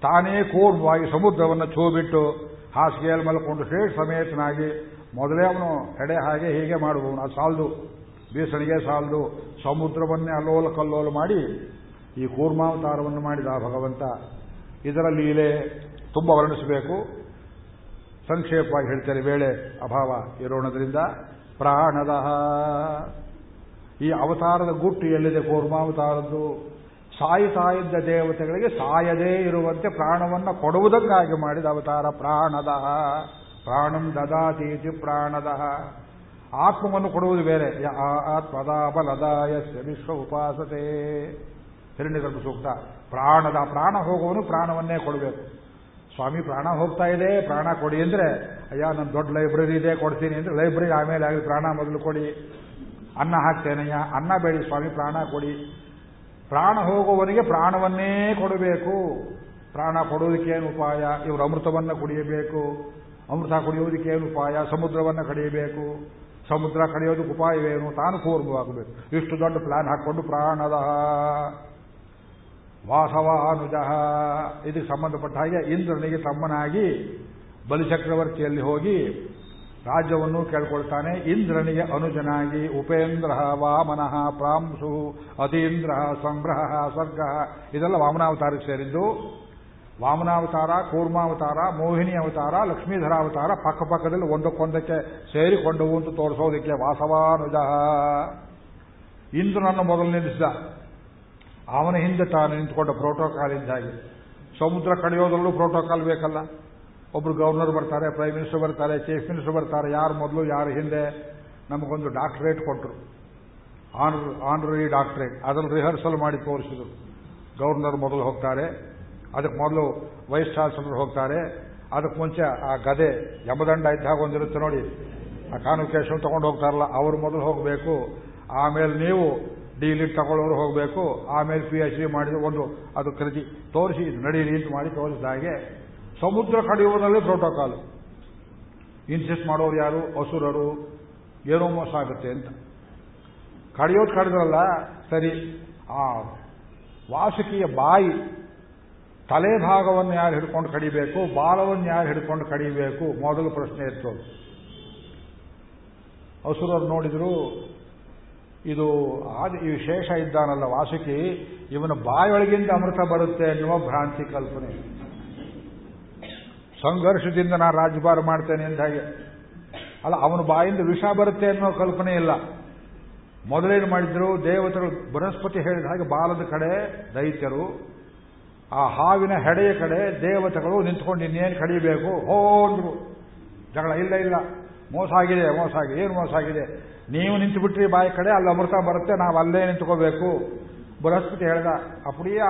S1: ತಾನೇ ಕೂರ್ಮವಾಗಿ ಸಮುದ್ರವನ್ನು ಚೂಬಿಟ್ಟು ಹಾಸಿಗೆಯಲ್ಲಿ ಮಲ್ಕೊಂಡು ಶ್ರೇಷ್ಠ ಸಮೇತನಾಗಿ ಮೊದಲೇ ಅವನು ಹೆಡೆ ಹಾಗೆ ಹೀಗೆ ಮಾಡುವವನು. ಅದು ಸಾಲದು. ಬೀಸಣಿಗೆ ಸಾಲದು. ಸಮುದ್ರವನ್ನೇ ಅಲ್ಲೋಲ ಕಲ್ಲೋಲ ಮಾಡಿ ಈ ಕೂರ್ಮಾವತಾರವನ್ನು ಮಾಡಿದ ಭಗವಂತ. ಇದರ ಲೀಲೆ ತುಂಬ ವರ್ಣಿಸಬೇಕು. ಸಂಕ್ಷೇಪವಾಗಿ ಹೇಳ್ತೇನೆ, ವೇಳೆ ಅಭಾವ ಇರೋಣದ್ರಿಂದ ಪ್ರಾಣದ ಈ ಅವತಾರದ ಗುಟ್ಟು ಎಲ್ಲಿದೆ ಕೂರ್ಮಾವತಾರದ್ದು ಸಾಯಿತಾ ಇದ್ದ ದೇವತೆಗಳಿಗೆ ಸಾಯದೇ ಇರುವಂತೆ ಪ್ರಾಣವನ್ನು ಕೊಡುವುದಕ್ಕಾಗಿ ಮಾಡಿದ ಅವತಾರ ಪ್ರಾಣದ ಪ್ರಾಣಂ ದದಾತೀತಿ ಪ್ರಾಣದ ಆತ್ಮವನ್ನು ಕೊಡುವುದು ಬೇರೆ. ಆತ್ಮದ ಬಲದಾಯ ವಿಶ್ವ ಉಪಾಸತೆ. ಹಿರಣ್ಯಗರ್ಭ ಸೂಕ್ತ. ಪ್ರಾಣದ ಪ್ರಾಣ ಹೋಗುವನು ಪ್ರಾಣವನ್ನೇ ಕೊಡಬೇಕು. ಸ್ವಾಮಿ, ಪ್ರಾಣ ಹೋಗ್ತಾ ಇದೆ, ಪ್ರಾಣ ಕೊಡಿ ಅಂದ್ರೆ, ಅಯ್ಯ ನನ್ನ ದೊಡ್ಡ ಲೈಬ್ರರಿ ಇದೆ, ಕೊಡ್ತೀನಿ ಅಂದ್ರೆ, ಲೈಬ್ರರಿ ಆಮೇಲೆ ಆಗಲಿ ಪ್ರಾಣ ಮೊದಲು ಕೊಡಿ. ಅನ್ನ ಹಾಕ್ತೇನಯ್ಯ ಅನ್ನ ಬೇಡಿ ಸ್ವಾಮಿ, ಪ್ರಾಣ ಕೊಡಿ. ಪ್ರಾಣ ಹೋಗುವವನಿಗೆ ಪ್ರಾಣವನ್ನೇ ಕೊಡಬೇಕು. ಪ್ರಾಣ ಕೊಡುವುದಕ್ಕೇನು ಉಪಾಯ? ಇವರು ಅಮೃತವನ್ನು ಕುಡಿಯಬೇಕು. ಅಮೃತ ಕುಡಿಯುವುದಕ್ಕೇನು ಉಪಾಯ? ಸಮುದ್ರವನ್ನು ಕಡಿಯಬೇಕು. ಸಮುದ್ರ ಕಡಿಯೋದಕ್ಕೆ ಉಪಾಯವೇನು? ತಾನು ಕೂರ್ಮವಾಗಬೇಕು ಇಷ್ಟು ದೊಡ್ಡ ಪ್ಲಾನ್ ಹಾಕ್ಕೊಂಡು ಪ್ರಾಣದ ವಾಸವಾನುಜ. ಇದಕ್ಕೆ ಸಂಬಂಧಪಟ್ಟ ಹಾಗೆ ಇಂದ್ರನಿಗೆ ತಮ್ಮನಾಗಿ ಬಲಿಚಕ್ರವರ್ತಿಯಲ್ಲಿ ಹೋಗಿ ರಾಜ್ಯವನ್ನು ಕೇಳ್ಕೊಳ್ತಾನೆ. ಇಂದ್ರನಿಗೆ ಅನುಜನಾಗಿ ಉಪೇಂದ್ರ ವಾಮನಃ ಪ್ರಾಂಸು ಅತೀಂದ್ರ ಸಂಗ್ರಹ ಸ್ವರ್ಗ ಇದೆಲ್ಲ ವಾಮನಾವತಾರಕ್ಕೆ ಸೇರಿದ್ದು. ವಾಮನಾವತಾರ, ಕೂರ್ಮಾವತಾರ, ಮೋಹಿನಿ ಅವತಾರ ಲಕ್ಷ್ಮೀಧರಾವತಾರ ಪಕ್ಕಪಕ್ಕದಲ್ಲಿ ಒಂದಕ್ಕೊಂದಕ್ಕೆ ಸೇರಿಕೊಂಡವು ಅಂತ ತೋರಿಸೋದಕ್ಕೆ ವಾಸವಾನುಜ. ಇಂದ್ರನನ್ನು ಮೊದಲು ನಿಲ್ಲಿಸಿದ. ಅವನ ಹಿಂದೆ ತಾನು ನಿಂತುಕೊಂಡ ಪ್ರೋಟೋಕಾಲ್ ಇದ್ದಾಗಿ ಸಮುದ್ರ ಕಡೆಯೋದ್ರಲ್ಲೂ ಪ್ರೋಟೋಕಾಲ್ ಬೇಕಲ್ಲ. ಒಬ್ರು ಗವರ್ನರ್ ಬರ್ತಾರೆ ಪ್ರೈಮ್ ಮಿನಿಸ್ಟರ್ ಬರ್ತಾರೆ ಚೀಫ್ ಮಿನಿಸ್ಟರ್ ಬರ್ತಾರೆ, ಯಾರು ಮೊದಲು, ಯಾರು ಹಿಂದೆ, ನಮಗೊಂದು ಡಾಕ್ಟರೇಟ್ ಕೊಟ್ಟರು ಆನರ್ ಆನರರಿ ಡಾಕ್ಟರೇಟ್ ಅದನ್ನು ರಿಹರ್ಸಲ್ ಮಾಡಿ ತೋರಿಸಿದರು. ಗವರ್ನರ್ ಮೊದಲು ಹೋಗ್ತಾರೆ. ಅದಕ್ಕೆ ಮೊದಲು ವೈಸ್ ಚಾನ್ಸಲರ್ ಹೋಗ್ತಾರೆ. ಅದಕ್ಕೆ ಮುಂಚೆ ಆ ಗದೆ ಯಮದಂಡ ಹಾಗೆ ಒಂದಿರುತ್ತೆ ನೋಡಿ. ಆ ಕಾನ್ವಿಕೇಶನ್ ತಗೊಂಡು ಹೋಗ್ತಾರಲ್ಲ, ಅವರು ಮೊದಲು ಹೋಗಬೇಕು. ಆಮೇಲೆ ನೀವು ಡಿಲಿಟ್ ತಗೊಳ್ಳೋರು ಹೋಗಬೇಕು, ಆಮೇಲೆ ಪಿ ಎಚ್ ಡಿ ಮಾಡಿದ ಒಂದು, ಅದು ಕೃತಿ. ತೋರಿಸಿ ನಡೀಲಿ ಅಂತ ಮಾಡಿ ತೋರಿಸಿದ ಹಾಗೆ, ಸಮುದ್ರ ಕಡಿಯುವುದರಲ್ಲಿ ಪ್ರೋಟೋಕಾಲ್ ಇನ್ಸಿಸ್ಟ್ ಮಾಡೋರು ಯಾರು? ಅಸುರರು. ಏನೋ ಮೋಸ ಆಗುತ್ತೆ ಅಂತ. ಕಡಿಯೋದು ಕಡಿದ್ರಲ್ಲ, ಸರಿ. ಆ ವಾಸುಕಿಯ ಬಾಯಿ, ತಲೆ ಭಾಗವನ್ನು ಯಾರು ಹಿಡ್ಕೊಂಡು ಕಡಿಬೇಕು, ಬಾಲವನ್ನು ಯಾರು ಹಿಡ್ಕೊಂಡು ಕಡಿಬೇಕು? ಮೊದಲು ಪ್ರಶ್ನೆ ಇತ್ತು. ಅಸುರರು ನೋಡಿದ್ರು ಇದು ಆದಿ ವಿಶೇಷ ಇದ್ದಾನಲ್ಲ ವಾಸುಕಿ, ಇವನ ಬಾಯೊಳಗಿಂದ ಅಮೃತ ಬರುತ್ತೆ ಅನ್ನುವ ಭ್ರಾಂತಿ ಕಲ್ಪನೆ. ಸಂಘರ್ಷದಿಂದ ನಾನು ರಾಜ್ಯಭಾರ ಮಾಡ್ತೇನೆ ಅಂತ ಹಾಗೆ. ಅಲ್ಲ, ಅವನ ಬಾಯಿಂದ ವಿಷ ಬರುತ್ತೆ ಅನ್ನೋ ಕಲ್ಪನೆ ಇಲ್ಲ. ಮೊದಲೇನು ಮಾಡಿದ್ರು, ದೇವತೆಗಳು ಬೃಹಸ್ಪತಿ ಹೇಳಿದ ಹಾಗೆ ಬಾಲದ ಕಡೆ, ದೈತ್ಯರು, ಆ ಹಾವಿನ ಹೆಡೆಯ ಕಡೆ ದೇವತೆಗಳು ನಿಂತ್ಕೊಂಡು ಇನ್ನೇನು ಕಡಿಬೇಕು, ಹೋ ಜಗಳ ಇಲ್ಲ ಇಲ್ಲ. ಮೋಸ ಆಗಿದೆ ಮೋಸ ಆಗಿದೆ, ಏನು ಮೋಸ ಆಗಿದೆ? ನೀವು ನಿಂತು ಬಿಟ್ರಿ ಬಾಯಿ ಕಡೆ, ಅಲ್ಲಿ ಅಮೃತ ಬರುತ್ತೆ, ನಾವು ಅಲ್ಲೇ ನಿಂತ್ಕೋಬೇಕು. ಬೃಹಸ್ಪತಿ ಹೇಳ್ದ ಅಪ್ಪಡಿಯೇ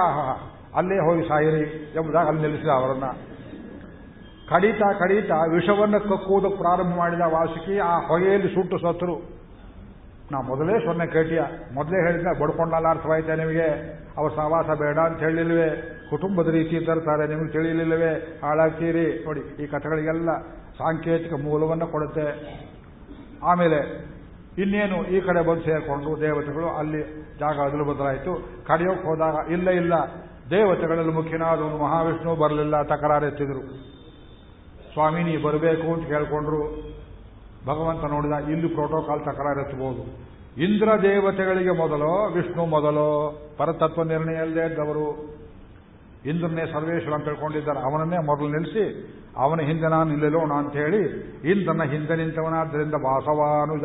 S1: ಅಲ್ಲೇ ಹೋಗಿ ಸಾಯಿರಿ, ಎಂಬುದಾಗಿ ಅಲ್ಲಿ ನಿಲ್ಲಿಸಿದ ಅವರನ್ನ. ಕಡಿತಾ ಕಡಿತಾ ವಿಷವನ್ನು ಕಕ್ಕುವುದು ಪ್ರಾರಂಭ ಮಾಡಿದ ವಾಸುಕಿ ಆ ಹೊಗೆಯಲ್ಲಿ ಸುಟ್ಟು ಸತ್ತರು. ನಾ ಮೊದಲೇ ಸೊನ್ನೆ ಕೇಟಿಯ ಮೊದಲೇ ಹೇಳಿದ ಬಡ್ಕೊಂಡಲ್ಲ ಅರ್ಥವಾಯ್ತಾ ನಿಮಗೆ? ಅವ್ರ ಸಹವಾಸ ಬೇಡ ಅಂತ ಹೇಳಿಲ್ವೇ? ಕುಟುಂಬದ ರೀತಿ ತರ್ತಾರೆ ನಿಮ್ಗೆ ತಿಳಿಯಲಿಲ್ಲವೇ ಹಾಳಾಗ್ತೀರಿ? ನೋಡಿ, ಈ ಕಥೆಗಳಿಗೆಲ್ಲ ಸಾಂಕೇತಿಕ ಮೂಲವನ್ನು ಕೊಡುತ್ತೆ. ಆಮೇಲೆ ಇನ್ನೇನು ಈ ಕಡೆ ಬಂದು ಸೇರಿಕೊಂಡು ದೇವತೆಗಳು ಅಲ್ಲಿ ಜಾಗ ಅದಲು ಬದಲಾಯಿತು. ಕಡೆಯೋಕೆ ಹೋದಾಗ ಇಲ್ಲ ಇಲ್ಲ. ದೇವತೆಗಳಲ್ಲಿ ಮುಖ್ಯನಾದವನು ಮಹಾವಿಷ್ಣು ಬರಲಿಲ್ಲ ತಕರಾರೆತ್ತಿದ್ರು ಸ್ವಾಮಿ, ನೀ ಬರಬೇಕು ಅಂತ ಕೇಳಿಕೊಂಡ್ರು ಭಗವಂತ ನೋಡಿದ, ಇಲ್ಲಿ ಪ್ರೋಟೋಕಾಲ್ ತಕರಾರೆತ್ತಬಹುದು ಇಂದ್ರ ದೇವತೆಗಳಿಗೆ ಮೊದಲೋ, ವಿಷ್ಣು ಮೊದಲೋ, ಪರತತ್ವ ನಿರ್ಣಯ ಇಲ್ಲದೆ ಇದ್ದವರು. ಇಂದ್ರನೇ ಸರ್ವೇಶ್ವರ ಅಂತ ತಿಳ್ಕೊಂಡಿದ್ದಾರೆ. ಅವನನ್ನೇ ಮೊದಲು ನಿಲ್ಲಿಸಿ ಅವನ ಹಿಂದೆ ನಾನು ನಿಲ್ಲೋಣ ಅಂತ ಹೇಳಿ ಇಂದ್ರನ ಹಿಂದೆ ನಿಂತವನಾದ್ದರಿಂದ ವಾಸವಾನುಜ.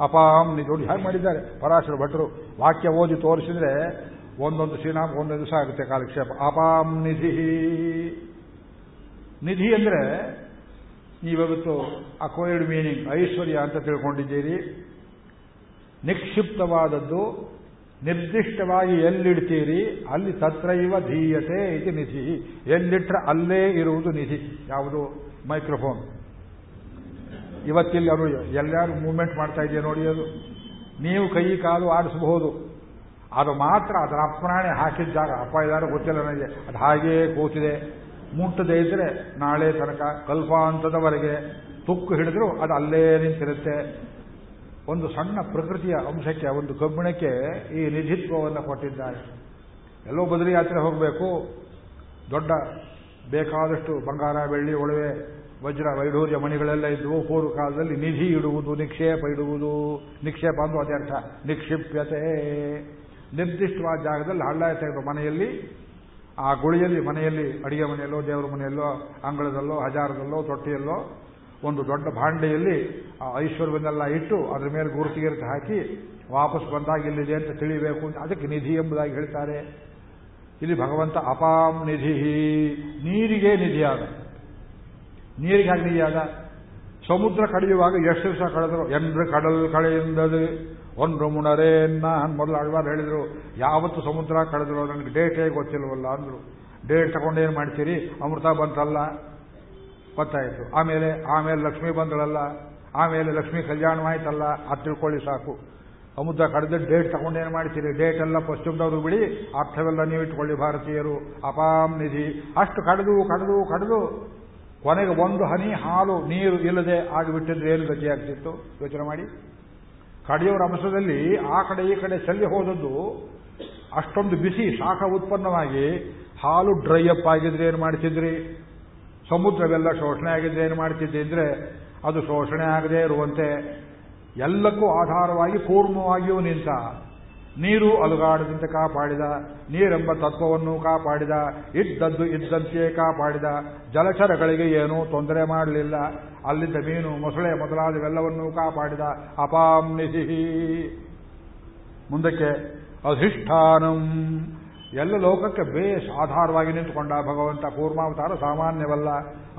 S1: ಅಪಾಂ ನಿಜೋಡಿ ಹಾಗೆ ಮಾಡಿದ್ದಾರೆ? ಪರಾಶರ ಭಟ್ರು, ವಾಕ್ಯ ಓದಿ ತೋರಿಸಿದ್ರೆ ಒಂದೊಂದು ಶ್ರೀನಾಮ ಒಂದೊಂದು ದಿವಸ ಆಗುತ್ತೆ ಕಾಲಕ್ಷೇಪ. ಅಪಾಂ ನಿಧಿ. ನಿಧಿ ಅಂದ್ರೆ, ನೀವಿವತ್ತು ಅಕ್ವೈರ್ಡ್ ಮೀನಿಂಗ್, ಐಶ್ವರ್ಯ ಅಂತ ತಿಳ್ಕೊಂಡಿದ್ದೀರಿ. ನಿಕ್ಷಿಪ್ತವಾದದ್ದು ನಿರ್ದಿಷ್ಟವಾಗಿ ಎಲ್ಲಿಡ್ತೀರಿ? ಅಲ್ಲಿ ತತ್ರೈವ ಧೀಯತೆ ಇದು ನಿಧಿ. ಎಲ್ಲಿಟ್ರೆ ಅಲ್ಲೇ ಇರುವುದು ನಿಧಿ. ಯಾವುದು? ಮೈಕ್ರೋಫೋನ್. ಇವತ್ತಿಲ್ಲಿ ಅವರು ಎಲ್ಲರೂ ಮೂವ್ಮೆಂಟ್ ಮಾಡ್ತಾ ಇದೆಯಾ ನೋಡಿ ಅದು? ನೀವು ಕೈ ಕಾಲು ಆಡಿಸಬಹುದು. ಅದು ಮಾತ್ರ ಅದರ ಅಪ್ರಾಣೆ ಹಾಕಿದ ಜಾಗ. ಅಪ್ಪ ಇದ್ದಾರೆ, ಗೊತ್ತಿಲ್ಲ ನನಗೆ. ಅದು ಹಾಗೇ ಕೂತಿದೆ. ಮುಟ್ಟದೇ ಇದ್ರೆ ನಾಳೆ ತನಕ ಕಲ್ಪಾಂತದವರೆಗೆ ತುಕ್ಕು ಹಿಡಿದ್ರು ಅದು ಅಲ್ಲೇ ನಿಂತಿರುತ್ತೆ. ಒಂದು ಸಣ್ಣ ಪ್ರಕೃತಿಯ ಅಂಶಕ್ಕೆ, ಒಂದು ಕಬ್ಬಿಣಕ್ಕೆ ಈ ನಿಧಿತ್ವವನ್ನು ಕೊಟ್ಟಿದ್ದಾರೆ. ಎಲ್ಲೋ ಬದಲಿ ಯಾತ್ರೆ ಹೋಗಬೇಕು. ದೊಡ್ಡ ಬೇಕಾದಷ್ಟು ಬಂಗಾರ, ಬೆಳ್ಳಿ, ಒಳವೆ, ವಜ್ರ, ವೈಢೂರ್ಯ ಮಣಿಗಳೆಲ್ಲ ಇದ್ದವು ಪೂರ್ವ ಕಾಲದಲ್ಲಿ ನಿಧಿ ಇಡುವುದು, ನಿಕ್ಷೇಪ ಇಡುವುದು. ನಿಕ್ಷೇಪ ಅಂದು ಅದೇ ಅರ್ಥ, ನಿಕ್ಷಿಪ್ಯತೆ. ನಿರ್ದಿಷ್ಟವಾದ ಜಾಗದಲ್ಲಿ ಹಳ್ಳ ತೆಗೆದು ಮನೆಯಲ್ಲಿ, ಆ ಗುಳಿಯಲ್ಲಿ ಮನೆಯಲ್ಲಿ, ಅಡಿಗೆ ಮನೆಯಲ್ಲೋ, ದೇವರ ಮನೆಯಲ್ಲೋ, ಅಂಗಳದಲ್ಲೋ, ಹಜಾರದಲ್ಲೋ, ತೊಟ್ಟಿಯಲ್ಲೋ ಒಂದು ದೊಡ್ಡ ಭಾಂಡೆಯಲ್ಲಿ ಆ ಐಶ್ವರ್ಯವನ್ನೆಲ್ಲ ಇಟ್ಟು ಅದರ ಮೇಲೆ ಗುರುತಿಗೆ ಹಾಕಿ ವಾಪಸ್ ಬಂದಾಗ ಇಲ್ಲಿದೆ ಅಂತ ತಿಳಿಬೇಕು ಅಂತ ಅದಕ್ಕೆ ನಿಧಿ ಎಂಬುದಾಗಿ ಹೇಳ್ತಾರೆ. ಇಲ್ಲಿ ಭಗವಂತ ಅಪಾಂ ನಿಧಿ ನೀರಿಗೆ ನಿಧಿಯಾದ. ನೀರಿಗೆ ಹಾಗೆ ನಿಧಿಯಾದ? ಸಮುದ್ರ ಕಡಿಯುವಾಗ ಎಷ್ಟು ದಿವಸ ಕಳೆದ್ರು? ಎಂದ್ರೆ ಕಡಲ್ ಕಳೆಯಿಂದದು ಒಂದು ನಾನು ಮೊದಲು ಅಳ್ವಾರ್ ಹೇಳಿದ್ರು. ಯಾವತ್ತು ಸಮುದ್ರ ಕಳೆದರು? ನನಗೆ ಡೇಟೇ ಗೊತ್ತಿಲ್ವಲ್ಲ ಅಂದ್ರು. ಡೇಟ್ ತಗೊಂಡೇನು ಮಾಡ್ತೀರಿ? ಅಮೃತ ಬಂತಲ್ಲ. ಗೊತ್ತಾಯಿತು. ಆಮೇಲೆ ಆಮೇಲೆ ಲಕ್ಷ್ಮಿ ಬಂದಳಲ್ಲ, ಆಮೇಲೆ ಲಕ್ಷ್ಮಿ ಕಲ್ಯಾಣವಾಯ್ತಲ್ಲ, ಅದು ತಿಳ್ಕೊಳ್ಳಿ ಸಾಕು. ಅಮುದ್ದ ಕಳೆದ ಡೇಟ್ ತಗೊಂಡೇನು ಮಾಡ್ತೀರಿ? ಡೇಟ್ ಎಲ್ಲ ಪಶ್ಚಿಮದವರು ಬಿಡಿ, ಅರ್ಥವೆಲ್ಲ ನೀವು ಇಟ್ಕೊಳ್ಳಿ ಭಾರತೀಯರು. ಅಪಾಮ್ ನಿಧಿ. ಅಷ್ಟು ಕಡಿದು ಕಡಿದು ಕಡಿದು. ಕೊನೆಗೆ ಒಂದು ಹನಿ, ಹಾಲು, ನೀರು ಇಲ್ಲದೆ ಆಗಿಬಿಟ್ಟಿದ್ರೆ ಏನು ಗತಿಯಾಗ್ತಿತ್ತು ಯೋಚನೆ ಮಾಡಿ. ಕಡೆಯವರ ಅಂಶದಲ್ಲಿ ಆ ಕಡೆ ಈ ಕಡೆ ಚೆಲ್ಲಿ ಹೋದದ್ದು ಅಷ್ಟೊಂದು ಬಿಸಿ, ಶಾಖ ಉತ್ಪನ್ನವಾಗಿ ಹಾಲು ಡ್ರೈ ಅಪ್ ಆಗಿದ್ರೆ ಏನು ಮಾಡ್ತಿದ್ರಿ? ಸಮುದ್ರವೆಲ್ಲ ಶೋಷಣೆ ಆಗಿದ್ರೆ ಏನು ಮಾಡ್ತಿದ್ದೆ ಅಂದ್ರೆ ಅದು ಶೋಷಣೆ ಆಗದೆ ಇರುವಂತೆ ಎಲ್ಲಕ್ಕೂ ಆಧಾರವಾಗಿ ಪೂರ್ಣವಾಗಿಯೂ ನಿಂತ ನೀರು ಅಲುಗಾಡದಂತೆ ಕಾಪಾಡಿದ, ನೀರೆಂಬ ತತ್ವವನ್ನು ಕಾಪಾಡಿದ, ಇದ್ದದ್ದು ಇದ್ದಂತೆಯೇ ಕಾಪಾಡಿದ, ಜಲಚರಗಳಿಗೆ ಏನೂ ತೊಂದರೆ ಮಾಡಲಿಲ್ಲ. ಅಲ್ಲಿದ್ದ ಮೀನು, ಮೊಸಳೆ ಮೊದಲಾದವೆಲ್ಲವನ್ನೂ ಕಾಪಾಡಿದ. ಅಪಾಂ ನಿಧಿ ಮುಂದಕ್ಕೆ ಅಧಿಷ್ಠಾನಂ. ಎಲ್ಲ ಲೋಕಕ್ಕೆ ಬೇಸ್ ಆಧಾರವಾಗಿ ನಿಂತುಕೊಂಡ ಭಗವಂತ ಕೂರ್ಮಾವತಾರ ಸಾಮಾನ್ಯವಲ್ಲ.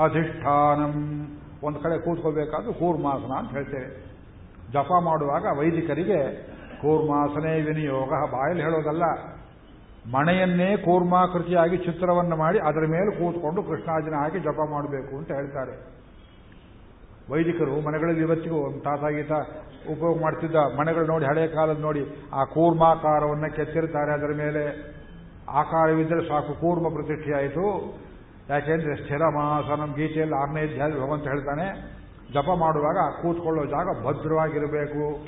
S1: ಅಧಿಷ್ಠಾನಂ. ಒಂದು ಕಡೆ ಕೂತ್ಕೋಬೇಕಾದ್ರೂ ಕೂರ್ಮಾಸನ ಅಂತ ಹೇಳ್ತೇವೆ. ಜಪ ಮಾಡುವಾಗ ವೈದಿಕರಿಗೆ ಕೂರ್ಮಾಸನೇ ವಿನಿಯೋಗ ಬಾಯಲ್ಲಿ ಹೇಳೋದಲ್ಲ. ಮಣೆಯನ್ನೇ ಕೂರ್ಮಾಕೃತಿಯಾಗಿ ಚಿತ್ರವನ್ನು ಮಾಡಿ ಅದರ ಮೇಲೆ ಕೂತ್ಕೊಂಡು ಕೃಷ್ಣಾಜಿನ ಹಾಕಿ ಜಪ ಮಾಡಬೇಕು ಅಂತ ಹೇಳ್ತಾರೆ. ವೈದಿಕರು ಮನೆಗಳಲ್ಲಿ ಇವತ್ತಿಗೂ ಒಂದು ತಾತಾಗೀತ ಉಪಯೋಗ ಮಾಡ್ತಿದ್ದ ಮನೆಗಳು ನೋಡಿ ಹಳೆಯ ಕಾಲದ ನೋಡಿ ಆ ಕೂರ್ಮಾಕಾರವನ್ನು ಕೆತ್ತಿರ್ತಾರೆ ಅದರ ಮೇಲೆ. ಆಕಾರವಿದ್ದರೆ ಸಾಕು ಕೂರ್ಮ ಪ್ರತಿಷ್ಠೆಯಾಯಿತು ಯಾಕೆಂದ್ರೆ ಸ್ಥಿರಮಾಸನಂ ಗೀತೆಯಲ್ಲಿ ಆರನೇ ಅಧ್ಯಾಯ ಭಗವಂತ ಹೇಳ್ತಾನೆ, ಜಪ ಮಾಡುವಾಗ ಕೂತ್ಕೊಳ್ಳೋ ಜಾಗ ಭದ್ರವಾಗಿರಬೇಕು.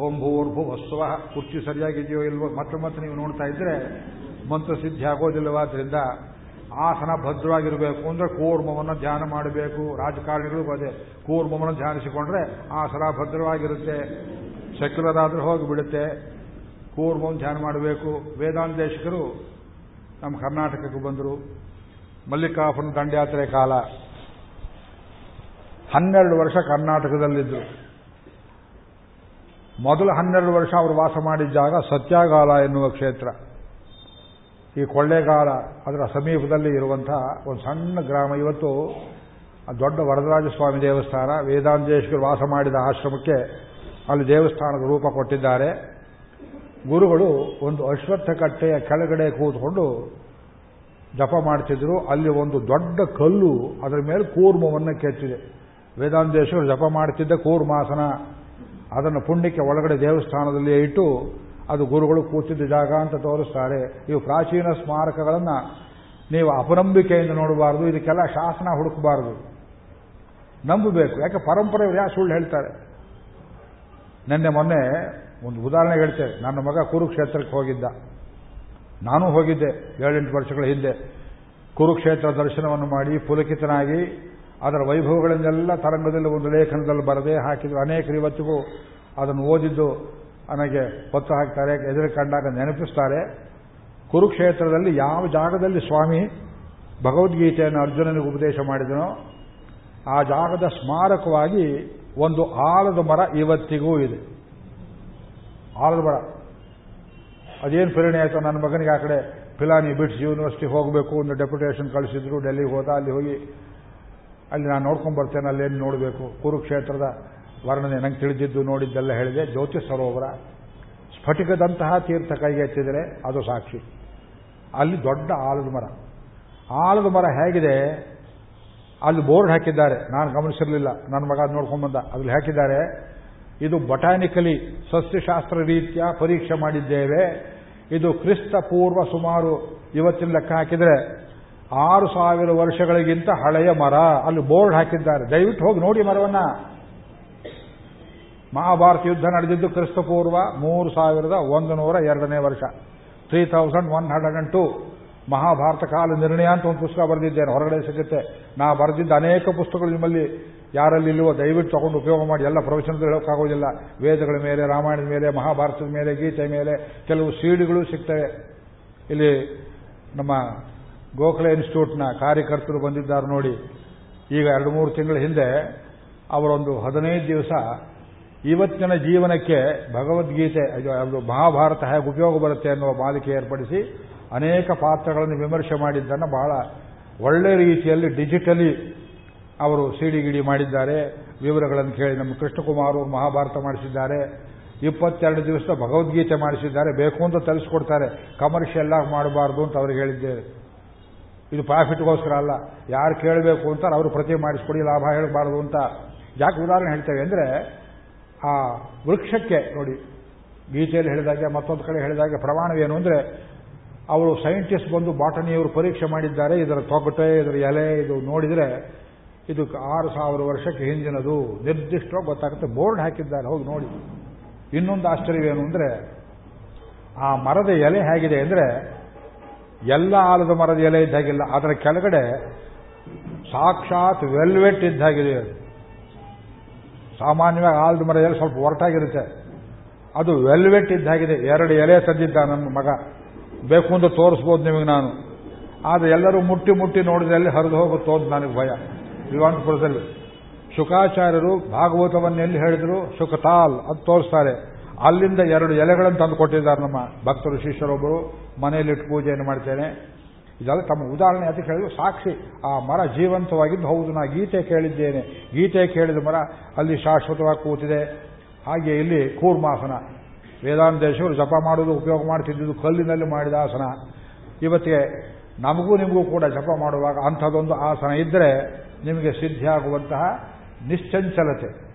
S1: ಓಂ ಭೂರ್ಭು ವಸ್ತುವ ಕುರ್ಚಿ ಸರಿಯಾಗಿದೆಯೋ ಇಲ್ವೋ, ಮತ್ತೆ ಮತ್ತೆ ನೀವು ನೋಡ್ತಾ ಇದ್ರೆ ಮಂತ್ರ ಸಿದ್ಧಿ ಆಗೋದಿಲ್ಲವಾದ್ರಿಂದ ಆಸನ ಭದ್ರವಾಗಿರಬೇಕು ಅಂದ್ರೆ ಕೂರ್ಮವನ್ನು ಧ್ಯಾನ ಮಾಡಬೇಕು. ರಾಜಕಾರಣಿಗಳಿಗೂ ಅದೇ, ಕೂರ್ಮವನ್ನು ಧ್ಯಾನಿಸಿಕೊಂಡ್ರೆ ಆಸನ ಭದ್ರವಾಗಿರುತ್ತೆ. ಸೆಕ್ಯುಲರ್ ಹೋಗಿಬಿಡುತ್ತೆ. ಕೂರ್ಮವನ್ನು ಧ್ಯಾನ ಮಾಡಬೇಕು. ವೇದಾಂತೇಶಕರು ನಮ್ಮ ಕರ್ನಾಟಕಕ್ಕೆ ಬಂದರು. ಮಲ್ಲಿಕಾರ್ಜುನ ದಂಡಯಾತ್ರೆ ಕಾಲ. ಹನ್ನೆರಡು ವರ್ಷ ಕರ್ನಾಟಕದಲ್ಲಿದ್ದರು ಮೊದಲು ಹನ್ನೆರಡು ವರ್ಷ ಅವರು ವಾಸ ಮಾಡಿದ ಜಾಗ ಸತ್ಯಾಗಾಲ ಎನ್ನುವ ಕ್ಷೇತ್ರ. ಈ ಕೊಳ್ಳೇಗಾಲ ಅದರ ಸಮೀಪದಲ್ಲಿ ಇರುವಂತಹ ಒಂದು ಸಣ್ಣ ಗ್ರಾಮ. ಇವತ್ತು ದೊಡ್ಡ ವರದರಾಜ ಸ್ವಾಮಿ ದೇವಸ್ಥಾನ ವೇದಾಂತೇಶ್ವರ ವಾಸ ಮಾಡಿದ ಆಶ್ರಮಕ್ಕೆ ಅಲ್ಲಿ ದೇವಸ್ಥಾನದ ರೂಪ ಕೊಟ್ಟಿದ್ದಾರೆ. ಗುರುಗಳು ಒಂದು ಅಶ್ವತ್ಥ ಕಟ್ಟೆಯ ಕೆಳಗಡೆ ಕೂತ್ಕೊಂಡು ಜಪ ಮಾಡ್ತಿದ್ರು. ಅಲ್ಲಿ ಒಂದು ದೊಡ್ಡ ಕಲ್ಲು ಅದರ ಮೇಲೆ ಕೂರ್ಮವನ್ನು ಕೆತ್ತಿದೆ. ವೇದಾಂತೇಶ್ವರ ಜಪ ಮಾಡ್ತಿದ್ದ ಕೂರ್ಮಾಸನ ಅದನ್ನು ಪುಣ್ಯಕ್ಕೆ ಒಳಗಡೆ ದೇವಸ್ಥಾನದಲ್ಲಿ ಇಟ್ಟು ಅದು ಗುರುಗಳು ಕೂತಿದ್ದ ಜಾಗ ಅಂತ ತೋರಿಸ್ತಾರೆ. ಇವು ಪ್ರಾಚೀನ ಸ್ಮಾರಕಗಳನ್ನು ನೀವು ಅಪನಂಬಿಕೆಯಿಂದ ನೋಡಬಾರದು, ಇದಕ್ಕೆಲ್ಲ ಶಾಸನ ಹುಡುಕಬಾರದು. ನಂಬಬೇಕು. ಯಾಕೆ? ಪರಂಪರೆ ಯಾ ಸುಳ್ಳು ಹೇಳ್ತಾರೆ? ನಿನ್ನೆ ಮೊನ್ನೆ ಒಂದು ಉದಾಹರಣೆ ಹೇಳ್ತೇವೆ. ನನ್ನ ಮಗ ಕುರುಕ್ಷೇತ್ರಕ್ಕೆ ಹೋಗಿದ್ದ. ನಾನು ಹೋಗಿದ್ದೆ. ಏಳೆಂಟು ವರ್ಷಗಳ ಹಿಂದೆ. ಕುರುಕ್ಷೇತ್ರ ದರ್ಶನವನ್ನು ಮಾಡಿ ಪುಲಕಿತನಾಗಿ ಅದರ ವೈಭವಗಳನ್ನೆಲ್ಲ ತರಂಗದಲ್ಲಿ ಒಂದು ಲೇಖನದಲ್ಲಿ ಬರದೆ ಹಾಕಿದ್ರು. ಅನೇಕರು ಇವತ್ತಿಗೂ ಅದನ್ನು ಓದಿದ್ದು ನನಗೆ ಪತ್ತು ಹಾಕ್ತಾರೆ, ಎದುರು ಕಂಡಾಗ ನೆನಪಿಸ್ತಾರೆ. ಕುರುಕ್ಷೇತ್ರದಲ್ಲಿ ಯಾವ ಜಾಗದಲ್ಲಿ ಸ್ವಾಮಿ ಭಗವದ್ಗೀತೆಯನ್ನು ಅರ್ಜುನನಿಗೆ ಉಪದೇಶ ಮಾಡಿದನೋ, ಆ ಜಾಗದ ಸ್ಮಾರಕವಾಗಿ ಒಂದು ಆಲದ ಮರ ಇವತ್ತಿಗೂ ಇದೆ. ಆಲದ ಬೇಡ. ಅದೇನು ಪ್ರೇರಣೆ ಆಯಿತು ನನ್ನ ಮಗನಿಗೆ ಆ ಕಡೆ ಫಿಲಾನಿ ಬಿಟ್ಸ್ ಯೂನಿವರ್ಸಿಟಿ ಹೋಗಬೇಕು ಒಂದು ಡೆಪ್ಯುಟೇಷನ್ ಕಳಿಸಿದ್ರು ಡೆಲ್ಲಿಗೆ ಹೋದ, ಅಲ್ಲಿ ಹೋಗಿ. ಅಲ್ಲಿ ನಾನು ನೋಡ್ಕೊಂಡು ಬರ್ತೇನೆ, ಅಲ್ಲೇನು ನೋಡಬೇಕು. ಕುರುಕ್ಷೇತ್ರದ ವರ್ಣನೆ ನಂಗೆ ತಿಳಿದಿದ್ದು ನೋಡಿದ್ದೆಲ್ಲ ಹೇಳಿದೆ. ಜ್ಯೋತಿ ಸರೋವರ, ಸ್ಫಟಿಕದಂತಹ ತೀರ್ಥ ಕೈಗೆ ಅದು ಸಾಕ್ಷಿ. ಅಲ್ಲಿ ದೊಡ್ಡ ಆಲದ ಮರ. ಆಲದ ಮರ ಹೇಗಿದೆ? ಅಲ್ಲಿ ಬೋರ್ಡ್ ಹಾಕಿದ್ದಾರೆ. ನಾನು ಗಮನಿಸಿರಲಿಲ್ಲ. ನನ್ನ ಮಗ ನೋಡ್ಕೊಂಡ್ಬಂದ ಅದ್ರಲ್ಲಿ ಹಾಕಿದ್ದಾರೆ ಇದು ಬಟಾನಿಕಲಿ ಸಸ್ಯಶಾಸ್ತ್ರ ರೀತಿಯ ಪರೀಕ್ಷೆ ಮಾಡಿದ್ದೇವೆ. ಇದು ಕ್ರಿಸ್ತ ಪೂರ್ವ ಸುಮಾರು ಇವತ್ತಿನ ಲೆಕ್ಕ ಹಾಕಿದರೆ ಆರು ಸಾವಿರ ವರ್ಷಗಳಿಗಿಂತ ಹಳೆಯ ಮರ. ಅಲ್ಲಿ ಬೋರ್ಡ್ ಹಾಕಿದ್ದಾರೆ. ದಯವಿಟ್ಟು ಹೋಗಿ ನೋಡಿ ಮರವನ್ನ. ಮಹಾಭಾರತ ಯುದ್ಧ ನಡೆದಿದ್ದು ಕ್ರಿಸ್ತಪೂರ್ವ ಮೂರು ಸಾವಿರದ ಒಂದು ನೂರ ಎರಡನೇ ವರ್ಷ. Three thousand one hundred and two Mahabharata ಕಾಲ ನಿರ್ಣಯ ಅಂತ ಒಂದು ಪುಸ್ತಕ ಬರೆದಿದ್ದೇನೆ. ಹೊರಗಡೆ ಸಿಗುತ್ತೆ. ನಾ ಬರೆದಿದ್ದ ಅನೇಕ ಪುಸ್ತಕಗಳು ನಿಮ್ಮಲ್ಲಿ ಯಾರಲ್ಲಿ ಇಲ್ಲವೋ ದಯವಿಟ್ಟು ತಗೊಂಡು ಉಪಯೋಗ ಮಾಡಿ. ಎಲ್ಲ ಪ್ರವಚನದಲ್ಲಿ ಹೇಳೋಕ್ಕಾಗೋದಿಲ್ಲ. ವೇದಗಳ ಮೇಲೆ, ರಾಮಾಯಣದ ಮೇಲೆ, ಮಹಾಭಾರತದ ಮೇಲೆ ಗೀತೆ ಮೇಲೆ ಕೆಲವು ಸೀಡುಗಳು ಸಿಗ್ತವೆ. ಇಲ್ಲಿ ನಮ್ಮ ಗೋಖಲೆ ಇನ್ಸ್ಟಿಟ್ಯೂಟ್ನ ಕಾರ್ಯಕರ್ತರು ಬಂದಿದ್ದಾರೆ ನೋಡಿ. ಈಗ ಎರಡು ಮೂರು ತಿಂಗಳ ಹಿಂದೆ ಅವರೊಂದು ಹದಿನೈದು ದಿವಸ ಇವತ್ತಿನ ಜೀವನಕ್ಕೆ ಭಗವದ್ಗೀತೆ ಅದು ಮಹಾಭಾರತ ಹೇಗೆ ಉಪಯೋಗ ಬರುತ್ತೆ ಅನ್ನುವ ಮಾಲಿಕೆ ಏರ್ಪಡಿಸಿ ಅನೇಕ ಪಾತ್ರಗಳನ್ನು ವಿಮರ್ಶೆ ಮಾಡಿದ್ದನ್ನು ಬಹಳ ಒಳ್ಳೆ ರೀತಿಯಲ್ಲಿ, ಡಿಜಿಟಲಿ ಅವರು ಸಿಡಿ ಗಿಡಿ ಮಾಡಿದ್ದಾರೆ. ವಿವರಗಳನ್ನು ಕೇಳಿ ನಮ್ಮ ಕೃಷ್ಣಕುಮಾರ್ ಅವರು ಮಹಾಭಾರತ ಮಾಡಿಸಿದ್ದಾರೆ. ಇಪ್ಪತ್ತೆರಡು ದಿವಸ ಭಗವದ್ಗೀತೆ ಮಾಡಿಸಿದ್ದಾರೆ. ಬೇಕು ಅಂತ ತರಿಸ್ಕೊಡ್ತಾರೆ. ಕಮರ್ಷಿಯಲ್ ಆಗಿ ಮಾಡಬಾರ್ದು ಅಂತ ಅವ್ರಿಗೆ ಹೇಳಿದ್ದೇವೆ ಇದು ಪ್ರಾಫಿಟ್ಗೋಸ್ಕರ ಅಲ್ಲ. ಯಾರು ಕೇಳಬೇಕು ಅಂತ ಅವರು ಪ್ರತಿ ಮಾಡಿಸ್ಕೊಡಿ, ಲಾಭ ಹೇಳಬಾರ್ದು ಅಂತ. ಯಾಕೆ ಉದಾಹರಣೆ ಹೇಳ್ತೇವೆ ಅಂದರೆ, ಆ ವೃಕ್ಷಕ್ಕೆ ನೋಡಿ, ಗೀತೆಯಲ್ಲಿ ಹೇಳಿದಾಗೆ, ಮತ್ತೊಂದು ಕಡೆ ಹೇಳಿದಾಗೆ ಪ್ರಮಾಣವೇನು ಅಂದರೆ ಅವರು ಸೈಂಟಿಸ್ಟ್ ಬಂದು ಬಾಟನಿಯವರು ಪರೀಕ್ಷೆ ಮಾಡಿದ್ದಾರೆ. ಇದರ ತೊಗಟೆ, ಇದರ ಎಲೆ, ಇದು ನೋಡಿದರೆ ಇದು ಆರು ಸಾವಿರ ವರ್ಷಕ್ಕೆ ಹಿಂದಿನದು ನಿರ್ದಿಷ್ಟವಾಗಿ ಗೊತ್ತಾಗುತ್ತೆ. ಬೋರ್ಡ್ ಹಾಕಿದ್ದಾರೆ, ಹೋಗಿ ನೋಡಿ. ಇನ್ನೊಂದು ಆಶ್ಚರ್ಯವೇನು ಅಂದರೆ, ಆ ಮರದ ಎಲೆ ಹೇಗಿದೆ ಅಂದರೆ, ಎಲ್ಲ ಆಲದ ಮರದ ಎಲೆ ಇದ್ದಾಗಿಲ್ಲ ಅದರ ಕೆಳಗಡೆ ಸಾಕ್ಷಾತ್ ವೆಲ್ವೆಟ್ ಇದ್ದಾಗಿದೆ ಸಾಮಾನ್ಯವಾಗಿ ಆಲದ ಮರದ ಎಲೆ ಸ್ವಲ್ಪ ಒರಟಾಗಿರುತ್ತೆ. ಅದು ವೆಲ್ವೆಟ್ ಇದ್ದಾಗಿದೆ ಎರಡು ಎಲೆ ತಂದಿದ್ದ ನನ್ನ ಮಗ. ಬೇಕು ಅಂತ ತೋರಿಸ್ಬೋದು ನಿಮಗೆ ನಾನು. ಆದರೆ ಎಲ್ಲರೂ ಮುಟ್ಟಿ ಮುಟ್ಟಿ ನೋಡಿದಲ್ಲಿ ಹರಿದು ಹೋಗುತ್ತೋ ಅಂತ ನನಗೆ ಭಯ. ವಿವಾಂತಪುರದಲ್ಲಿ ಶುಕಾಚಾರ್ಯರು ಭಾಗವತವನ್ನು ಎಲ್ಲಿ ಹೇಳಿದ್ರು? ಶುಕತಾಲ್ ಅಂತ ತೋರಿಸ್ತಾರೆ. ಅಲ್ಲಿಂದ ಎರಡು ಎಲೆಗಳನ್ನು ತಂದು ಕೊಟ್ಟಿದ್ದಾರೆ ನಮ್ಮ ಭಕ್ತರು, ಶಿಷ್ಯರೊಬ್ಬರು. ಮನೆಯಲ್ಲಿಟ್ಟು ಪೂಜೆಯನ್ನು ಮಾಡ್ತೇನೆ. ಇದೆಲ್ಲ ತಮ್ಮ ಉದಾಹರಣೆ ಅದಕ್ಕೆ ಹೇಳಿದ್ರು. ಸಾಕ್ಷಿ, ಆ ಮರ ಜೀವಂತವಾಗಿದ್ದು ಹೌದು, ನಾ ಗೀತೆ ಕೇಳಿದ್ದೇನೆ. ಗೀತೆ ಕೇಳಿದ ಮರ ಅಲ್ಲಿ ಶಾಶ್ವತವಾಗಿ ಕೂತಿದೆ. ಹಾಗೆ ಇಲ್ಲಿ ಕೂರ್ಮಾಸನ. ವೇದಾಂತೇಶ್ವರು ಜಪ ಮಾಡುವುದು, ಉಪಯೋಗ ಮಾಡ್ತಿದ್ದುದು ಕಲ್ಲಿನಲ್ಲಿ ಮಾಡಿದ ಆಸನ. ಇವತ್ತಿಗೆ ನಮಗೂ ನಿಮಗೂ ಕೂಡ ಜಪ ಮಾಡುವಾಗ ಅಂಥದ್ದೊಂದು ಆಸನ ಇದ್ದರೆ ನಿಮಗೆ ಸಿದ್ಧಿಯಾಗುವಂತಹ ನಿಶ್ಚಂಚಲತೆ.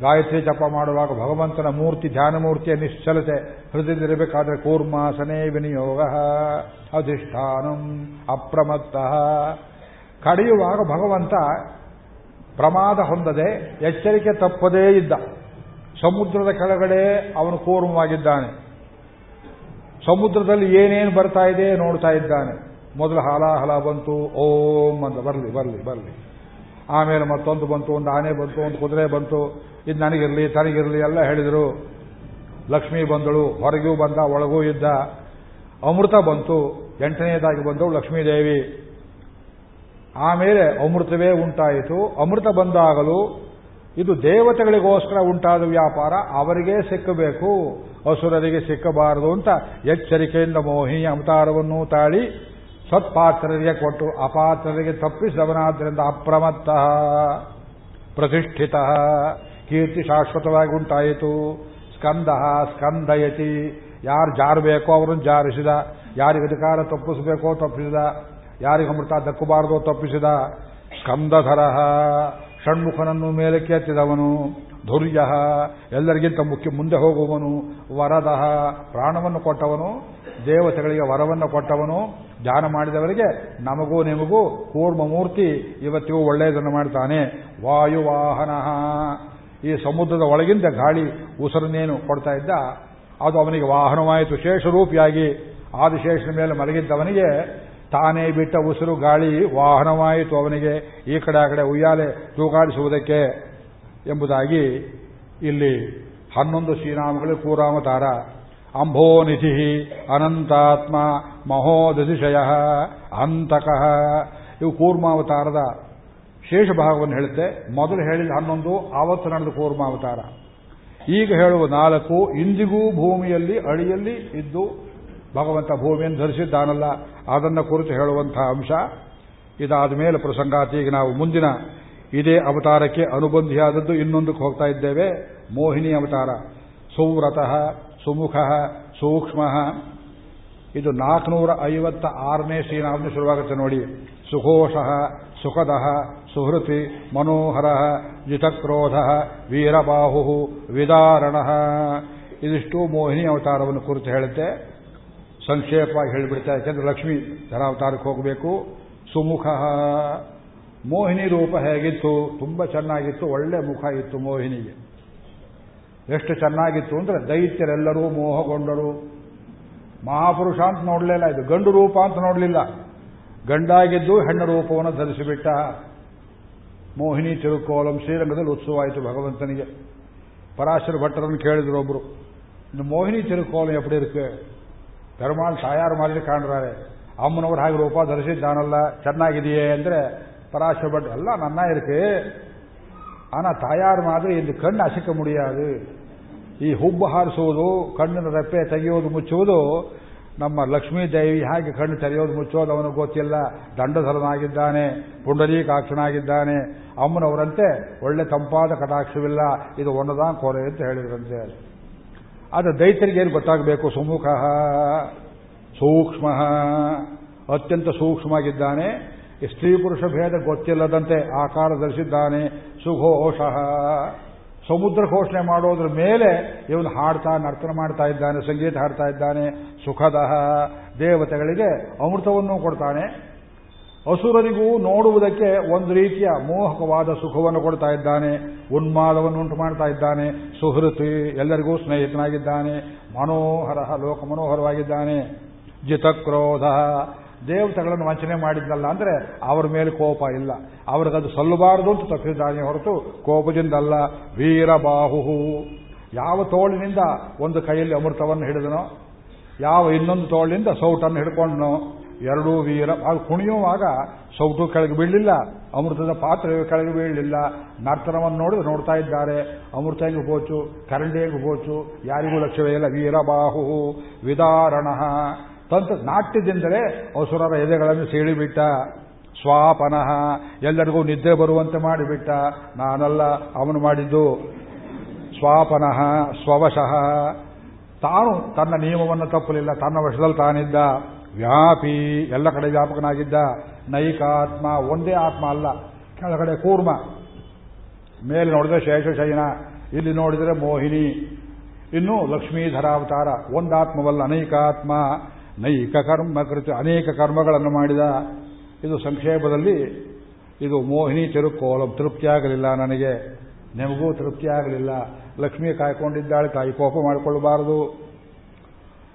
S1: ಗಾಯತ್ರಿ ಜಪ ಮಾಡುವಾಗ ಭಗವಂತನ ಮೂರ್ತಿ, ಧ್ಯಾನ ಮೂರ್ತಿಯ ನಿಶ್ಚಲತೆ. ಹೃದಯದಿರಬೇಕಾದ್ರೆ ಕೂರ್ಮಾಸನೆ ವಿನಿಯೋಗ, ಅಧಿಷ್ಠಾನಂ ಅಪ್ರಮತ್ತ. ಕಡಿಯುವಾಗ ಭಗವಂತ ಪ್ರಮಾದ ಹೊಂದದೆ, ಎಚ್ಚರಿಕೆ ತಪ್ಪದೇ ಇದ್ದ. ಸಮುದ್ರದ ಕೆಳಗಡೆ ಅವನು ಕೂರ್ಮವಾಗಿದ್ದಾನೆ. ಸಮುದ್ರದಲ್ಲಿ ಏನೇನು ಬರ್ತಾ ಇದೆ ನೋಡ್ತಾ ಇದ್ದಾನೆ. ಮೊದಲು ಹಾಲಾಹಲ ಬಂತು, ಓಂ ಅಂತ, ಬರಲಿ ಬರಲಿ ಬರಲಿ. ಆಮೇಲೆ ಮತ್ತೊಂದು ಬಂತು, ಒಂದು ಆನೆ ಬಂತು, ಒಂದು ಕುದುರೆ ಬಂತು. ಇದು ನನಗಿರಲಿ, ತನಗಿರಲಿ ಎಲ್ಲ ಹೇಳಿದರು. ಲಕ್ಷ್ಮಿ ಬಂದಳು, ಹೊರಗೂ ಬಂದ, ಒಳಗೂ ಇದ್ದ. ಅಮೃತ ಬಂತು, ಎಂಟನೇದಾಗಿ ಬಂದವು ಲಕ್ಷ್ಮೀದೇವಿ. ಆಮೇಲೆ ಅಮೃತವೇ ಉಂಟಾಯಿತು. ಅಮೃತ ಬಂದಾಗಲೂ ಇದು ದೇವತೆಗಳಿಗೋಸ್ಕರ ಉಂಟಾದ ವ್ಯಾಪಾರ, ಅವರಿಗೆ ಸಿಕ್ಕಬೇಕು, ಅಸುರರಿಗೆ ಸಿಕ್ಕಬಾರದು ಅಂತ ಎಚ್ಚರಿಕೆಯಿಂದ ಮೋಹಿನಿ ಅವತಾರವನ್ನು ತಾಳಿ ಸತ್ಪಾತ್ರರಿಗೆ ಕೊಟ್ಟು ಅಪಾತ್ರರಿಗೆ ತಪ್ಪಿಸಿದವನಾದ್ದರಿಂದ ಅಪ್ರಮತ್ತ. ಪ್ರತಿಷ್ಠಿತ. ಕೀರ್ತಿ ಶಾಶ್ವತವಾಗಿ ಉಂಟಾಯಿತು. ಸ್ಕಂದ ಸ್ಕಂದಯತಿ. ಯಾರು ಜಾರಬೇಕೋ ಅವರನ್ನು ಜಾರಿಸಿದ. ಯಾರಿಗೆ ಅಧಿಕಾರ ತಪ್ಪಿಸಬೇಕೋ ತಪ್ಪಿಸಿದ. ಯಾರಿಗೆ ಅಮೃತ ದಕ್ಕಬಾರದೋ ತಪ್ಪಿಸಿದ. ಸ್ಕಂದಧರ. ಷಣ್ಮುಖನನ್ನು ಮೇಲಕ್ಕೆ ಎತ್ತಿದವನು. ಧುರ್ಯ. ಎಲ್ಲರಿಗಿಂತ ಮುಖ್ಯ ಮುಂದೆ ಹೋಗುವವನು. ವರದಃ ಪ್ರಾಣವನ್ನು ಕೊಟ್ಟವನು. ದೇವತೆಗಳಿಗೆ ವರವನ್ನು ಕೊಟ್ಟವನು. ಧ್ಯಾನ ಮಾಡಿದವರಿಗೆ ನಮಗೂ ನಿಮಗೂ ಕೂರ್ಮ ಮೂರ್ತಿ ಇವತ್ತಿಗೂ ಒಳ್ಳೆಯದನ್ನು ಮಾಡ್ತಾನೆ. ವಾಯುವಾಹನ. ಈ ಸಮುದ್ರದ ಒಳಗಿಂದ ಗಾಳಿ ಉಸಿರನ್ನೇನು ಕೊಡ್ತಾ ಇದ್ದ, ಅದು ಅವನಿಗೆ ವಾಹನವಾಯಿತು. ಶೇಷರೂಪಿಯಾಗಿ ಆದಿಶೇಷನ ಮೇಲೆ ಮಲಗಿದ್ದವನಿಗೆ ತಾನೇ ಬಿಟ್ಟ ಉಸಿರು, ಗಾಳಿ ವಾಹನವಾಯಿತು ಅವನಿಗೆ. ಈ ಕಡೆ ಆ ಕಡೆ ಉಯ್ಯಾಲೆ ತೂಗಾಡಿಸುವುದಕ್ಕೆ ಎಂಬುದಾಗಿ ಇಲ್ಲಿ ಹನ್ನೊಂದು ಶ್ರೀರಾಮಗಳು ಕೂರಾಮತಾರ. ಅಂಭೋನಿಧಿ ಅನಂತಾತ್ಮ. ಮಹೋದತಿಶಯ ಅಂತಕಃ ಇವು ಕೂರ್ಮಾವತಾರದ ಶೇಷ ಭಾಗವನ್ನು ಹೇಳುತ್ತೆ. ಮೊದಲು ಹೇಳಿದ ಹನ್ನೊಂದು, ಆವತ್ತು ನಡೆದ ಕೂರ್ಮಾವತಾರ. ಈಗ ಹೇಳುವ ನಾಲ್ಕು, ಇಂದಿಗೂ ಭೂಮಿಯಲ್ಲಿ, ಅಳಿಯಲ್ಲಿ ಇದ್ದು ಭಗವಂತ ಭೂಮಿಯನ್ನು ಧರಿಸಿದ್ದಾನಲ್ಲ, ಅದನ್ನು ಕುರಿತು ಹೇಳುವಂತಹ ಅಂಶ. ಇದಾದ ಮೇಲೆ ಪ್ರಸಂಗಾತಿ ಈಗ ನಾವು ಮುಂದಿನ ಇದೇ ಅವತಾರಕ್ಕೆ ಅನುಬಂಧಿಯಾದದ್ದು ಇನ್ನೊಂದಕ್ಕೆ ಹೋಗ್ತಾ ಇದ್ದೇವೆ. ಮೋಹಿನಿ ಅವತಾರ. ಸುವ್ರತಃ, ಸುಮುಖ, ಸೂಕ್ಷ್ಮ. ಇದು ನಾಲ್ಕುನೂರ ಐವತ್ತ ಆರನೇ ಸೀನಾವನ್ನು ಶುರುವಾಗುತ್ತೆ ನೋಡಿ. ಸುಘೋಷ, ಸುಖದ, ಸುಹೃತಿ, ಮನೋಹರ ಜಿತಕ್ರೋಧ ವೀರಬಾಹು ವಿದಾರಣ. ಇದಿಷ್ಟು ಮೋಹಿನಿ ಅವತಾರವನ್ನು ಕುರಿತು ಹೇಳುತ್ತೆ. ಸಂಕ್ಷೇಪವಾಗಿ ಹೇಳಿಬಿಡ್ತಾ ಯಾಕೆಂದ್ರೆ ಲಕ್ಷ್ಮಿ ಧರಾವತಾರಕ್ಕೆ ಹೋಗಬೇಕು. ಸುಮುಖ. ಮೋಹಿನಿ ರೂಪ ಹೇಗಿತ್ತು? ತುಂಬ ಚೆನ್ನಾಗಿತ್ತು. ಒಳ್ಳೆ ಮುಖ ಇತ್ತು ಮೋಹಿನಿಗೆ. ಎಷ್ಟು ಚೆನ್ನಾಗಿತ್ತು ಅಂದ್ರೆ ದೈತ್ಯರೆಲ್ಲರೂ ಮೋಹಗೊಂಡರು. ಮಹಾಪುರುಷ ಅಂತ ನೋಡಲಿಲ್ಲ ಇದು ಗಂಡು ರೂಪ ಅಂತ ನೋಡಲಿಲ್ಲ ಗಂಡಾಗಿದ್ದು ಹೆಣ್ಣು ರೂಪವನ್ನು ಧರಿಸಿಬಿಟ್ಟ ಮೋಹಿನಿ ತಿರುಕೋಲಂ ಶ್ರೀರಂಗದಲ್ಲಿ ಉತ್ಸವ ಆಯಿತು ಭಗವಂತನಿಗೆ ಪರಾಶರ ಭಟ್ಟರನ್ನು ಕೇಳಿದ್ರು ಒಬ್ರು இந்த மோகினி திருக்கோலம் எப்படி இருக்கு பெருமாள் தாயார் மாதிரி ಕಾಣ್ತಾರೆ ಅಮ್ಮನವರು ಹಾಗೆ ರೂಪ ಧರಿಸಿದ್ದಾನಲ್ಲ ಚೆನ್ನಾಗಿದೆಯೇ ಅಂದ್ರೆ பராசர பட் எல்லாம் நன்னா இருக்கு ஆனா தாயார் மாதிரி இந்த ಕಣ್ಣು ಅಸಿಕ முடியாது ಈ ಹುಬ್ಬು ಹಾರಿಸುವುದು, ಕಣ್ಣಿನ ರೆಪ್ಪೆ ತೆಗೆಯೋದು, ಮುಚ್ಚುವುದು, ನಮ್ಮ ಲಕ್ಷ್ಮೀ ದೇವಿ ಹಾಗೆ ಕಣ್ಣು ತೆರೆಯೋದು ಮುಚ್ಚೋದು ಅವನಿಗೆ ಗೊತ್ತಿಲ್ಲ. ದಂಡಧರನಾಗಿದ್ದಾನೆ, ಪುಂಡರೀಕಾಕ್ಷನಾಗಿದ್ದಾನೆ. ಅಮ್ಮನವರಂತೆ ಒಳ್ಳೆ ತಂಪಾದ ಕಟಾಕ್ಷವಿಲ್ಲ. ಇದು ಒಂದದ ಕೊರೆ ಅಂತ ಹೇಳಿದ್ರಂತೆ. ಅದು ದೈತ್ಯರಿಗೆ ಏನು ಗೊತ್ತಾಗಬೇಕು? ಸುಮುಖ, ಸೂಕ್ಷ್ಮ, ಅತ್ಯಂತ ಸೂಕ್ಷ್ಮವಾಗಿದ್ದಾನೆ. ಸ್ತ್ರೀ ಪುರುಷ ಭೇದ ಗೊತ್ತಿಲ್ಲದಂತೆ ಆಕಾರ ಧರಿಸಿದ್ದಾನೆ. ಸುಘೋಷ. ಸಮುದ್ರ ಘೋಷಣೆ ಮಾಡೋದ್ರ ಮೇಲೆ ಇವನು ಹಾಡ್ತಾ, ನರ್ತನ ಮಾಡ್ತಾ ಇದ್ದಾನೆ, ಸಂಗೀತ ಹಾಡ್ತಾ ಇದ್ದಾನೆ, ಸುಖದ ದೇವತೆಗಳಿಗೆ ಅಮೃತವನ್ನು ಕೊಡ್ತಾನೆ. ಅಸುರರಿಗೂ ನೋಡುವುದಕ್ಕೆ ಒಂದು ರೀತಿಯ ಮೋಹಕವಾದ ಸುಖವನ್ನು ಕೊಡ್ತಾ ಇದ್ದಾನೆ, ಉನ್ಮಾದವನ್ನು ಉಂಟು ಮಾಡ್ತಾ ಇದ್ದಾನೆ, ಸುಹೃತಿ ಎಲ್ಲರಿಗೂ ಸ್ನೇಹಿತನಾಗಿದ್ದಾನೆ ಮನೋಹರ ಲೋಕ ಮನೋಹರವಾಗಿದ್ದಾನೆ ಜಿತಕ್ರೋಧ ದೇವತೆಗಳನ್ನು ವಂಚನೆ ಮಾಡಿದ್ನಲ್ಲ ಅಂದ್ರೆ ಅವರ ಮೇಲೆ ಕೋಪ ಇಲ್ಲ. ಅವ್ರಿಗದು ಸಲ್ಲಬಾರದು ಅಂತ ತಪ್ಪಿದ್ದಾನೆ ಹೊರತು ಕೋಪದಿಂದಲ್ಲ. ವೀರಬಾಹು ಯಾವ ತೋಳಿನಿಂದ ಒಂದು ಕೈಯಲ್ಲಿ ಅಮೃತವನ್ನು ಹಿಡಿದನೋ, ಯಾವ ಇನ್ನೊಂದು ತೋಳಿನಿಂದ ಸೌಟನ್ನು ಹಿಡ್ಕೊಂಡನೋ, ಎರಡೂ ವೀರ ಕುಣಿಯುವಾಗ ಸೌಟು ಕೆಳಗೆ ಬೀಳಲಿಲ್ಲ, ಅಮೃತದ ಪಾತ್ರೆ ಕೆಳಗೆ ಬೀಳಲಿಲ್ಲ. ನರ್ತನವನ್ನು ನೋಡಿದ್ರೆ ನೋಡ್ತಾ ಇದ್ದಾರೆ, ಅಮೃತ ಹೆಂಗು ಹೋಚು ಕರಂಡಿ ಹೆಂಗು ಹೋಚು ಯಾರಿಗೂ ಲಕ್ಷ್ಯವೇ ಇಲ್ಲ. ವೀರಬಾಹು ವಿದಾರಣ. ತಂತ್ರ ನಾಟ್ಯದಿಂದಲೇ ಅಸುರರ ಎದೆಗಳನ್ನು ಸೀಳಿಬಿಟ್ಟ. ಸ್ವಾಪನಃ, ಎಲ್ಲರಿಗೂ ನಿದ್ದೆ ಬರುವಂತೆ ಮಾಡಿಬಿಟ್ಟ. ನಾನಲ್ಲ, ಅವನು ಮಾಡಿದ್ದು. ಸ್ವಾಪನಃ, ಸ್ವವಶಃ. ತಾನು ತನ್ನ ನಿಯಮವನ್ನು ತಪ್ಪಲಿಲ್ಲ, ತನ್ನ ವಶದಲ್ಲಿ ತಾನಿದ್ದ. ವ್ಯಾಪಿ, ಎಲ್ಲ ಕಡೆ ವ್ಯಾಪಕನಾಗಿದ್ದ. ನೈಕಾತ್ಮ ಒಂದೇ ಆತ್ಮ ಅಲ್ಲ, ಕೆಳಗಡೆ ಕೂರ್ಮ. ಮೇಲೆ ನೋಡಿದ್ರೆ ಶೇಷಶಯನ, ಇಲ್ಲಿ ನೋಡಿದರೆ ಮೋಹಿನಿ. ಇನ್ನು ಲಕ್ಷ್ಮೀಧರಾವತಾರ, ಒಂದಾತ್ಮವಲ್ಲ, ಅನೇಕಾತ್ಮ. ನೈಕ ಕರ್ಮ ಕೃತ ಅನೇಕ ಕರ್ಮಗಳನ್ನು ಮಾಡಿದ. ಇದು ಸಂಕ್ಷೇಪದಲ್ಲಿ ಇದು ಮೋಹಿನಿ ತಿರುಕೋಲ ತೃಪ್ತಿಯಾಗಲಿಲ್ಲ ನನಗೆ. ನಿಮಗೂ ತೃಪ್ತಿಯಾಗಲಿಲ್ಲ. ಲಕ್ಷ್ಮಿ ಕಾಯ್ಕೊಂಡಿದ್ದಾಳೆ ತಾಯಿ ಕೋಪ ಮಾಡಿಕೊಳ್ಳಬಾರದು.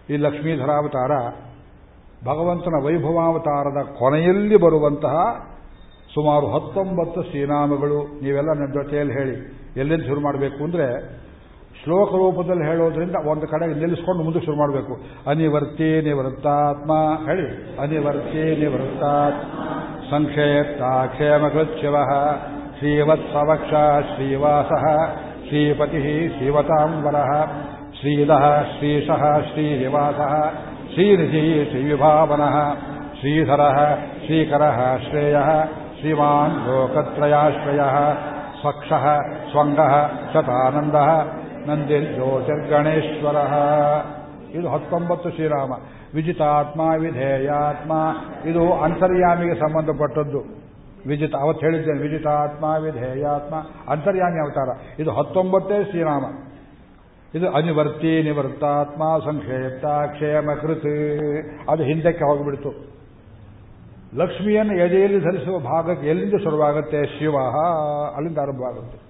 S1: ಈ ಲಕ್ಷ್ಮೀಧರಾವತಾರ ಭಗವಂತನ ವೈಭವಾವತಾರದ ಕೊನೆಯಲ್ಲಿ ಬರುವಂತಹ ಸುಮಾರು ಹತ್ತೊಂಬತ್ತು ಶ್ರೀನಾಮಗಳು. ನೀವೆಲ್ಲ ನನ್ನ ಜೊತೆಯಲ್ಲಿ ಹೇಳಿ, ಎಲ್ಲಿಂದ ಶುರು ಮಾಡಬೇಕು ಅಂದರೆ ಶ್ಲೋಕ ರೂಪದಲ್ಲಿ ಹೇಳೋದ್ರಿಂದ ಒಂದು ಕಡೆ ನಿಲ್ಲಿಸ್ಕೊಂಡು ಮುಂದೆ ಶುರು ಮಾಡಬೇಕು. ಅನಿವರ್ತಿ ನಿವೃತ್ತಾತ್ಮ. ಹೇಳಿ. ಅನಿವರ್ತಿ ನಿವೃತ್ತಾತ್ಮ. ಸಂಕ್ಷೇಪ್ತಾಕ್ಷೇಮಕೃತ್ ಶಿವ ಶ್ರೀವತ್ಸವಕ್ಷ ಶ್ರೀವಾಸ. ಶ್ರೀಪತಿ ಶ್ರೀವತಾಂಬರ. ಶ್ರೀಧ ಶ್ರೀಶಃ ಶ್ರೀನಿವಾಸ. ಶ್ರೀನಿಧಿ ಶ್ರೀವಿಭಾವನ. ಶ್ರೀಧರ ಶ್ರೀಕರ ಶ್ರೇಯ. ಶ್ರೀಮಾನ್ ಲೋಕತ್ರಯಾಶ್ರಯ. ಸ್ವಕ್ಷ, ಸ್ವಂಗ, ಶತಾನಂದ. ನಂದಿಲ್ ಜ್ಯೋತಿರ್ಗಣೇಶ್ವರ ಇದು ಹತ್ತೊಂಬತ್ತು ಶ್ರೀರಾಮ. ವಿಜಿತಾತ್ಮ, ವಿಧೇಯಾತ್ಮ, ಇದು ಅಂತರ್ಯಾಮಿಗೆ ಸಂಬಂಧಪಟ್ಟದ್ದು. ವಿಜಿತ, ಅವತ್ತು ಹೇಳಿದ್ದೇನೆ, ವಿಜಿತಾತ್ಮ, ವಿಧೇಯಾತ್ಮ, ಅಂತರ್ಯಾಮಿ ಅವತಾರ. ಇದು ಹತ್ತೊಂಬತ್ತೇ ಶ್ರೀರಾಮ. ಇದು ಅನಿವರ್ತಿ, ನಿವೃತ್ತಾತ್ಮ ಸಂಕ್ಷೇಪ್ತ ಕ್ಷೇಮ ಕೃತಿ ಅದು ಹಿಂದಕ್ಕೆ ಹೋಗಿಬಿಡ್ತು. ಲಕ್ಷ್ಮಿಯನ್ನು ಎದೆಯಲ್ಲಿ ಧರಿಸುವ ಭಾಗಕ್ಕೆ ಎಲ್ಲಿಂದ ಶುರುವಾಗುತ್ತೆ? ಶಿವ ಅಲ್ಲಿಂದ ಆರಂಭವಾಗುತ್ತೆ.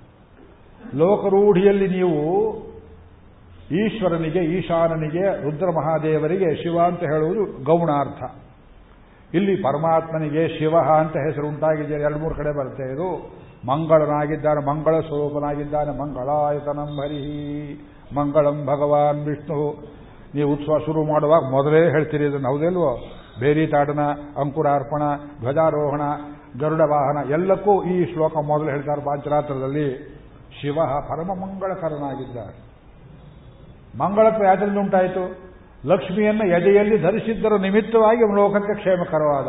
S1: ಲೋಕರೂಢಿಯಲ್ಲಿ ನೀವು ಈಶ್ವರನಿಗೆ, ಈಶಾನನಿಗೆ ರುದ್ರ ಮಹಾದೇವರಿಗೆ ಶಿವ ಅಂತ ಹೇಳುವುದು ಗೌಣಾರ್ಥ. ಇಲ್ಲಿ ಪರಮಾತ್ಮನಿಗೆ ಶಿವ ಅಂತ ಹೆಸರು ಉಂಟಾಗಿದೆ, ಎರಡು ಮೂರು ಕಡೆ ಬರುತ್ತೆ ಇದು. ಮಂಗಳನಾಗಿದ್ದಾನೆ ಮಂಗಳ ಸ್ವರೂಪನಾಗಿದ್ದಾನೆ ಮಂಗಳಾಯತನಂ ಹರಿಹಿ ಮಂಗಳಂ ಭಗವಾನ್ ವಿಷ್ಣು. ನೀವು ಉತ್ಸವ ಶುರು ಮಾಡುವಾಗ ಮೊದಲೇ ಹೇಳ್ತೀರಿ ಇದನ್ನು, ಹೌದಲ್ವೋ? ಬೇರಿ ತಾಡನ, ಅಂಕುರಾರ್ಪಣ, ಧ್ವಜಾರೋಹಣ ಗರುಡ ವಾಹನ ಎಲ್ಲಕ್ಕೂ ಈ ಶ್ಲೋಕ ಮೊದಲು ಹೇಳ್ತಾರೆ ಪಾಂಚರಾತ್ರದಲ್ಲಿ. ಶಿವ ಪರಮ ಮಂಗಳತ್ವ ಯಾತ್ರೆಯಿಂದ ಉಂಟಾಯಿತು? ಲಕ್ಷ್ಮಿಯನ್ನು ಎದೆಯಲ್ಲಿ ಧರಿಸಿದ್ದರ ನಿಮಿತ್ತವಾಗಿ ಲೋಕಕ್ಕೆ ಕ್ಷೇಮಕರವಾದ.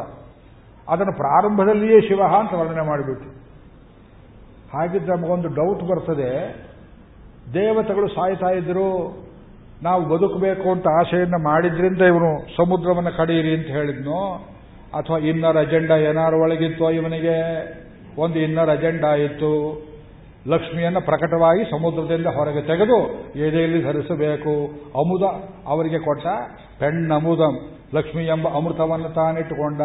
S1: ಅದನ್ನು ಪ್ರಾರಂಭದಲ್ಲಿಯೇ ಶಿವ ಅಂತ ವರ್ಣನೆ ಮಾಡಿಬಿಟ್ಟು ಹಾಗಿದ್ರೆ ನಮಗೊಂದು ಡೌಟ್ ಬರ್ತದೆ. ದೇವತೆಗಳು ಸಾಯ್ತಾ ಇದ್ರು, ನಾವು ಬದುಕಬೇಕು ಅಂತ ಆಶೆಯನ್ನು ಮಾಡಿದ್ರಿಂದ ಇವನು ಸಮುದ್ರವನ್ನು ಕಡಿಯಿರಿ ಅಂತ ಹೇಳಿದ್ನು? ಅಥವಾ ಇನ್ನರ್ ಅಜೆಂಡಾ ಏನಾರು ಒಳಗಿತ್ತು ಇವನಿಗೆ? ಒಂದು ಇನ್ನರ್ ಅಜೆಂಡಾ ಇತ್ತು. ಲಕ್ಷ್ಮಿಯನ್ನು ಪ್ರಕಟವಾಗಿ ಸಮುದ್ರದಿಂದ ಹೊರಗೆ ತೆಗೆದು ಎದೆಯಲ್ಲಿ ಧರಿಸಬೇಕು. ಅಮುದ ಅವರಿಗೆ ಕೊಟ್ಟ ಪೆಣ್ಣಮುದಂ. ಲಕ್ಷ್ಮಿ ಎಂಬ ಅಮೃತವನ್ನು ತಾನಿಟ್ಟುಕೊಂಡ.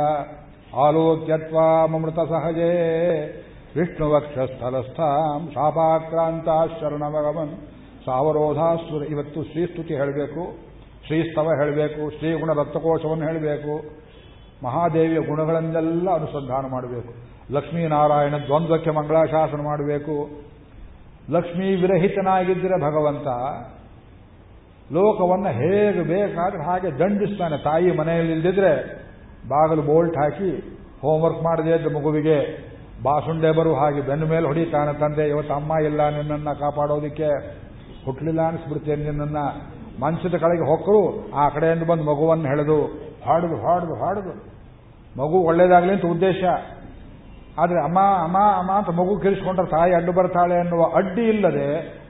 S1: ಆಲೋಕ್ಯತ್ವಾಮೃತ ಸಹಜೇ. ವಿಷ್ಣು ವಕ್ಷಸ್ಥಲಸ್ಥಾಂ ಶಾಪಾಕ್ರಾಂತ ಶರಣಮಗಮನ್ ಸಾವರೋಧಾಸುರ ಇವತ್ತು ಶ್ರೀಸ್ತುತಿ ಹೇಳಬೇಕು. ಶ್ರೀಸ್ತವ ಹೇಳಬೇಕು. ಶ್ರೀಗುಣ ರಕ್ತಕೋಶವನ್ನು ಹೇಳಬೇಕು. ಮಹಾದೇವಿಯ ಗುಣಗಳನ್ನೆಲ್ಲ ಅನುಸಂಧಾನ ಮಾಡಬೇಕು. ಲಕ್ಷ್ಮೀನಾರಾಯಣ ದ್ವಂದ್ವಕ್ಕೆ ಮಂಗಳಾಶಾಸನ ಮಾಡಬೇಕು. ಲಕ್ಷ್ಮೀ ವಿರಹಿತನಾಗಿದ್ದರೆ ಭಗವಂತ ಲೋಕವನ್ನು ಹೇಗೆ ಬೇಕಾದ್ರೆ ಹಾಗೆ ದಂಡಿಸ್ತಾನೆ. ತಾಯಿ ಮನೆಯಲ್ಲಿ ಇಲ್ದಿದ್ರೆ ಬಾಗಿಲು ಬೋಲ್ಟ್ ಹಾಕಿ ಹೋಮ್ವರ್ಕ್ ಮಾಡದೇ ಇದ್ದ ಮಗುವಿಗೆ ಬಾಸುಂಡೆ ಬರು ಹಾಗೆ ಬೆನ್ನ ಮೇಲೆ ಹೊಡಿತಾನೆ ತಂದೆ, ಇವತ್ತು ಅಮ್ಮ ಇಲ್ಲ, ನಿನ್ನನ್ನು ಕಾಪಾಡೋದಕ್ಕೆ ಹುಟ್ಟಲಿಲ್ಲ ಅನಿಸ್ಬಿಡ್ತೇನೆ ನಿನ್ನನ್ನು. ಮಂಚದ ಕಡೆಗೆ ಹೊಕ್ಕರು ಆ ಕಡೆಯಿಂದ ಬಂದು ಮಗುವನ್ನು ಹೆಳೆದು ಹಾಡುದು ಹಾಡುದು ಹಾಡುದು. ಮಗು ಒಳ್ಳೇದಾಗಲಿ ಅಂತ ಉದ್ದೇಶ. ಆದರೆ ಅಮ್ಮ ಅಮ್ಮ ಅಮ್ಮ ಅಂತ ಮಗು ಕಿರಿಸ್ಕೊಂಡ್ರೆ ತಾಯಿ ಅಡ್ಡು ಬರ್ತಾಳೆ ಅನ್ನುವ ಅಡ್ಡಿ ಇಲ್ಲದೆ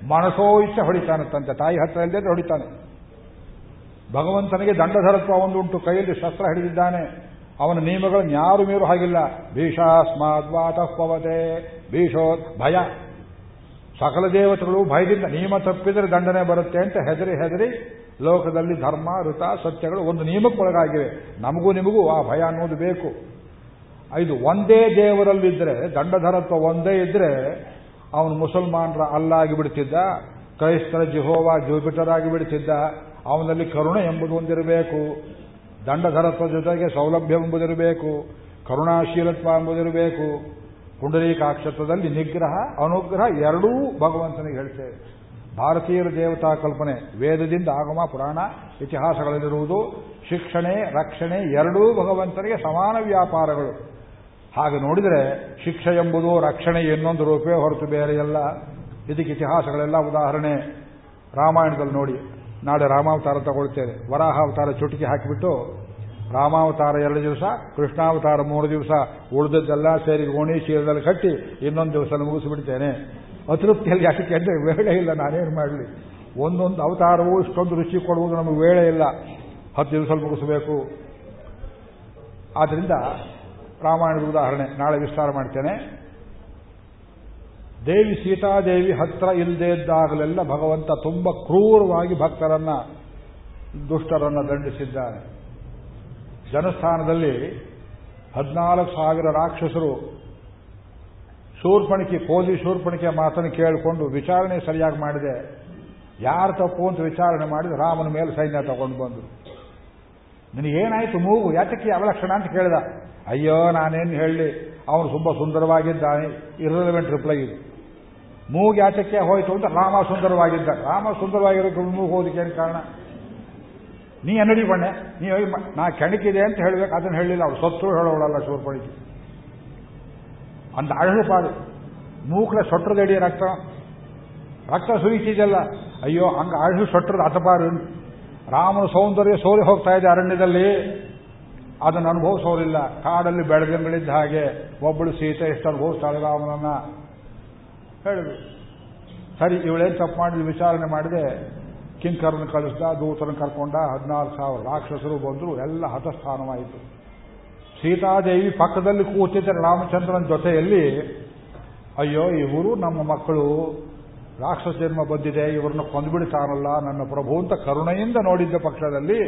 S1: ಮನಸೋ ಇಚ್ಛೆ ಹೊಡಿತಾನಂತೆ ತಾಯಿ ಹತ್ರ ಇಲ್ಲದೆ ಹೊಡಿತಾನೆ. ಭಗವಂತನಿಗೆ ದಂಡಧರತ್ವ ಒಂದುಂಟು. ಕೈಯಲ್ಲಿ ಶಸ್ತ್ರ ಹಿಡಿದಿದ್ದಾನೆ. ಅವನ ನಿಯಮಗಳನ್ನು ಯಾರು ಮೀರು ಹಾಗಿಲ್ಲ. ಭೀಷಾಸ್ಮಾದ್ವಾತಃ ಪವತೆ ಭೀಷೋ ಭಯ. ಸಕಲ ದೇವತೆಗಳು ಭಯದಿಂದ ನಿಯಮ ತಪ್ಪಿದರೆ ದಂಡನೆ ಬರುತ್ತೆ ಅಂತ ಹೆದರಿ ಹೆದರಿ ಲೋಕದಲ್ಲಿ ಧರ್ಮ, ಋತ, ಸತ್ಯಗಳು ಒಂದು ನಿಯಮಕ್ಕೊಳಗಾಗಿವೆ ನಮಗೂ ನಿಮಗೂ ಆ ಭಯ ಅನ್ನೋದು ಬೇಕು. ಇದು ಒಂದೇ ದೇವರಲ್ಲಿದ್ದರೆ ದಂಡಧರತ್ವ ಒಂದೇ ಇದ್ರೆ, ಅವನು ಮುಸಲ್ಮಾನರ ಅಲ್ಲಾಗಿ ಬಿಡ್ತಿದ್ದ ಕ್ರೈಸ್ತರ ಜಿಹೋವಾ ಜೂಪಿಟರ್ ಆಗಿ ಬಿಡ್ತಿದ್ದ ಅವನಲ್ಲಿ ಕರುಣೆ ಎಂಬುದು ಒಂದಿರಬೇಕು ದಂಡಧರತ್ವ ಜೊತೆಗೆ ಸೌಲಭ್ಯ ಎಂಬುದಿರಬೇಕು, ಕರುಣಾಶೀಲತ್ವ ಎಂಬುದಿರಬೇಕು ಪುಂಡರೀಕಾಕ್ಷತ್ರದಲ್ಲಿ ನಿಗ್ರಹ, ಅನುಗ್ರಹ ಎರಡೂ ಭಗವಂತನಿಗೆ ಹೇಳ್ತೇವೆ. ಭಾರತೀಯರ ದೇವತಾ ಕಲ್ಪನೆ, ವೇದದಿಂದ ಆಗಮ, ಪುರಾಣ, ಇತಿಹಾಸಗಳಲ್ಲಿರುವುದು, ಶಿಕ್ಷಣೆ, ರಕ್ಷಣೆ ಎರಡೂ ಭಗವಂತನಿಗೆ ಸಮಾನ ವ್ಯಾಪಾರಗಳು. ಹಾಗೆ ನೋಡಿದರೆ ಶಿಕ್ಷೆ ಎಂಬುದು ರಕ್ಷಣೆ ಇನ್ನೊಂದು ರೂಪೇ ಹೊರತು ಬೇರೆಯಲ್ಲ ಇದಕ್ಕೆ ಇತಿಹಾಸಗಳೆಲ್ಲ ಉದಾಹರಣೆ. ರಾಮಾಯಣದಲ್ಲಿ ನೋಡಿ, ನಾಳೆ ರಾಮಾವತಾರ ತಗೊಳ್ತೇವೆ. ವರಾಹಾವತಾರ ಚುಟುಕಿ ಹಾಕಿಬಿಟ್ಟು, ರಾಮಾವತಾರ ಎರಡು ದಿವಸ, ಕೃಷ್ಣಾವತಾರ ಮೂರು ದಿವಸ, ಉಳಿದದ್ದೆಲ್ಲ ಸೇರಿ ಓಣಿ ಚೀಲದಲ್ಲಿ ಕಟ್ಟಿ ಇನ್ನೊಂದು ದಿವಸ ಮುಗಿಸಿಬಿಡ್ತೇನೆ. ಅತೃಪ್ತಿಯಲ್ಲಿ ಯಾಕೆ ಅಂದರೆ ವೇಳೆ ಇಲ್ಲ, ನಾನೇನು ಮಾಡಲಿ? ಒಂದೊಂದು ಅವತಾರವೂ ಇಷ್ಟೊಂದು ರುಚಿ ಕೊಡುವುದು ನಮಗೆ ವೇಳೆ ಇಲ್ಲ. ಹತ್ತು ದಿವಸ ಮುಗಿಸಬೇಕು. ಆದ್ದರಿಂದ ರಾಮಾಯಣದ ಉದಾಹರಣೆ, ನಾಳೆ ವಿಸ್ತಾರ ಮಾಡ್ತೇನೆ. ದೇವಿ ಸೀತಾದೇವಿ ಹತ್ರ ಇಲ್ಲದೇ ಇದ್ದಾಗಲೆಲ್ಲ ಭಗವಂತ ತುಂಬ ಕ್ರೂರವಾಗಿ ಭಕ್ತರನ್ನ, ದುಷ್ಟರನ್ನ ದಂಡಿಸಿದ್ದಾನೆ ಜನಸ್ಥಾನದಲ್ಲಿ ಹದಿನಾಲ್ಕು ಸಾವಿರ ರಾಕ್ಷಸರು ಶೂರ್ಪಣಿಕೆ ಕೋಲಿ ಶೂರ್ಪಣಿಕೆ ಮಾತನ್ನು ಕೇಳಿಕೊಂಡು ವಿಚಾರಣೆ ಸರಿಯಾಗಿ ಮಾಡಿದೆ. ಯಾರು ತಪ್ಪು ಅಂತ ವಿಚಾರಣೆ ಮಾಡಿದ ರಾಮನ ಮೇಲೆ ಸೈನ್ಯ ತಗೊಂಡು ಬಂದರು. ನಿನಗೇನಾಯ್ತು ಮೂಗು? ಯಾತಕ್ಕೆ ಯಾವ ಲಕ್ಷಣ ಅಂತ ಕೇಳಿದ. ಅಯ್ಯೋ, ನಾನೇನು ಹೇಳಿ? ಅವನು ತುಂಬ ಸುಂದರವಾಗಿದ್ದಾನೆ. ಇರಲವೆಂಟ್ ರಿಪ್ಲೈ ಇದು. ಮೂಗು ಯಾತಕ್ಕೆ ಹೋಯಿತು ಅಂತ ರಾಮ ಸುಂದರವಾಗಿದ್ದ ರಾಮ ಸುಂದರವಾಗಿರೋಕ್ಕೆ ಮೂಗು ಹೋದಕ್ಕೆ ಏನು ಕಾರಣ? ನೀ ಎನ್ನಡಿ ಬಣ್ಣೆ ನೀ ನಾ ಕೆಣಕಿದೆ ಅಂತ ಹೇಳಬೇಕು. ಅದನ್ನ ಹೇಳಿಲ್ಲ ಅವ್ರು ಸತ್ರು ಹೇಳೋಳಲ್ಲ ಶೂರ್ಪಣಿಕೆ ಅಂತ ಅಳಲು ಪಾಡು. ಮೂಕ್ಲ ಸೊಟ್ರದಡಿ ರಕ್ತ. ರಕ್ತ ಸುರಿಸಿದೆಲ್ಲ ಅಯ್ಯೋ, ಹಂಗೆ ಅಳು ಸೊಟ್ರದ ಹತಪಾರು ರಾಮನ ಸೌಂದರ್ಯ ಸೋರಿ ಹೋಗ್ತಾ ಇದೆ ಅರಣ್ಯದಲ್ಲಿ. ಅದನ್ನು ಅನುಭವಿಸೋರಿಲ್ಲ. ಕಾಡಲ್ಲಿ ಬೆಳೆದಂಗಳಿದ್ದ ಹಾಗೆ ಒಬ್ಬಳು ಸೀತೆ ಎಷ್ಟು ಅನುಭವಿಸ್ತಾಳೆ ರಾಮನನ್ನ. ಹೇಳಿದ್ರು ಸರಿ, ಇವಳೇನು ತಪ್ಪು ಮಾಡಿದ ವಿಚಾರಣೆ ಮಾಡಿದೆ. ಕಿಂಕರನ್ನು ಕಳಿಸ್ದ, ದೂತರನ್ನು ಕರ್ಕೊಂಡ. ಹದಿನಾಲ್ಕು ಸಾವಿರ ರಾಕ್ಷಸರು ಬಂದರು. ಎಲ್ಲ ಹತಸ್ಥಾನವಾಯಿತು. ಸೀತಾದೇವಿ ಪಕ್ಕದಲ್ಲಿ ಕೂತಿದ್ದ ರಾಮಚಂದ್ರನ ಜೊತೆಯಲ್ಲಿ. ಅಯ್ಯೋ, ಇವರು ನಮ್ಮ ಮಕ್ಕಳು. ರಾಕ್ಷಸ ಜನ್ಮ ಬಂದಿದೆ, ಇವರನ್ನು ಕೊಂದುಬಿಡ್ತಾನಲ್ಲ, ನನ್ನ ಪ್ರಭು ಅಂತ ಕರುಣೆಯಿಂದ ನೋಡಿದ್ದ ಪಕ್ಷದಲ್ಲಿ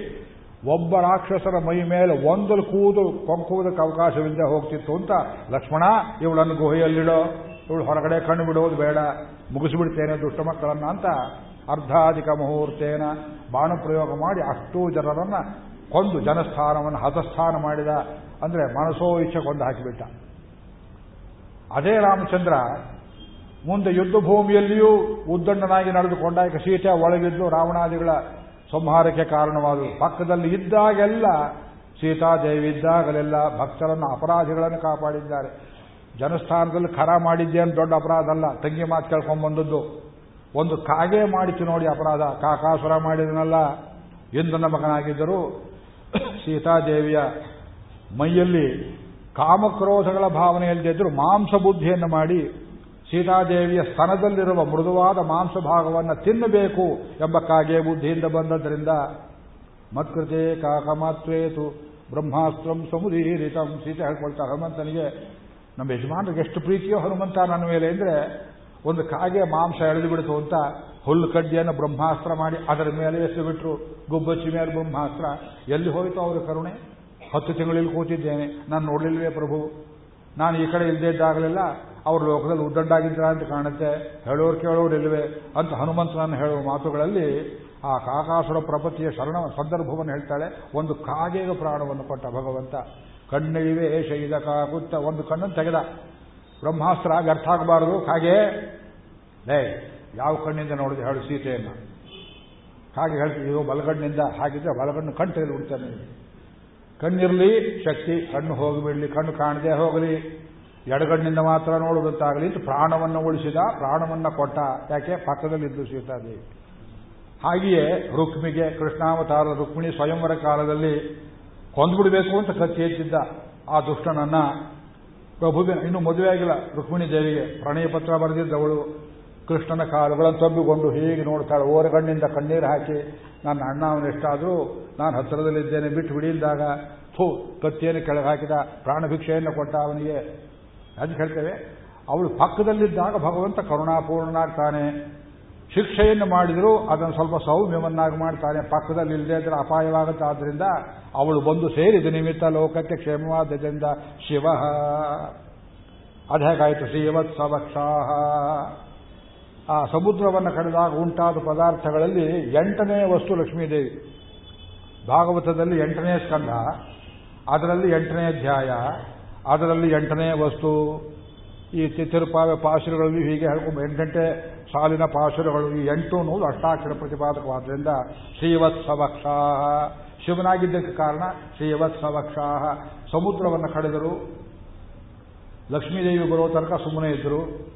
S1: ಒಬ್ಬ ರಾಕ್ಷಸರ ಮೈ ಮೇಲೆ ಒಂದಲು ಕೂದು ಕೊಂಕುವುದಕ್ಕೆ ಅವಕಾಶವಿಲ್ಲದೆ ಹೋಗ್ತಿತ್ತು ಅಂತ, ಲಕ್ಷ್ಮಣ, ಇವಳನ್ನು ಗುಹೆಯಲ್ಲಿಡೋ, ಇವಳು ಹೊರಗಡೆ ಕಣ್ಣು ಬಿಡೋದು ಬೇಡ, ಮುಗಿಸಿಬಿಡ್ತೇನೆ ದುಷ್ಟ ಮಕ್ಕಳನ್ನ ಅಂತ ಅರ್ಧಾಧಿಕ ಮುಹೂರ್ತೇನ ಬಾಣ ಪ್ರಯೋಗ ಮಾಡಿ ಅಷ್ಟೂ ಜನರನ್ನ ಕೊಂದು, ಜನಸ್ಥಾನವನ್ನು ಹತಸ್ಥಾನ ಮಾಡಿದ, ಅಂದ್ರೆ ಮನಸೋ ಇಚ್ಛೆ ಕೊಂದು ಹಾಕಿಬಿಟ್ಟ. ಅದೇ ರಾಮಚಂದ್ರ ಮುಂದೆ ಯುದ್ಧ ಭೂಮಿಯಲ್ಲಿಯೂ ಉದ್ದಂಡನಾಗಿ ನಡೆದುಕೊಂಡಾಗ ಸೀತೆ ಒಳಗಿದ್ದು ರಾವಣಾದಿಗಳ ಸಂಹಾರಕ್ಕೆ ಕಾರಣವಾದವು ಪಕ್ಕದಲ್ಲಿ ಇದ್ದಾಗೆಲ್ಲ ಸೀತಾದೇವಿ ಇದ್ದಾಗಲೆಲ್ಲ ಭಕ್ತರನ್ನು ಅಪರಾಧಿಗಳನ್ನು ಕಾಪಾಡಿದ್ದಾರೆ. ಜನಸ್ಥಾನದಲ್ಲಿ ಖರ ಮಾಡಿದ್ದೆ ದೊಡ್ಡ ಅಪರಾಧ ಅಲ್ಲ. ತಂಗಿ ಮಾತು ಕೇಳ್ಕೊಂಡ್ಬಂದದ್ದು ಒಂದು ಕಾಗೆ ಮಾಡಿತು ನೋಡಿ ಅಪರಾಧ. ಕಾಕಾಸುರ ಮಾಡಿದನಲ್ಲ. ಇಂದ್ರನ ಮಗನಾಗಿದ್ದರು ಸೀತಾದೇವಿಯ ಮೈಯಲ್ಲಿ ಕಾಮಕ್ರೋಧಗಳ ಭಾವನೆಯಲ್ಲಿದ್ದರು ಮಾಂಸ ಬುದ್ಧಿಯನ್ನು ಮಾಡಿ ಸೀತಾದೇವಿಯ ಸ್ತನದಲ್ಲಿರುವ ಮೃದುವಾದ ಮಾಂಸ ಭಾಗವನ್ನು ತಿನ್ನಬೇಕು ಎಂಬ ಕಾಗೆ ಬುದ್ಧಿಯಿಂದ ಬಂದದ್ದರಿಂದ ಮತ್ಕೃತೆ ಕಾಕಮಾತ್ವೇತು ಬ್ರಹ್ಮಾಸ್ತ್ರಂ ಸಮುದೀರಿತಂ ಸೀತೆ ಹೇಳ್ಕೊಳ್ತಾರೆ ಹನುಮಂತನಿಗೆ, ನಮ್ಮ ಯಜಮಾನರಿಗೆ ಎಷ್ಟು ಪ್ರೀತಿಯೋ ಹನುಮಂತ ನನ್ನ ಮೇಲೆ ಅಂದರೆ ಒಂದು ಕಾಗೆ ಮಾಂಸ ಎಳೆದು ಬಿಡಿತು ಅಂತ ಹುಲ್ಲು ಕಡ್ಡಿಯನ್ನು ಬ್ರಹ್ಮಾಸ್ತ್ರ ಮಾಡಿ ಅದರ ಮೇಲೆ ಎಸೆದು ಬಿಟ್ಟರು ಗುಬ್ಬಚ್ಚಿ ಮೇಲೆ ಬ್ರಹ್ಮಾಸ್ತ್ರ. ಎಲ್ಲಿ ಹೋಯಿತು ಅವರ ಕರುಣೆ? ಹತ್ತು ತಿಂಗಳಲ್ಲಿ ಕೂತಿದ್ದೇನೆ. ನಾನು ನೋಡಲಿಲ್ವೇ ಪ್ರಭು? ನಾನು ಈ ಕಡೆ ಇಲ್ಲದೇ ಇದ್ದಾಗಲೆಲ್ಲ ಅವ್ರ ಲೋಕದಲ್ಲಿ ಉದ್ದಂಡಾಗಿದ್ರ ಅಂತ ಕಾಣುತ್ತೆ. ಹೇಳೋರು ಕೇಳೋರು ಇಲ್ಲವೇ ಅಂತ ಹನುಮಂತನನ್ನು ಹೇಳುವ ಮಾತುಗಳಲ್ಲಿ ಆ ಕಾಕಾಸುರ ಪ್ರಪತಿಯ ಶರಣ ಸಂದರ್ಭವನ್ನು ಹೇಳ್ತಾಳೆ. ಒಂದು ಕಾಗೆಗೆ ಪ್ರಾಣವನ್ನು ಕೊಟ್ಟ ಭಗವಂತ. ಕಣ್ಣಿವೆ ಶೈದ ಕಾಕುತ್ತ ಒಂದು ಕಣ್ಣನ್ನು ತೆಗೆದ. ಬ್ರಹ್ಮಾಸ್ತ್ರ ವ್ಯರ್ಥ ಆಗಬಾರದು ಕಾಗೆ. ಲೇ, ಯಾವ ಕಣ್ಣಿಂದ ನೋಡಿದೆ ಹೇಳು ಸೀತೆಯನ್ನು. ಹಾಗೆ ಹೇಳ್ತೀವಿ ಇದು ಬಲಗಣ್ಣಿಂದ ಹಾಗಿದ್ರೆ ಬಲಗಣ್ಣು ಕಣ್ಣು ತೆಗೆದು ಬಿಡ್ತಾನೆ. ಕಣ್ಣಿರಲಿ, ಶಕ್ತಿ, ಕಣ್ಣು ಹೋಗಿಬಿಡಲಿ ಕಣ್ಣು ಕಾಣದೇ ಹೋಗಲಿ. ಎಡಗಣ್ಣಿಂದ ಮಾತ್ರ ನೋಡುವಂತಾಗಲಿ ಅಂತ ಪ್ರಾಣವನ್ನು ಉಳಿಸಿದ, ಪ್ರಾಣವನ್ನು ಕೊಟ್ಟ, ಯಾಕೆ? ಪಕ್ಕದಲ್ಲಿದ್ದು ಸೀತಾದೇವಿ ಹಾಗೆಯೇ ರುಕ್ಮಿಗೆ, ಕೃಷ್ಣಾವತಾರ ರುಕ್ಮಿಣಿ ಸ್ವಯಂವರ ಕಾಲದಲ್ಲಿ ಕೊಂದ್ಬಿಡಬೇಕು ಅಂತ ಕತ್ತಿ ಹೆಚ್ಚಿದ್ದ ಆ ದುಷ್ಟನನ್ನ ಪ್ರಭುವಿನ ಇನ್ನು ಮದುವೆ ಆಗಿಲ್ಲ. ರುಕ್ಮಿಣಿ ದೇವಿಗೆ ಪ್ರಣಯ ಪತ್ರ ಬರೆದಿದ್ದವಳು. ಕೃಷ್ಣನ ಕಾಲುಗಳನ್ನು ತಬ್ಬಿಕೊಂಡು ಹೀಗೆ ನೋಡ್ತಾಳೆ. ಓರಗಣ್ಣಿಂದ ಕಣ್ಣೀರು ಹಾಕಿ, ನನ್ನ ಅಣ್ಣ ಅವನು ಎಷ್ಟಾದರೂ ನಾನು ಹತ್ತಿರದಲ್ಲಿದ್ದೇನೆ, ಬಿಟ್ಟು ಬಿಡಿದಾಗ ಥೂ, ಕತ್ತಿಯನ್ನು ಕೆಳಗೆ ಹಾಕಿದ, ಪ್ರಾಣಭಿಕ್ಷೆಯನ್ನು ಕೊಟ್ಟ ಅವನಿಗೆ ಅದು ಹೇಳ್ತೇವೆ, ಅವಳು ಪಕ್ಕದಲ್ಲಿದ್ದಾಗ ಭಗವಂತ ಕರುಣಾಪೂರ್ಣನಾಗ್ತಾನೆ. ಶಿಕ್ಷೆಯನ್ನು ಮಾಡಿದರೂ ಅದನ್ನು ಸ್ವಲ್ಪ ಸೌಮ್ಯವನ್ನಾಗಿ ಮಾಡ್ತಾನೆ. ಪಕ್ಕದಲ್ಲಿ ಇಲ್ಲದೆ ಇದ್ರೆ ಅಪಾಯವಾಗುತ್ತೆ ಆದ್ದರಿಂದ ಅವಳು ಬಂದು ಸೇರಿದ ನಿಮಿತ್ತ ಲೋಕಕ್ಕೆ ಕ್ಷೇಮವಾದ್ದರಿಂದ ಶಿವ, ಅದು ಹೇಗಾಯಿತು? ಶ್ರೀವತ್ಸವಕ್ಷಾಹ. ಆ ಸಮುದ್ರವನ್ನು ಕಡಿದಾಗ ಉಂಟಾದ ಪದಾರ್ಥಗಳಲ್ಲಿ ಎಂಟನೇ ವಸ್ತು ಲಕ್ಷ್ಮೀದೇವಿ. ಭಾಗವತದಲ್ಲಿ ಎಂಟನೇ ಸ್ಕಂಧ, ಅದರಲ್ಲಿ ಎಂಟನೇ ಅಧ್ಯಾಯ ಅದರಲ್ಲಿ ಎಂಟನೇ ವಸ್ತು ಈ ತಿರುಪಾವೆ ಪಾಶುರಗಳಲ್ಲಿ ಹೀಗೆ ಹೇಳ್ಕೊಂಡು ಎಂಟೆಂಟೆ ಸಾಲಿನ ಪಾಶುರಗಳು ಈ ಎಂಟು ಅನ್ನೋದು ಅಷ್ಟಾಕ್ಷರ ಪ್ರತಿಪಾದಕವಾದ್ದರಿಂದ ಶ್ರೀವತ್ಸವಕ್ಷಾಹ. ಶಿವನಾಗಿದ್ದಕ್ಕೆ ಕಾರಣ ಶ್ರೀವತ್ಸವಕ್ಷಾಹ. ಸಮುದ್ರವನ್ನು ಕಳೆದರು ಲಕ್ಷ್ಮೀದೇವಿ ಬರೋ ತನಕ ಸುಮ್ಮನೆ ಇದ್ದರು.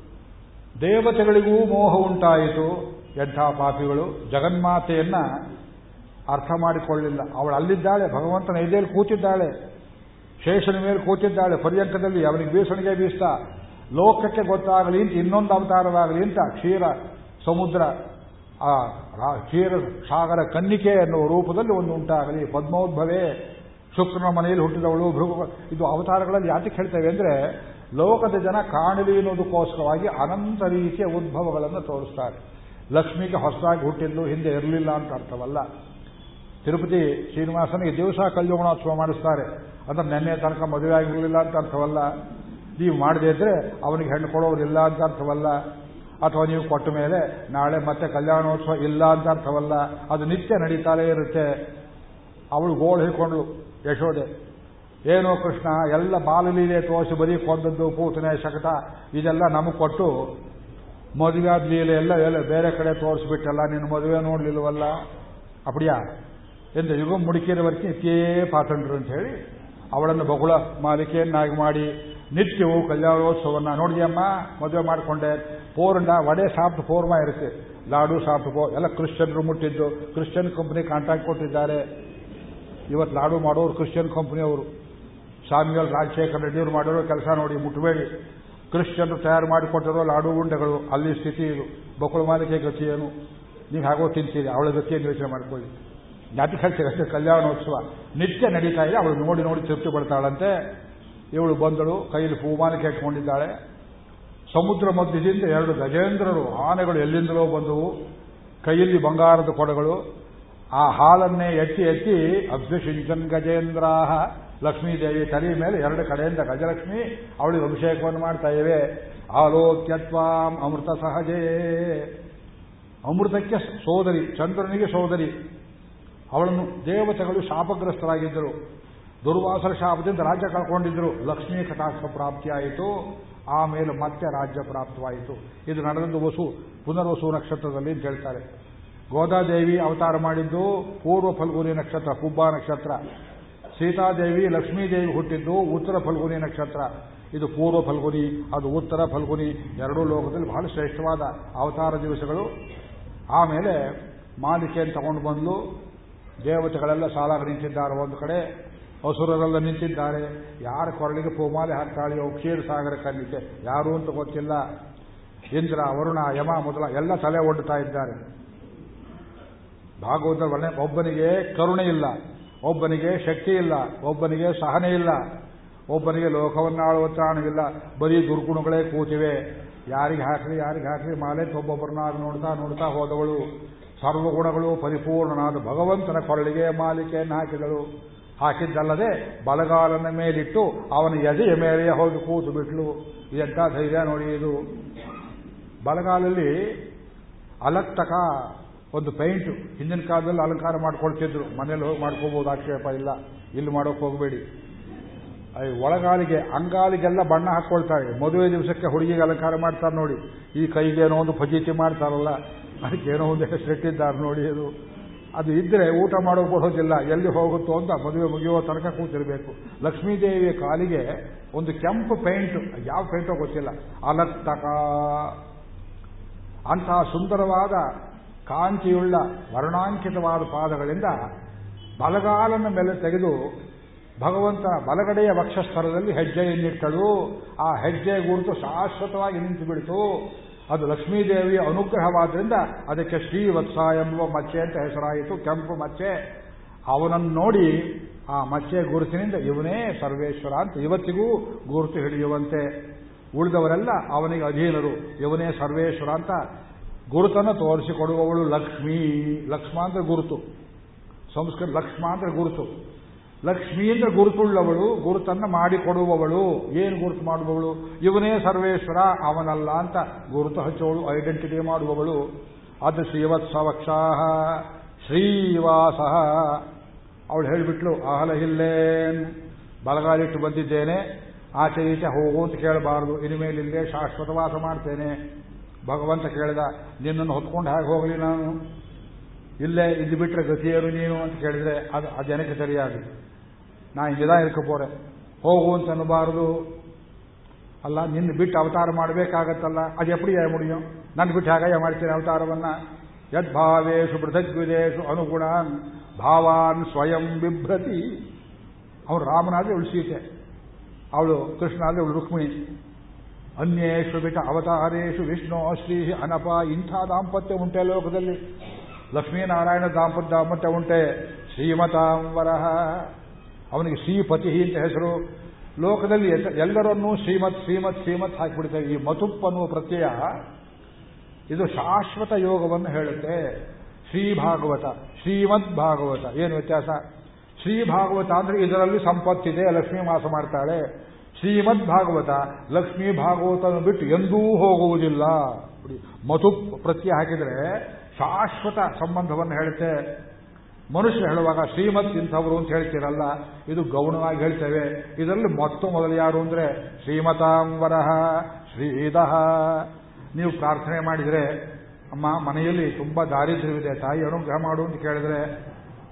S1: ದೇವತೆಗಳಿಗೂ ಮೋಹ ಉಂಟಾಯಿತು. ಎಂಥ ಪಾಪಿಗಳು. ಜಗನ್ಮಾತೆಯನ್ನ ಅರ್ಥ ಮಾಡಿಕೊಳ್ಳಿಲ್ಲ ಅವಳು ಅಲ್ಲಿದ್ದಾಳೆ ಭಗವಂತನ ಎದೆಯಲ್ಲಿ ಕೂತಿದ್ದಾಳೆ. ಶೇಷನ ಮೇಲೆ ಕೂತಿದ್ದಾಳೆ. ಪರ್ಯಂಕದಲ್ಲಿ ಅವನಿಗೆ ಬೀಸಣಿಗೆ ಬೀಸ್ತಾ, ಲೋಕಕ್ಕೆ ಗೊತ್ತಾಗಲಿ ಅಂತ, ಇನ್ನೊಂದು ಅವತಾರವಾಗಲಿ ಅಂತ ಕ್ಷೀರ ಸಮುದ್ರ, ಆ ಕ್ಷೀರ ಸಾಗರ ಕನ್ನಿಕೆ ಎನ್ನುವ ರೂಪದಲ್ಲಿ ಒಂದು ಉಂಟಾಗಲಿ. ಪದ್ಮೋದ್ಭವೇ, ಶುಕ್ರನ ಮನೆಯಲ್ಲಿ ಹುಟ್ಟಿದವಳು, ಭೃಗು, ಇದು ಅವತಾರಗಳಲ್ಲಿ ಯಾತಕ್ಕೆ ಹೇಳ್ತೇವೆ ಅಂದರೆ, ಲೋಕದ ಜನ ಕಾಣಲಿ ಅನ್ನೋದಕ್ಕೋಸ್ಕರವಾಗಿ ಅನಂತ ರೀತಿಯ ಉದ್ಭವಗಳನ್ನು ತೋರಿಸ್ತಾರೆ. ಲಕ್ಷ್ಮಿಗೆ ಹೊಸದಾಗಿ ಹುಟ್ಟಿದ್ದು, ಹಿಂದೆ ಇರಲಿಲ್ಲ ಅಂತ ಅರ್ಥವಲ್ಲ. ತಿರುಪತಿ ಶ್ರೀನಿವಾಸನಿಗೆ ದಿವಸ ಕಲ್ಯೋಣೋತ್ಸವ ಮಾಡಿಸ್ತಾರೆ. ಅಂದ್ರೆ ನೆನ್ನೆ ತನಕ ಮದುವೆ ಆಗಿರಲಿಲ್ಲ ಅಂತ ಅರ್ಥವಲ್ಲ. ನೀವು ಮಾಡದೇ ಇದ್ರೆ ಅವನಿಗೆ ಹೆಣ್ಣು ಕೊಡೋರಿಲ್ಲ ಅಂತ ಅರ್ಥವಲ್ಲ. ಅಥವಾ ನೀವು ಕೊಟ್ಟ ಮೇಲೆ ನಾಳೆ ಮತ್ತೆ ಕಲ್ಯಾಣೋತ್ಸವ ಇಲ್ಲ ಅಂತ ಅರ್ಥವಲ್ಲ. ಅದು ನಿತ್ಯ ನಡೀತಾನೇ ಇರುತ್ತೆ. ಅವಳು ಗೋಳು ಹಿಡ್ಕೊಂಡ್ಳು ಯಶೋದೆ ಏನೋ ಕೃಷ್ಣ, ಎಲ್ಲ ಬಾಲಲೀಲೆ ತೋರಿಸಿ ಬರೀ ಕೊಂದದ್ದು, ಪೂತನೆ, ಶಕಟ, ಇದೆಲ್ಲ ನಮಗೆ ಕೊಟ್ಟು ಮದುವೆಯಾದ ಲೀಲೆ ಎಲ್ಲ ಎಲ್ಲ ಬೇರೆ ಕಡೆ ತೋರಿಸ್ಬಿಟ್ಟಲ್ಲ, ನಿನ್ನ ಮದುವೆ ನೋಡ್ಲಿಲ್ವಲ್ಲ? ಅಪಡಿಯಾ? ಎಂದು ಯುಗ ಮುಡುಕಿರುವರೆಗೆ ಇತ್ತೇ ಪಾತಂಡ್ರು ಅಂತ ಹೇಳಿ ಅವಳನ್ನು ಬಗುಳ ಮಾಲಿಕೆಯನ್ನಾಗಿ ಮಾಡಿ ನಿತ್ಯವೂ ಕಲ್ಯಾಣೋತ್ಸವನ್ನ ನೋಡಿದೆಯಮ್ಮ ಮದುವೆ ಮಾಡಿಕೊಂಡೆ. ಪೋರ್ನ ವಡೆ ಸಾಫ್ಟ್ ಪೋರ್ಮಾ ಇರುತ್ತೆ. ಲಾಡು ಸಾಫ್ಟ್ ಪೋ, ಎಲ್ಲ ಕ್ರಿಶ್ಚಿಯನ್ರು ಮುಟ್ಟಿದ್ದು. ಕ್ರಿಶ್ಚಿಯನ್ ಕಂಪನಿ ಕಾಂಟ್ರಾಕ್ಟ್ ಕೊಟ್ಟಿದ್ದಾರೆ. ಇವತ್ತು ಲಾಡು ಮಾಡೋರು ಕ್ರಿಶ್ಚಿಯನ್ ಕಂಪನಿಯವರು ಸ್ವಾಮಿಗಳು ರಾಜಶೇಖರ್ ರೆಡ್ಡಿಯವರು ಮಾಡಿರೋ ಕೆಲಸ ನೋಡಿ ಮುಟ್ಟಬೇಡಿ ಕ್ರಿಶ್ಚಿಯನ್ರು ತಯಾರು ಮಾಡಿಕೊಟ್ಟಿರೋ ಲಾಡು ಉಂಡೆಗಳು, ಅಲ್ಲಿ ಸ್ಥಿತಿ ಇದು. ಬಕುಳ ಮಾಲಿಕೆ ಗತಿ ಏನು? ನೀವು ಹಾಗೋ ತಿಂತೀರಿ. ಅವಳ ಗತಿಯನ್ನು ಯೋಚನೆ ಮಾಡ್ಕೊಳ್ಳಿ. ಜ್ಞಾತಿಕಲ್ಚರ್ ಕಲ್ಯಾಣೋತ್ಸವ ನಿತ್ಯ ನಡೀತಾ ಇದೆ. ಅವಳು ನೋಡಿ ನೋಡಿ ತೃಪ್ತಿ ಪಡ್ತಾಳಂತೆ. ಇವಳು ಬಂದಳು, ಕೈಯಲ್ಲಿ ಹೂಮಾಲಿಕೆ ಇಟ್ಕೊಂಡಿದ್ದಾಳೆ ಸಮುದ್ರ ಮಧ್ಯದಿಂದ ಎರಡು ಗಜೇಂದ್ರರು ಆನೆಗಳು ಎಲ್ಲಿಂದಲೋ ಬಂದವು. ಕೈಯಲ್ಲಿ ಬಂಗಾರದ ಕೊಡಗಳು. ಆ ಹಾಲನ್ನೇ ಎತ್ತಿ ಎತ್ತಿ ಅಭ್ಯಸಿಂಚನ್ ಗಜೇಂದ್ರಾಹ ಲಕ್ಷ್ಮೀದೇವಿ ತಲೆ ಮೇಲೆ ಎರಡು ಕಡೆಯಿಂದ ಗಜಲಕ್ಷ್ಮಿ ಅವಳಿಗೆ ಅಭಿಷೇಕವನ್ನು ಮಾಡ್ತಾ ಇವೆ. ಆಲೋಕ್ಯತ್ವಾಂ ಅಮೃತ ಸಹಜೇ ಅಮೃತಕ್ಕೆ ಸೋದರಿ, ಚಂದ್ರನಿಗೆ ಸೋದರಿ. ಅವಳನ್ನು ದೇವತೆಗಳು ಶಾಪಗ್ರಸ್ತರಾಗಿದ್ದರು. ದುರ್ವಾಸರ ಶಾಪದಿಂದ ರಾಜ್ಯ ಕಳ್ಕೊಂಡಿದ್ದರು ಲಕ್ಷ್ಮೀ ಕಟಾಕ್ಷ ಪ್ರಾಪ್ತಿಯಾಯಿತು. ಆಮೇಲೆ ಮತ್ತೆ ರಾಜ್ಯ ಪ್ರಾಪ್ತವಾಯಿತು. ಇದು ನಡೆದದ್ದು ವಸು, ಪುನರ್ವಸು ನಕ್ಷತ್ರದಲ್ಲಿ ಅಂತ ಹೇಳ್ತಾರೆ. ಗೋದಾದೇವಿ ಅವತಾರ ಮಾಡಿದ್ದು, ಪೂರ್ವ ಫಲ್ಗುನಿ ನಕ್ಷತ್ರ, ಕುಬ್ಬಾ ನಕ್ಷತ್ರ. ಸೀತಾದೇವಿ, ಲಕ್ಷ್ಮೀದೇವಿ ಹುಟ್ಟಿದ್ದು ಉತ್ತರ ಫಲ್ಗುನಿ ನಕ್ಷತ್ರ. ಇದು ಪೂರ್ವ ಫಲ್ಗುನಿ, ಅದು ಉತ್ತರ ಫಲ್ಗುನಿ, ಎರಡೂ ಲೋಕದಲ್ಲಿ ಬಹಳ ಶ್ರೇಷ್ಠವಾದ ಅವತಾರ ದಿವಸಗಳು. ಆಮೇಲೆ ಮಾಲಿಕೆಯನ್ನು ತಗೊಂಡು ಬಂದು ದೇವತೆಗಳೆಲ್ಲ ಸಾಲಾಗಿ ನಿಂತಿದ್ದಾರೆ. ಒಂದು ಕಡೆ ಹಸುರರೆಲ್ಲ ನಿಂತಿದ್ದಾರೆ. ಯಾರು ಕೊರಳಿಗೆ ಪೂಮಾಲೆ ಹಾಕ್ತಾಳೆಯೋ ಕ್ಷೀರ ಸಾಗರ ಕಲ್ಲಿಕೆ ಯಾರು ಅಂತ ಗೊತ್ತಿಲ್ಲ. ಇಂದ್ರ, ವರುಣ, ಯಮ ಮೊದಲ ಎಲ್ಲ ತಲೆ ಒಡ್ಡುತ್ತಾ ಇದ್ದಾರೆ. ಭಾಗವತ ಒಬ್ಬನಿಗೆ ಕರುಣೆ ಇಲ್ಲ, ಒಬ್ಬನಿಗೆ ಶಕ್ತಿ ಇಲ್ಲ, ಒಬ್ಬನಿಗೆ ಸಹನೆ ಇಲ್ಲ, ಒಬ್ಬನಿಗೆ ಲೋಕವನ್ನಾಳುವ ತಾಣವಿಲ್ಲ ಬರೀ ದುರ್ಗುಣಗಳೇ ಕೂತಿವೆ. ಯಾರಿಗೆ ಹಾಕ್ರಿ ಯಾರಿಗೆ ಹಾಕ್ರಿ ಮಾಲೆ ಒಬ್ಬೊಬ್ಬರನ್ನ ನೋಡ್ತಾ ನೋಡ್ತಾ ಹೋದವಳು. ಸರ್ವಗುಣಗಳು ಪರಿಪೂರ್ಣನಾದ ಭಗವಂತನ ಕೊರಳಿಗೆ ಮಾಲಿಕೆಯನ್ನು ಹಾಕಿದಳು. ಹಾಕಿದ್ದಲ್ಲದೆ ಬಲಗಾಲನ ಮೇಲಿಟ್ಟು ಅವನ ಎದೆಯ ಮೇಲೆ ಹೋಗಿ ಕೂತು ಬಿಟ್ಲು. ಎಂಥ ಧೈರ್ಯ ನೋಡಿ ಇದು. ಬಲಗಾಲಲ್ಲಿ ಅಲಕ್ತಕ ಒಂದು ಪೈಂಟ್ ಹಿಂದಿನ ಕಾಲದಲ್ಲಿ ಅಲಂಕಾರ ಮಾಡ್ಕೊಳ್ತಿದ್ರು. ಮನೇಲಿ ಹೋಗಿ ಮಾಡ್ಕೋಬಹುದು ಆಕ್ಷೇಪ ಇಲ್ಲ. ಇಲ್ಲಿ ಮಾಡೋಕೆ ಹೋಗಬೇಡಿ. ಒಳಗಾಲಿಗೆ, ಅಂಗಾಲಿಗೆಲ್ಲ ಬಣ್ಣ ಹಾಕೊಳ್ತಾರೆ ಮದುವೆ ದಿವಸಕ್ಕೆ ಹುಡುಗಿಗೆ ಅಲಂಕಾರ ಮಾಡ್ತಾರೆ ನೋಡಿ. ಈ ಕೈಗೇನೋ ಒಂದು ಫಜೀತಿ ಮಾಡ್ತಾರಲ್ಲ. ಅದಕ್ಕೇನೋ ಒಂದು ಹೆಸರಿಟ್ಟಿದ್ದಾರೆ ನೋಡಿ ಅದು ಅದು ಇದ್ರೆ ಊಟ ಮಾಡೋ ಬರೋದಿಲ್ಲ, ಎಲ್ಲಿ ಹೋಗುತ್ತೋ ಅಂತ ಮದುವೆ ಮುಗಿಯುವ ತನಕ ಕೂತಿರಬೇಕು. ಲಕ್ಷ್ಮೀದೇವಿಯ ಕಾಲಿಗೆ ಒಂದು ಕೆಂಪು ಪೇಂಟ್, ಯಾವ ಪೇಂಟೋ ಗೊತ್ತಿಲ್ಲ ಅಲತ್ತಕ ಅಂತಹ ಸುಂದರವಾದ ಕಾಂತಿಯುಳ್ಳ ವರ್ಣಾಂಕಿತವಾದ ಪಾದಗಳಿಂದ ಬಲಗಾಲನ ಮೇಲೆ ತೆಗೆದು ಭಗವಂತ ಬಲಗಡೆಯ ವಕ್ಷಸ್ಥರದಲ್ಲಿ ಹೆಜ್ಜೆಯನ್ನಿಟ್ಟಳು. ಆ ಹೆಜ್ಜೆ ಗುರುತು ಶಾಶ್ವತವಾಗಿ ನಿಂತು ಬಿಡಿತು ಅದು ಲಕ್ಷ್ಮೀದೇವಿಯ ಅನುಗ್ರಹವಾದ್ರಿಂದ ಅದಕ್ಕೆ ಶ್ರೀವತ್ಸ ಎಂಬುವ ಮಚ್ಚೆ ಅಂತ ಹೆಸರಾಯಿತು, ಕೆಂಪು ಮಚ್ಚೆ. ಅವನನ್ನು ನೋಡಿ ಆ ಮಚ್ಚೆ ಗುರುತಿನಿಂದ ಇವನೇ ಸರ್ವೇಶ್ವರ ಅಂತ ಇವತ್ತಿಗೂ ಗುರುತು ಹಿಡಿಯುವಂತೆ ಉಳಿದವರೆಲ್ಲ ಅವನಿಗೆ ಅಧೀನರು, ಇವನೇ ಸರ್ವೇಶ್ವರ ಅಂತ ಗುರುತನ್ನು ತೋರಿಸಿಕೊಡುವವಳು ಲಕ್ಷ್ಮೀ. ಲಕ್ಷ್ಮ ಅಂದ್ರೆ ಗುರುತು. ಸಂಸ್ಕೃತ ಲಕ್ಷ್ಮ ಅಂದ್ರೆ ಗುರುತು. ಲಕ್ಷ್ಮೀ ಅಂದ್ರೆ ಗುರುತುಳ್ಳವಳು, ಗುರುತನ್ನು ಮಾಡಿಕೊಡುವವಳು. ಏನು ಗುರುತು ಮಾಡುವವಳು? ಇವನೇ ಸರ್ವೇಶ್ವರ, ಅವನಲ್ಲ ಅಂತ ಗುರುತು ಹಚ್ಚೋಳು ಐಡೆಂಟಿಟಿ ಮಾಡುವವಳು. ಅದು ಶ್ರೀವತ್ಸವಕ್ಷಾಹ. ಶ್ರೀವಾಸ ಅವಳು ಹೇಳಿಬಿಟ್ಲು ಆಹಲ ಹಿಲ್ಲೇನ್ ಬಲಗಾಲಿಟ್ಟು ಬಂದಿದ್ದೇನೆ. ಆಚೆ ಈಚೆ ಹೋಗು ಅಂತ ಕೇಳಬಾರದು. ಇನ್ಮೇಲೆ ಇಲ್ಲೇ ಶಾಶ್ವತವಾಸ ಮಾಡ್ತೇನೆ. ಭಗವಂತ ಕೇಳಿದ, ನಿನ್ನನ್ನು ಹೊತ್ಕೊಂಡು ಹೇಗೆ ಹೋಗಲಿ ನಾನು? ಇಲ್ಲೇ ಇಲ್ಲಿ ಬಿಟ್ಟರೆ ಗತಿಯರು ನೀನು? ಅಂತ ಕೇಳಿದ್ರೆ, ಅದು ಆ ಜನಕ್ಕೆ ಸರಿಯಾಗಿ ನಾ தான் ಪೋರೆ. ಹೋಗು ಅಂತ ಅನ್ನಬಾರದು ಅಲ್ಲ, ನಿನ್ನ ಬಿಟ್ಟು ಅವತಾರ ಮಾಡಬೇಕಾಗತ್ತಲ್ಲ. ಅದು ಎಪ್ಪಡಿ ಮುಡಿಯೋ? ನನ್ನ ಬಿಟ್ಟು ಹಾಗಾಯ ಮಾಡ್ತೀನಿ ಅವತಾರವನ್ನ. ಯದ್ಭಾವೇಶು ಪೃಥಗ್ವಿದೇಶು ಅನುಗುಣಾನ್ ಭಾವಾನ್ ಸ್ವಯಂ ಬಿಭ್ರತಿ. ಅವಳು ರಾಮನಾದ್ರೆ ಉಳ್ಸೀತೆ ಸೀತೆ. ಅವಳು ಕೃಷ್ಣ ಆದ್ರೆ ಅವಳು ರುಕ್ಮಿಣಿ. ಅನ್ಯೇಷು ಬಿಟ ಅವತಾರೇಶು ವಿಷ್ಣು ಶ್ರೀ ಅನಪ ಇಂಥ ದಾಂಪತ್ಯ ಉಂಟೆ ಲೋಕದಲ್ಲಿ. ಲಕ್ಷ್ಮೀನಾರಾಯಣ ದಾಂಪತ್ಯ ದಾಂಪತ್ಯ ಉಂಟೆ. ಶ್ರೀಮತಾಂಬರಹ ಅವನಿಗೆ ಶ್ರೀಪತಿ ಅಂತ ಹೆಸರು. ಲೋಕದಲ್ಲಿ ಎಲ್ಲರನ್ನೂ ಶ್ರೀಮತ್ ಶ್ರೀಮತ್ ಶ್ರೀಮತ್ ಹಾಕಿಬಿಡ್ತೇವೆ. ಈ ಮತುಪ್ ಅನ್ನುವ ಪ್ರತ್ಯಯ ಇದು ಶಾಶ್ವತ ಯೋಗವನ್ನು ಹೇಳುತ್ತೆ. ಶ್ರೀ ಭಾಗವತ ಶ್ರೀಮದ್ ಭಾಗವತ. ಏನು ವ್ಯತ್ಯಾಸ? ಶ್ರೀ ಭಾಗವತ ಅಂದ್ರೆ ಇದರಲ್ಲಿ ಸಂಪತ್ತಿದೆ. ಲಕ್ಷ್ಮೀ ಮಾಸ ಮಾಡ್ತಾಳೆ. ಶ್ರೀಮದ್ ಭಾಗವತ, ಲಕ್ಷ್ಮೀ ಭಾಗವತನ ಬಿಟ್ಟು ಎಂದೂ ಹೋಗುವುದಿಲ್ಲ. ಮತುಪ್ ಪ್ರತ್ಯಯ ಹಾಕಿದರೆ ಶಾಶ್ವತ ಸಂಬಂಧವನ್ನು ಹೇಳುತ್ತೆ. ಮನುಷ್ಯ ಹೇಳುವಾಗ ಶ್ರೀಮತ್ ಇಂಥವರು ಅಂತ ಹೇಳ್ತೀರಲ್ಲ, ಇದು ಗೌಣವಾಗಿ ಹೇಳ್ತೇವೆ. ಇದರಲ್ಲಿ ಮೊತ್ತ ಮೊದಲು ಯಾರು ಅಂದ್ರೆ ಶ್ರೀಮತಾಂಬರಹ ಶ್ರೀದಹ ನೀವು ಪ್ರಾರ್ಥನೆ ಮಾಡಿದರೆ, ಅಮ್ಮ, ಮನೆಯಲ್ಲಿ ತುಂಬಾ ದಾರಿದ್ರ್ಯವಿದೆ, ತಾಯಿ ಅನುಗ್ರಹ ಮಾಡು ಅಂತ ಕೇಳಿದ್ರೆ,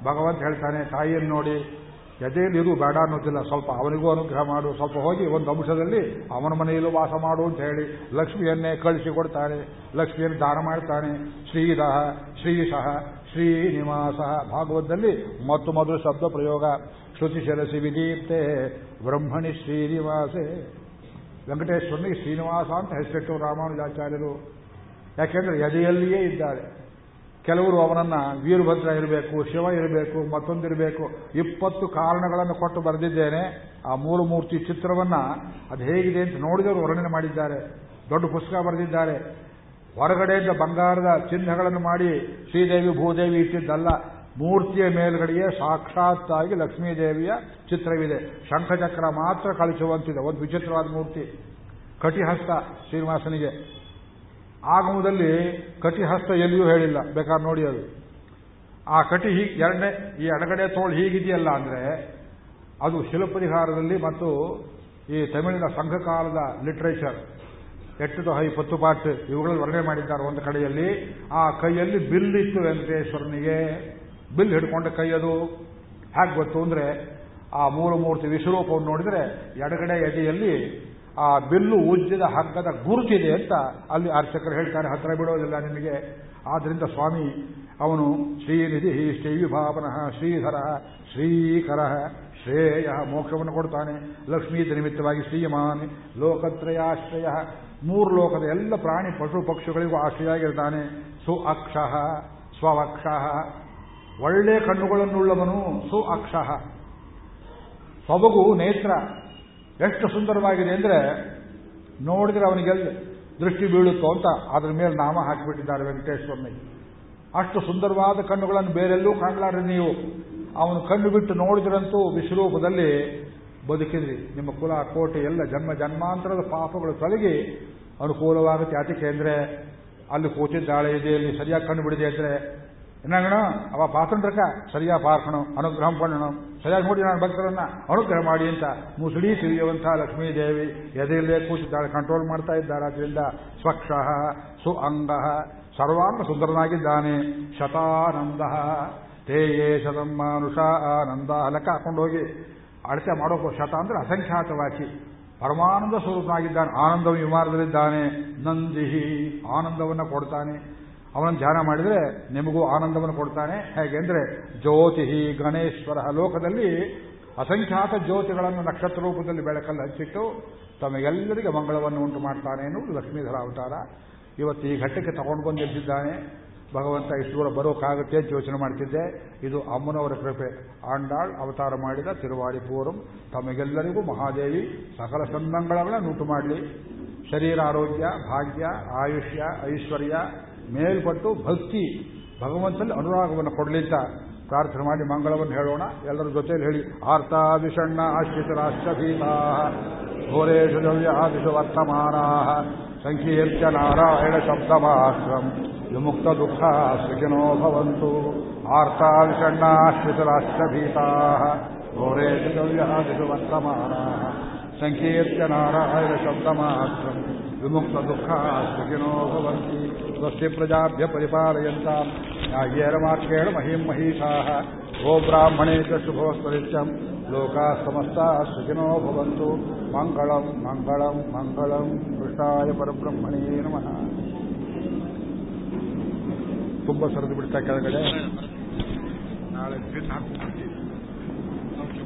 S1: ಭಗವಂತ ಹೇಳ್ತಾನೆ ತಾಯಿಯನ್ನು ನೋಡಿ, ಎದೆಯಲ್ಲಿ ಇರು ಬೇಡ ಅನ್ನೋದಿಲ್ಲ, ಸ್ವಲ್ಪ ಅವನಿಗೂ ಅನುಗ್ರಹ ಮಾಡು, ಸ್ವಲ್ಪ ಹೋಗಿ ಒಂದು ಅಂಶದಲ್ಲಿ ಅವನ ಮನೆಯಲ್ಲೂ ವಾಸ ಮಾಡು ಅಂತ ಹೇಳಿ, ಲಕ್ಷ್ಮಿಯನ್ನೇ ಕಳಿಸಿ ಕೊಡ್ತಾನೆ, ಲಕ್ಷ್ಮಿಯನ್ನು ದಾನ ಮಾಡ್ತಾನೆ ಶ್ರೀದಹ ಶ್ರೀಶಃ. ಶ್ರೀನಿವಾಸ ಭಾಗವತದಲ್ಲಿ ಮತ್ತು ಮೊದಲು ಶಬ್ದ ಪ್ರಯೋಗ. ಶ್ರುತಿ ಶರಸಿ ವಿದೀಪ್ತೆ ಬ್ರಹ್ಮಣಿ ಶ್ರೀನಿವಾಸೆ. ವೆಂಕಟೇಶ್ವರನಿಗೆ ಶ್ರೀನಿವಾಸ ಅಂತ ಹೆಸರಿಟ್ಟು ರಾಮಾನುಜಾಚಾರ್ಯರು. ಯಾಕೆಂದ್ರೆ ಎದೆಯಲ್ಲಿಯೇ ಇದ್ದಾರೆ. ಕೆಲವರು ಅವನನ್ನ ವೀರಭದ್ರ ಇರಬೇಕು, ಶಿವ ಇರಬೇಕು, ಮತ್ತೊಂದಿರಬೇಕು. ಇಪ್ಪತ್ತು ಕಾರಣಗಳನ್ನು ಕೊಟ್ಟು ಬರೆದಿದ್ದೇನೆ. ಆ ಮೂಲ ಮೂರ್ತಿ ಚಿತ್ರವನ್ನ ಅದು ಹೇಗಿದೆ ಅಂತ ನೋಡಿದವರು ವರ್ಣನೆ ಮಾಡಿದ್ದಾರೆ. ದೊಡ್ಡ ಪುಸ್ತಕ ಬರೆದಿದ್ದಾರೆ. ಹೊರಗಡೆಯಿಂದ ಬಂಗಾರದ ಚಿಹ್ನೆಗಳನ್ನು ಮಾಡಿ ಶ್ರೀದೇವಿ ಭೂದೇವಿ ಇಟ್ಟಿದ್ದಲ್ಲ, ಮೂರ್ತಿಯ ಮೇಲ್ಗಡೆಯೇ ಸಾಕ್ಷಾತ್ತಾಗಿ ಲಕ್ಷ್ಮೀದೇವಿಯ ಚಿತ್ರವಿದೆ. ಶಂಖಚಕ್ರ ಮಾತ್ರ ಕಳಿಸುವಂತಿದೆ, ಒಂದು ವಿಚಿತ್ರವಾದ ಮೂರ್ತಿ. ಕಟಿಹಸ್ತ ಶ್ರೀನಿವಾಸನಿಗೆ. ಆಗಮದಲ್ಲಿ ಕಟಿಹಸ್ತ ಎಲ್ಲಿಯೂ ಹೇಳಿಲ್ಲ, ಬೇಕಾದ್ರೆ ನೋಡಿ ಅದು. ಆ ಕಟಿ ಹೀಗೆ ಎರಡನೇ, ಈ ಎಡಗಡೆ ತೋಳು ಹೀಗಿದೆಯಲ್ಲ ಅಂದ್ರೆ, ಅದು ಶಿಲಪರಿಹಾರದಲ್ಲಿ ಮತ್ತು ಈ ತಮಿಳಿನ ಸಂಘಕಾಲದ ಲಿಟ್ರೇಚರ್. ಎಟ್ಟು ಹೈ ಪತ್ತು ಪಾಟ್ ಇವುಗಳಲ್ಲಿ ವರ್ಣನೆ ಮಾಡಿದ್ದಾರೆ ಒಂದು ಕಡೆಯಲ್ಲಿ, ಆ ಕೈಯಲ್ಲಿ ಬಿಲ್ ಇತ್ತು ವೆಂಕಟೇಶ್ವರನಿಗೆ. ಬಿಲ್ ಹಿಡ್ಕೊಂಡ ಕೈ ಅದು. ಹೇಗೆ ಗೊತ್ತು ಅಂದ್ರೆ, ಆ ಮೂರು ಮೂರ್ತಿ ವಿಶ್ವರೂಪವನ್ನು ನೋಡಿದ್ರೆ ಎಡಗಡೆ ಎದೆಯಲ್ಲಿ ಆ ಬಿಲ್ಲು ಉಜ್ಜಿದ ಹಗ್ಗದ ಗುರುತಿದೆ ಅಂತ ಅಲ್ಲಿ ಅರ್ಚಕರು ಹೇಳ್ತಾರೆ. ಹತ್ರ ಬಿಡೋದಿಲ್ಲ ನಿಮಗೆ. ಆದ್ರಿಂದ ಸ್ವಾಮಿ, ಅವನು ಶ್ರೀನಿಧಿ ಶ್ರೀವಿಭಾವನಃ ಶ್ರೀಧರ ಶ್ರೀಕರ ಶ್ರೇಯ ಮೋಕ್ಷವನ್ನು ಕೊಡ್ತಾನೆ. ಲಕ್ಷ್ಮೀ ನಿಮಿತ್ತವಾಗಿ ಶ್ರೀಯಮಾನ್ ಲೋಕತ್ರಯಾಶ್ರಯ ಮೂರು ಲೋಕದ ಎಲ್ಲ ಪ್ರಾಣಿ ಪಶು ಪಕ್ಷಿಗಳಿಗೂ ಆಶ್ರಯಾಗಿರ್ತಾನೆ ಸು ಅಕ್ಷ ಸ್ವಕ್ಷ ಒಳ್ಳೆ ಕಣ್ಣುಗಳನ್ನುಳ್ಳವನು ಸು ಅಕ್ಷ ಸೊಬಗು ನೇತ್ರ. ಎಷ್ಟು ಸುಂದರವಾಗಿದೆ ಅಂದ್ರೆ, ನೋಡಿದ್ರೆ ಅವನಿಗೆಲ್ಲ ದೃಷ್ಟಿ ಬೀಳುತ್ತೋ ಅಂತ ಅದ್ರ ಮೇಲೆ ನಾಮ ಹಾಕಿಬಿಟ್ಟಿದ್ದಾರೆ ವೆಂಕಟೇಶ್ವರನಿ ಅಷ್ಟು ಸುಂದರವಾದ ಕಣ್ಣುಗಳನ್ನು ಬೇರೆಲ್ಲೂ ಕಾಣಲಾರ್ರಿ ನೀವು. ಅವನು ಕಣ್ಣು ಬಿಟ್ಟು ನೋಡಿದ್ರಂತೂ ವಿಶ್ವರೂಪದಲ್ಲಿ ಬದುಕಿದ್ರಿ. ನಿಮ್ಮ ಕುಲ, ಕೋಟೆ ಎಲ್ಲ ಜನ್ಮ, ಜನ್ಮಾಂತರದ ಪಾಪಗಳು ತೊಲಗಿ ಅನುಕೂಲವಾಗುತ್ತೆ. ಯಾತಕ್ಕೆ ಅಂದ್ರೆ ಅಲ್ಲಿ ಕೂತಿದ್ದಾಳೆ, ಇದೆ, ಇಲ್ಲಿ ಸರಿಯಾಗಿ ಕಂಡು ಬಿಡಿದೆ ಅಂದ್ರೆ ಏನಂಗಣ ಅವ ಪಾತ್ರಕ ಸರಿಯಾಗಿ ಪಾರ್ಕಣು ಅನುಗ್ರಹ ಪಡೋಣ ಸರಿಯಾಗಿ ನೋಡಿ ನಾನು ಭಕ್ತರನ್ನ. ಅನುಗ್ರಹ ಮಾಡಿ ಅಂತ ಮುಸುಡಿ ಸಿರಿಯುವಂಥ ಲಕ್ಷ್ಮೀದೇವಿ ಎದೆಯಲ್ಲೇ ಕೂತಿದ್ದಾಳೆ, ಕಂಟ್ರೋಲ್ ಮಾಡ್ತಾ ಇದ್ದಾಳೆ. ಅದರಿಂದ ಸ್ವಕ್ಷಃ ಸು ಅಂಗ ಸರ್ವಾಂಗ ಸುಂದರನಾಗಿದ್ದಾನೆ. ಶತಾನಂದ, ತೇಯೇ ಶತಂ ಮಾನುಷ ಆನಂದ. ಲೆಕ್ಕ ಹಾಕೊಂಡು ಹೋಗಿ. ಅಳತೆ ಮಾಡೋಕೆ ಶತ ಅಂದ್ರೆ ಅಸಂಖ್ಯಾತವಾಚಿ ಪರಮಾನಂದ ಸ್ವರೂಪನಾಗಿದ್ದಾನೆ ಆನಂದ ವಿಮಾನದಲ್ಲಿದ್ದಾನೆ. ನಂದಿಹಿ ಆನಂದವನ್ನು ಕೊಡ್ತಾನೆ. ಅವನನ್ನು ಧ್ಯಾನ ಮಾಡಿದರೆ ನಿಮಗೂ ಆನಂದವನ್ನು ಕೊಡ್ತಾನೆ. ಹೇಗೆಂದ್ರೆ ಜ್ಯೋತಿ ಗಣೇಶ್ವರ ಲೋಕದಲ್ಲಿ ಅಸಂಖ್ಯಾತ ಜ್ಯೋತಿಗಳನ್ನು ನಕ್ಷತ್ರ ರೂಪದಲ್ಲಿ ಬೆಳಕಲ್ಲಿ ಹಚ್ಚಿಟ್ಟು ತಮಗೆಲ್ಲರಿಗೆ ಮಂಗಳವನ್ನು ಉಂಟು ಮಾಡ್ತಾನೆ ಎನ್ನುವುದು ಲಕ್ಷ್ಮೀಧರ ಅವತಾರ. ಇವತ್ತು ಈ ಘಟ್ಟಕ್ಕೆ ತಗೊಂಡು ಬಂದು ನಿಲ್ಸಿದ್ದಾನೆ ಭಗವಂತ ಇಷ್ಟು ದೂರ ಬರೋಕ್ಕಾಗುತ್ತೆ ಅಂತ ಯೋಚನೆ ಮಾಡ್ತಿದ್ದೆ. ಇದು ಅಮ್ಮನವರ ಕೃಪೆ. ಆಂಡಾಳ್ ಅವತಾರ ಮಾಡಿದ ತಿರುವಾಡಿ ಪೂರಂ. ತಮಗೆಲ್ಲರಿಗೂ ಮಹಾದೇವಿ, ಸಕಲ ಸಂಬಂಧಗಳನ್ನು ಉಂಟು ಮಾಡಲಿ. ಶರೀರ, ಆರೋಗ್ಯ, ಭಾಗ್ಯ, ಆಯುಷ್ಯ, ಐಶ್ವರ್ಯ, ಮೇಲ್ಪಟ್ಟು ಭಕ್ತಿ. ಭಗವಂತನಲ್ಲಿ ಅನುರಾಗವನ್ನು ಕೊಡಲಿ ಅಂತ ಪ್ರಾರ್ಥನೆ ಮಾಡಿ ಮಂಗಳವನ್ನು ಹೇಳೋಣ. ಎಲ್ಲರ ಜೊತೆಯಲ್ಲಿ ಹೇಳಿ. ಆರ್ತಾ ವಿಷಣ್ಣ ಆಶ್ರಿತ ರಾಷ್ಟ್ರಭೀತಾ ಘೋರೇಶು ದ್ರವ್ಯ ಆದಿಶು ವರ್ತಮಾನಾ ಸಂಕೀರ್ತ್ಯ ನಾರಾಯಣ ಶಬ್ದ ವಿಮುಕ್ತ ಭವಂತು ಆರ್ತಾ ವಿಷಣ್ಣ ಆಶ್ರಿತ ರಾಷ್ಟ್ರಭೀತಾ ಘೋರೇಶು ದ್ರವ್ಯ ಆದಿಶು ವರ್ತಮಾನಾ ಸಂಕೀರ್ತ್ಯ ನಾರಾಯಣ ಶಬ್ದಮಾತ್ರಂ ವಿಮುಕ್ತ ದುಃಖ ಸುಖಿನೋ ಭವಂತಿ ಸ್ವಸ್ತಿ ಪ್ರಜಾಭ್ಯ ಪರಿಪಾಲಯಂತ ನ್ಯಾಯೇನ ವಾಕ್ಯೇಣ ಮಹಿಂ ಮಹಿಷಾಃ ಗೋ ಬ್ರಾಹ್ಮಣೇಶ ಶುಭೋಸ್ತರಿತ್ಯಂ ಲೋಕಾ ಸಮಸ್ತ ಸುಖಿನೋ ಭವಂತು ಮಂಗಳಂ ಮಂಗಳಂ ಮಂಗಳಂ ಕೃಷ್ಣಾಯ ಪರಬ್ರಹ್ಮಣೇ ನಮಃ ತುಂಬ ಸರಿದು ಬಿಡ್ತಾ ಕೆಳಗಡೆ ನಾಳೆ